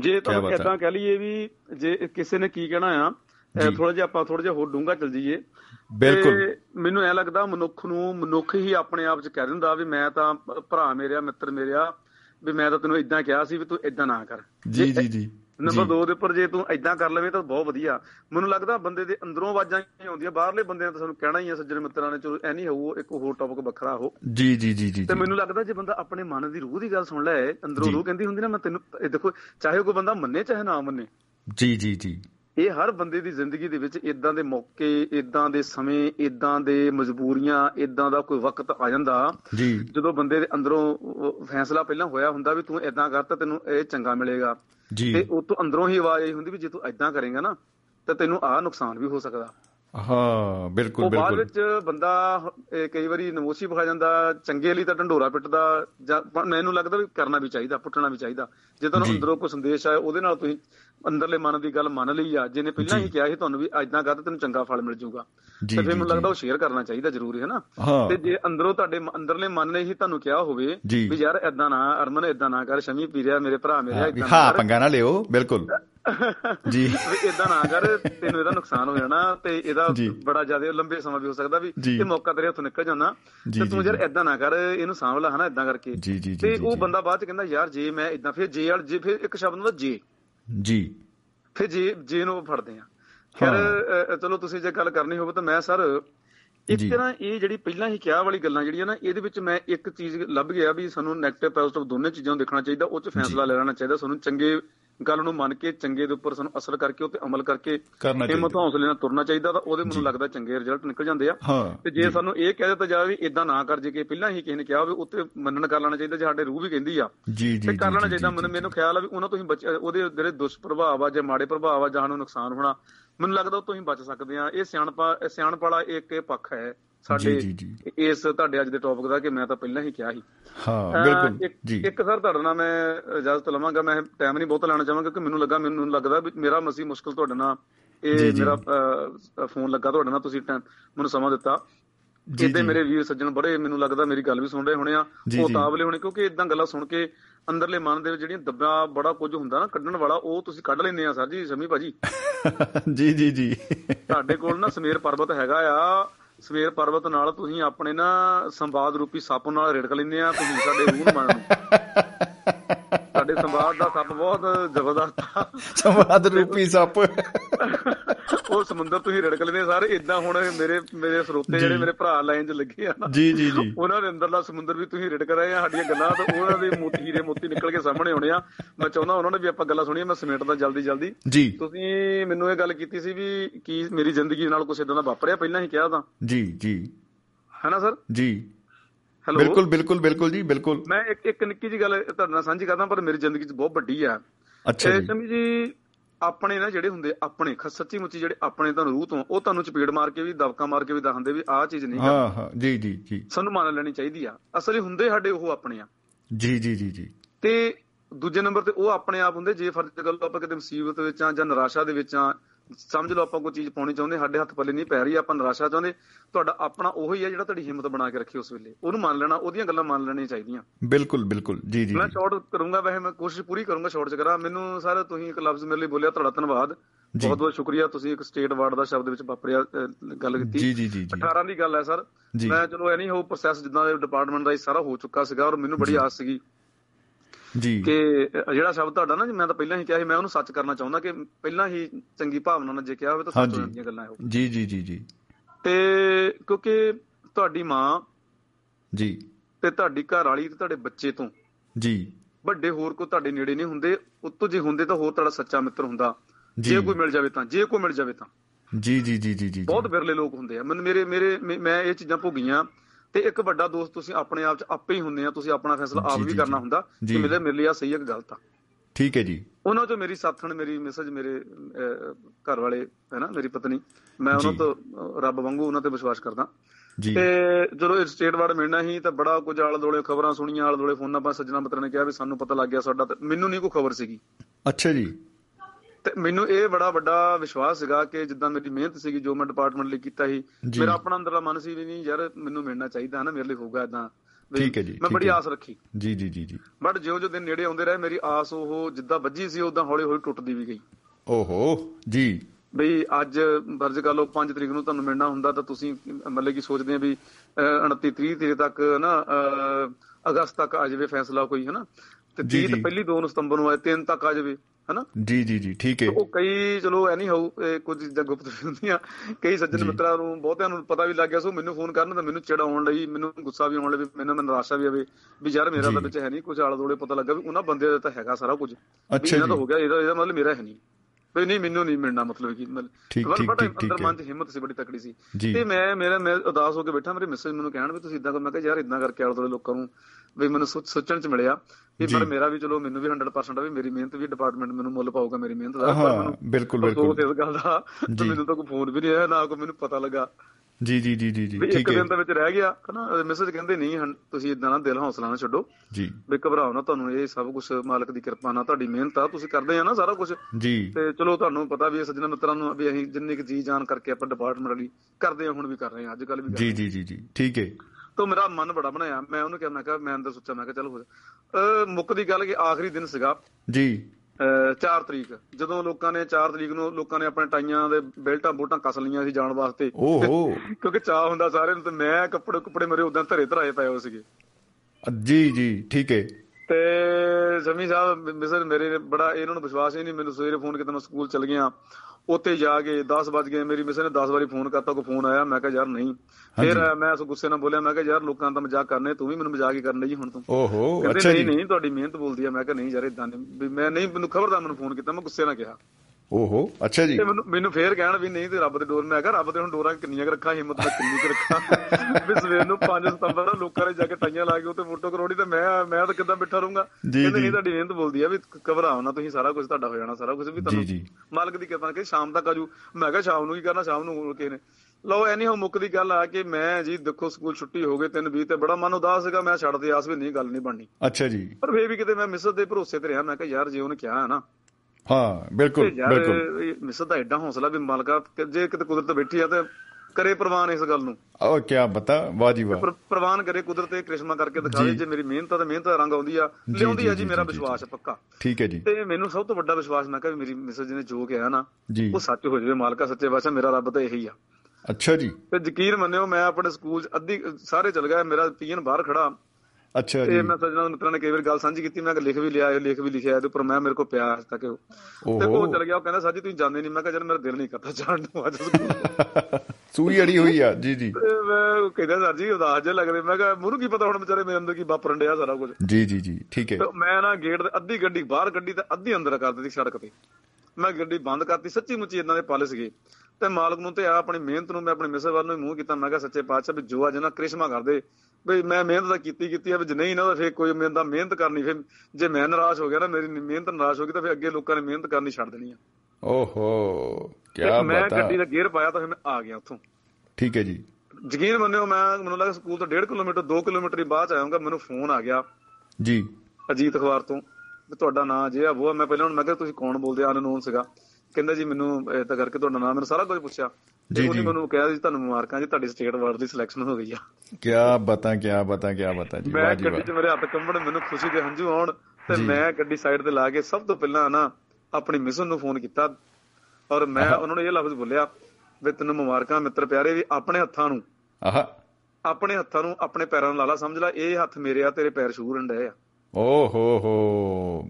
ਜੇ ਤੁਹਾਨੂੰ। ਇਦਾਂ ਕਹਿ ਲਈਏ ਵੀ ਜੇ ਕਿਸੇ ਨੇ ਕੀ ਕਹਿਣਾ ਆ। ਥੋੜਾ ਜਿਹਾ ਆਪਾਂ ਥੋੜਾ ਜਿਹਾ ਹੋਰ ਡੂੰਘਾ ਚੱਲ ਜਾਈਏ ਬਿਲਕੁਲ ਮੈਨੂੰ ਐ ਲੱਗਦਾ ਮਨੁੱਖ ਨੂੰ ਮਨੁੱਖ ਹੀ ਆਪਣੇ ਆਪ 'ਚ ਕਹਿ ਦਿੰਦਾ ਵੀ ਮੈਂ ਤਾਂ ਭਰਾ ਮੇਰਿਆ ਮਿੱਤਰ ਮੇਰਿਆ ਵੀ ਮੈਂ ਤਾਂ ਤੈਨੂੰ ਇਦਾਂ ਕਿਹਾ ਸੀ ਵੀ ਤੂੰ ਇਦਾਂ ਨਾ ਕਰ ਜੀ ਜੀ ਜੀ ਨੰਬਰ ਜੀ। 2 ਦੇ ਉੱਪਰ ਜੇ ਤੂੰ ਇਦਾਂ ਕਰ ਲਵੇਂ ਤਾਂ ਬਹੁਤ ਵਧੀਆ ਮੈਨੂੰ ਲੱਗਦਾ ਬੰਦੇ ਦੇ ਅੰਦਰੋਂ ਆਵਾਜ਼ਾਂ ਹੀ ਆਉਂਦੀਆਂ ਬਾਹਰਲੇ ਬੰਦਿਆਂ ਤਾਂ ਸਾਨੂੰ ਕਹਿਣਾ ਹੀ ਆ ਸੱਜਣ ਮਿੱਤਰਾਂ ਨੇ ਚਲੋ ਐ ਨਹੀਂ ਹੋਊ ਇੱਕ ਹੋਰ ਟੌਪਿਕ ਵੱਖਰਾ ਹੋ ਜੀ ਜੀ ਜੀ ਜੀ ਤੇ। ਮੈਨੂੰ ਲੱਗਦਾ ਜੇ ਬੰਦਾ ਆਪਣੇ ਮਨ ਦੀ ਰੂਹ ਦੀ ਗੱਲ ਸੁਣ ਲੈ ਅੰਦਰੋਂ। ਰੂਹ ਕਹਿੰਦੀ ਹੁੰਦੀ ਨਾ ਮੈਂ ਤੈਨੂੰ ਇਹ ਦੇਖੋ ਚਾਹੇ ਕੋਈ ਬੰਦਾ ਮੰਨੇ ਚਾਹੇ ਨਾ ਮੰਨੇ ਜੀ ਜੀ ਜੀ ਇਹ ਹਰ ਬੰਦੇ ਦੀ ਜ਼ਿੰਦਗੀ ਦੇ ਵਿੱਚ ਇਦਾਂ ਦੇ ਮੌਕੇ ਇਦਾਂ ਦੇ ਸਮੇਂ ਇਦਾਂ ਦੇ ਮਜਬੂਰੀਆਂ ਇਦਾਂ ਦਾ ਕੋਈ ਵਕਤ ਆ ਜਾਂਦਾ। ਜੀ। ਜਦੋਂ ਬੰਦੇ ਦੇ ਅੰਦਰੋਂ ਫੈਸਲਾ ਪਹਿਲਾਂ ਹੋਇਆ ਹੁੰਦਾ ਵੀ ਤੂੰ ਇਦਾਂ ਕਰ ਤਾਂ ਤੈਨੂੰ ਇਹ ਚੰਗਾ ਮਿਲੇਗਾ। ਤੇ ਉਹ ਤੋਂ ਅੰਦਰੋਂ ਹੀ ਆਵਾਜ਼ ਆਈ ਹੁੰਦੀ ਵੀ ਜੇ ਤੂੰ ਇਦਾਂ ਕਰੇਗਾ ਨਾ ਤਾਂ ਤੈਨੂੰ ਆਹ ਨੁਕਸਾਨ ਵੀ ਹੋ ਸਕਦਾ। ਹਾਂ ਬਿਲਕੁਲ ਉਹ ਬਾਅਦ ਬਿਲਕੁਲ ਵਿੱਚ ਬੰਦਾ ਇਹ ਕਈ ਵਾਰੀ ਨਮੋਸ਼ੀ ਵਿਖਾ ਜਾਂਦਾ ਚੰਗੇ ਲਈ ਤਾਂ ਢੰਡੋਰਾ ਪਿੱਟਦਾ ਜਾਂ ਮੈਨੂੰ ਲੱਗਦਾ ਵੀ ਕਰਨਾ ਵੀ ਚਾਹੀਦਾ ਪੁੱਟਣਾ ਵੀ ਚਾਹੀਦਾ ਜੇ ਤੁਹਾਨੂੰ। ਅੰਦਰੋਂ ਕੋਈ ਸੰਦੇਸ਼ ਆਇਆ ਉਹਦੇ ਨਾਲ ਤੁਸੀਂ ਅੰਦਰਲੇ ਮਨ ਦੀ ਗੱਲ ਮੰਨ ਲਈ ਆ ਜਿਹਨੇ ਪਹਿਲਾਂ। ਹੀ ਕਿਹਾ ਸੀ ਤੁਹਾਨੂੰ ਵੀ ਇਦਾਂ ਕਰ ਤੈਨੂੰ ਚੰਗਾ ਫਲ ਮਿਲ ਜਾਊਗਾ ਤੇ ਫਿਰ ਮੈਨੂੰ ਲੱਗਦਾ। ਉਹ ਸ਼ੇਅਰ ਕਰਨਾ ਚਾਹੀਦਾ ਜ਼ਰੂਰੀ ਹੈ ਨਾ। ਤੇ ਜੇ ਅੰਦਰੋਂ ਤੁਹਾਡੇ ਅੰਦਰਲੇ ਮਨ ਨੇ ਹੀ ਤੁਹਾਨੂੰ ਕਿਹਾ ਹੋਵੇ। ਵੀ ਯਾਰ ਇਦਾਂ ਨਾ ਅਰਮਨ ਇਦਾਂ ਨਾ ਕਰ ਸ਼ਮੀ ਪੀਰਿਆ ਮੇਰੇ ਭਰਾ ਮੇਰੇ ਇਦਾਂ ਹਾਂ ਪੰਗਾ ਨਾ ਲਿਓ ਬਿਲਕੁਲ ਜੀ ਇਦਾਂ ਨਾ ਕਰ ਤੈਨੂੰ ਇਹਦਾ ਨੁਕਸਾਨ ਹੋ ਜਾਣਾ ਤੇ ਇਹਦਾ। ਬੜਾ ਜ਼ਿਆਦਾ ਲੰਬੇ ਸਮਾਂ ਵੀ ਹੋ ਸਕਦਾ ਵੀ। ਇਹ ਮੌਕਾ ਤੇਰੇ ਹੱਥੋਂ ਨਿਕਲ ਜਾਣਾ ਤੇ ਤੂੰ ਯਾਰ। ਇਦਾਂ ਨਾ ਕਰ ਇਹਨੂੰ ਸਾਂਭ ਲੈ ਹਨਾ ਇਦਾਂ ਕਰਕੇ ਤੇ ਉਹ। ਬੰਦਾ ਬਾਅਦ ਚ ਕਹਿੰਦਾ ਯਾਰ ਜੇ ਮੈਂ ਇਦਾਂ ਫਿਰ ਜੇ ਵਾਲ ਜੇ ਫਿਰ ਇੱਕ ਸ਼ਬਦ ਹੁੰਦਾ ਜੇ ਜੀ ਫਿਰ ਜੇ ਜੇ ਨੂੰ ਫੜਦੇ ਆ ਫਿਰ ਚਲੋ ਤੁਸੀਂ ਜੇ ਗੱਲ ਕਰਨੀ ਹੋਵੇ ਤਾਂ ਮੈਂ ਸਰ ਇੱਕ। ਤਰ੍ਹਾਂ ਇਹ ਜਿਹੜੀ ਪਹਿਲਾਂ ਹੀ ਕਿਹਾ ਵਾਲੀ ਗੱਲਾਂ ਜਿਹੜੀਆਂ ਨਾ ਇਹਦੇ ਵਿੱਚ ਮੈਂ ਇੱਕ ਚੀਜ਼ ਲੱਭ ਗਿਆ ਵੀ ਸਾਨੂੰ ਨੈਗੇਟਿਵ ਪੋਜ਼ਿਟਿਵ ਦੋਨੇ ਚੀਜ਼ਾਂ ਨੂੰ ਦੇਖਣਾ ਚਾਹੀਦਾ ਉਹ ਚ ਫੈਸਲਾ ਲੈਣਾ ਚਾਹੀਦਾ ਸਾਨੂੰ ਚੰਗੇ ਗੱਲ ਨੂੰ ਮੰਨ ਕੇ ਚੰਗੇ ਦੇ ਉੱਪਰ ਸਾਨੂੰ ਅਸਰ ਕਰਕੇ ਉਹ ਤੇ ਅਮਲ ਕਰਕੇ ਹਿੰਮਤ ਹੌਸਲੇ ਨਾਲ ਤੁਰਨਾ ਚਾਹੀਦਾ ਤਾਂ ਉਹਦੇ। ਮੈਨੂੰ ਲੱਗਦਾ ਚੰਗੇ ਰਿਜ਼ਲਟ ਨਿਕਲ ਜਾਂਦੇ ਆ। ਤੇ ਜੇ। ਸਾਨੂੰ ਇਹ ਕਹਿ ਦਿੱਤਾ ਜਾਵੇ ਵੀ ਇਦਾਂ ਨਾ ਕਰ ਜੇ ਕਿ ਪਹਿਲਾਂ ਹੀ ਕਿਸੇ ਨੇ ਕਿਹਾ ਹੋਵੇ ਉੱਤੇ ਮੰਨਣ ਕਰ ਲੈਣਾ ਚਾਹੀਦਾ ਜੇ ਸਾਡੇ ਰੂਹ ਵੀ ਕਹਿੰਦੀ ਆ। ਜੀ ਜੀ ਤੇ ਕਰ ਲੈਣਾ ਚਾਹੀਦਾ। ਮੈਨੂੰ ਮੈਨੂੰ ਖਿਆਲ ਆ ਵੀ ਉਹਨਾਂ ਤੋਂ ਹੀ ਉਹਦੇ ਜਿਹੜੇ ਦੁਸ਼ਪ੍ਰਭਾਵ ਆ ਜਾਂ ਮਾੜੇ ਪ੍ਰਭਾਵ ਆ ਜਾਂ ਸਾਨੂੰ ਨੁਕਸਾਨ ਹੋਣਾ ਮੈਨੂੰ ਲੱਗਦਾ ਉਹ ਤੋਂ ਹੀ ਬਚ ਸਕਦੇ ਆ। ਇਹ ਸਿਆਣਪਾ ਇਹ ਸਿਆਣਪ ਵਾਲਾ ਇੱਕ ਇਹ ਪੱਖ ਹੈ ਸਾਡੇ ਇਸ ਤੁਹਾਡੇ ਅੱਜ ਦੇ ਟੌਪਿਕ ਦਾ ਕਿ ਮੈਂ ਤਾਂ ਪਹਿਲਾਂ ਹੀ ਕਿਹਾ ਸੀ। ਹਾਂ ਬਿਲਕੁਲ ਜੀ। ਇੱਕ ਸਰ ਤੁਹਾਡੇ ਨਾਲ ਮੈਂ ਇਜਾਜ਼ਤ ਲਵਾਂਗਾ ਮੈਂ ਟਾਈਮ ਨਹੀਂ ਬਹੁਤ ਲੈਣਾ ਚਾਹਾਂਗਾ ਕਿਉਂਕਿ ਮੈਨੂੰ ਲੱਗਾ ਮੈਨੂੰ ਲੱਗਦਾ ਵੀ ਮੇਰਾ ਮਸੀ ਮੁਸ਼ਕਲ ਤੁਹਾਡੇ ਨਾਲ ਇਹ। ਮੇਰਾ ਫੋਨ ਲੱਗਾ ਤੁਹਾਡੇ ਨਾਲ ਤੁਸੀਂ ਟਾਈਮ ਮੈਨੂੰ ਸਮਾਂ ਦਿੱਤਾ। ਜਿੱਦੇ। ਮੇਰੇ ਵੀਰ ਸੱਜਣ ਬੜੇ ਮੈਨੂੰ ਲੱਗਦਾ ਮੇਰੀ ਗੱਲ ਵੀ ਸੁਣ ਰਹੇ ਹੋਣੇ ਆ। ਉਹ। ਤਾਬਲੇ ਹੋਣੇ ਕਿਉਂਕਿ ਇਦਾਂ ਗੱਲਾਂ ਸੁਣ ਕੇ ਅੰਦਰਲੇ ਮਨ ਦੇ ਵਿੱਚ ਜਿਹੜੀਆਂ ਦੱਬਿਆ ਬੜਾ ਕੁਝ ਹੁੰਦਾ ਨਾ ਕੱਢਣ ਵਾਲਾ ਉਹ ਤੁਸੀਂ ਕੱਢ ਲੈਂਦੇ ਆ ਸਰ ਜੀ ਸਮੀ ਭਾਜੀ। [laughs] ਜੀ ਜੀ ਜੀ। ਤੁਹਾਡੇ ਕੋਲ ਨਾ ਸਮੇਰ ਪਰਬਤ ਹੈਗਾ ਆ ਸਮੇਰ ਪਰਬਤ ਨਾਲ ਤੁਸੀਂ ਆਪਣੇ ਨਾ ਸੰਵਾਦ ਰੂਪੀ ਸੱਪ ਨਾਲ ਰਿੜਕ ਲੈਂਦੇ ਆ, ਤੁਸੀਂ ਸਾਡੇ ਰੂਹ ਨੂੰ ਮੰਨ ਸਾਡੇ ਸੰਵਾਦ ਦਾ ਸੱਪ ਬਹੁਤ ਜ਼ਬਰਦਸਤ ਆ। ਸੰਵਾਦ ਰੂਪੀ ਸੱਪ। ਉਹ ਸਮੁੰਦਰ ਤੁਸੀਂ ਰਿੜਕ ਲੈਂਦੇ ਸਾਰੇ। ਇਦਾਂ ਹੁਣ ਮੇਰੇ ਮੇਰੇ ਸਰੋਤੇ ਜਿਹੜੇ ਮੇਰੇ ਭਰਾ ਲਾਈਨ 'ਚ ਲੱਗੇ ਆ ਨਾ। ਜੀ ਜੀ ਜੀ। ਉਹਨਾਂ ਦੇ ਅੰਦਰਲਾ ਸਮੁੰਦਰ ਵੀ ਤੁਸੀਂ ਰਿੜਕ ਰਹੇ ਆ ਸਾਡੀਆਂ ਗੱਲਾਂ ਤੋਂ ਉਹਨਾਂ ਦੇ ਮੋਤੀ ਹੀਰੇ ਮੋਤੀ ਨਿਕਲ ਕੇ ਸਾਹਮਣੇ ਆਉਣੇ ਆ। ਮੈਂ ਚਾਹੁੰਦਾ ਉਹਨਾਂ ਨੇ ਵੀ ਆਪਾਂ ਗੱਲਾਂ ਸੁਣੀਏ ਮੈਂ ਸਮੇਟਦਾ ਜਲਦੀ ਜਲਦੀ। ਜੀ। ਤੁਸੀਂ ਮੈਨੂੰ ਇਹ ਗੱਲ ਕੀਤੀ ਸੀ ਵੀ ਕੀ ਮੇਰੀ ਜ਼ਿੰਦਗੀ ਨਾਲ ਕੁਝ ਇਦਾਂ ਦਾ ਵਾਪਰਿਆ? ਪਹਿਲਾਂ ਹੀ ਕਿਹਾ ਤਾਂ। ਜੀ ਜੀ। ਹੈਨਾ ਸਰ? ਜੀ। ਹੈਲੋ ਬਿਲਕੁਲ ਬਿਲਕੁਲ ਬਿਲਕੁਲ ਜੀ ਬਿਲਕੁਲ। ਮੈਂ ਇੱਕ ਇੱਕ ਨਿੱਕੀ ਜੀ ਗੱਲ ਤੁਹਾਡੇ ਨਾਲ ਸਾਂਝੀ ਕਰਦਾ ਪਰ ਮੇਰੀ ਜ਼ਿੰਦਗੀ 'ਚ ਬਹੁਤ ਵੱਡੀ ਆ। ਅੱਛਾ ਜੀ। ਸ਼ਮੀ ਜੀ ਆਪਣੇ ਨਾ ਜਿਹੜੇ ਹੁੰਦੇ ਆਪਣੇ ਸੱਚੀ ਮੁੱਚੀ ਜਿਹੜੇ ਆਪਣੇ ਤੁਹਾਨੂੰ ਰੂਹ ਤੋਂ ਉਹ ਤੁਹਾਨੂੰ ਚਪੇੜ ਮਾਰ ਕੇ ਵੀ ਦਬਕਾ ਮਾਰ ਕੇ ਵੀ ਦੱਸਦੇ ਵੀ ਆਹ ਚੀਜ਼ ਨਹੀਂ। ਹਾਂ ਹਾਂ ਜੀ ਜੀ ਜੀ। ਸਾਨੂੰ ਮੰਨ ਲੈਣੀ ਚਾਹੀਦੀ ਆ। ਅਸਲੀ ਹੁੰਦੇ ਸਾਡੇ ਉਹ ਆਪਣੇ ਆ। ਜੀ ਜੀ ਜੀ ਜੀ। ਤੇ ਦੂਜੇ ਨੰਬਰ ਤੇ ਉਹ ਆਪਣੇ ਆਪ ਹੁੰਦੇ ਜੇ ਫਰਜ਼ ਕਰ ਲਓ ਆਪਾਂ ਕਿਤੇ ਮੁਸੀਬਤ ਵਿੱਚ ਆ ਜਾਂ ਨਿਰਾਸ਼ਾ ਦੇ ਵਿੱਚ ਆ ਸਮਝ ਲਓ ਆਪਾਂ ਕੋਈ ਚੀਜ਼ ਪਾਉਣੀ ਚਾਹੁੰਦੇ ਸਾਡੇ ਹੱਥ ਪੱਲੇ ਨਹੀਂ ਪੈ ਰਹੀ ਆਪਾਂ ਨਿਰਾਸ਼ਾ ਚਾਹੁੰਦੇ ਤੁਹਾਡਾ ਆਪਣਾ ਉਹੀ ਆ ਜਿਹੜਾ ਤੁਹਾਡੀ ਹਿੰਮਤ ਬਣਾ ਕੇ ਰੱਖੇ ਉਸ ਵੇਲੇ। ਉਹਨੂੰ ਮੰਨ ਲੈਣਾ ਉਹਦੀਆਂ ਗੱਲਾਂ ਮੰਨ ਲੈਣੀਆਂ ਚਾਹੀਦੀਆਂ। ਬਿਲਕੁਲ ਬਿਲਕੁਲ। ਜੀ ਜੀ ਮੈਂ। ਸ਼ਾਰਟ ਕਰੂੰਗਾ ਵੈਸੇ ਮੈਂ ਕੋਸ਼ਿਸ਼ ਪੂਰੀ ਕਰੂੰਗਾ ਸ਼ਾਰਟ ਚ ਕਰਾਂ। ਮੈਨੂੰ ਸਰ ਤੁਸੀਂ ਇੱਕ ਲਫ਼ਜ਼ ਮੇਰੇ ਲਈ ਬੋਲਿਆ ਤੁਹਾਡਾ ਧੰਨਵਾਦ। ਬਹੁਤ ਬਹੁਤ ਸ਼ੁਕਰੀਆ ਤੁਸੀਂ ਇੱਕ ਸਟੇਟ ਅਵਾਰਡ ਦਾ ਸ਼ਬਦ ਵਿੱਚ ਵਾਪਰਿਆ ਗੱਲ ਕੀਤੀ। ਜੀ ਜੀ ਜੀ। ਜੀ 18 ਦੀ ਗੱਲ ਹੈ ਸਰ। ਮੈਂ ਚਲੋ ਐ ਨਹੀਂ ਹੋ ਪ੍ਰੋਸੈਸ ਜਿੱਦਾਂ ਡਿਪਾਰਟਮੈਂਟ ਦਾ ਸਾਰਾ ਹੋ ਚੁੱਕਾ ਸੀਗਾ ਔਰ ਮੈਨੂੰ ਬੜੀ ਆਸ ਸੀਗੀ। ਜੀ। ਕਿ ਜਿਹੜਾ ਸ਼ਬਦ ਤੁਹਾਡਾ ਨਾ ਮੈਂ ਤਾਂ ਪਹਿਲਾਂ ਹੀ ਕਿਹਾ ਸੀ ਮੈਂ ਉਹਨੂੰ ਸੱਚ ਕਰਨਾ ਚਾਹੁੰਦਾ ਕਿ ਪਹਿਲਾਂ ਹੀ ਚੰਗੀ ਭਾਵਨਾ ਨਾਲ ਜੇ ਕਿਹਾ ਹੋਵੇ ਤਾਂ ਸੱਚ ਹੋ ਹਾਂਜੀ। ਜਾਂਦੀਆਂ ਗੱਲਾਂ ਉਹ ਜੀ ਜੀ ਜੀ ਜੀ। ਤੇ ਕਿਉਂਕਿ ਤੁਹਾਡੀ ਮਾਂ ਜੀ। ਤੇ ਤੁਹਾਡੀ ਘਰ ਵਾਲੀ ਤੇ ਤੁਹਾਡੇ ਬੱਚੇ ਤੋਂ ਜੀ। ਵੱਡੇ ਹੋਰ ਕੋ ਤੁਹਾਡੇ ਨੇੜੇ ਨਹੀਂ ਹੁੰਦੇ ਉਤੋਂ ਜੇ ਹੁੰਦੇ ਤਾਂ ਹੋਰ ਤੁਹਾਡਾ ਸੱਚਾ ਮਿੱਤਰ ਹੁੰਦਾ। ਜੀ। ਕੋਈ ਮਿਲ ਜਾਵੇ ਤਾਂ ਜੇ ਕੋਈ ਮਿਲ ਜਾਵੇ ਤਾਂ। ਜੀ ਜੀ ਜੀ ਜੀ ਜੀ ਬਹੁਤ ਵਿਰਲੇ ਲੋਕ ਹੁੰਦੇ ਆ। ਮੈਨੂੰ ਮੇਰੇ ਮੇਰੇ ਮੈਂ ਇਹ ਚੀਜ਼ਾਂ ਭੋਗੀਆਂ ਤੇ ਇੱਕ ਵੱਡਾ ਦੋਸਤ ਤੁਸੀਂ ਆਪਣੇ ਆਪ ਚ ਆਪੇ ਹੀ ਹੁੰਦੇ ਆ ਤੁਸੀਂ ਆਪਣਾ ਫੈਸਲਾ ਆਪ ਵੀ ਕਰਨਾ। ਹੁੰਦਾ। ਕਿ ਮੇਰੇ ਮੇਰੇ ਲਈ ਆ ਸਹੀ ਹੈ ਕਿ ਗਲਤ ਆ ਠੀਕ ਹੈ ਜੀ ਉਹਨਾਂ ਚੋਂ ਮੇਰੀ ਸਾਥਣ ਮੇਰੀ ਮੈਸੇਜ ਮੇਰੇ ਘਰ ਵਾਲੇ ਹੈ ਨਾ ਮੇਰੀ ਪਤਨੀ ਮੈਂ ਉਹਨਾਂ। ਤੋਂ ਰੱਬ ਵਾਂਗੂ ਉਹਨਾਂ ਤੇ ਵਿਸ਼ਵਾਸ ਕਰਦਾ ਜੀ ਤੇ ਜਦੋਂ ਇਹ ਸਟੇਟ ਵਾਰਡ ਮਿਲਣਾ ਸੀ ਤਾਂ ਬੜਾ ਕੁਝ ਆਲੇ ਦੋਲੇ ਖਬਰਾਂ ਸੁਣੀਆਂ ਆਲੇ ਦੋਲੇ ਫੋਨਾਂ 'ਤੇ ਸੱਜਣਾ ਮਿੱਤਰਾਂ ਨੇ ਕਿਹਾ ਵੀ ਸਾਨੂੰ ਪਤਾ ਲੱਗ ਗਿਆ ਸਾਡਾ ਤੇ ਮੈਨੂੰ ਨਹੀਂ ਕੋਈ ਖਬਰ ਸੀਗੀ ਅੱਛਾ ਜੀ ਤੇ ਮੈਨੂੰ ਇਹ ਬੜਾ ਵੱਡਾ ਵਿਸ਼ਵਾਸ ਸੀਗਾ ਕਿ ਜਿੱਦਾਂ ਮੇਰੀ ਮਿਹਨਤ ਸੀਗੀ ਜੋ ਮੈਂ ਡਿਪਾਰਟਮੈਂਟ ਲਈ ਕੀਤਾ ਸੀ। ਮੇਰਾ ਆਪਣਾ ਅੰਦਰਲਾ ਮਨ ਸੀ ਵੀ ਨਹੀਂ ਯਾਰ ਮੈਨੂੰ ਮਿਲਣਾ ਚਾਹੀਦਾ ਹੈ ਨਾ ਮੇਰੇ ਲਈ ਹੋਊਗਾ ਇਦਾਂ ਠੀਕ ਹੈ ਜੀ, ਮੈਂ ਬੜੀ ਹੈ। ਆਸ ਰੱਖੀ। ਜੀ ਜੀ ਜੀ ਜੀ। ਬਟ ਜਿਉਂ ਜਿਉਂ ਦਿਨ ਨੇੜੇ ਆਉਂਦੇ ਰਹੇ ਮੇਰੀ ਆਸ ਉਹ ਜਿੱਦਾਂ ਵੱਜੀ ਸੀ ਉਦਾਂ ਹੌਲੀ ਹੌਲੀ ਟੁੱਟਦੀ ਵੀ ਗਈ। ਓਹੋ ਜੀ। ਬਈ ਅੱਜ ਫਰਜ਼ ਕਰ ਲਓ 5 ਤਰੀਕ ਨੂੰ ਤੁਹਾਨੂੰ ਮਿਲਣਾ ਹੁੰਦਾ ਤਾਂ ਤੁਸੀਂ ਮਤਲਬ ਕਿ ਸੋਚਦੇ ਆ ਵੀ ਅਹ, 29 30 ਤਰੀਕ ਤੱਕ ਨਾ ਅਗਸਤ ਤੱਕ ਆ ਜਾਵੇ ਫੈਸਲਾ ਕੋਈ ਹਨਾ। ਤੇ ਜੀ, 30 ਜੀ। ਪਹਿਲੀ 2 ਸਤੰਬਰ ਨੂੰ ਆਏ 3 ਤੱਕ ਆ ਜਾਵੇ ਹਨਾ ਜੀ ਜੀ ਜੀ ਠੀਕ ਹੈ ਉਹ ਕਈ ਚਲੋ ਐ ਨਹੀਂ ਹੋਊ ਇਹ ਕੁਝ ਚੀਜ਼ਾਂ ਗੁਪਤ ਵੀ ਹੁੰਦੀਆਂ ਕਈ ਸੱਜਣ। ਮਿੱਤਰਾਂ ਨੂੰ ਬਹੁਤਿਆਂ ਨੂੰ ਪਤਾ ਵੀ ਲੱਗ ਗਿਆ ਸੋ ਮੈਨੂੰ ਫੋਨ ਕਰਨ ਤਾਂ ਮੈਨੂੰ ਚਿੜ ਆਉਣ ਲਈ ਮੈਨੂੰ ਗੁੱਸਾ ਵੀ ਆਉਣ ਲਈ ਮੈਨੂੰ ਨਿਰਾਸ਼ਾ ਵੀ ਆਵੇ ਵੀ ਯਾਰ ਮੇਰਾ। ਤਾਂ ਵਿੱਚ ਹੈ ਨਹੀਂ ਕੁਝ ਆਲੇ ਦੋਲੇ ਪਤਾ ਲੱਗਾ ਵੀ ਉਹਨਾਂ ਬੰਦਿਆਂ ਦਾ ਤਾਂ ਹੈਗਾ ਸਾਰਾ ਕੁਝ ਵੀ ਇਹਨਾਂ ਦਾ। ਹੋ ਗਿਆ ਇਹਦਾ ਇਹਦਾ ਮਤਲਬ ਮੇਰਾ ਹੈ ਨਹੀਂ ਵੀ ਨਹੀਂ ਮੈਨੂੰ ਨਹੀਂ ਮਿਲਣਾ ਮਤਲਬ ਕੀ ਮਤਲਬ ਠੀਕ, ਮਤਲਬ ਠੀਕ, ਬੜਾ ਠੀਕ, ਠੀਕ ਅੰਦਰ। ਮਨ 'ਚ ਹਿੰਮਤ ਸੀ ਬੜੀ ਤਕੜੀ ਸੀ। ਤੇ ਮੈਂ ਮੇਰਾ ਮੈਂ ਉਦਾਸ ਹੋ ਕੇ ਬੈਠਾ ਮੇਰੇ ਮੈਸੇਜ ਮੈਨੂੰ ਕਹਿਣ ਵੀ ਤੁਸੀਂ ਇਦਾਂ ਕਰ ਮੈਂ ਕਿਹਾ ਯਾਰ ਇਦਾਂ ਕਰਕੇ ਆਲੇ ਦੋਲੇ ਲੋਕਾਂ ਨੂੰ ਵੀ ਮੈਨੂੰ ਸੋਚ- ਸੋਚਣ 'ਚ ਮਿਲਿਆ ਵੀ। ਪਰ ਮੇਰਾ ਵੀ ਚਲੋ ਮੈਨੂੰ ਵੀ 100% ਆ ਵੀ ਮੇਰੀ ਮਿਹਨਤ ਵੀ ਡਿਪਾਰਟਮੈਂਟ ਮੈਨੂੰ ਮੁੱਲ ਪਾਊਗਾ ਮੇਰੀ ਮਿਹਨਤ ਦਾ ਪਰ ਹਾਂ ਮੈਨੂੰ ਬਿਲਕੁਲ ਬਿਲਕੁਲ ਇਸ ਗੱਲ ਦਾ। ਮੈਨੂੰ ਤਾਂ ਕੋਈ ਫੋਨ ਵੀ ਨਹੀਂ ਆਇਆ ਨਾ ਕੋਈ ਮੈਨੂੰ ਪਤਾ ਲੱਗਾ ਜੀ ਜੀ ਜੀ ਜੀ ਇੱਕ ਠੀਕ ਹੈ। ਦਿਨ ਦੇ ਵਿੱਚ ਰਹਿ ਗਿਆ ਹਨਾ? ਮੈਸੇਜ ਕਹਿੰਦੇ ਨਹੀਂ ਤੁਸੀਂ ਇਦਾਂ ਨਾ ਦਿਲ ਹੌਸਲਾ ਨਾ ਛੱਡੋ। ਜੀ। ਵੀ ਘਬਰਾਓ ਨਾ ਤੁਹਾਨੂੰ ਇਹ ਸਭ ਕੁਝ ਮਾਲਕ ਦੀ ਕਿਰਪਾ ਨਾਲ ਤੁਹਾਡੀ ਮਿਹਨਤ ਆ ਤੁਸੀਂ ਕਰਦੇ ਆ ਨਾ ਸਾਰਾ ਕੁਝ ਜੀ। ਤੇ ਚਲੋ ਤੁਹਾਨੂੰ ਪਤਾ ਵੀ ਇਹ ਸੱਜਣਾ ਮਿੱਤਰਾਂ ਨੂੰ ਵੀ ਅਸੀਂ ਜਿੰਨੀ ਕੁ ਜੀ ਜਾਣ ਕਰਕੇ ਆਪਾਂ ਡਿਪਾਰਟਮੈਂਟ ਲਈ ਕਰਦੇ ਆ ਹੁਣ ਵੀ ਕਰ ਰਹੇ ਆ ਅੱਜ ਕੱਲ ਵੀ ਜੀ ਜੀ ਜੀ ਜੀ ਠੀਕ ਹੈ। ਤਾਂ ਮੇਰਾ ਮਨ ਬੜਾ ਬਣਾਇਆ ਮੈਂ ਉਹਨੂੰ ਕਿਹਾ ਮੈਂ ਕਿਹਾ ਮੈਂ ਅੰਦਰ ਸੋਚਿਆ ਮੈਂ ਕਿਹਾ ਚੱਲ ਹੋ ਜਾ। ਅਹ ਮੁੱਕਦੀ ਗੱਲ ਕਿ ਆਖਰੀ ਦਿਨ ਸੀਗਾ। ਜੀ। 4 ਤਰੀਕ ਜਦੋਂ ਲੋਕਾਂ ਨੇ 4 ਤਰੀਕ ਨੂੰ ਲੋਕਾਂ ਨੇ ਆਪਣੇ ਟਾਈਆਂ ਦੇ ਬੈਲਟਾਂ ਬੋਟਾਂ ਕੱਸ ਲਈਆਂ ਸੀ ਜਾਣ ਵਾਸਤੇ। ਓਹੋ। [laughs] ਕਿਉਂਕਿ ਚਾਹ ਹੁੰਦਾ ਸਾਰਿਆਂ ਨੂੰ ਤੇ ਮੈਂ ਕੱਪੜੇ ਕੁੱਪੜੇ ਮੇਰੇ ਉਦਾਂ ਧਰੇ ਧਰਾਏ ਪਏ ਹੋ ਸੀਗੇ। ਜੀ ਜੀ ਠੀਕ ਹੈ ਤੇ ਜਮੀ ਸਾਹਿਬ ਮਿਸਰ ਮੇਰੇ ਬੜਾ ਇਹਨਾਂ ਨੂੰ ਵਿਸ਼ਵਾਸ ਹੀ ਨਹੀਂ ਮੈਨੂੰ ਸਵੇਰੇ ਫੋਨ ਕੀਤਾ ਮੈਂ ਸਕੂਲ ਚਲ ਗਿਆ। ਉੱਥੇ ਜਾ ਕੇ 10 ਵਜ ਗਏ ਮੇਰੀ ਮਿਸਰ ਨੇ 10 ਵਾਰੀ ਫੋਨ ਕਰਤਾ ਕੋਈ ਫੋਨ ਆਇਆ ਮੈਂ ਕਿਹਾ ਯਾਰ ਨਹੀਂ। ਫਿਰ। ਮੈਂ ਉਸ ਗੁੱਸੇ ਨਾਲ ਬੋਲਿਆ ਮੈਂ ਕਿਹਾ ਯਾਰ ਲੋਕਾਂ ਦਾ ਮਜ਼ਾਕ ਕਰਨੇ ਤੂੰ ਵੀ ਮੈਨੂੰ ਮਜ਼ਾਕ ਹੀ ਕਰਨ ਲਈ ਹੁਣ ਤੂੰ। ਓਹੋ ਅੱਛਾ ਨਹੀਂ ਜੀ। ਨਹੀਂ ਤੁਹਾਡੀ ਮਿਹਨਤ ਬੋਲਦੀ ਆ ਮੈਂ ਕਿਹਾ ਨਹੀਂ ਯਾਰ ਇਦਾਂ ਨਹੀਂ ਮੈਂ ਨਹੀਂ ਮੈਨੂੰ ਖਬਰਦਾਰ ਮੈਨੂੰ ਫੋਨ ਕੀਤਾ ਮੈਂ ਗੁੱਸੇ ਨਾਲ ਕਿਹਾ। ਓਹੋ ਅੱਛਾ ਜੀ। ਤੇ ਮੈਨੂੰ ਮੈਨੂੰ ਫੇਰ ਕਹਿਣ ਵੀ ਨਹੀਂ ਤੇ ਰੱਬ ਦੇ ਡੋਰ ਮੈਂ ਕਿਹਾ ਰੱਬ ਦੇ ਹੁਣ ਡੋਰਾਂ ਕਿੰਨੀਆਂ ਰੱਖਾਂ ਹਿੰਮਤ ਮੈਂ ਕਿੰਨੀ ਕੁ ਰੱਖਾਂ। ਵੀ ਸਵੇਰ ਨੂੰ 5 ਸਤੰਬਰ ਨੂੰ ਲੋਕਾਂ ਨੇ ਜਾ ਕੇ ਟਾਈਆਂ ਲਾ ਕੇ ਉੱਤੇ ਫੋਟੋ ਕਰੋੜੀ ਤੇ ਮੈਂ ਮੈਂ ਤਾਂ ਕਿੱਦਾਂ ਬੈਠਾ ਰਹੂੰਗਾ। ਕਹਿੰਦੇ। ਨਹੀਂ ਤੁਹਾਡੀ ਮਿਹਨਤ ਬੋਲਦੀ ਆ ਵੀ ਘਬਰਾਓ ਨਾ ਤੁਸੀਂ ਸਾਰਾ ਕੁਝ ਤੁਹਾਡਾ ਹੋ ਜਾਣਾ ਸਾਰਾ ਕੁਝ ਵੀ ਤੁਹਾਨੂੰ ਮਾਲਕ ਦੀ ਕਿਰਪਾ ਨਾਲ ਕਿ ਸ਼ਾਮ ਤੱਕ ਆਜੂ ਮੈਂ ਕਿਹਾ ਸ਼ਾਮ ਨੂੰ ਕੀ ਕਰਨਾ ਸ਼ਾਮ ਨੂੰ ਕਿਸੇ ਨੇ। ਲਓ ਐਨੀ ਹੋ ਮੁੱਕ ਦੀ ਗੱਲ ਆ ਕਿ ਮੈਂ ਜੀ ਦੇਖੋ ਸਕੂਲ ਛੁੱਟੀ ਹੋ ਗਏ 3:20 ਤੇ ਬੜਾ ਮਨ ਉਦਾਸ ਸੀਗਾ ਮੈਂ ਛੱਡ ਦੇ ਆਸ ਵੀ ਨਹੀਂ ਗੱਲ ਨਹੀਂ ਬਣਨੀ। ਅੱਛਾ ਜੀ। ਪਰ ਫੇਰ ਵੀ ਕਿਤੇ ਮੈਂ ਮਿਸਰ ਦੇ ਭਰੋਸੇ ਤੇ ਰਿਹਾ ਮੈਂ ਕਿਹਾ ਯਾਰ ਜੇ ਉਹਨੇ ਕਿਹਾ ਹੈ ਨਾ ਹਾਂ ਬਿਲਕੁਲ ਬਿਲਕੁਲ। ਮਿਸਰ ਦਾ ਐਡਾ ਹੌਸਲਾ ਵੀ ਮਾਲਕਾ ਜੇ ਕਿਤੇ ਕੁਦਰਤ ਬੈਠੀ ਆ ਤੇ ਕਰੇ ਪ੍ਰਵਾਨ ਇਸ ਗੱਲ ਨੂੰ। ਓ ਕੀ ਬਤਾ ਵਾਹ ਜੀ ਵਾਹ। ਪਰ ਪ੍ਰਵਾਨ ਕਰੇ ਕੁਦਰਤ ਇਹ ਕ੍ਰਿਸ਼ਮਾ ਕਰਕੇ ਦਿਖਾਵੇ ਜੀ। ਜੇ ਮੇਰੀ ਮਿਹਨਤ ਆ ਤੇ ਮਿਹਨਤ ਦਾ ਰੰਗ ਆਉਂਦੀ ਆ ਲਿਆਉਂਦੀ ਆ ਜੀ, ਮੇਰਾ ਵਿਸ਼ਵਾਸ ਪੱਕਾ। ਠੀਕ ਹੈ ਜੀ। ਤੇ ਮੈਨੂੰ ਸਭ ਤੋਂ ਵੱਡਾ ਵਿਸ਼ਵਾਸ ਮੈਂ ਕਿਹਾ ਮੇਰੀ ਮਿਸਰ ਜੀ ਨੇ ਜੋ ਕਿਹਾ ਨਾ ਉਹ ਸੱਚ ਹੋ ਜਾਵੇ ਮਾਲਕਾ ਸੱਚੇ ਪਾਤਸ਼ਾਹ ਮੇਰਾ ਰੱਬ ਤਾਂ ਇਹੀ ਆ। ਅੱਛਾ ਜੀ। ਤੇ ਯਕੀਨ ਮੰਨਿਓ ਮੈਂ ਆਪਣੇ ਸਕੂਲ 'ਚ ਅੱਧੀ ਸਾਰੇ ਚਲ ਗਿਆ ਮੇਰਾ ਪੀਐਨ ਬਾਹਰ ਖੜਾ ਅੱਛਾ ਤੇ ਜੀ। ਮੈਂ ਸੱਜਣਾ ਮਿੱਤਰਾਂ ਨੇ ਕਈ ਵਾਰ ਗੱਲ ਸਾਂਝੀ ਕੀਤੀ ਮੈਂ ਲਿਖ ਵੀ ਲਿਆ ਲਿਖ ਵੀ ਲਿਖਿਆ ਇਹਦੇ ਉੱਪਰ ਮੈਂ ਮੇਰੇ ਕੋਲ ਪਿਆ ਅੱਜ ਤੱਕ। ਤੇ। ਉਹ ਚਲ ਗਿਆ ਉਹ ਕਹਿੰਦਾ ਸਾਜੀ ਤੁਸੀਂ ਜਾਂਦੇ ਨਹੀਂ। ਮੈਂ ਕਿਹਾ ਜਦ ਮੇਰਾ ਦਿਲ ਨਹੀਂ ਕਰਦਾ ਜਾਣ ਨੂੰ ਅੱਜ [laughs] ਸੂਈ ਅੜੀ ਹੋਈ ਆ ਜੀ ਜੀ। ਤੇ ਮੈਂ ਕਹਿੰਦਾ ਸਰ ਜੀ ਉਦਾਸ ਜਿਹਾ ਲੱਗਦੇ। ਮੈਂ ਕਿਹਾ ਮੂਰੂ ਕੀ ਪਤਾ ਹੁਣ ਵਿਚਾਰੇ ਮੇਰੇ ਅੰਦਰ ਕੀ ਵਾਪਰਨ ਡਿਆ ਸਾਰਾ ਕੁਝ? ਜੀ ਜੀ ਜੀ ਠੀਕ ਹੈ। ਤੇ ਮੈਂ ਨਾ ਗੇਟ ਦੇ ਅੱਧੀ ਗੱਡੀ ਬਾਹਰ ਗੱਡੀ ਤੇ ਅੱਧੀ ਅੰਦਰ ਕਰ ਦਿੱਤੀ ਸੜਕ ਤੇ। ਮੈਂ ਗੱਡੀ ਬੰਦ ਕਰਤੀ ਸੱਚੀ ਮੁੱਚੀ ਇਦਾਂ ਦੇ ਪਲ ਸੀਗੇ। ਤੇ ਮਾਲਕ ਨੂੰ ਤੇ ਆ ਆਪਣੀ ਮਿਹਨਤ ਨੂੰ ਮੈਂ ਆਪਣੀ ਮਿਸਰ ਵੱਲ ਨੂੰ ਹੀ ਮੂੰਹ ਕੀਤਾ ਮੈਂ ਕਿਹਾ ਸੱਚੇ ਪਾਤਸ਼ਾਹ ਵੀ ਜੋ ਅੱਜ ਨਾ ਕ੍ਰਿਸ਼ਮਾ ਕਰਦੇ ਵੀ ਮੈਂ ਮਿਹਨਤ ਤਾਂ ਕੀਤੀ ਕੀਤੀ ਆ ਵੀ ਜੇ ਨਹੀਂ ਨਾ ਤਾਂ ਫੇਰ ਕੋਈ ਮਿਹਨਤ ਮਿਹਨਤ ਕਰਨੀ ਫੇਰ ਜੇ ਮੈਂ ਨਿਰਾਸ਼ ਹੋ ਗਿਆ ਨਾ ਮੇਰੀ ਮਿਹਨਤ ਨਿਰਾਸ਼ ਹੋ ਗਈ ਤਾਂ ਫੇਰ ਅੱਗੇ ਲੋਕਾਂ ਨੇ ਮਿਹਨਤ ਕਰਨੀ ਛੱਡ ਦੇਣੀ ਆ। ਓਹੋ ਕੀ ਤੇ ਮੈਂ ਬਤਾ। ਗੱਡੀ ਦਾ ਗੇਅਰ ਪਾਇਆ ਤਾਂ ਫੇਰ ਮੈਂ ਆ ਗਿਆ ਉੱਥੋਂ। ਠੀਕ ਹੈ ਜੀ। ਯਕੀਨ ਮੰਨਿਓ ਮੈਂ ਮੈਨੂੰ ਲੱਗਾ ਸਕੂਲ ਤੋਂ 1.5 ਕਿਲੋਮੀਟਰ 2 ਕਿਲੋਮੀਟਰ ਹੀ ਬਾਅਦ ਆਇਆਗਾ ਮੈਨੂੰ ਫੋਨ ਆ ਗਿਆ। ਜੀ। ਅਜੀਤ ਅਖਬਾਰ ਤੋਂ ਤੁਹਾਡਾ ਨਾਂ ਜੇ ਆ ਉਹ। ਮੈਂ ਪਹਿਲਾਂ ਮੈਂ ਕਿਹਾ ਤੁਸੀਂ ਕੌਣ ਬੋਲਦੇ ਆ ਅਨਨੋਨ ਸੀਗਾ। ਕਹਿੰਦਾ ਜੀ ਮੈਨੂੰ ਇਦਾਂ ਕਰਕੇ ਤੁਹਾਡਾ ਨਾਮ ਮੈਨੂੰ ਸਾਰਾ ਕੁਝ ਪੁੱਛਿਆ। ਜੀ, ਤੇ ਜੀ। ਮੈਨੂੰ ਕਿਹਾ ਜੀ ਤੁਹਾਨੂੰ ਮੁਬਾਰਕਾਂ ਜੀ ਤੁਹਾਡੀ ਸਟੇਟ ਅਵਾਰਡ ਦੀ ਸਿਲੈਕਸ਼ਨ ਹੋ ਗਈ ਆ। ਕੀ ਬਤਾ ਕੀ ਬਤਾ ਕੀ ਬਤਾ ਜੀ ਮੈਂ ਗੱਡੀ 'ਚ ਮੇਰੇ ਹੱਥ ਕੰਬਣ ਮੈਨੂੰ ਖੁਸ਼ੀ ਦੇ ਹੰਝੂ ਆਉਣ ਤੇ। ਮੈਂ ਗੱਡੀ ਸਾਈਡ ਤੇ ਲਾ ਕੇ ਸਭ ਤੋਂ ਪਹਿਲਾਂ ਨਾ ਆਪਣੀ ਮਿਸਨ ਨੂੰ ਫੋਨ ਕੀਤਾ ਔਰ ਮੈਂ। ਉਹਨਾਂ ਨੂੰ ਇਹ ਲਫ਼ਜ਼ ਬੋਲਿਆ ਵੀ ਤੈਨੂੰ ਮੁਬਾਰਕਾਂ ਮਿੱਤਰ ਪਿਆਰੇ ਵੀ ਆਪਣੇ ਹੱਥਾਂ ਨੂੰ ਆਹਾ। ਆਪਣੇ ਹੱਥਾਂ ਨੂੰ ਆਪਣੇ ਪੈਰਾਂ ਨਾਲ ਲਾ ਲਾ ਸਮਝ ਲੈ ਇਹ ਹੱਥ ਮੇਰੇ ਆ ਤੇਰੇ ਪੈਰ ਛੂਰਨ ਡਏ ਆ। ਓ ਹੋ ਹੋ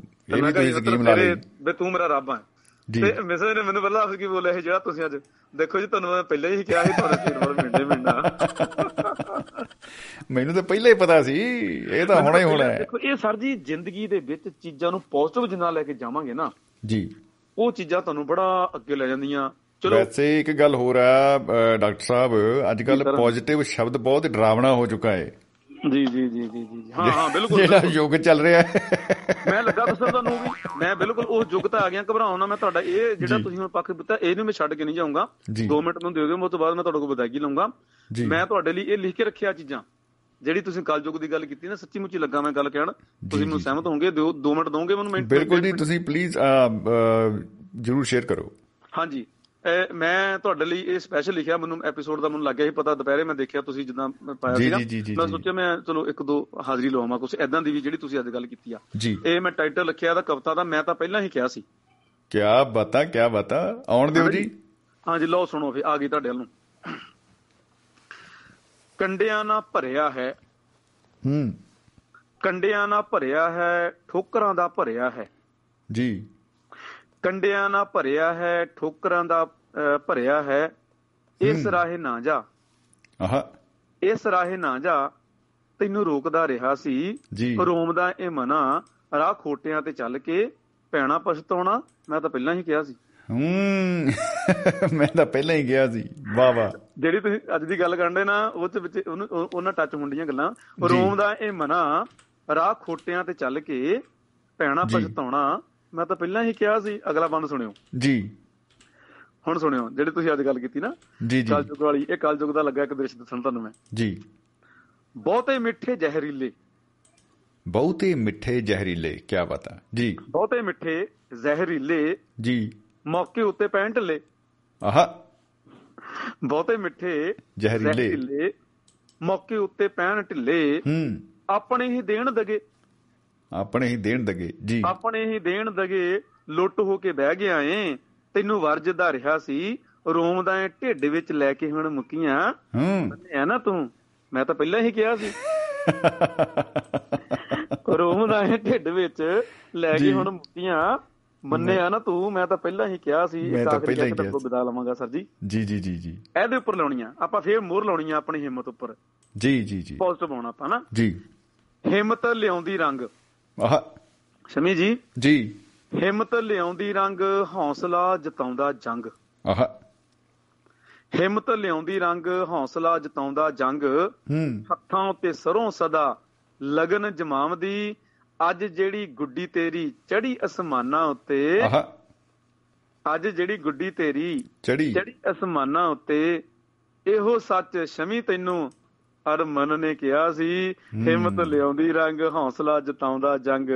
ਤੇ ਇਹ ਵੀ ਮਿੱਤਰ ਸਕੀਮ ਲਾ ਲਈ ਵੀ ਤੂੰ ਮੇਰਾ ਰੱਬ ਆ। ਤੇ ਮਿਸਰ ਨੇ ਮੈਨੂੰ ਪਹਿਲਾਂ ਕੀ ਬੋਲਿਆ ਇਹ ਜਿਹੜਾ ਤੁਸੀਂ ਅੱਜ ਦੇਖੋ ਜੀ ਤੁਹਾਨੂੰ ਮੈਂ ਪਹਿਲਾਂ ਹੀ ਕਿਹਾ ਸੀ ਤੁਹਾਨੂੰ ਸਟੇਟ ਵਾਰ ਮਿਲਣੇ ਮਿਲਣਾ ਮੈਨੂੰ ਤਾਂ ਪਹਿਲਾਂ ਹੀ ਪਤਾ ਸੀ ਇਹ ਤਾਂ ਹੋਣਾ ਹੀ ਹੋਣਾ ਹੈ। ਦੇਖੋ ਇਹ ਸਰ ਜੀ ਜ਼ਿੰਦਗੀ ਦੇ ਵਿੱਚ ਚੀਜ਼ਾਂ ਨੂੰ ਪੋਜ਼ਿਟਿਵ ਜਿੰਨਾ ਲੈ ਕੇ ਜਾਵਾਂਗੇ ਨਾ ਜੀ। ਉਹ ਚੀਜ਼ਾਂ ਤੁਹਾਨੂੰ ਬੜਾ ਅੱਗੇ ਲੈ ਜਾਂਦੀਆਂ। ਚਲੋ ਵੈਸੇ ਇੱਕ ਗੱਲ ਹੋਰ ਆ ਡਾਕਟਰ ਸਾਹਿਬ ਅੱਜ ਕੱਲ। ਪੋਜ਼ਿਟਿਵ ਸ਼ਬਦ ਬਹੁਤ ਡਰਾਵਣਾ ਹੋ ਚੁੱਕਾ ਹੈ। ਜੀ ਜੀ ਜੀ ਜੀ ਜੀ ਹਾਂ ਹਾਂ ਬਿਲਕੁਲ ਜਿਹੜਾ। ਯੁੱਗ ਚੱਲ ਰਿਹਾ ਹੈ ਮੈਂ ਲੱਗਾ ਦੱਸਣ ਤੁਹਾਨੂੰ ਵੀ ਮੈਂ ਬਿਲਕੁਲ ਉਸ ਯੁੱਗ ਤਾਂ ਆ ਗਿਆ ਘਬਰਾਉਣਾ ਨਾ ਮੈਂ ਤੁਹਾਡਾ ਇਹ ਜਿਹੜਾ। ਤੁਸੀਂ ਹੁਣ ਪੱਖ ਦਿੱਤਾ ਇਹਨੂੰ ਮੈਂ ਛੱਡ ਕੇ ਨਹੀਂ ਜਾਊਂਗਾ ਜੀ। 2 ਮਿੰਟ ਮੈਨੂੰ ਦੇ ਦਿਓ ਉਸ ਤੋਂ ਬਾਅਦ ਮੈਂ ਤੁਹਾਡੇ ਕੋਲ ਵਿਦਾਇਗੀ ਲਵਾਂਗਾ। ਮੈਂ ਤੁਹਾਡੇ ਲਈ ਇਹ ਲਿਖ ਕੇ ਰੱਖਿਆ ਚੀਜ਼ਾਂ ਜਿਹੜੀ ਤੁਸੀਂ ਕਲਯੁੱਗ ਦੀ ਗੱਲ ਕੀਤੀ ਨਾ ਸੱਚੀ ਮੁੱਚੀ ਲੱਗਾ ਮੈਂ ਗੱਲ ਕਹਿਣ ਤੁਸੀਂ ਮੈਨੂੰ। ਸਹਿਮਤ ਹੋਵੋਗੇ 2 ਮਿੰਟ ਦੋਗੇ ਮੈਨੂੰ ਮਿੰਟ ਬਿਲਕੁਲ ਜੀ ਤੁਸੀਂ ਪਲੀਜ਼ ਜਰੂਰ ਸ਼ੇਅਰ ਕਰੋ ਹਾਂਜੀ ਮੈਂ ਤੁਹਾਡੇ ਲਈ ਇਹ ਸਪੈਸ਼ਲ ਲਿਖਿਆ ਮੈਨੂੰ ਐਪੀਸੋਡ ਦਾ ਮੈਨੂੰ ਲੱਗਿਆ ਸੀ ਪਤਾ ਦੁਪਹਿਰੇ ਮੈਂ ਦੇਖਿਆ ਤੁਸੀਂ ਜਿੱਦਾਂ ਪਾਇਆ ਸੀਗਾ। ਮੈਂ। ਸੋਚਿਆ ਮੈਂ ਚਲੋ ਇੱਕ ਦੋ ਹਾਜ਼ਰੀ ਲਵਾਵਾਂ ਕੁਝ ਐਦਾਂ ਦੀ ਵੀ ਜਿਹੜੀ ਤੁਸੀਂ ਅੱਜ ਗੱਲ ਕੀਤੀ ਆ। ਇਹ ਮੈਂ ਟਾਈਟਲ ਲਿਖਿਆ ਦਾ ਕਵਿਤਾ ਦਾ ਮੈਂ ਤਾਂ ਪਹਿਲਾਂ ਹੀ ਕਿਹਾ ਸੀ। ਕੀ ਬਤਾ ਕੀ ਬਤਾ? ਆਉਣ ਦਿਓ ਜੀ। ਹਾਂਜੀ ਲਓ ਸੁਣੋ ਫੇ ਆ ਗਈ ਤੁਹਾਡੇ ਵੱਲ ਨੂੰ। ਕੰਡਿਆਂ ਨਾਲ ਭਰਿਆ ਹੈ। ਹੂੰ। ਕੰਡਿਆਂ ਨਾਲ ਭਰਿਆ ਹੈ ਠੋਕਰਾਂ ਦਾ ਭਰਿਆ ਹੈ। ਜੀ। ਕੰਡਿਆਂ ਨਾਲ ਭਰਿਆ ਹੈ ਠੋਕਰਾਂ ਦਾ ਭਰਿਆ ਹੈ। ਇਸ। ਰਾਹੇ ਨਾ ਜਾ। ਆਹਾ। ਇਸ ਰਾਹੇ ਨਾ ਜਾ। ਤੈਨੂੰ ਰੋਕਦਾ ਰਿਹਾ ਸੀ। ਰੋਮ ਦਾ ਇਹ ਮਨਾ ਰਾਹ ਖੋਟਿਆਂ ਤੇ ਚੱਲ ਕੇ ਪੈਣਾ ਪਛਤਾਉਣਾ ਮੈਂ ਤਾਂ ਪਹਿਲਾਂ ਹੀ ਕਿਹਾ ਸੀ। ਹੂੰ। ਮੈਂ ਤਾਂ ਪਹਿਲਾਂ ਹੀ ਗਿਆ ਸੀ। ਵਾਹ ਵਾਹ। ਜਿਹੜੀ ਤੁਸੀਂ ਅੱਜ ਦੀ ਗੱਲ ਕਰਨ ਦੇ ਨਾ ਉਹ ਤੇ ਵਿੱਚ ਉਹਨੂੰ ਉਹ- ਉਹਨਾਂ ਟੱਚ ਹੁੰਦੀਆਂ ਗੱਲਾਂ। ਰੋਮ ਦਾ ਇਹ ਮਨਾ ਰਾਹ ਖੋਟਿਆਂ ਤੇ ਚੱਲ ਕੇ ਪੈਣਾ। ਪਛਤਾਉਣਾ ਮੈਂ ਤਾਂ ਪਹਿਲਾਂ ਹੀ ਕਿਹਾ ਸੀ। ਅਗਲਾ ਬੰਦ ਸੁਣਿਓ। ਜੀ। ਹੁਣ ਸੁਣਿਓ ਜਿਹੜੀ ਤੁਸੀਂ ਅੱਜ ਗੱਲ ਕੀਤੀ ਨਾ ਜੀ ਜੀ। ਕਲਯੁਗ ਵਾਲੀ ਇਹ ਕਲਯੁਗ ਦਾ ਲੱਗਾ ਇੱਕ ਦ੍ਰਿਸ਼ ਦੱਸਣ ਤੁਹਾਨੂੰ ਮੈਂ। ਜੀ। ਬਹੁਤੇ ਮਿੱਠੇ ਜ਼ਹਿਰੀਲੇ। ਬਹੁਤੇ ਮਿੱਠੇ ਜ਼ਹਿਰੀਲੇ ਕੀ ਬਤਾ ਜੀ। ਬਹੁਤੇ ਮਿੱਠੇ ਜ਼ਹਿਰੀਲੇ ਜੀ। ਮੌਕੇ ਉੱਤੇ ਪੈਣ ਢਿੱਲੇ। ਆਹਾ। ਬਹੁਤੇ ਮਿੱਠੇ ਜ਼ਹਿਰੀਲੇ। ਮੌਕੇ ਉੱਤੇ ਪੈਣ ਢਿੱਲੇ। ਹੂੰ। ਆਪਣੇ ਹੀ ਦੇਣ ਦਗੇ। ਆਪਣੇ ਹੀ ਦੇਣ ਦਗੇ। ਜੀ। ਆਪਣੇ ਹੀ ਦੇਣ ਦਗੇ। ਲੁੱਟ ਹੋ ਕੇ ਬਹਿ ਗਿਆ ਏ। ਤੈਨੂੰ ਵਰਜਦਾ ਰਿਹਾ ਸੀ ਰੋਮ ਦਾ ਇਹ ਢਿੱਡ ਵਿੱਚ ਲੈ ਕੇ ਹੁਣ ਮੁੱਕੀਆਂ। ਹੂੰ। ਹੈ ਨਾ ਤੂੰ ਮੈਂ ਤਾਂ ਪਹਿਲਾਂ ਹੀ ਕਿਹਾ ਸੀ। [laughs] ਰੋਮ ਦਾ ਇਹ ਢਿੱਡ ਵਿੱਚ ਲੈ। ਕੇ ਹੁਣ ਮੁੱਕੀਆਂ। ਮੰਨਿਆ ਨਾ ਤੂੰ ਮੈਂ ਤਾਂ ਪਹਿਲਾਂ ਹੀ ਕਿਹਾ ਸੀ ਇੱਕ ਤਾਂ ਆਖਰੀ ਪਹਿਲਾਂ ਹੀ ਕਹਿ ਕੇ ਕਿਹਾ ਤੁਹਾਨੂੰ ਵਿਦਾ ਲਵਾਂਗਾ ਸਰ ਜੀ। ਜੀ ਜੀ ਜੀ ਜੀ। ਇਹਦੇ ਉੱਪਰ ਲਾਉਣੀਆਂ। ਆਪਾਂ ਫੇਰ ਮੋਹਰ ਲਾਉਣੀ ਆ ਆਪਣੀ ਹਿੰਮਤ ਉੱਪਰ। ਜੀ ਜੀ ਜੀ। ਪੋਜ਼ਿਟਿਵ ਆਉਣਾ ਆਪਾਂ ਨਾ। ਜੀ। ਹਿੰਮਤ ਲਿਆਉਂਦੀ ਰੰਗ। ਆਹਾ। ਸ਼ਮੀ ਜੀ। ਜੀ। ਹਿੰਮਤ ਲਿਆਉਂਦੀ ਰੰਗ ਹੌਸਲਾ ਜਤਾਉਂਦਾ ਜੰਗ। ਆਹਾ। ਹਿੰਮਤ ਲਿਆਉਂਦੀ ਰੰਗ ਹੌਸਲਾ ਜਤਾਉਂਦਾ ਜੰਗ। ਹੱਥਾਂ ਉੱਤੇ ਸਰੋਂ ਸਦਾ ਲਗਨ ਜਮਾਵਦੀ ਅੱਜ ਜਿਹੜੀ ਗੁੱਡੀ ਤੇਰੀ ਚੜੀ ਅਸਮਾਨਾਂ ਉੱਤੇ। ਆਹਾ। ਅੱਜ ਜਿਹੜੀ ਗੁੱਡੀ ਤੇਰੀ ਚੜੀ ਚੜੀ ਅਸਮਾਨਾਂ ਉੱਤੇ। ਇਹੋ ਸੱਚ ਸ਼ਮੀ ਤੈਨੂੰ ਹਰ ਮਨ ਨੇ ਕਿਹਾ ਸੀ। ਹਿੰਮਤ ਲਿਆਉਂਦੀ ਰੰਗ ਹੌਸਲਾ ਜਤਾਉਂਦਾ ਜੰਗ।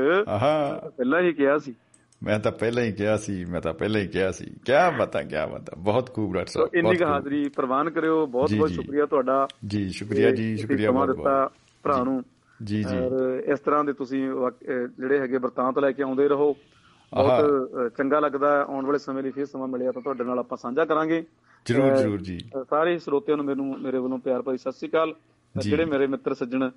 ਪਹਿਲਾਂ ਹੀ ਕਿਹਾ ਸੀ। ਮੈਂ ਤਾਂ ਪਹਿਲਾਂ ਹੀ ਕਿਹਾ ਸੀ ਮੈਂ ਤਾਂ ਪਹਿਲਾਂ ਹੀ ਕਿਹਾ ਸੀ। ਕੀ ਬਤਾ ਕੀ ਬਤਾ। ਬਹੁਤ ਖੂਬ ਡਾਕਟਰ ਸਾਹਿਬ ਇੰਨੀ ਕੁ। ਹਾਜ਼ਰੀ ਪ੍ਰਵਾਨ ਕਰਿਓ ਬਹੁਤ ਬਹੁਤ। ਸ਼ੁਕਰੀਆ ਤੁਹਾਡਾ। ਜੀ ਸ਼ੁਕਰੀਆ ਜੀ ਸ਼ੁਕਰੀਆ ਬਹੁਤ ਬਹੁਤ। ਭਰਾ ਨੂੰ। ਜੀ ਜੀ। ਔਰ ਇਸ ਤਰ੍ਹਾਂ ਦੇ ਤੁਸੀਂ ਜਿਹੜੇ ਹੈਗੇ ਵਰਤਾਂਤ ਲੈ ਕੇ ਆਉਂਦੇ ਰਹੋ। ਬਹੁਤ ਚੰਗਾ ਲੱਗਦਾ ਆਉਣ ਵਾਲੇ ਸਮੇਂ ਲਈ ਫਿਰ ਸਮਾਂ ਮਿਲਿਆ ਤਾਂ ਤੁਹਾਡੇ ਨਾਲ ਆਪਾਂ ਸਾਂਝਾ ਕਰਾਂਗੇ। ਜਰੂਰ ਜਰੂਰ ਜੀ। ਸਾਰੇ ਸਰੋਤਿਆਂ ਨੂੰ ਮੈਨੂੰ ਮੇਰੇ ਵੱਲੋਂ ਪਿਆਰ ਭਰੀ ਸਤਿ ਸ੍ਰੀ ਅਕਾਲ। ਜਿਹੜੇ ਮੇਰੇ ਮਿੱਤਰ ਸੱਜਣ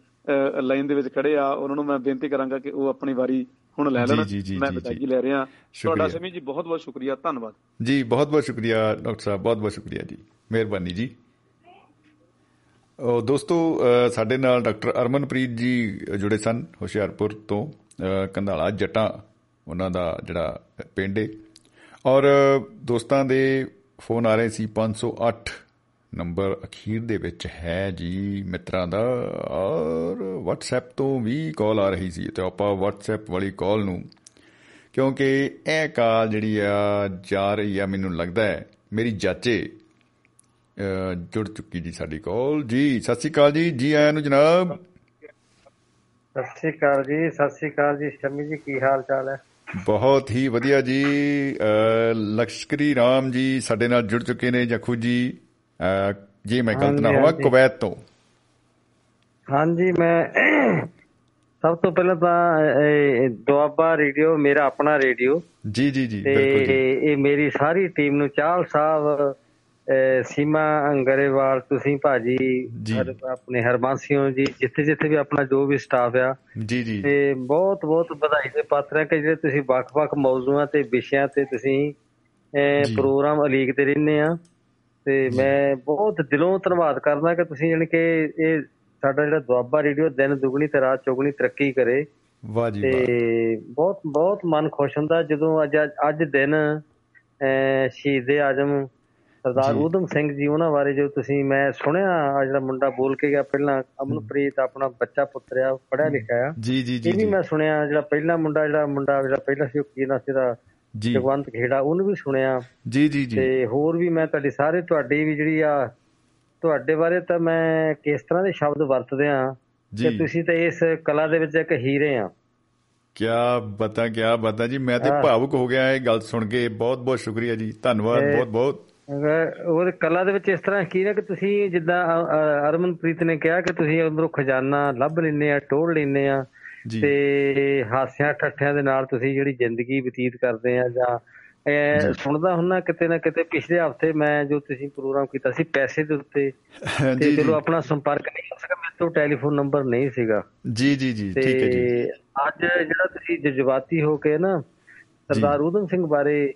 ਲਾਈਨ ਦੇ ਵਿੱਚ ਖੜੇ ਆ ਉਹਨਾਂ ਨੂੰ ਮੈਂ ਬੇਨਤੀ ਕਰਾਂਗਾ ਕਿ ਉਹ ਆਪਣੀ ਵਾਰੀ ਹੁਣ ਲੈ ਲੈਣ। ਮੈਂ ਜੀ। ਲੈ ਰਿਹਾ। ਤੁਹਾਡਾ ਸਮੀ ਜੀ ਬਹੁਤ ਬਹੁਤ ਸ਼ੁਕਰੀਆ। ਧੰਨਵਾਦ। ਜੀ ਬਹੁਤ ਬਹੁਤ ਸ਼ੁਕਰੀਆ ਡਾਕਟਰ ਸਾਹਿਬ। ਬਹੁਤ ਬਹੁਤ ਸ਼ੁਕਰੀਆ ਜੀ। ਮਿਹਰਬਾਨੀ ਜੀ। ਉਹ ਦੋਸਤੋ ਸਾਡੇ ਨਾਲ ਡਾਕਟਰ ਅਰਮਨਪ੍ਰੀਤ ਜੀ ਜੁੜੇ ਸਨ ਹੁਸ਼ਿਆਰਪੁਰ ਤੋਂ। ਕੰਧਾਲਾ ਜੱਟਾਂ ਉਹਨਾਂ ਦਾ ਜਿਹੜਾ ਪਿੰਡ ਹੈ ਔਰ ਦੋਸਤਾਂ ਦੇ ਫੋਨ ਆ ਰਹੇ ਸੀ 508 ਨੰਬਰ ਅਖੀਰ ਦੇ ਵਿੱਚ ਹੈ ਜੀ ਮਿੱਤਰਾਂ ਦਾ ਔਰ WhatsApp ਤੋਂ ਵੀ ਕਾਲ ਆ ਰਹੀ ਸੀ ਤੇ ਆਪਾਂ WhatsApp ਵਾਲੀ ਕਾਲ ਨੂੰ ਕਿਉਂਕਿ ਇਹ ਕਾਲ ਜਿਹੜੀ ਆ ਜਾ ਰਹੀ ਆ ਮੈਨੂੰ ਲੱਗਦਾ ਹੈ ਮੇਰੀ ਜਾਚੇ ਜੁੜ ਚੁੱਕੀ ਜੀ ਸਾਡੀ ਕਾਲ ਜੀ ਸਤਿ ਸ਼੍ਰੀ ਅਕਾਲ ਜੀ ਜੀ ਆਇਆਂ ਨੂੰ ਜਨਾਬ। ਸਤਿ ਸ਼੍ਰੀ ਅਕਾਲ ਜੀ ਸਤਿ ਸ਼੍ਰੀ ਅਕਾਲ ਜੀ ਸ਼ਮੀ ਜੀ ਕੀ ਹਾਲ ਚਾਲ ਹੈ? ਬਹੁਤ ਹੀ ਵਧੀਆ ਜੀ ਲਸ਼ਕਰੀ ਰਾਮ ਜੀ ਸਾਡੇ ਨਾਲ ਜੁੜ ਚੁੱਕੇ ਨੇ ਜਖੂ ਜੀ। ਜੀ ਮੈਂ ਗਲਤ ਨਾ ਹੋਵਾਂ। ਕੁਵੈਤ ਤੋਂ। ਹਾਂਜੀ ਮੈਂ ਸਭ ਤੋਂ ਪਹਿਲਾਂ ਤਾਂ ਦੁਆਬਾ ਰੇਡੀਓ ਮੇਰਾ ਆਪਣਾ ਰੇਡੀਓ। ਜੀ ਜੀ ਜੀ ਤੇ ਬਿਲਕੁਲ ਜੀ। ਇਹ ਮੇਰੀ ਸਾਰੀ ਟੀਮ ਨੂੰ ਚਾਹਲ ਸਾਹਿਬ ਸੀਮਾ ਅੰਗਰੇਵਾਲ ਤੁਸੀਂ ਭਾਜੀ ਆਪਣੇ ਹਰਮਾਨਸਿਓ ਜੀ ਜਿੱਥੇ ਜਿੱਥੇ ਵੀ ਆਪਣਾ ਜੋ ਵੀ ਸਟਾਫ ਆ। ਜੀ ਜੀ ਤੇ ਬਹੁਤ ਬਹੁਤ ਵਧਾਈ ਦੇ ਪਾਤਰ ਹੈ ਕਿ ਜਿਹੜੇ ਤੁਸੀਂ ਵੱਖ-ਵੱਖ ਮੌਜੂਆਂ ਤੇ ਵਿਸ਼ਿਆਂ ਤੇ ਤੁਸੀਂ। ਪ੍ਰੋਗਰਾਮ ਉਲੀਕਦੇ ਰਹਿੰਦੇ ਆ। ਤੇ ਮੈਂ ਬਹੁਤ ਦਿਲੋਂ ਧੰਨਵਾਦ ਕਰਦਾ ਕਿ ਤੁਸੀਂ ਜਾਣੀ ਕਿ ਇਹ ਸਾਡਾ ਜਿਹੜਾ ਦੁਆਬਾ ਰੇਡੀਓ ਦਿਨ ਦੁਗਣੀ ਤੇ ਰਾਤ ਚੌਗਣੀ ਤਰੱਕੀ ਕਰੇ। ਵਾਹ ਜੀ ਵਾਹ। ਤੇ ਬਹੁਤ ਬਹੁਤ ਮਨ ਖੁਸ਼ ਹੁੰਦਾ ਜਦੋਂ ਅੱਜ ਅੱਜ ਦਿਨ ਸ਼ਹੀਦ ਆਜਮ ਸਰਦਾਰ। ਊਧਮ ਸਿੰਘ ਜੀ ਉਹਨਾਂ ਬਾਰੇ ਜੋ ਤੁਸੀਂ ਮੈਂ ਸੁਣਿਆ ਆ ਜਿਹੜਾ ਮੁੰਡਾ ਬੋਲ ਕੇ ਗਿਆ ਪਹਿਲਾਂ ਅਮਨਪ੍ਰੀਤ ਆਪਣਾ ਬੱਚਾ ਪੁੱਤਰਿਆ ਪੜਿਆ ਲਿਖਿਆ ਆ। ਜੀ ਜੀ ਜੀ ਇਹ ਵੀ ਮੈਂ ਸੁਣਿਆ ਜਿਹੜਾ ਪਹਿਲਾ ਮੁੰਡਾ ਜਿਹੜਾ ਮੁੰਡਾ ਜਿਹੜਾ ਪਹਿਲਾ ਸੀ ਉਹ ਕੀ ਨਾਂ ਸੀ ਉਹਦਾ? ਜੀ। ਜਗਵੰਤ ਖੇੜਾ ਉਹਨੂੰ ਵੀ ਸੁਣਿਆ। ਜੀ ਜੀ ਜੀ। ਤੇ ਹੋਰ ਵੀ ਮੈਂ ਤੁਹਾਡੀ ਸਾਰੇ ਤੁਹਾਡੀ ਵੀ ਜਿਹੜੀ ਆ ਤੁਹਾਡੇ ਬਾਰੇ ਤਾਂ ਮੈਂ ਕਿਸ ਤਰ੍ਹਾਂ ਦੇ ਸ਼ਬਦ ਵਰਤਦੇ ਆ ਕਿ ਤੁਸੀਂ ਤਾਂ ਇਸ ਕਲਾ ਦੇ ਵਿੱਚ ਇੱਕ ਹੀਰੇ ਆ। ਕਿਆ ਬਤਾ ਕਿਆ ਬਤਾ ਜੀ ਮੈਂ ਤੇ। ਭਾਵੁਕ ਹੋ ਗਿਆ ਇਹ ਗੱਲ ਸੁਣ ਕੇ। ਬਹੁਤ ਬਹੁਤ ਸ਼ੁਕਰੀਆ ਜੀ। ਧੰਨਵਾਦ ਬਹੁਤ ਬਹੁਤ। ਉਹ ਕਲਾ ਦੇ ਵਿੱਚ ਇਸ ਤਰ੍ਹਾਂ ਕੀ ਹੈ ਕਿ ਤੁਸੀਂ ਜਿੱਦਾਂ ਅਰਮਨਪ੍ਰੀਤ ਨੇ ਕਿਹਾ ਕਿ ਤੁਸੀਂ ਅੰਦਰੋਂ ਖਜ਼ਾਨਾ ਲੱਭ ਲੈਂਦੇ ਆ ਟੋੜ ਲੈਂਦੇ ਆ। ਤੇ ਹਾਸਿਆਂ ਠੱਠਿਆਂ ਦੇ ਨਾਲ ਤੁਸੀਂ ਜਿਹੜੀ ਜ਼ਿੰਦਗੀ ਬਤੀਤ ਕਰਦੇ ਆ ਜਾਂ ਇਹ ਸੁਣਦਾ ਹੁੰਨਾ ਕਿਤੇ ਨਾ ਕਿਤੇ ਪਿਛਲੇ ਹਫ਼ਤੇ ਮੈਂ ਜੋ ਤੁਸੀਂ ਪ੍ਰੋਗਰਾਮ ਕੀਤਾ ਸੀ ਪੈਸੇ ਦੇ ਉੱਤੇ ਤੇ ਚਲੋ ਆਪਣਾ ਸੰਪਰਕ ਨਹੀਂ ਹੋ ਸਕਿਆ ਮੇਰੇ ਤੋਂ ਟੈਲੀਫੋਨ ਨੰਬਰ ਨਹੀਂ ਸੀਗਾ। ਜੀ ਜੀ ਜੀ ਠੀਕ ਹੈ ਜੀ। ਅੱਜ ਜਿਹੜਾ ਤੁਸੀਂ ਜਜ਼ਬਾਤੀ ਹੋ ਕੇ ਨਾ ਸਰਦਾਰ ਊਧਮ ਸਿੰਘ ਬਾਰੇ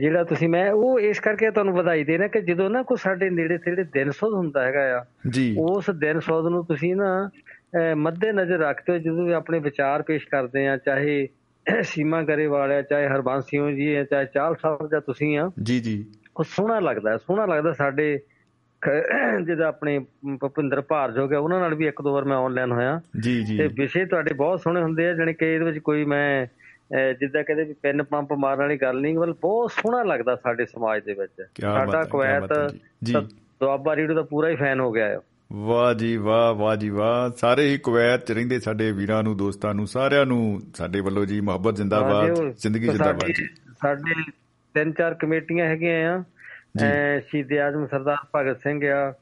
ਜਿਹੜਾ ਤੁਸੀਂ ਮੈਂ ਉਹ ਇਸ ਕਰਕੇ ਤੁਹਾਨੂੰ ਵਧਾਈ ਦੇਣਾ ਕਿ ਜਦੋਂ ਨਾ ਕੋਈ ਸਾਡੇ ਨੇੜੇ ਤੇੜੇ ਦਿਨ ਸੁਧ ਹੁੰਦਾ ਹੈਗਾ ਆ ਉਸ ਦਿਨ ਸੁਧ ਨੂੰ ਤੁਸੀਂ ਨਾ ਮੱਦੇ ਨਜ਼ਰ ਰੱਖਦੇ ਹੋ ਜਦੋਂ ਵੀ ਆਪਣੇ ਵਿਚਾਰ ਪੇਸ਼ ਕਰਦੇ ਆ ਚਾਹੇ ਸੀਮਾ ਗਰੇਵਾਲ ਆ ਚਾਹੇ ਹਰਬੰਸ ਸਿੰਘ ਜੀ ਆ ਚਾਹੇ ਚਾਲ ਸਾਹਿਬ ਜਾਂ ਤੁਸੀਂ ਆ ਜੀ ਜੀ। ਉਹ ਸੋਹਣਾ ਲੱਗਦਾ ਹੈ, ਸੋਹਣਾ ਲੱਗਦਾ ਸਾਡੇ ਜਿਹਦਾ ਆਪਣੇ ਭੁਪਿੰਦਰ ਭਾਰਜ ਹੋ ਗਿਆ ਉਹਨਾਂ ਨਾਲ ਵੀ ਇੱਕ ਦੋ ਵਾਰ ਮੈਂ ਆਨਲਾਈਨ ਹੋਇਆ। ਜੀ ਜੀ। ਤੇ ਵਿਸ਼ੇ ਤੁਹਾਡੇ ਬਹੁਤ ਸੋਹਣੇ ਹੁੰਦੇ ਆ ਜਾਣੀ ਕਿ ਇਹਦੇ ਵਿੱਚ ਕੋਈ ਮੈਂ ਜਿੱਦਾਂ ਕਹਿੰਦੇ ਵੀ ਪੈਨ ਪੰਪ ਮਾਰਨ ਵਾਲੀ ਗੱਲ ਨਹੀਂ ਬਲ ਬਹੁਤ ਸੋਹਣਾ ਲੱਗਦਾ ਸਾਡੇ ਸਮਾਜ ਦੇ ਵਿੱਚ। ਸਾਡਾ ਹੈ, ਹੈ ਕੁਵੈਤ ਦੁਆਬਾ ਰੀਡੋ ਦਾ ਪੂਰਾ ਹੀ ਫੈਨ ਹੋ ਗਿਆ ਹੈ। ਵਾਹ ਜੀ ਵਾਹ ਵਾਹ ਜੀ ਵਾਹ। ਸਾਰੇ ਹੀ ਕੁਵੈਤ ਚ ਰਹਿੰਦੇ ਸਾਡੇ ਵੀਰਾਂ ਨੂੰ ਦੋਸਤਾਂ ਨੂੰ ਸਾਰਿਆਂ ਨੂੰ ਸਾਡੇ ਵੱਲੋਂ ਜੀ ਮੁਹੱਬਤ ਜਿੰਦਾਬਾਦ ਜ਼ਿੰਦਗੀ ਜਿੰਦਾਬਾਦ ਜੀ। ਸਾਡੇ ਤਿੰਨ ਚਾਰ ਕਮੇਟੀਆਂ ਹੈਗੀਆਂ ਆ ਸ਼ਹੀਦ ਆਜ਼ਮ ਸਰਦਾਰ ਭਗਤ ਸਿੰਘ ਆ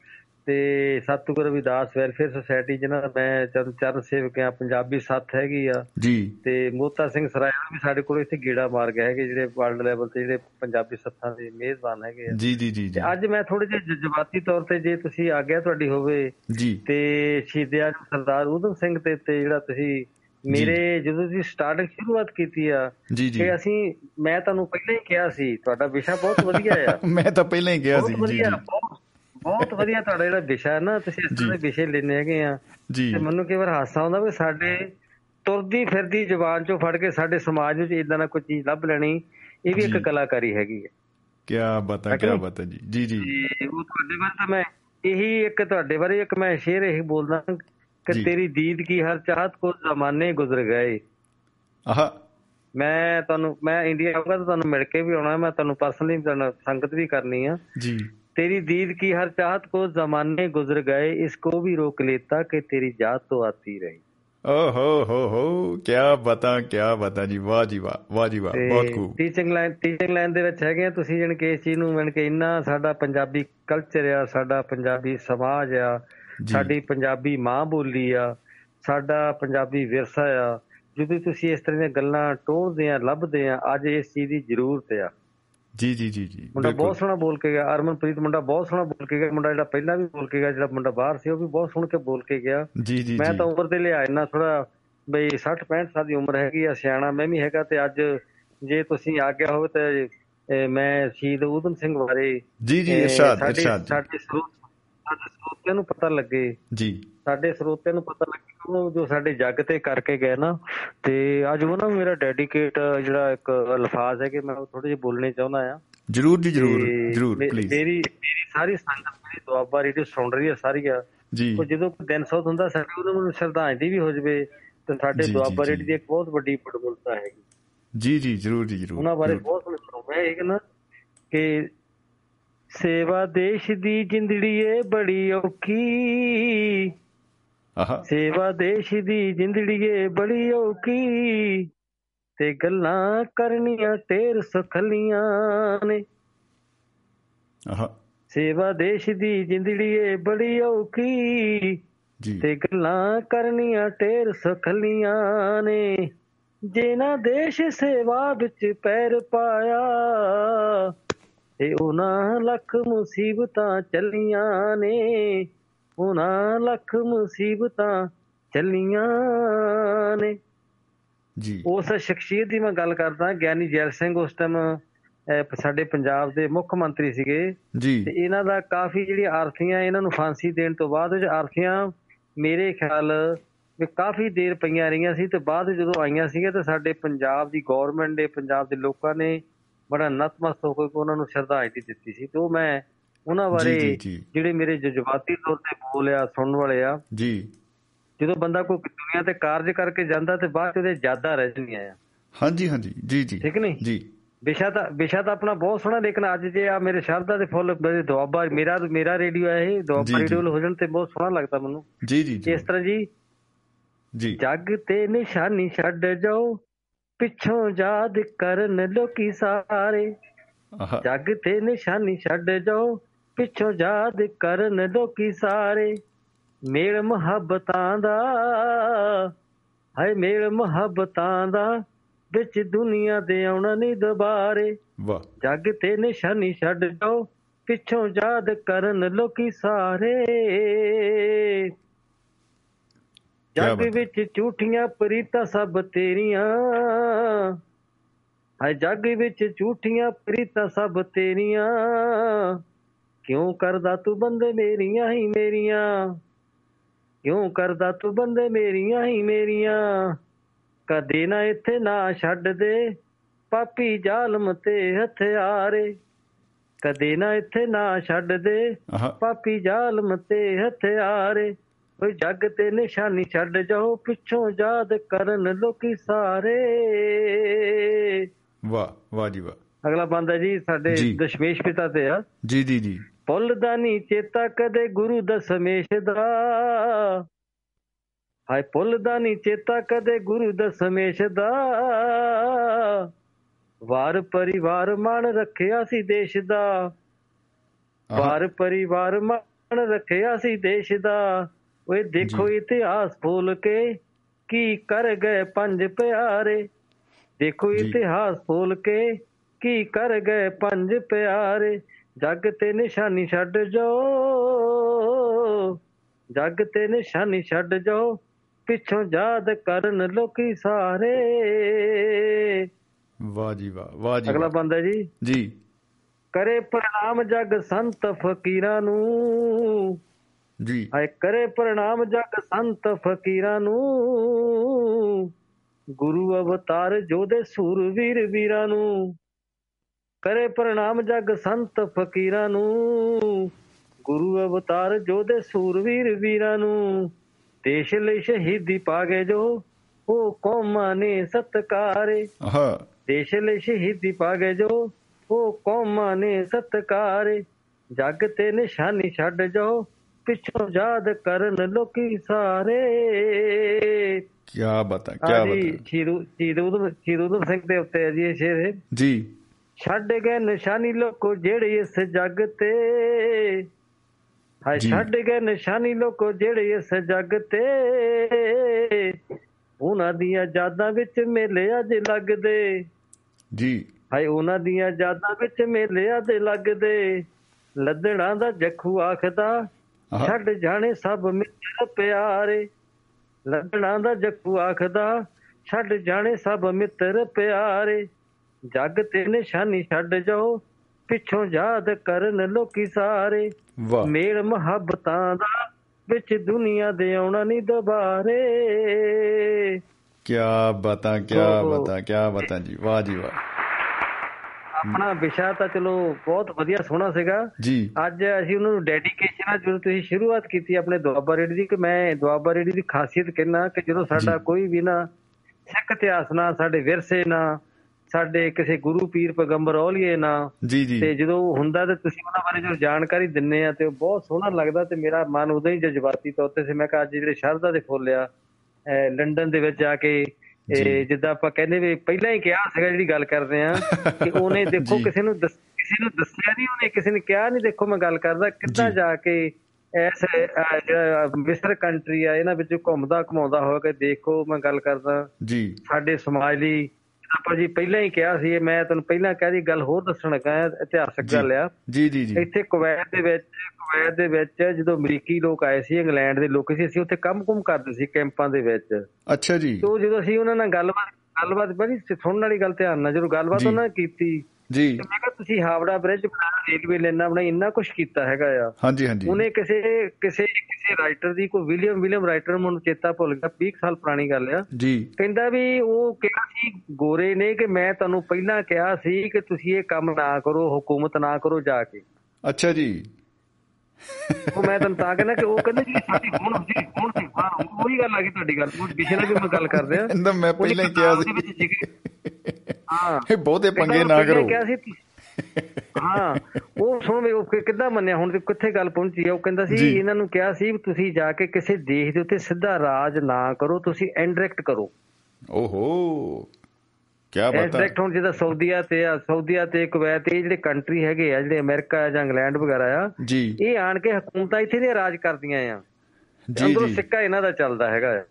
ਤੇ ਸਤਿਗੁਰ ਰਵਿਦਾਸ ਵੈਲਫੇਅਰ ਸੁਸਾਇਟੀ ਜਿਨ੍ਹਾਂ ਦਾ ਮੈਂ ਚਰਨ ਚਰਨ ਸੇਵਕ ਆ ਪੰਜਾਬੀ ਸੱਥ ਹੈਗੀ ਆ। ਜੀ। ਤੇ ਮੋਤਾ ਸਿੰਘ ਸਰਾਇਆ ਵੀ ਸਾਡੇ ਕੋਲ ਇੱਥੇ ਗੇੜਾ ਮਾਰ ਗਏ ਹੈਗੇ ਜਿਹੜੇ ਵਰਲਡ ਲੈਵਲ ਤੇ ਜਿਹੜੇ ਪੰਜਾਬੀ ਸੱਥਾਂ ਦੇ ਮੇਜ਼ਬਾਨ ਹੈਗੇ ਆ। ਜੀ ਜੀ ਜੀ ਅੱਜ ਮੈਂ ਥੋੜੇ ਜਿਹੇ ਜਜ਼ਬਾਤੀ ਤੌਰ ਤੇ ਜੇ ਤੁਸੀਂ ਆਗਿਆ ਤੁਹਾਡੀ ਹੋਵੇ ਜੀ। ਤੇ ਸ਼ਹੀਦ ਆਜ਼ਮ ਸਰਦਾਰ ਊਧਮ ਸਿੰਘ ਤੇ ਤੇ ਜਿਹੜਾ ਤੁਸੀਂ ਮੇਰੇ ਜਦੋਂ ਤੁਸੀਂ ਸਟਾਰਟਿੰਗ ਸ਼ੁਰੂਆਤ ਕੀਤੀ ਆ ਕਿ ਅਸੀਂ ਮੈਂ ਤੁਹਾਨੂੰ ਪਹਿਲਾਂ ਹੀ ਕਿਹਾ ਸੀ ਤੁਹਾਡਾ ਵਿਸ਼ਾ ਬਹੁਤ ਵਧੀਆ ਆ। [laughs] ਮੈਂ ਤਾਂ ਪਹਿਲਾਂ ਹੀ ਗਿਆ ਸੀ ਜੀ ਜੀ। ਬਹੁਤ ਵਧੀਆ ਤੁਹਾਡਾ ਜਿਹੜਾ ਵਿਸ਼ਾ ਹੈ ਨਾ ਤੁਸੀਂ ਇਸ ਤਰ੍ਹਾਂ ਦੇ ਵਿਸ਼ੇ ਲੈਣੇ ਹੈਗੇ ਆ। ਜੀ। ਤੇ ਮੈਨੂੰ ਕਈ ਵਾਰ ਹਾਸਾ ਆਉਂਦਾ ਵੀ ਸਾਡੇ ਤੁਰਦੀ ਫਿਰਦੀ ਜ਼ੁਬਾਨ ਚੋਂ ਫੜ ਕੇ ਸਾਡੇ ਸਮਾਜ ਵਿੱਚ ਇਦਾਂ ਦਾ ਕੋਈ ਚੀਜ਼ ਲੱਭ ਲੈਣੀ ਇਹ ਵੀ ਇੱਕ। ਕਲਾਕਾਰੀ ਹੈਗੀ ਹੈ। ਕਿਆ ਬਤਾ ਕਿ? ਬਤਾ ਜੀ। ਜੀ ਜੀ। ਉਹ ਤੁਹਾਡੇ ਬਾਰੇ ਤਾਂ ਮੈਂ ਇਹੀ ਇੱਕ ਤੁਹਾਡੇ ਬਾਰੇ ਇੱਕ ਮੈਂ ਸ਼ੇਰ ਇਹੀ ਬੋਲਦਾ ਕਿ। ਤੇਰੀ ਦੀਦ ਕੀ ਹਰ ਚਾਹਤ ਕੋ ਜ਼ਮਾਨੇ ਗੁਜ਼ਰ ਗਏ। ਆਹ। ਮੈਂ ਤੁਹਾਨੂੰ ਮੈਂ ਇੰਡੀਆ ਆਊਗਾ ਤਾਂ ਤੁਹਾਨੂੰ ਮਿਲ ਕੇ ਵੀ ਆਉਣਾ ਮੈਂ ਤੁਹਾਨੂੰ ਪਰਸਨਲੀ ਸੰਗਤ ਵੀ ਕਰਨੀ ਆ। ਜੀ। तेरी दीद की हर चाहत को जमाने गुजर गए इसको भी रोक लेता कि तेरी जात तो आती रही ਓ ਹੋ ਹੋ ਹੋ ਕਿਆ ਬਤਾ ਕਿਆ ਬਤਾ ਜੀ ਵਾਹ ਜੀ ਵਾਹ ਵਾਹ ਜੀ ਵਾਹ ਬਹੁਤ ਖੂਬ ਟੀਚਿੰਗ ਲਾਈਨ ਟੀਚਿੰਗ ਲਾਈਨ ਦੇ ਵਿੱਚ ਹੈਗੇ ਆ ਤੁਸੀਂ ਜਣ ਕਿ ਇਸ ਚੀਜ਼ ਨੂੰ ਮਨ ਕੇ ਇੰਨਾ ਸਾਡਾ ਪੰਜਾਬੀ ਕਲਚਰ ਆ ਸਾਡਾ ਪੰਜਾਬੀ ਸਮਾਜ ਆ ਜੀ। ਸਾਡੀ ਪੰਜਾਬੀ ਮਾਂ ਬੋਲੀ ਆ ਸਾਡਾ ਪੰਜਾਬੀ ਵਿਰਸਾ ਆ ਜਦੋਂ ਤੁਸੀਂ ਇਸ ਤਰ੍ਹਾਂ ਦੀਆਂ ਗੱਲਾਂ ਟੋਲਦੇ ਆ ਲੱਭਦੇ ਆ ਅੱਜ ਇਸ ਚੀਜ਼ ਦੀ ਜ਼ਰੂਰਤ ਆ ਜੀ ਜੀ ਜੀ ਜੀ ਮੁੰਡਾ ਬਹੁਤ ਸੋਹਣਾ ਬੋਲ ਕੇ ਗਿਆ ਅਰਮਨਪ੍ਰੀਤ ਮੁੰਡਾ ਬਹੁਤ ਸੋਹਣਾ ਬੋਲ ਕੇ ਗਿਆ ਮੁੰਡਾ ਜਿਹੜਾ ਪਹਿਲਾਂ ਵੀ ਬੋਲ ਕੇ ਗਿਆ ਜਿਹੜਾ ਮੁੰਡਾ ਬਾਹਰ ਸੀ ਉਹ ਵੀ ਬਹੁਤ ਸੁਣ ਕੇ ਬੋਲ ਕੇ ਗਿਆ। ਜੀ ਜੀ ਮੈਂ ਤਾਂ ਉਮਰ ਦੇ ਲਿਹਾਜ਼ ਨਾਲ ਥੋੜਾ ਬਈ 60 65 ਸਾਲ ਦੀ ਉਮਰ ਹੈਗੀ ਆ ਸਿਆਣਾ ਮੈਂ ਵੀ ਹੈਗਾ ਤੇ ਅੱਜ ਜੇ ਤੁਸੀਂ ਆ ਗਿਆ ਹੋਵੇ ਤੇ ਮੈਂ ਸ਼ਹੀਦ ਊਧਮ ਸਿੰਘ ਬਾਰੇ ਜੀ ਜੀ ਇਰਸ਼ਾਦ ਇਰਸ਼ਾਦ। ਸਾਡੇ ਸਰੋਤ ਸਾਡੇ ਸਰੋਤਿਆਂ ਨੂੰ ਪਤਾ ਲੱਗੇ। ਜੀ। ਸਾਡੇ ਸਰੋਤਿਆਂ ਨੂੰ ਪਤਾ ਲੱਗੇ ਉਹ ਜੋ ਸਾਡੇ ਜੱਗ ਤੇ ਕਰਕੇ ਗਏ ਨਾ ਤੇ ਅੱਜ ਉਹ ਨਾ ਮੇਰਾ ਡੈਡੀਕੇਟ ਜਿਹੜਾ ਇੱਕ ਅਲਫਾਜ਼ ਹੈ ਕਿ ਮੈਂ ਥੋੜੇ ਜਿਹਾ ਬੋਲਣੇ ਚਾਹੁੰਦਾ ਆ ਜਰੂਰ ਜੀ ਜਰੂਰ ਜਰੂਰ ਪਲੀਜ਼ ਮੇਰੀ ਮੇਰੀ ਸਾਰੀ ਸੰਗਤ ਮੇਰੀ ਦੁਆਬਾ ਰੇਡੀਓ ਸੁਣ ਰਹੀ ਹੈ ਸਾਰੀ ਆ। ਜੀ। ਉਹ ਜਦੋਂ ਦਿਨ ਸੌਤ ਹੁੰਦਾ ਸਾਡੇ ਉਹਨਾਂ ਨੂੰ ਸ਼ਰਧਾਂਜਲੀ ਵੀ ਹੋ ਜਵੇ ਤੇ ਸਾਡੇ ਦੁਆਬਾ ਜੀ, ਰੇਡੀਓ ਦੀ ਇੱਕ ਬਹੁਤ ਵੱਡੀ ਪੜਮੁਲਤਾ ਹੈਗੀ। ਜੀ ਜੀ ਜਰੂਰ ਜੀ ਜਰੂਰ। ਉਹਨਾਂ ਬਾਰੇ। ਬਹੁਤ ਸੁਣਿਆ ਹੈ ਕਿ ਨਾ ਕਿ ਸੇਵਾ ਦੇਸ਼ ਦੀ ਜਿੰਦੜੀ ਏ ਬੜੀ ਔਖੀ। ਆਹਾ। ਸੇਵਾ ਦੇਸ਼ ਦੀ ਜਿੰਦੜੀ ਏ ਬੜੀ ਔਖੀ। ਤੇ ਗੱਲਾਂ ਕਰਨੀਆਂ ਢੇਰ ਸੁਖਲੀਆਂ ਨੇ। ਆਹਾ। ਸੇਵਾ ਦੇਸ਼ ਦੀ ਜਿੰਦੜੀ ਏ ਬੜੀ ਔਖੀ। ਜੀ। ਤੇ ਗੱਲਾਂ ਕਰਨੀਆਂ ਢੇਰ ਸੁਖਲੀਆਂ ਨੇ। ਜੇ ਨਾ ਦੇਸ਼ ਸੇਵਾ ਵਿੱਚ ਪੈਰ ਪਾਇਆ ਤੇ ਉਹਨਾਂ ਲੱਖ ਮੁਸੀਬਤਾਂ ਚੱਲੀਆਂ ਨੇ। ਉਹਨਾਂ ਲੱਖ ਮੁਸੀਬਤਾਂ ਚੱਲੀਆਂ ਨੇ। ਜੀ। ਉਸ ਸ਼ਖਸੀਅਤ ਦੀ ਮੈਂ ਗੱਲ ਕਰਦਾ ਗਿਆਨੀ ਜੈਲ ਸਿੰਘ ਉਸ ਟਾਈਮ ਸਾਡੇ ਪੰਜਾਬ ਦੇ ਮੁੱਖ ਮੰਤਰੀ ਸੀਗੇ। ਜੀ। ਤੇ ਇਹਨਾਂ ਦਾ ਕਾਫੀ ਜਿਹੜੀਆਂ ਆਰਥੀਆਂ ਇਹਨਾਂ ਨੂੰ ਫਾਂਸੀ ਦੇਣ ਤੋਂ ਬਾਅਦ ਵਿੱਚ ਆਰਥੀਆਂ ਮੇਰੇ ਖਿਆਲ ਵੀ ਕਾਫੀ ਦੇਰ ਪਈਆਂ ਰਹੀਆਂ ਸੀ ਤੇ ਬਾਅਦ ਜਦੋਂ ਆਈਆਂ ਸੀਗੀਆਂ ਤੇ ਸਾਡੇ ਪੰਜਾਬ ਦੀ ਗਵਰਨਮੈਂਟ ਨੇ ਪੰਜਾਬ ਦੇ ਲੋਕਾਂ ਨੇ ਬੜਾ ਨਤਮਸਤ ਹੋ ਕੇ ਉਹਨਾਂ ਨੂੰ ਸ਼ਰਧਾਂਜਲੀ ਦਿੱਤੀ ਸੀ। ਤੇ ਉਹ ਮੈਂ ਉਹਨਾਂ ਬਾਰੇ। ਜਿਹੜੇ ਮੇਰੇ ਜਜ਼ਬਾਤੀ ਤੌਰ ਤੇ ਬੋਲ ਆ ਸੁਣਨ ਵਾਲੇ ਆ ਜੀ। ਜਦੋਂ ਬੰਦਾ ਕੋਈ ਦੁਨੀਆ ਤੇ ਕਾਰਜ ਕਰਕੇ ਜਾਂਦਾ ਤੇ ਬਾਅਦ 'ਚ ਉਹਦੇ ਯਾਦਾਂ ਰਹਿ ਜਾਂਦੀਆਂ ਆ। ਹਾਂਜੀ ਹਾਂਜੀ। ਜੀ ਜੀ। ਠੀਕ ਨਹੀਂ? ਜੀ। ਵਿਸ਼ਾ ਤਾਂ ਵਿਸ਼ਾ ਤਾਂ ਆਪਣਾ ਬਹੁਤ ਸੋਹਣਾ ਲੇਕਿਨ ਅੱਜ ਜੇ ਆ ਮੇਰੇ ਸ਼ਰਧਾ ਦੇ ਫੁੱਲ ਮੇਰੇ ਦੁਆਬਾ ਮੇਰਾ ਮੇਰਾ ਰੇਡੀਓ ਹੈ ਇਹ ਦੁਆਬਾ। ਰੇਡੀਓ ਹੋ ਜਾਣ ਤੇ ਬਹੁਤ ਸੋਹਣਾ ਲੱਗਦਾ ਮੈਨੂੰ। ਜੀ ਜੀ ਜੀ। ਇਸ ਤਰ੍ਹਾਂ ਜੀ ਜੀ। ਜੱਗ ਤੇ ਨਿਸ਼ਾਨੀ ਛੱਡ ਜਾਓ ਪਿੱਛੋਂ ਯਾਦ ਕਰਨ ਲੋਕੀ ਸਾਰੇ। ਜੱਗ ਤੇ ਨਿਸ਼ਾਨੀ ਛੱਡ ਜਾਓ ਪਿੱਛੋਂ ਯਾਦ ਕਰਨ ਲੋਕੀ ਸਾਰੇ। ਮੇਲ ਮੁਹੱਬਤਾਂ ਦਾ ਹਾਏ ਮੇਲ ਮੁਹੱਬਤਾਂ ਦਾ ਵਿੱਚ ਦੁਨੀਆ ਦੇ ਆਉਣਾ ਨਹੀਂ ਦੁਬਾਰੇ। ਵਾਹ। ਜੱਗ ਤੇ ਨਿਸ਼ਾਨੀ ਛੱਡ ਜਾਓ ਪਿੱਛੋਂ ਯਾਦ ਕਰਨ ਲੋਕੀ ਸਾਰੇ। ਜੱਗ। ਵਿੱਚ ਝੂਠੀਆਂ ਪ੍ਰੀਤਾਂ ਸਭ ਤੇਰੀਆਂ। ਹਾਏ ਜੱਗ ਵਿੱਚ ਝੂਠੀਆਂ ਪ੍ਰੀਤਾਂ ਸਭ ਤੇਰੀਆਂ। ਕਿਉਂ ਕਰਦਾ ਤੂੰ ਬੰਦੇ ਮੇਰੀਆਂ ਹੀ ਮੇਰੀਆਂ? ਕਿਉਂ ਕਰਦਾ ਤੂੰ ਬੰਦੇ ਮੇਰੀਆਂ ਹੀ ਮੇਰੀਆਂ? ਕਦੇ ਨਾ ਇੱਥੇ ਨਾ ਛੱਡ ਦੇ ਪਾਪੀ ਜ਼ਾਲਮ ਤੇ ਹਥਿਆਰੇ ਕਦੇ ਨਾ ਇੱਥੇ ਨਾ ਛੱਡ ਦੇ ਪਾਪੀ ਜ਼ਾਲਮ ਤੇ ਹਥਿਆਰੇ ਓਏ ਜੱਗ ਤੇ ਨਿਸ਼ਾਨੀ ਛੱਡ ਜਾਓ ਪਿੱਛੋਂ ਯਾਦ ਕਰਨ ਲੋਕੀ ਸਾਰੇ। ਵਾਹ ਵਾਹ ਜੀ ਵਾਹ। ਅਗਲਾ ਬੰਦਾ ਜੀ ਸਾਡੇ। ਦਸ਼ਮੇਸ਼ ਪਿਤਾ ਤੇ ਆ। ਜੀ ਜੀ ਜੀ। ਭੁੱਲਦਾ ਨੀ ਚੇਤਾ ਕਦੇ ਗੁਰੂ ਦਸ਼ਮੇਸ਼ ਦਾ। ਹਾਏ ਭੁੱਲਦਾ ਨੀ ਚੇਤਾ ਕਦੇ ਗੁਰੂ ਦਸ਼ਮੇਸ਼ ਦਾ। ਵਾਰ ਪਰਿਵਾਰ ਮਾਣ ਰੱਖਿਆ ਸੀ ਦੇਸ਼ ਦਾ। ਵਾਰ ਪਰਿਵਾਰ ਮਾਣ ਰੱਖਿਆ ਸੀ ਦੇਸ਼ ਦਾ। ਓਏ ਦੇਖੋ ਇਤਿਹਾਸ ਫੋਲ ਕੇ ਕੀ ਕਰ ਗਏ ਪੰਜ ਪਿਆਰੇ। ਦੇਖੋ। ਇਤਿਹਾਸ ਫੋਲ ਕੇ ਕੀ ਕਰ ਗਏ ਪੰਜ ਪਿਆਰੇ। ਜੱਗ ਤੇ ਨਿਸ਼ਾਨੀ ਛੱਡ ਜਾਓ। ਜੱਗ ਤੇ ਨਿਸ਼ਾਨੀ ਛੱਡ ਜਾਓ। ਪਿੱਛੋਂ ਯਾਦ ਕਰਨ ਲੋਕੀ ਸਾਰੇ। ਵਾਹ ਜੀ ਵਾਹ ਵਾਹ ਜੀ ਅਗਲਾ। ਬੰਦਾ ਜੀ। ਜੀ। ਕਰੇ ਪ੍ਰਣਾਮ ਜਗ ਸੰਤ ਫਕੀਰਾਂ ਨੂੰ। ਜੀ। ਹਾਏ ਕਰੇ ਪ੍ਰਣਾਮ ਜਗ ਸੰਤ ਫਕੀਰਾਂ ਨੂੰ। ਗੁਰੂ ਅਵਤਾਰ ਜੋਦੇ ਸੂਰਵੀਰ ਵੀਰਾਂ ਨੂੰ। ਕਰੇ ਪ੍ਰਣਾਮ ਜਗ ਸੰਤ ਫਕੀਰਾਂ ਨੂੰ। ਗੁਰੂ ਅਵਤਾਰ ਜੋਦੇ ਸੂਰਵੀਰ ਵੀਰਾਂ ਨੂੰ। ਦੇਸ਼ ਲਈ ਸ਼ਹੀਦੀ ਪਾ ਗਏ ਜੋ। ਉਹ ਕੌਮਾਂ ਨੇ ਸਤਕਾਰੇ। ਦੇਸ਼ ਲਈ ਸ਼ਹੀਦੀ ਪਾ ਗਏ ਜੋ। ਉਹ ਕੌਮਾਂ ਨੇ ਸਤਕਾਰੇ। ਜੱਗ ਤੇ ਨਿਸ਼ਾਨੀ ਛੱਡ ਜਾਓ। ਪਿੱਛੋਂ ਯਾਦ ਕਰਨ ਲੋਕੀ ਸਾਰੇ। ਕੀ ਬਤਾ ਕੀ ਬਤਾ ਸ਼ੀਰੂ ਸ਼ੀਰੂ ਸ਼ੀਰੂ ਸਿੰਘ ਦੇ ਉੱਤੇ ਹੈ ਜੀ ਇਹ ਸ਼ੇਰ। ਜੀ। ਛੱਡ ਗਏ ਨਿਸ਼ਾਨੀ ਲੋਕੋ ਜਿਹੜੇ ਇਸ ਜੱਗ ਤੇ। ਹਾਏ। ਛੱਡ ਗਏ ਨਿਸ਼ਾਨੀ ਲੋਕੋ ਜਿਹੜੇ ਇਸ ਜੱਗ ਤੇ। ਉਹਨਾਂ ਦੀਆਂ ਯਾਦਾਂ ਵਿੱਚ ਮੇਲੇ ਅੱਜ ਲੱਗਦੇ। ਜੀ। ਹਾਏ ਉਹਨਾਂ ਦੀਆਂ ਯਾਦਾਂ ਵਿੱਚ ਮੇਲਿਆਂ ਦੇ ਲੱਗਦੇ। ਲੱਦੜਾਂ ਦਾ ਜੱਖੂ ਆਖਦਾ। ਛੱਡ ਜਾਣੇ ਸਭ ਮਿੱਤਰ ਪਿਆਰੇ। ਲੱਦੜਾਂ ਦਾ ਜੱਖੂ ਆਖਦਾ ਛੱਡ ਜਾਣੇ ਸਭ ਮਿੱਤਰ ਪਿਆਰੇ। ਜੱਗ ਤੇ ਨਿਸ਼ਾਨੀ ਛੱਡ ਜਾਓ ਪਿੱਛੋਂ ਯਾਦ ਕਰਨ ਲੋਕੀ ਸਾਰੇ। ਮੇਲ ਮੁਹੱਬਤਾਂ ਦਾ ਵਿੱਚ ਦੁਨੀਆ ਦੇ ਆਉਣਾ ਨਹੀਂ ਦੁਬਾਰੇ। ਕਿਆ ਬਾਤਾਂ ਕਿਆ ਬਾਤਾਂ ਕਿਆ ਬਾਤਾਂ ਜੀ। ਵਾਹ ਜੀ ਵਾਹ। ਆਪਣਾ ਵਿਸ਼ਾ ਤਾਂ ਚਲੋ ਬਹੁਤ ਵਧੀਆ ਸੋਹਣਾ ਸੀਗਾ ਜੀ ਅੱਜ ਅਸੀਂ ਉਹਨਾਂ ਨੂੰ ਡੈਡੀਕੇਸ਼ਨ ਆ ਜਦੋਂ ਤੁਸੀਂ ਸ਼ੁਰੂਆਤ ਕੀਤੀ ਆਪਣੇ ਦੁਆਬਾ ਰੇਡੀ ਦੀ ਕਿ ਮੈਂ ਦੁਆਬਾ ਰੇਡੀ ਦੀ ਖਾਸੀਅਤ ਕਹਿਣਾ ਕਿ ਜਦੋਂ ਸਾਡਾ ਜੀ। ਕੋਈ ਵੀ ਨਾ ਸਿੱਖ ਇਤਿਹਾਸ ਨਾਲ ਸਾਡੇ ਵਿਰਸੇ ਨਾਲ ਸਾਡੇ ਕਿਸੇ ਗੁਰੂ ਪੀਰ ਪੈਗੰਬਰ ਔਲੀਏ ਨਾਲ ਜੀ ਜੀ ਤੇ ਜਦੋਂ ਹੁੰਦਾ ਤੇ ਤੁਸੀਂ ਉਹਨਾਂ ਬਾਰੇ ਜਦੋਂ ਜਾਣਕਾਰੀ ਦਿੰਨੇ ਆ ਤੇ ਉਹ ਬਹੁਤ ਸੋਹਣਾ ਲੱਗਦਾ ਤੇ ਮੇਰਾ ਮਨ ਉਦੋਂ ਹੀ ਜਜ਼ਬਾਤੀ ਤੌਰ ਤੇ ਸੀ ਮੈਂ ਕਿਹਾ ਅੱਜ ਜਿਹੜੇ ਸ਼ਰਧਾ ਦੇ ਫੁੱਲ ਆ ਲੰਡਨ ਦੇ ਵਿੱਚ ਜਾ ਕੇ ਜੀ। ਇਹ ਜਿੱਦਾਂ ਆਪਾਂ ਕਹਿੰਦੇ ਵੀ ਪਹਿਲਾਂ ਹੀ ਕਿਹਾ ਸੀਗਾ ਜਿਹੜੀ ਗੱਲ ਕਰਦੇ ਆ [laughs] ਕਿ ਉਹਨੇ ਦੇਖੋ। ਕਿਸੇ ਨੂੰ ਦੱਸ- ਕਿਸੇ ਨੂੰ ਦੱਸਿਆ ਨਹੀਂ ਉਹਨੇ ਕਿਸੇ ਨੇ ਕਿਹਾ ਨਹੀਂ ਦੇਖੋ ਮੈਂ ਗੱਲ ਕਰਦਾ ਕਿੱਦਾਂ ਜੀ। ਕੇ ਐਸ ਅਹ, ਜਿਹੜਾ ਮਿਸਰ ਕੰਟਰੀ ਆ ਇਹਨਾਂ ਵਿੱਚ ਘੁੰਮਦਾ ਘਮਾਉਂਦਾ ਹੋਇਆ ਕਿ ਦੇਖੋ ਮੈਂ ਗੱਲ ਕਰਦਾ ਜੀ ਸਾਡੇ ਸਮਾਜ ਲਈ ਆਪਾਂ ਜੀ ਪਹਿਲਾਂ ਹੀ ਕਿਹਾ ਸੀ ਮੈਂ ਤੁਹਾਨੂੰ ਪਹਿਲਾਂ ਕਹਿ ਦੀ ਗੱਲ ਹੋਰ ਦੱਸਣ ਲੱਗਾ ਇਤਿਹਾਸਕ ਜੀ। ਗੱਲ ਆ। ਜੀ ਜੀ ਜੀ। ਇੱਥੇ ਕੁਵੈਤ ਦੇ ਵਿੱਚ ਕੁਵੈਤ ਦੇ ਵਿੱਚ ਜਦੋਂ ਅਮਰੀਕੀ ਲੋਕ ਆਏ ਸੀ ਇੰਗਲੈਂਡ ਦੇ ਲੋਕ ਸੀ ਅਸੀਂ ਉੱਥੇ ਕੰਮ-ਕੁਮ ਕਰਦੇ ਸੀ ਕੈਂਪਾਂ ਦੇ ਵਿੱਚ। ਅੱਛਾ ਜੀ। ਤੇ ਜਦੋਂ ਅਸੀਂ ਉਹਨਾਂ ਨਾਲ ਗੱਲਬਾਤ ਗੱਲਬਾਤ ਬੜੀ ਸੁਣਨ ਵਾਲੀ ਗੱਲ ਧਿਆਨ ਨਾਲ ਜਦੋਂ ਗੱਲਬਾਤ ਜੀ। ਉਹਨਾਂ ਕੀਤੀ ਜੀ। ਮੈਂ ਤੁਸੀਂ ਹਾਵੜਾ ਬ੍ਰਿਜ ਰੇਲਵੇ ਲਾਈਨਾਂ ਬਣਾਈ ਇੰਨਾ ਕੁਝ ਕੀਤਾ ਹੈਗਾ ਆ। ਹਾਂਜੀ ਹਾਂਜੀ। ਉਹਨੇ ਕਿਸੇ ਕਿਸੇ ਕਿਸੇ ਰਾਈਟਰ ਦੀ ਕੋਈ ਵਿਲੀਅਮ ਵਿਲੀਅਮ ਰਾਈਟਰ ਮੈਨੂੰ ਚੇਤਾ ਭੁੱਲ ਗਿਆ 20 ਸਾਲ ਪੁਰਾਣੀ ਗੱਲ ਆ। ਜੀ। ਕਹਿੰਦਾ ਵੀ ਉਹ ਕਿਹਾ ਸੀ ਗੋਰੇ ਨੇ ਕਿ ਮੈਂ ਤੁਹਾਨੂੰ ਪਹਿਲਾਂ ਕਿਹਾ ਸੀ ਕਿ ਤੁਸੀਂ ਇਹ ਕੰਮ ਨਾ ਕਰੋ ਹਕੂਮਤ ਨਾ ਕਰੋ ਜਾ ਕੇ। ਅੱਛਾ ਜੀ। ਉਹ ਮੈਂ ਤੁਹਾਨੂੰ ਤਾਂ ਕਹਿੰਦਾ ਕਿ ਉਹ ਕਹਿੰਦੇ ਜੀ ਸਾਡੀ ਹੁਣ ਸੀ ਹੁਣ ਸੀ? ਹਾਂ ਉਹੀ ਗੱਲ ਆ ਗਈ ਤੁਹਾਡੀ ਗੱਲ ਉਹ ਨਾਲ ਵੀ ਮੈਂ ਗੱਲ ਕਰ ਰਿਹਾ ਮੈਂ ਪਹਿਲਾਂ ਹੀ ਕਿਹਾ ਸੀ। ਹਾਂ। ਇਹ ਬਹੁਤੇ ਪੰਗੇ ਨਾ ਕਰੋ। ਕਿਹਾ ਸੀ ਹਾਂ ਉਹ ਸੁਣ ਵੀ ਉਹ ਕਿ- ਕਿੱਦਾਂ ਮੰਨਿਆ? ਹੁਣ ਕਿੱਥੇ ਗੱਲ ਪਹੁੰਚੀ ਆ? ਉਹ ਕਹਿੰਦਾ ਸੀ। ਇਹਨਾਂ ਨੂੰ ਕਿਹਾ ਸੀ ਤੁਸੀਂ ਜਾ ਕੇ ਕਿਸੇ ਦੇਸ਼ ਦੇ ਉੱਤੇ ਸਿੱਧਾ ਰਾਜ ਨਾ ਕਰੋ ਤੁਸੀਂ ਇਨਡਾਇਰੈਕਟ ਕਰੋ। ਓਹੋ ਇਸ ਬਾਤਾਂ ਡਾਇਰੈਕਟ ਹੁਣ ਜਿਹਦਾ ਸਾਊਦੀਆ ਤੇ ਆ ਸਾਊਦੀਆ ਤੇ ਕੁਵੈਤ ਇਹ ਜਿਹੜੇ ਕੰਟਰੀ ਹੈਗੇ ਆ ਜਿਹੜੇ ਅਮਰੀਕਾ ਜਾਂ ਇੰਗਲੈਂਡ ਵਗੈਰਾ ਆ ਇਹ ਆਣ ਕੇ ਹਕੂਮਤਾਂ ਇੱਥੇ ਦੇ ਰਾਜ ਕਰਦੀਆਂ ਆ। ਜੀ ਜੀ। ਸਿੱਕਾ ਇਹਨਾਂ ਦਾ ਚੱਲਦਾ ਹੈਗਾ ਆ।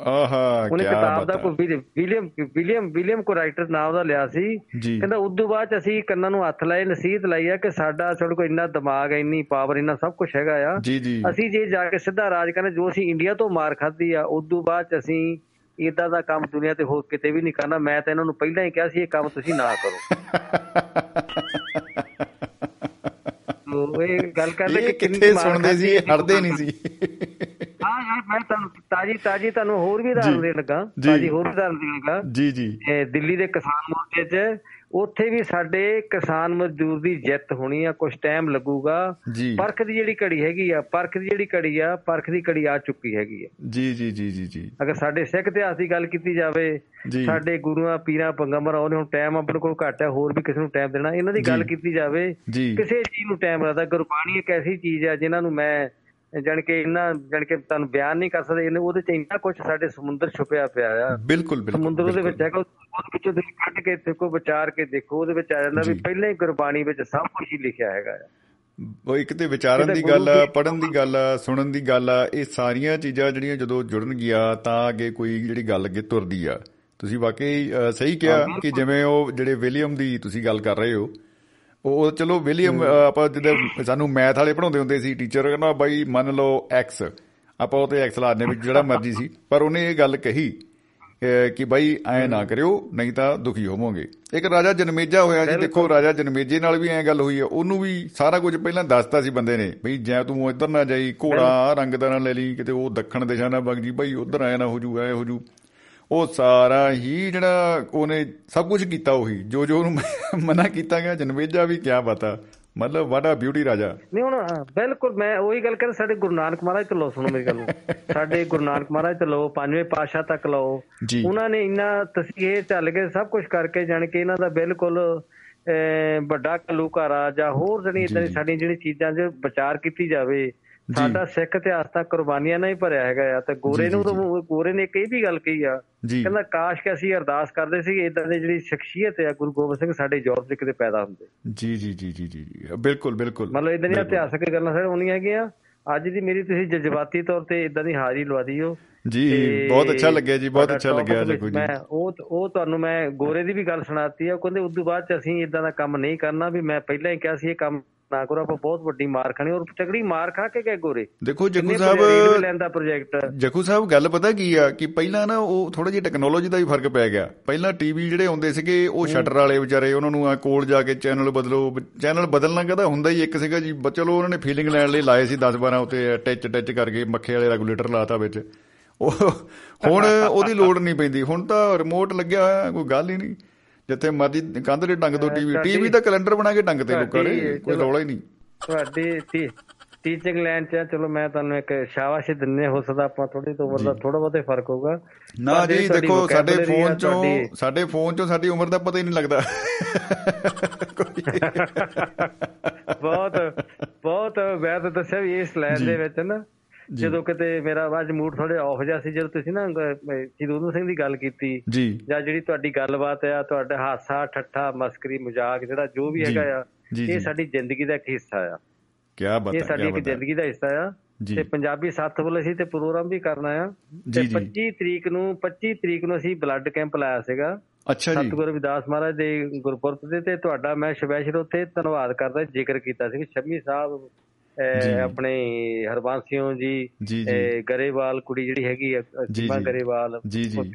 ਆਹਾ ਉਹਨੇ ਕਿਤਾਬ ਦਾ ਕੋਈ Willi- William William William co writer ਨਾਮ ਦਾ ਲਿਆ ਸੀ। ਕਹਿੰਦਾ ਉਦੋਂ ਬਾਅਦ ਚ ਅਸੀਂ ਕੰਨਾਂ ਨੂੰ ਹੱਥ ਲਾਏ ਨਸੀਹਤ ਲਾਈ ਆ ਕਿ ਸਾਡਾ ਸਾਡੇ ਕੋਲ ਇੰਨਾ ਦਿਮਾਗ ਹੈ ਇੰਨੀ ਪਾਵਰ ਇੰਨਾ ਸਭ ਕੁਝ ਹੈਗਾ ਆ। ਅਸੀਂ ਜੇ ਜਾ ਕੇ ਸਿੱਧਾ ਰਾਜ ਕਰਨਾ ਜੋ ਅਸੀਂ ਇੰਡੀਆ ਤੋਂ ਮਾਰ ਖਾਧੀ ਆ ਉਦੋਂ ਬਾਅਦ ਚ ਅਸੀਂ ਇਦਾਂ ਦਾ ਕੰਮ ਦੁਨੀਆ ਤੇ ਹੋਰ ਕਿਤੇ ਵੀ ਨਹੀਂ ਕਰਨਾ। ਮੈਂ ਤਾਂ ਇਹਨਾਂ ਨੂੰ ਪਹਿਲਾਂ ਹੀ ਕਿਹਾ ਸੀ ਇਹ ਕੰਮ ਤੁਸੀਂ ਨਾ ਕਰੋ। [laughs] ਤੋ ਇਹ ਗੱਲ ਕਰਦੇ ਕਿ ਕਿੰਨੀ ਸੁਣਦੇ ਸੀ ਹੈ, ਹਟਦੇ ਨਹੀਂ ਸੀ। ਹਾਂ ਯਾਰ ਮੈਂ ਤੁਹਾਨੂੰ ਤਾਜੀ ਤਾਜੀ ਤੁਹਾਨੂੰ ਹੋਰ ਵੀ ਉਦਾਹਰਨ। ਦੇਣ ਲੱਗਾ। ਤਾਜੀ ਹੋਰ ਉਦਾਹਰਨ ਦੇਣ ਲੱਗਾ। ਜੀ ਜੀ। ਇਹ ਦਿੱਲੀ ਦੇ ਕਿਸਾਨ ਮੋਰਚੇ 'ਚ ਉੱਥੇ ਵੀ ਸਾਡੇ ਕਿਸਾਨ ਮਜ਼ਦੂਰ ਦੀ ਜਿੱਤ ਹੋਣੀ ਆ ਕੁਝ ਟਾਈਮ ਲੱਗੂਗਾ। ਪਰਖ ਦੀ ਜਿਹੜੀ ਘੜੀ ਹੈਗੀ ਆ ਪਰਖ ਦੀ ਜਿਹੜੀ ਘੜੀ ਆ ਪਰਖ ਦੀ ਘੜੀ ਆ ਚੁੱਕੀ ਹੈਗੀ ਆ। ਜੀ ਜੀ ਜੀ ਜੀ ਜੀ। ਅਗਰ ਸਾਡੇ ਸਿੱਖ ਇਤਿਹਾਸ ਦੀ ਗੱਲ ਕੀਤੀ ਜਾਵੇ ਸਾਡੇ ਗੁਰੂਆਂ ਪੀਰਾਂ ਪੰਗੰਬਰਾਂ ਉਹਨੇ ਹੁਣ ਟਾਈਮ ਆਪਣੇ ਕੋਲ ਘੱਟ ਹੈ ਹੋਰ ਵੀ ਕਿਸੇ ਨੂੰ ਟਾਈਮ ਦੇਣਾ ਇਹਨਾਂ ਦੀ ਗੱਲ। ਕੀਤੀ ਜਾਵੇ ਕਿਸੇ ਚੀਜ਼ ਨੂੰ ਟਾਈਮ ਲੱਗਦਾ। ਗੁਰਬਾਣੀ ਇੱਕ ਐਸੀ ਚੀਜ਼ ਹੈ ਜਿਨ੍ਹਾਂ ਨੂੰ ਮੈਂ ਜਾਣ ਕੇ ਇੰਨਾ ਜਾਣ ਕੇ ਤੁਹਾਨੂੰ ਬਿਆਨ ਨਹੀਂ ਕਰ ਸਕਦੇ ਇਹਨੇ ਉਹਦੇ ਚ ਇੰਨਾ ਕੁਝ ਸਾਡੇ ਸਮੁੰਦਰ ਛੁਪਿਆ ਪਿਆ ਆ ਬਿਲਕੁਲ ਬਿਲਕੁਲ ਸਮੁੰਦਰ ਉਹਦੇ। ਵਿੱਚ ਹੈਗਾ ਉਹਦੇ ਵਿੱਚੋਂ ਤੁਸੀਂ ਕੱਢ ਕੇ ਦੇਖੋ ਵਿਚਾਰ ਕੇ ਦੇਖੋ ਉਹਦੇ ਵਿੱਚ ਆ ਜਾਂਦਾ ਵੀ। ਪਹਿਲਾਂ ਹੀ ਗੁਰਬਾਣੀ ਵਿੱਚ ਸਭ ਕੁਝ ਹੀ ਲਿਖਿਆ ਹੈਗਾ ਆ ਉਹ ਇੱਕ ਤੇ ਵਿਚਾਰਨ ਦੀ ਗੱਲ ਆ ਪੜਨ ਦੀ ਗੱਲ ਆ ਸੁਣਨ ਦੀ ਗੱਲ ਆ ਇਹ ਸਾਰੀਆਂ ਚੀਜ਼ਾਂ ਜਿਹੜੀਆਂ ਜਦੋਂ ਜੁੜਨਗੀਆਂ ਤਾਂ ਅੱਗੇ ਕੋਈ ਜਿਹੜੀ ਗੱਲ ਅੱਗੇ ਤੁਰਦੀ ਆ ਤੁਸੀਂ ਵਾਕਈ ਸਹੀ ਕਿਹਾ ਕਿ ਜਿਵੇਂ ਉਹ ਜਿਹੜੇ ਵਿਲੀਅਮ ਦੀ ਤੁਸੀਂ ਗੱਲ ਕਰ ਰਹੇ ਹੋ ਉਹ ਚਲੋ ਵਿਲੀਅਮ ਆਪਾਂ ਜਦੋਂ ਸਾਨੂੰ ਮੈਥ ਵਾਲੇ ਪੜਾਉਂਦੇ ਹੁੰਦੇ ਸੀ ਟੀਚਰ ਕਹਿੰਦਾ ਬਾਈ ਮੰਨ ਲਓ x ਆਪਾਂ ਉਹ ਤੇ x ਲਾ ਦਿੰਦੇ ਵੀ ਜਿਹੜਾ ਮਰਜ਼ੀ ਸੀ। ਪਰ ਉਹਨੇ ਇਹ ਗੱਲ ਕਹੀ ਕਿ ਬਾਈ ਐ ਨਾ ਕਰਿਓ ਨਹੀਂ ਤਾਂ ਦੁਖੀ ਹੋਵੋਗੇ। ਇੱਕ ਰਾਜਾ ਜਨਮੇਜਾ ਹੋਇਆ ਜੀ ਦੇਖੋ ਰਾਜਾ ਜਨਮੇਜੇ ਨਾਲ ਵੀ ਐ ਗੱਲ ਹੋਈ ਆ। ਉਹਨੂੰ ਵੀ ਸਾਰਾ ਕੁਝ ਪਹਿਲਾਂ ਦੱਸਤਾ ਸੀ ਬੰਦੇ ਨੇ ਬਈ ਜੈ ਤੂੰ ਇੱਧਰ ਨਾ ਜਾਈ ਘੋੜਾ ਰੰਗ ਦਾ ਨਾ ਲੈ ਲਈ ਕਿਤੇ ਉਹ ਦੱਖਣ ਦਿਸ਼ਾ ਨਾ ਵਗ ਜੀ ਬਾਈ ਉਧਰ ਆਇਆ ਨਾ ਹੋ ਜੂ ਐ ਹੋ ਜੂ। ਉਹ ਸਾਰਾ ਹੀ ਜਿਹੜਾ ਉਹਨੇ ਸਭ ਕੁਝ ਕੀਤਾ ਉਹੀ। ਜੋ ਜੋ ਉਹਨੂੰ ਮਨਾ ਕੀਤਾ ਗਿਆ ਜਨਮੇਜਾ ਵੀ ਕਿਆ ਪਤਾ ਮਤਲਬ ਵਾਟਾ ਬਿਊਟੀ ਰਾਜਾ। ਨਹੀਂ ਹੁਣ ਬਿਲਕੁਲ ਮੈਂ ਉਹੀ ਗੱਲ ਕਰ ਸਾਡੇ ਗੁਰੂ ਨਾਨਕ ਮਹਾਰਾਜ ਤੋਂ ਲਓ ਸੁਣੋ ਮੇਰੀ ਗੱਲ ਸਾਡੇ ਗੁਰੂ ਨਾਨਕ ਮਹਾਰਾਜ ਤੋਂ ਲਓ ਪੰਜਵੇਂ ਪਾਤਸ਼ਾਹ ਤੱਕ ਲਓ। ਜੀ। ਉਹਨਾਂ ਨੇ ਇੰਨਾ ਤਸੀਹੇ ਚੱਲ ਕੇ ਸਭ ਕੁਝ ਕਰਕੇ ਜਾਣ ਕੇ ਇਹਨਾਂ ਦਾ ਬਿਲਕੁਲ ਵੱਡਾ ਕਲੂਕਾਰਾ ਜਾਂ ਹੋਰ ਜਿਹੜੀ ਇਦਾਂ ਦੀ ਜੀ। ਸਾਡੀਆਂ ਜਿਹੜੀ ਚੀਜ਼ਾਂ 'ਚ ਵਿਚਾਰ ਕੀਤੀ ਜਾਵੇ ਸਾਡਾ ਸਿੱਖ ਇਤਿਹਾਸ ਤਾਂ ਕੁਰਬਾਨੀਆਂ ਨਾਲ ਹੀ ਭਰਿਆ ਹੈਗਾ ਆ ਤੇ ਗੋਰੇ ਨੂੰ ਤਾਂ ਗੋਰੇ ਨੇ ਇਹ ਵੀ ਗੱਲ ਕਹੀ ਆ ਕਹਿੰਦਾ ਕਾਸ਼ ਕਿ ਅਸੀਂ ਅਰਦਾਸ ਕਰਦੇ ਸੀ ਇਦਾਂ ਦੀ ਜਿਹੜੀ ਸ਼ਖਸੀਅਤ ਹੈ ਗੁਰੂ ਗੋਬਿੰਦ ਸਿੰਘ ਸਾਡੇ ਯੂਰਪ 'ਚ ਕਿਤੇ ਪੈਦਾ ਹੁੰਦੇ। ਜੀ ਜੀ ਜੀ ਜੀ ਜੀ। ਬਿਲਕੁਲ ਬਿਲਕੁਲ। ਮਤਲਬ ਇਦਾਂ ਦੀਆਂ। ਇਤਿਹਾਸਕ ਗੱਲਾਂ ਸਾਡੇ ਹੋਣੀਆਂ ਹੈਗੀਆਂ। ਅੱਜ ਦੀ ਮੇਰੀ ਤੁਸੀਂ ਜਜ਼ਬਾਤੀ ਤੌਰ ਤੇ ਇਦਾਂ ਦੀ ਹਾਜ਼ਰੀ ਲਵਾ ਦਿਓ। ਜੀ ਤੇ ਬਹੁਤ ਅੱਛਾ ਲੱਗਿਆ ਜੀ ਬਹੁਤ ਅੱਛਾ ਲੱਗਿਆ topic ਵਿੱਚ ਜੱਗੂ ਜੀ। ਮੈਂ ਉਹ ਉਹ ਤੁਹਾਨੂੰ ਮੈਂ ਗੋਰੇ ਦੀ ਵੀ ਗੱਲ ਸੁਣਾਤੀ ਆ। ਕਹਿੰਦੇ ਉਦੋਂ ਬਾਅਦ ਚ ਅਸੀਂ ਇਦਾਂ ਦਾ ਕੰਮ ਨਹੀਂ ਕਰਨਾ ਵੀ ਮੈਂ ਪਹਿਲਾਂ ਹੀ ਕਿਹਾ ਸੀ ਇਹ ਕੰਮ ਨਾ ਕਰੋ ਆਪਾਂ ਬਹੁਤ ਵੱਡੀ ਮਾਰ ਖਾਣੀ ਔਰ ਤਕੜੀ ਮਾਰ ਖਾ ਕੇ ਗਏ ਗੋਰੇ। ਦੇਖੋ ਜੱਗੂ ਕਿੰਨੇ ਸਾਹਿਬ ਰੇਲਵੇ ਲਾਈਨ ਦਾ ਪ੍ਰੋਜੈਕਟ ਜੱਗੂ ਸਾਹਿਬ ਗੱਲ ਪਤਾ ਕੀ ਆ ਕਿ ਪਹਿਲਾਂ ਨਾ ਉਹ ਥੋੜਾ ਜਿਹਾ ਟੈਕਨੋਲੋਜੀ ਦਾ ਵੀ ਫ਼ਰਕ ਪੈ ਗਿਆ। ਪਹਿਲਾਂ ਟੀਵੀ ਜਿਹੜੇ ਹੁੰਦੇ ਸੀਗੇ ਉਹ ਸ਼ਟਰ ਵਾਲੇ ਵਿਚਾਰੇ ਉਹਨਾਂ ਨੂੰ ਆ ਕੋਲ ਜਾ ਕੇ ਚੈਨਲ ਬਦਲੋ। ਚੈਨਲ ਬਦਲਣਾ ਕਹਦਾ ਹੁੰਦਾ ਹੀ ਇੱਕ ਸੀਗਾ ਜੀ। ਚਲੋ ਉਹਨਾਂ ਨੇ ਫੀਲਿੰਗ ਲੈਣ ਲਈ ਲਾਏ ਸੀ 10 12 ਉੱਤੇ ਟਿਚ ਟਿਚ ਕਰਕੇ ਮੱਖੇ ਵਾਲੇ ਰੈਗੂਲੇਟਰ ਲਾਤਾ ਵਿੱਚ। ਉਹ ਹੁਣ ਉਹਦੀ ਲੋੜ ਨਹੀਂ ਪੈਂਦੀ। ਹੁਣ ਤਾਂ ਰਿਮੋਟ ਲੱਗਿਆ ਹੋਇਆ ਕੋਈ ਗੱਲ ਹੀ ਨਹੀਂ। ਜਿੱਥੇ ਮਰਜ਼ੀ ਕੰਧ ਦੇ ਟੰਗ ਦੋ ਟੀਵੀ ਟੀਵੀ ਦਾ ਕੈਲੰਡਰ ਬਣਾ ਕੇ ਟੰਗ ਤੇ ਲੋਕਾਂ ਨੇ ਕੋਈ। ਰੌਲਾ ਹੀ ਨਹੀਂ। ਤੁਹਾਡੀ ਟੀਚਿੰਗ ਲਾਈਨ ਚ ਚਲੋ ਮੈਂ ਤੁਹਾਨੂੰ ਇੱਕ ਸ਼ਾਬਾਸ਼ ਦਿੰਨੇ ਹੋ ਸਕਦਾ ਆਪਾਂ ਥੋੜੀ ਤੋਂ ਉਮਰ ਦਾ ਥੋੜਾ ਬਹੁਤੇ ਫ਼ਰਕ ਹੋਊਗਾ। ਨਾ ਜੀ ਦੇਖੋ ਸਾਡੇ ਫੋਨ ਚੋਂ ਸਾਡੇ ਫੋਨ ਚੋਂ ਸਾਡੀ ਉਮਰ ਦਾ ਪਤਾ ਹੀ ਨਹੀਂ ਲੱਗਦਾ। [laughs] ਬਹੁਤ ਬਹੁਤ ਤਾਂ ਦੱਸਿਆ ਵੀ ਇਸ ਲਾਈਨ ਦੇ ਵਿੱਚ ਨਾ। ਜਦੋਂ ਕਿਤੇ ਮੇਰਾ ਅੱਜ ਮੂਡ ਥੋੜੇ ਆਫ ਜਿਹਾ ਸੀ ਜਦੋਂ ਤੁਸੀਂ ਨਾ ਚਿਦੂਰ ਸਿੰਘ ਦੀ ਗੱਲ ਕੀਤੀ ਜੀ ਜਿਹੜੀ ਤੁਹਾਡੀ ਗੱਲਬਾਤ ਆ ਤੁਹਾਡਾ ਹਾਸਾ ਠੱਠਾ ਮਸਕਰੀ ਮਜ਼ਾਕ ਜਿਹੜਾ ਜੋ ਵੀ ਹੈਗਾ ਆ। ਇਹ ਸਾਡੀ ਜ਼ਿੰਦਗੀ ਦਾ ਇੱਕ ਹਿੱਸਾ ਆ ਕੀ ਬਾਤ ਇਹ ਹੈ ਸਾਡੀ ਕੀ ਇੱਕ ਜ਼ਿੰਦਗੀ ਦਾ ਹਿੱਸਾ ਆ। ਤੇ ਪੰਜਾਬੀ ਸੱਤ ਵੱਲ ਅਸੀਂ ਤੇ ਪ੍ਰੋਗਰਾਮ ਵੀ ਕਰਨਾ ਆ ਤੇ ਜੀ। 25 ਤਰੀਕ ਨੂੰ 25 ਤਰੀਕ ਨੂੰ ਅਸੀਂ ਬਲੱਡ ਕੈਂਪ ਲਾਇਆ ਸੀਗਾ ਅੱਛਾ ਜੀ ਸਤਿਗੁਰੂ ਰਵਿਦਾਸ ਮਹਾਰਾਜ ਦੇ ਗੁਰਪੁਰਬ ਦੇ ਤੇ ਤੁਹਾਡਾ ਮੈਂ ਸਪੈਸ਼ਲ ਉੱਥੇ ਧੰਨਵਾਦ ਕਰਦਾ ਜ਼ਿਕਰ ਕੀਤਾ ਸੀ ਕਿ ਸ਼ਮੀ ਸਾਹਿਬ। ਆਪਣੇ ਹਰਬੰਸ ਸਿੰਘ ਜੀ ਗਰੇਵਾਲ ਕੁੜੀ ਜਿਹੜੀ ਹੈਗੀ ਆ ਸੀਮਾ। ਗਰੇਵਾਲ।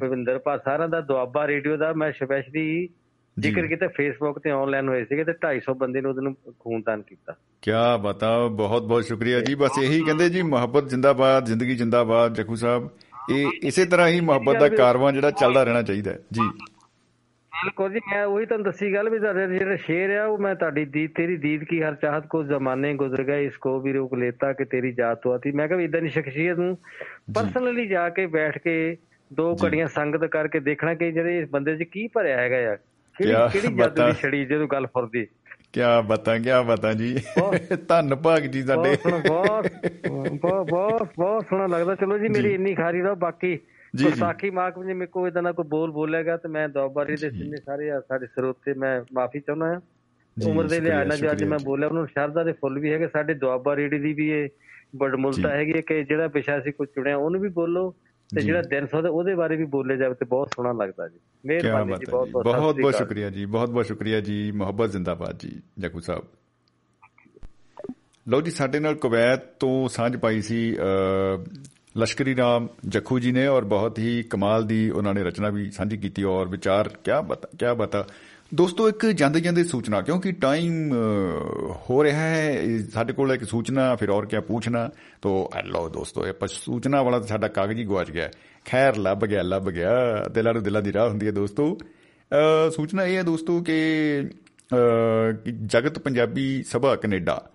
ਭਵਿੰਦਰ ਭਾ ਸਾਰਿਆਂ ਦਾ ਦੁਆਬਾ ਰੇਡੀਓ ਦਾ ਮੈਂ ਸਪੈਸ਼ਲੀ ਜ਼ਿਕਰ ਕੀਤਾ ਫੇਸਬੁੱਕ ਤੇ ਆਨਲਾਈਨ ਹੋਏ ਸੀਗੇ ਤੇ 250 ਬੰਦੇ ਨੂੰ ਉਹਨੂੰ ਖੂਨਦਾਨ ਕੀਤਾ। ਕੀ ਬਤਾ ਬਹੁਤ ਬਹੁਤ ਸ਼ੁਕਰੀਆ ਜੀ। ਬਸ ਇਹੀ ਕਹਿੰਦੇ ਜੀ ਮੁਹੱਬਤ ਜਿੰਦਾਬਾਦ ਜ਼ਿੰਦਗੀ ਜਿੰਦਾਬਾਦ ਜੱਕੂ ਸਾਹਿਬ। ਇਹ ਇਸੇ ਤਰ੍ਹਾਂ ਹੀ ਮੁਹੱਬਤ ਦਾ ਕਾਰਵਾਂ ਜਿਹੜਾ ਚੱਲਦਾ ਰਹਿਣਾ ਚਾਹੀਦਾ ਜੀ। ਬਿਲਕੁਲ ਜੀ ਮੈਂ ਉਹੀ ਤੁਹਾਨੂੰ ਦੱਸੀ ਗੱਲ ਵੀ ਤੁਹਾਡੇ ਜਿਹੜਾ ਸ਼ੇਰ ਆ ਉਹ ਮੈਂ ਤੁਹਾਡੀ ਦੀਦ ਤੇਰੀ ਦੀਦ ਕੀ ਹਰ ਚਾਹਤ ਕੋ ਜ਼ਮਾਨੇ ਗੁਜ਼ਰ ਗਏ ਇਸਕੋ ਵੀ ਰੋਕ ਲੇਤਾ ਕਿ ਤੇਰੀ ਜਾਤ ਆਤੀ ਮੈਂ ਕਿਹਾ ਇਦਾਂ ਦੀ ਸ਼ਖਸੀਅਤ ਨੂੰ ਪਰਸਨਲੀ ਜਾ ਕੇ ਬੈਠ ਕੇ ਦੋ ਘੜੀਆਂ ਸੰਗਤ ਕਰਕੇ ਦੇਖਣਾ ਕਿ ਜਿਹੜੇ ਇਸ ਬੰਦੇ 'ਚ ਕੀ ਭਰਿਆ ਹੈਗਾ ਯਾਰ ਕਿਹੜੀ ਕਿਆ ਬਾਤਾਂ। ਦੀ ਛੜੀ ਜਦੋਂ ਗੱਲ ਫੁਰਦੀ। ਕੀ ਬਤਾ ਕੀ ਬਤਾ ਜੀ। ਧੰਨ ਭਾਗ ਜੀ ਸਾਡੇ। ਬਹੁਤ ਬਹੁਤ ਬਹੁਤ ਬਹੁਤ ਸੋਹਣਾ ਲੱਗਦਾ। ਚਲੋ ਜੀ ਮੇਰੀ ਇੰਨੀ ਖਾਰੀ ਦਾ ਬਾਕੀ ਜੀ। ਗੁਰਸਾਖੀ ਮਾਕ ਜੇ ਮੇਰੇ ਕੋਲ ਇਦਾਂ ਦਾ ਕੋਈ ਬੋਲ ਬੋਲੇਗਾ ਤੇ ਮੈਂ ਦੁਆਬਾਰੀ ਦੇ ਜਿੰਨੇ ਸਾਰੇ ਸਾਡੇ ਸਰੋਤੇ ਮੈਂ ਮਾਫੀ ਚਾਹੁੰਦਾ ਹਾਂ ਉਮਰ ਦੇ ਲਿਹਾਜ਼ ਨਾਲ ਜੋ ਅੱਜ ਮੈਂ। ਬੋਲਿਆ ਉਹਨੂੰ ਸ਼ਰਧਾ ਦੇ ਫੁੱਲ ਵੀ ਹੈਗੇ ਸਾਡੇ ਦੁਆਬਾ ਰੇਡੀ ਦੀ ਵੀ ਇਹ ਬੜਮੁਲਤਾ। ਹੈਗੀ ਕਿ ਜਿਹੜਾ ਵਿਸ਼ਾ ਸੀ ਕੋਈ ਚੁਣਿਆ ਉਹਨੂੰ ਵੀ ਬੋਲੋ ਤੇ। ਜਿਹੜਾ ਦਿਨ ਸੌਦਾ ਉਹਦੇ ਬਾਰੇ ਵੀ ਬੋਲੇ ਜਾਵੇ ਤੇ ਬਹੁਤ ਸੋਹਣਾ ਲੱਗਦਾ ਜੀ ਕੀ ਮਿਹਰਬਾਨੀ ਜੀ ਬਹੁਤ ਬਹੁਤ ਬਹੁਤ ਬਹੁਤ। ਸ਼ੁਕਰੀਆ ਜੀ ਬਹੁਤ ਬਹੁਤ ਸ਼ੁਕਰੀਆ ਜੀ ਮੁਹੱਬਤ ਜ਼ਿੰਦਾਬਾਦ ਜੀ ਜੱਕੂ ਸਾਹਿਬ ਲਓ ਜੀ ਸਾਡੇ ਨਾਲ ਕੁਵੈਤ ਤੋਂ ਸਾਂਝ ਪਾਈ ਸੀ ਲਸ਼ਕਰੀ ਰਾਮ ਜੱਖੂ ਜੀ ਨੇ ਔਰ ਬਹੁਤ ਹੀ ਕਮਾਲ ਦੀ ਉਹਨਾਂ ਨੇ ਰਚਨਾ ਵੀ ਸਾਂਝੀ ਕੀਤੀ ਔਰ ਵਿਚਾਰ ਕਿਆ ਬਤਾ ਕਿਆ ਬਤਾ। ਦੋਸਤੋ ਇੱਕ ਜਾਂਦੇ ਜਾਂਦੇ ਸੂਚਨਾ ਕਿਉਂਕਿ ਟਾਈਮ ਹੋ ਰਿਹਾ ਹੈ ਇਹ ਸਾਡੇ ਕੋਲ ਇੱਕ ਸੂਚਨਾ ਫਿਰ ਔਰ ਕਿਆ ਪੁੱਛਣਾ। ਤੋ ਲਓ ਦੋਸਤੋ ਇਹ ਪਛ ਸੂਚਨਾ ਵਾਲਾ ਤਾਂ ਸਾਡਾ ਕਾਗਜ਼ ਹੀ ਗਵਾਚ ਗਿਆ। ਖੈਰ ਲੱਭ ਗਿਆ ਲੱਭ ਗਿਆ। ਦਿਲਾਂ ਨੂੰ ਦਿਲਾਂ ਦੀ ਰਾਹ ਹੁੰਦੀ ਹੈ ਦੋਸਤੋ। ਅ, ਸੂਚਨਾ ਇਹ ਹੈ ਦੋਸਤੋ ਕਿ ਅ, ਕਿ ਜਗਤ ਪੰਜਾਬੀ ਸਭਾ ਕੈਨੇਡਾ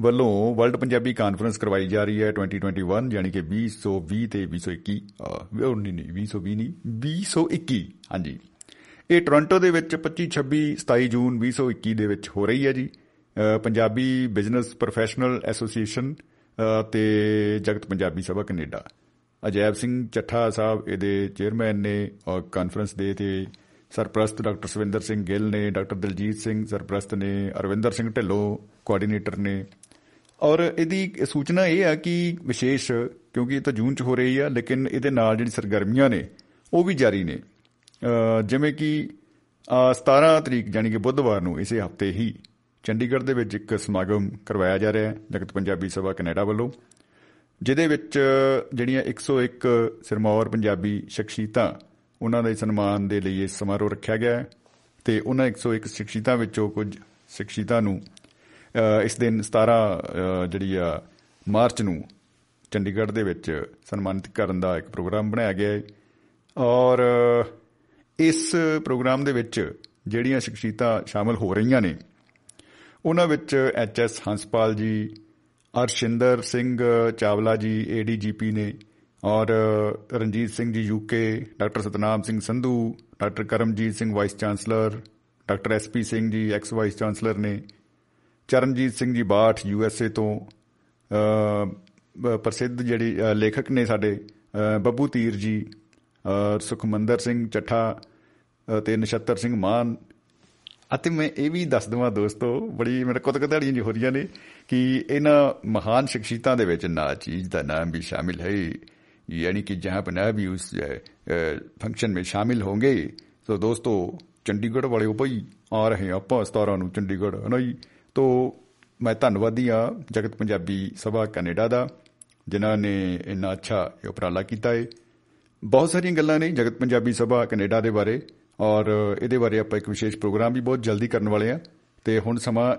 ਵੱਲੋਂ ਵਰਲਡ ਪੰਜਾਬੀ ਕਾਨਫਰੰਸ ਕਰਵਾਈ ਜਾ ਰਹੀ ਹੈ 2021 ਯਾਨੀ ਕਿ 2020 ਤੇ 2021 ਅਹ, ਉਹ ਨਹੀਂ ਨਹੀਂ 2020 ਨਹੀਂ 2021 ਹਾਂਜੀ। ਇਹ ਟੋਰਾਂਟੋ ਦੇ ਵਿੱਚ 25 26 27 ਜੂਨ 2021 ਦੇ ਵਿੱਚ ਹੋ ਰਹੀ ਹੈ ਜੀ। ਅਹ, ਪੰਜਾਬੀ ਬਿਜ਼ਨਸ ਪ੍ਰੋਫੈਸ਼ਨਲ ਐਸੋਸੀਏਸ਼ਨ ਅਹ, ਤੇ ਜਗਤ ਪੰਜਾਬੀ ਸਭਾ ਕੈਨੇਡਾ। ਅਜੈਬ ਸਿੰਘ ਚੱਠਾ ਸਾਹਿਬ ਇਹਦੇ ਚੇਅਰਮੈਨ ਨੇ ਔਰ ਕਾਨਫਰੰਸ ਦੇ ਤੇ ਸਰਪ੍ਰਸਤ ਡਾਕਟਰ ਸਵਿੰਦਰ ਸਿੰਘ ਗਿੱਲ ਨੇ ਡਾਕਟਰ ਦਲਜੀਤ ਸਿੰਘ ਸਰਪ੍ਰਸਤ ਨੇ ਅਰਵਿੰਦਰ ਸਿੰਘ ਢਿੱਲੋਂ ਕੋਆਰਡੀਨੇਟਰ ਨੇ ਔਰ ਇਹਦੀ ਸੂਚਨਾ ਇਹ ਆ ਕਿ ਵਿਸ਼ੇਸ਼ ਕਿਉਂਕਿ ਇਹ ਤਾਂ ਜੂਨ ਚ ਹੋ ਰਹੀ ਆ ਲੇਕਿਨ ਇਹਦੇ ਨਾਲ ਜਿਹੜੀ ਸਰਗਰਮੀਆਂ ਨੇ ਉਹ ਵੀ ਜਾਰੀ ਨੇ। ਅ, ਜਿਵੇਂ ਕਿ ਅ, 17 ਤਰੀਕ ਯਾਨੀ ਕਿ ਬੁੱਧਵਾਰ ਨੂੰ ਇਸੇ ਹਫ਼ਤੇ ਹੀ ਚੰਡੀਗੜ੍ਹ ਦੇ ਵਿੱਚ ਇੱਕ ਸਮਾਗਮ ਕਰਵਾਇਆ ਜਾ ਰਿਹਾ ਹੈ ਜਗਤ ਪੰਜਾਬੀ ਸਭਾ ਕੈਨੇਡਾ ਵੱਲੋਂ ਜਿਹਦੇ ਵਿੱਚ ਜਿਹੜੀਆਂ 101 ਸਿਰਮੌਰ ਪੰਜਾਬੀ ਸ਼ਖਸੀਅਤਾਂ ਉਹਨਾਂ ਦੇ ਸਨਮਾਨ ਦੇ ਲਈ ਇਹ ਸਮਾਰੋਹ ਰੱਖਿਆ ਗਿਆ ਹੈ ਤੇ ਉਹਨਾਂ 101 ਸ਼ਖਸੀਅਤਾਂ ਵਿੱਚੋਂ ਕੁਝ ਸ਼ਖਸੀਅਤਾਂ ਨੂੰ ਅ, ਇਸ ਦਿਨ 17 ਅ, ਜਿਹੜੀ ਆ ਮਾਰਚ ਨੂੰ ਚੰਡੀਗੜ੍ਹ ਦੇ ਵਿੱਚ ਸਨਮਾਨਿਤ ਕਰਨ ਦਾ ਇੱਕ ਪ੍ਰੋਗਰਾਮ ਬਣਾਇਆ ਗਿਆ ਹੈ। ਔਰ ਅ, ਇਸ ਪ੍ਰੋਗਰਾਮ ਦੇ ਵਿੱਚ ਜਿਹੜੀਆਂ ਸ਼ਖਸੀਅਤਾਂ ਸ਼ਾਮਲ ਹੋ ਰਹੀਆਂ ਨੇ ਉਹਨਾਂ ਵਿੱਚ ਐਚ ਐਸ ਹੰਸਪਾਲ ਜੀ ਅਰਸ਼ਿੰਦਰ ਸਿੰਘ ਚਾਵਲਾ ਜੀ ਏਡੀਜੀਪੀ ਨੇ ਔਰ Ranjit Singh ji UK doctor Satnam Singh Sandhu doctor Karamjit Singh vice chancellor doctor SP Singh ji ex vice chancellor ਨੇ Charanjit Singh ji Bath you S A ਤੋਂ ਪ੍ਰਸਿੱਧ ਜਿਹੜੇ ਲੇਖਕ ਨੇ ਸਾਡੇ ਬੱਬੂ ਤੀਰ ਜੀ ਸੁਖਮੰਦਰ ਸਿੰਘ ਚੱਠਾ ਤੇ ਨਛੱਤਰ ਸਿੰਘ ਮਾਨ। ਅਤੇ ਮੈਂ ਇਹ ਵੀ ਦੱਸ ਦਵਾਂ ਦੋਸਤੋ, ਬੜੀ ਮੇਰੇ ਕੁਤਕ ਧੜੀਆਂ ਜੀ ਹੋ ਰਹੀਆਂ ਨੇ, ਕਿ ਇਹਨਾਂ ਮਹਾਨ ਸ਼ਖਸੀਅਤਾਂ ਦੇ ਵਿੱਚ ਨਾ ਚੀਜ਼ ਦਾ ਨਾਮ ਵੀ ਸ਼ਾਮਿਲ ਹੈ। ਯਾਨੀ ਕਿ ਜਹਾਂ ਪਨਾਹ ਵੀ ਉਸ ਫੰਕਸ਼ਨ ਵਿੱਚ ਸ਼ਾਮਿਲ ਹੋਣਗੇ। ਸੋ ਦੋਸਤੋ, ਚੰਡੀਗੜ੍ਹ ਵਾਲੇ ਉਪਈ ਆ ਰਹੇ ਆਪਾਂ 17 ਨੂੰ ਚੰਡੀਗੜ੍ਹ ਨਹੀਂ ਤੋਂ ਮੈਂ ਧੰਨਵਾਦੀ ਆ ਜਗਤ ਪੰਜਾਬੀ ਸਭਾ ਕੈਨੇਡਾ ਦਾ, ਜਿਨ੍ਹਾਂ ਨੇ ਇੰਨਾ ਅੱਛਾ ਇਹ ਉਪਰਾਲਾ ਕੀਤਾ ਹੈ ਬਹੁਤ ਸਾਰੀਆਂ ਗੱਲਾਂ ਨੇ ਜਗਤ ਪੰਜਾਬੀ ਸਭਾ ਕੈਨੇਡਾ ਦੇ ਬਾਰੇ, ਔਰ ਇਹਦੇ ਬਾਰੇ ਆਪਾਂ ਇੱਕ ਵਿਸ਼ੇਸ਼ ਪ੍ਰੋਗਰਾਮ ਵੀ ਬਹੁਤ ਜਲਦੀ ਕਰਨ ਵਾਲੇ ਆ ਤੇ ਹੁਣ ਸਮਾਂ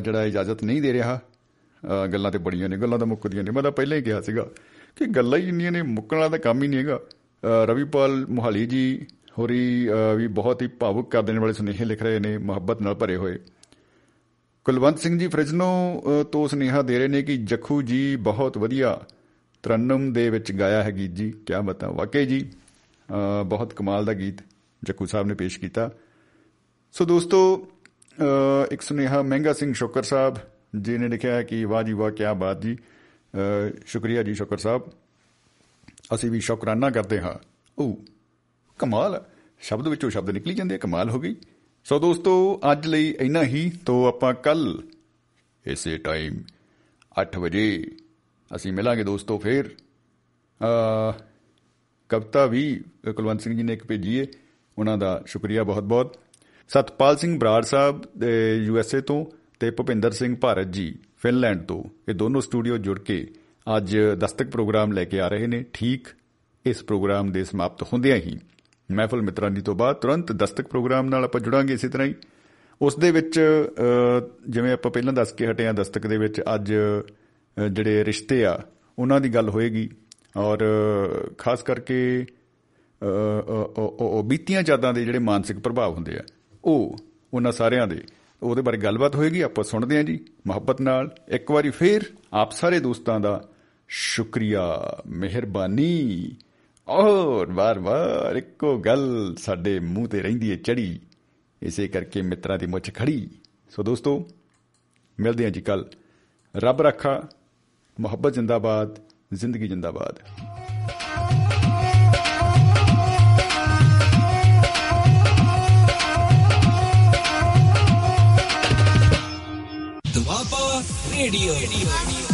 ਜਿਹੜਾ ਇਜਾਜ਼ਤ ਨਹੀਂ ਦੇ ਰਿਹਾ ਗੱਲਾਂ ਤੇ ਬੜੀਆਂ ਨੇ, ਗੱਲਾਂ ਤਾਂ ਮੁੱਕਦੀਆਂ ਨੇ, ਮੈਂ ਤਾਂ ਪਹਿਲਾਂ ਹੀ ਕਿਹਾ ਸੀਗਾ ਕਿ ਗੱਲਾਂ ਹੀ ਇੰਨੀਆਂ ਨੇ, ਮੁੱਕਣ ਵਾਲਾ ਤਾਂ ਕੰਮ ਹੀ ਨਹੀਂ ਹੈਗਾ। ਰਵੀਪਾਲ ਮੁਹਾਲੀ ਜੀ ਹੋਰੀ ਵੀ ਬਹੁਤ ਹੀ ਭਾਵੁਕ ਕਰ ਦੇਣ ਵਾਲੇ ਸੁਨੇਹੇ ਲਿਖ ਰਹੇ ਨੇ, ਮੁਹੱਬਤ ਨਾਲ ਭਰੇ ਹੋਏ। ਕੁਲਵੰਤ ਸਿੰਘ ਜੀ ਫ੍ਰਿਜਨੋ ਤੋਂ ਸੁਨੇਹਾ ਦੇ ਰਹੇ ਨੇ ਕਿ ਜਖੂ ਜੀ ਬਹੁਤ ਵਧੀਆ ਤਰਨਮ ਦੇ ਵਿੱਚ ਗਾਇਆ ਹੈ ਗੀਤ ਜੀ। ਕੀ ਬਤਾ ਵਾਕਈ ਜੀ ਬਹੁਤ ਕਮਾਲ ਦਾ ਗੀਤ ਜਖੂ ਸਾਹਿਬ ਨੇ ਪੇਸ਼ ਕੀਤਾ। ਸੋ ਦੋਸਤੋ ਇੱਕ ਸੁਨੇਹਾ ਮਹਿੰਗਾ ਸਿੰਘ ਸ਼ੁਕਰ ਸਾਹਿਬ ਜੀ ਨੇ ਲਿਖਿਆ ਹੈ ਕਿ ਵਾਹ ਜੀ ਵਾਹ ਕੀ ਬਾਤ ਜੀ। ਸ਼ੁਕਰੀਆ ਜੀ ਸ਼ੁਕਰ ਸਾਹਿਬ। ਅਸੀਂ ਵੀ ਸ਼ੁਕਰਾਨਾ ਕਰਦੇ ਹਾਂ। ਉਹ ਕਮਾਲ ਸ਼ਬਦ ਵਿੱਚੋਂ ਸ਼ਬਦ ਨਿਕਲੀ ਜਾਂਦੇ ਕਮਾਲ ਹੋ ਗਈ। ਸੋ ਦੋਸਤੋ, ਅੱਜ ਲਈ ਇੰਨਾ ਹੀ, ਤੋਂ ਆਪਾਂ ਕੱਲ ਇਸੇ ਟਾਈਮ 8 ਵਜੇ ਅਸੀਂ ਮਿਲਾਂਗੇ ਦੋਸਤੋ ਫੇਰ। ਅ ਕਵਤਾ ਵੀ ਕੁਲਵੰਤ ਸਿੰਘ ਜੀ ਨੇ ਇੱਕ ਭੇਜੀ ਹੈ ਉਹਨਾਂ ਦਾ ਸ਼ੁਕਰੀਆ ਬਹੁਤ ਬਹੁਤ Satpal Singh Brar Sahib U S A ਤੋਂ ਤੇ ਭੁਪਿੰਦਰ ਸਿੰਘ ਭਾਰਤ ਜੀ ਫਿਨਲੈਂਡ ਤੋਂ, ਇਹ ਦੋਨੋਂ ਸਟੂਡੀਓ ਜੁੜ ਕੇ ਅੱਜ ਦਸਤਕ ਪ੍ਰੋਗਰਾਮ ਲੈ ਕੇ ਆ ਰਹੇ ਨੇ। ਠੀਕ ਇਸ ਪ੍ਰੋਗਰਾਮ ਦੇ ਸਮਾਪਤ ਹੁੰਦਿਆਂ ਹੀ। ਮਹਿਫਲ ਮਿੱਤਰਾਂ ਦੀ ਤੋਂ ਬਾਅਦ ਤੁਰੰਤ ਦਸਤਕ ਪ੍ਰੋਗਰਾਮ ਨਾਲ ਆਪਾਂ ਜੁੜਾਂਗੇ ਇਸੇ ਤਰ੍ਹਾਂ ਹੀ। ਉਸ ਦੇ ਵਿੱਚ ਜਿਵੇਂ ਆਪਾਂ ਪਹਿਲਾਂ ਦੱਸ ਕੇ ਹਟੇ ਆ ਦਸਤਕ ਦੇ ਵਿੱਚ, ਅੱਜ ਜਿਹੜੇ ਰਿਸ਼ਤੇ ਆ, ਉਹਨਾਂ ਦੀ ਗੱਲ ਹੋਏਗੀ। ਔਰ ਖਾਸ ਕਰਕੇ ਉਹ ਬੀਤੀਆਂ ਯਾਦਾਂ ਦੇ ਜਿਹੜੇ ਮਾਨਸਿਕ ਪ੍ਰਭਾਵ ਹੁੰਦੇ ਆ, ਉਹ ਉਹਨਾਂ ਸਾਰਿਆਂ ਦੇ, ਉਹਦੇ ਬਾਰੇ ਗੱਲਬਾਤ ਹੋਏਗੀ, ਆਪਾਂ ਸੁਣਦੇ ਹਾਂ ਜੀ ਮੁਹੱਬਤ ਨਾਲ। ਇੱਕ ਵਾਰੀ ਫੇਰ ਆਪ ਸਾਰੇ ਦੋਸਤਾਂ ਦਾ ਸ਼ੁਕਰੀਆ, ਮਿਹਰਬਾਨੀ। ਔਰ ਵਾਰ-ਵਾਰ ਇੱਕੋ ਗੱਲ ਸਾਡੇ ਮੂੰਹ ਤੇ ਰਹਿੰਦੀ ਏ ਚੜੀ ਇਸੇ ਕਰਕੇ ਮਿੱਤਰਾਂ ਦੀ ਮੁੱਛ ਖੜੀ ਸੋ ਦੋਸਤੋ, ਮਿਲਦੇ ਹਾਂ ਜੀ ਕੱਲ ਰੱਬ ਰੱਖਾ, ਮੁਹੱਬਤ ਜਿੰਦਾਬਾਦ, ਜ਼ਿੰਦਗੀ ਜਿੰਦਾਬਾਦ Radio. Radio.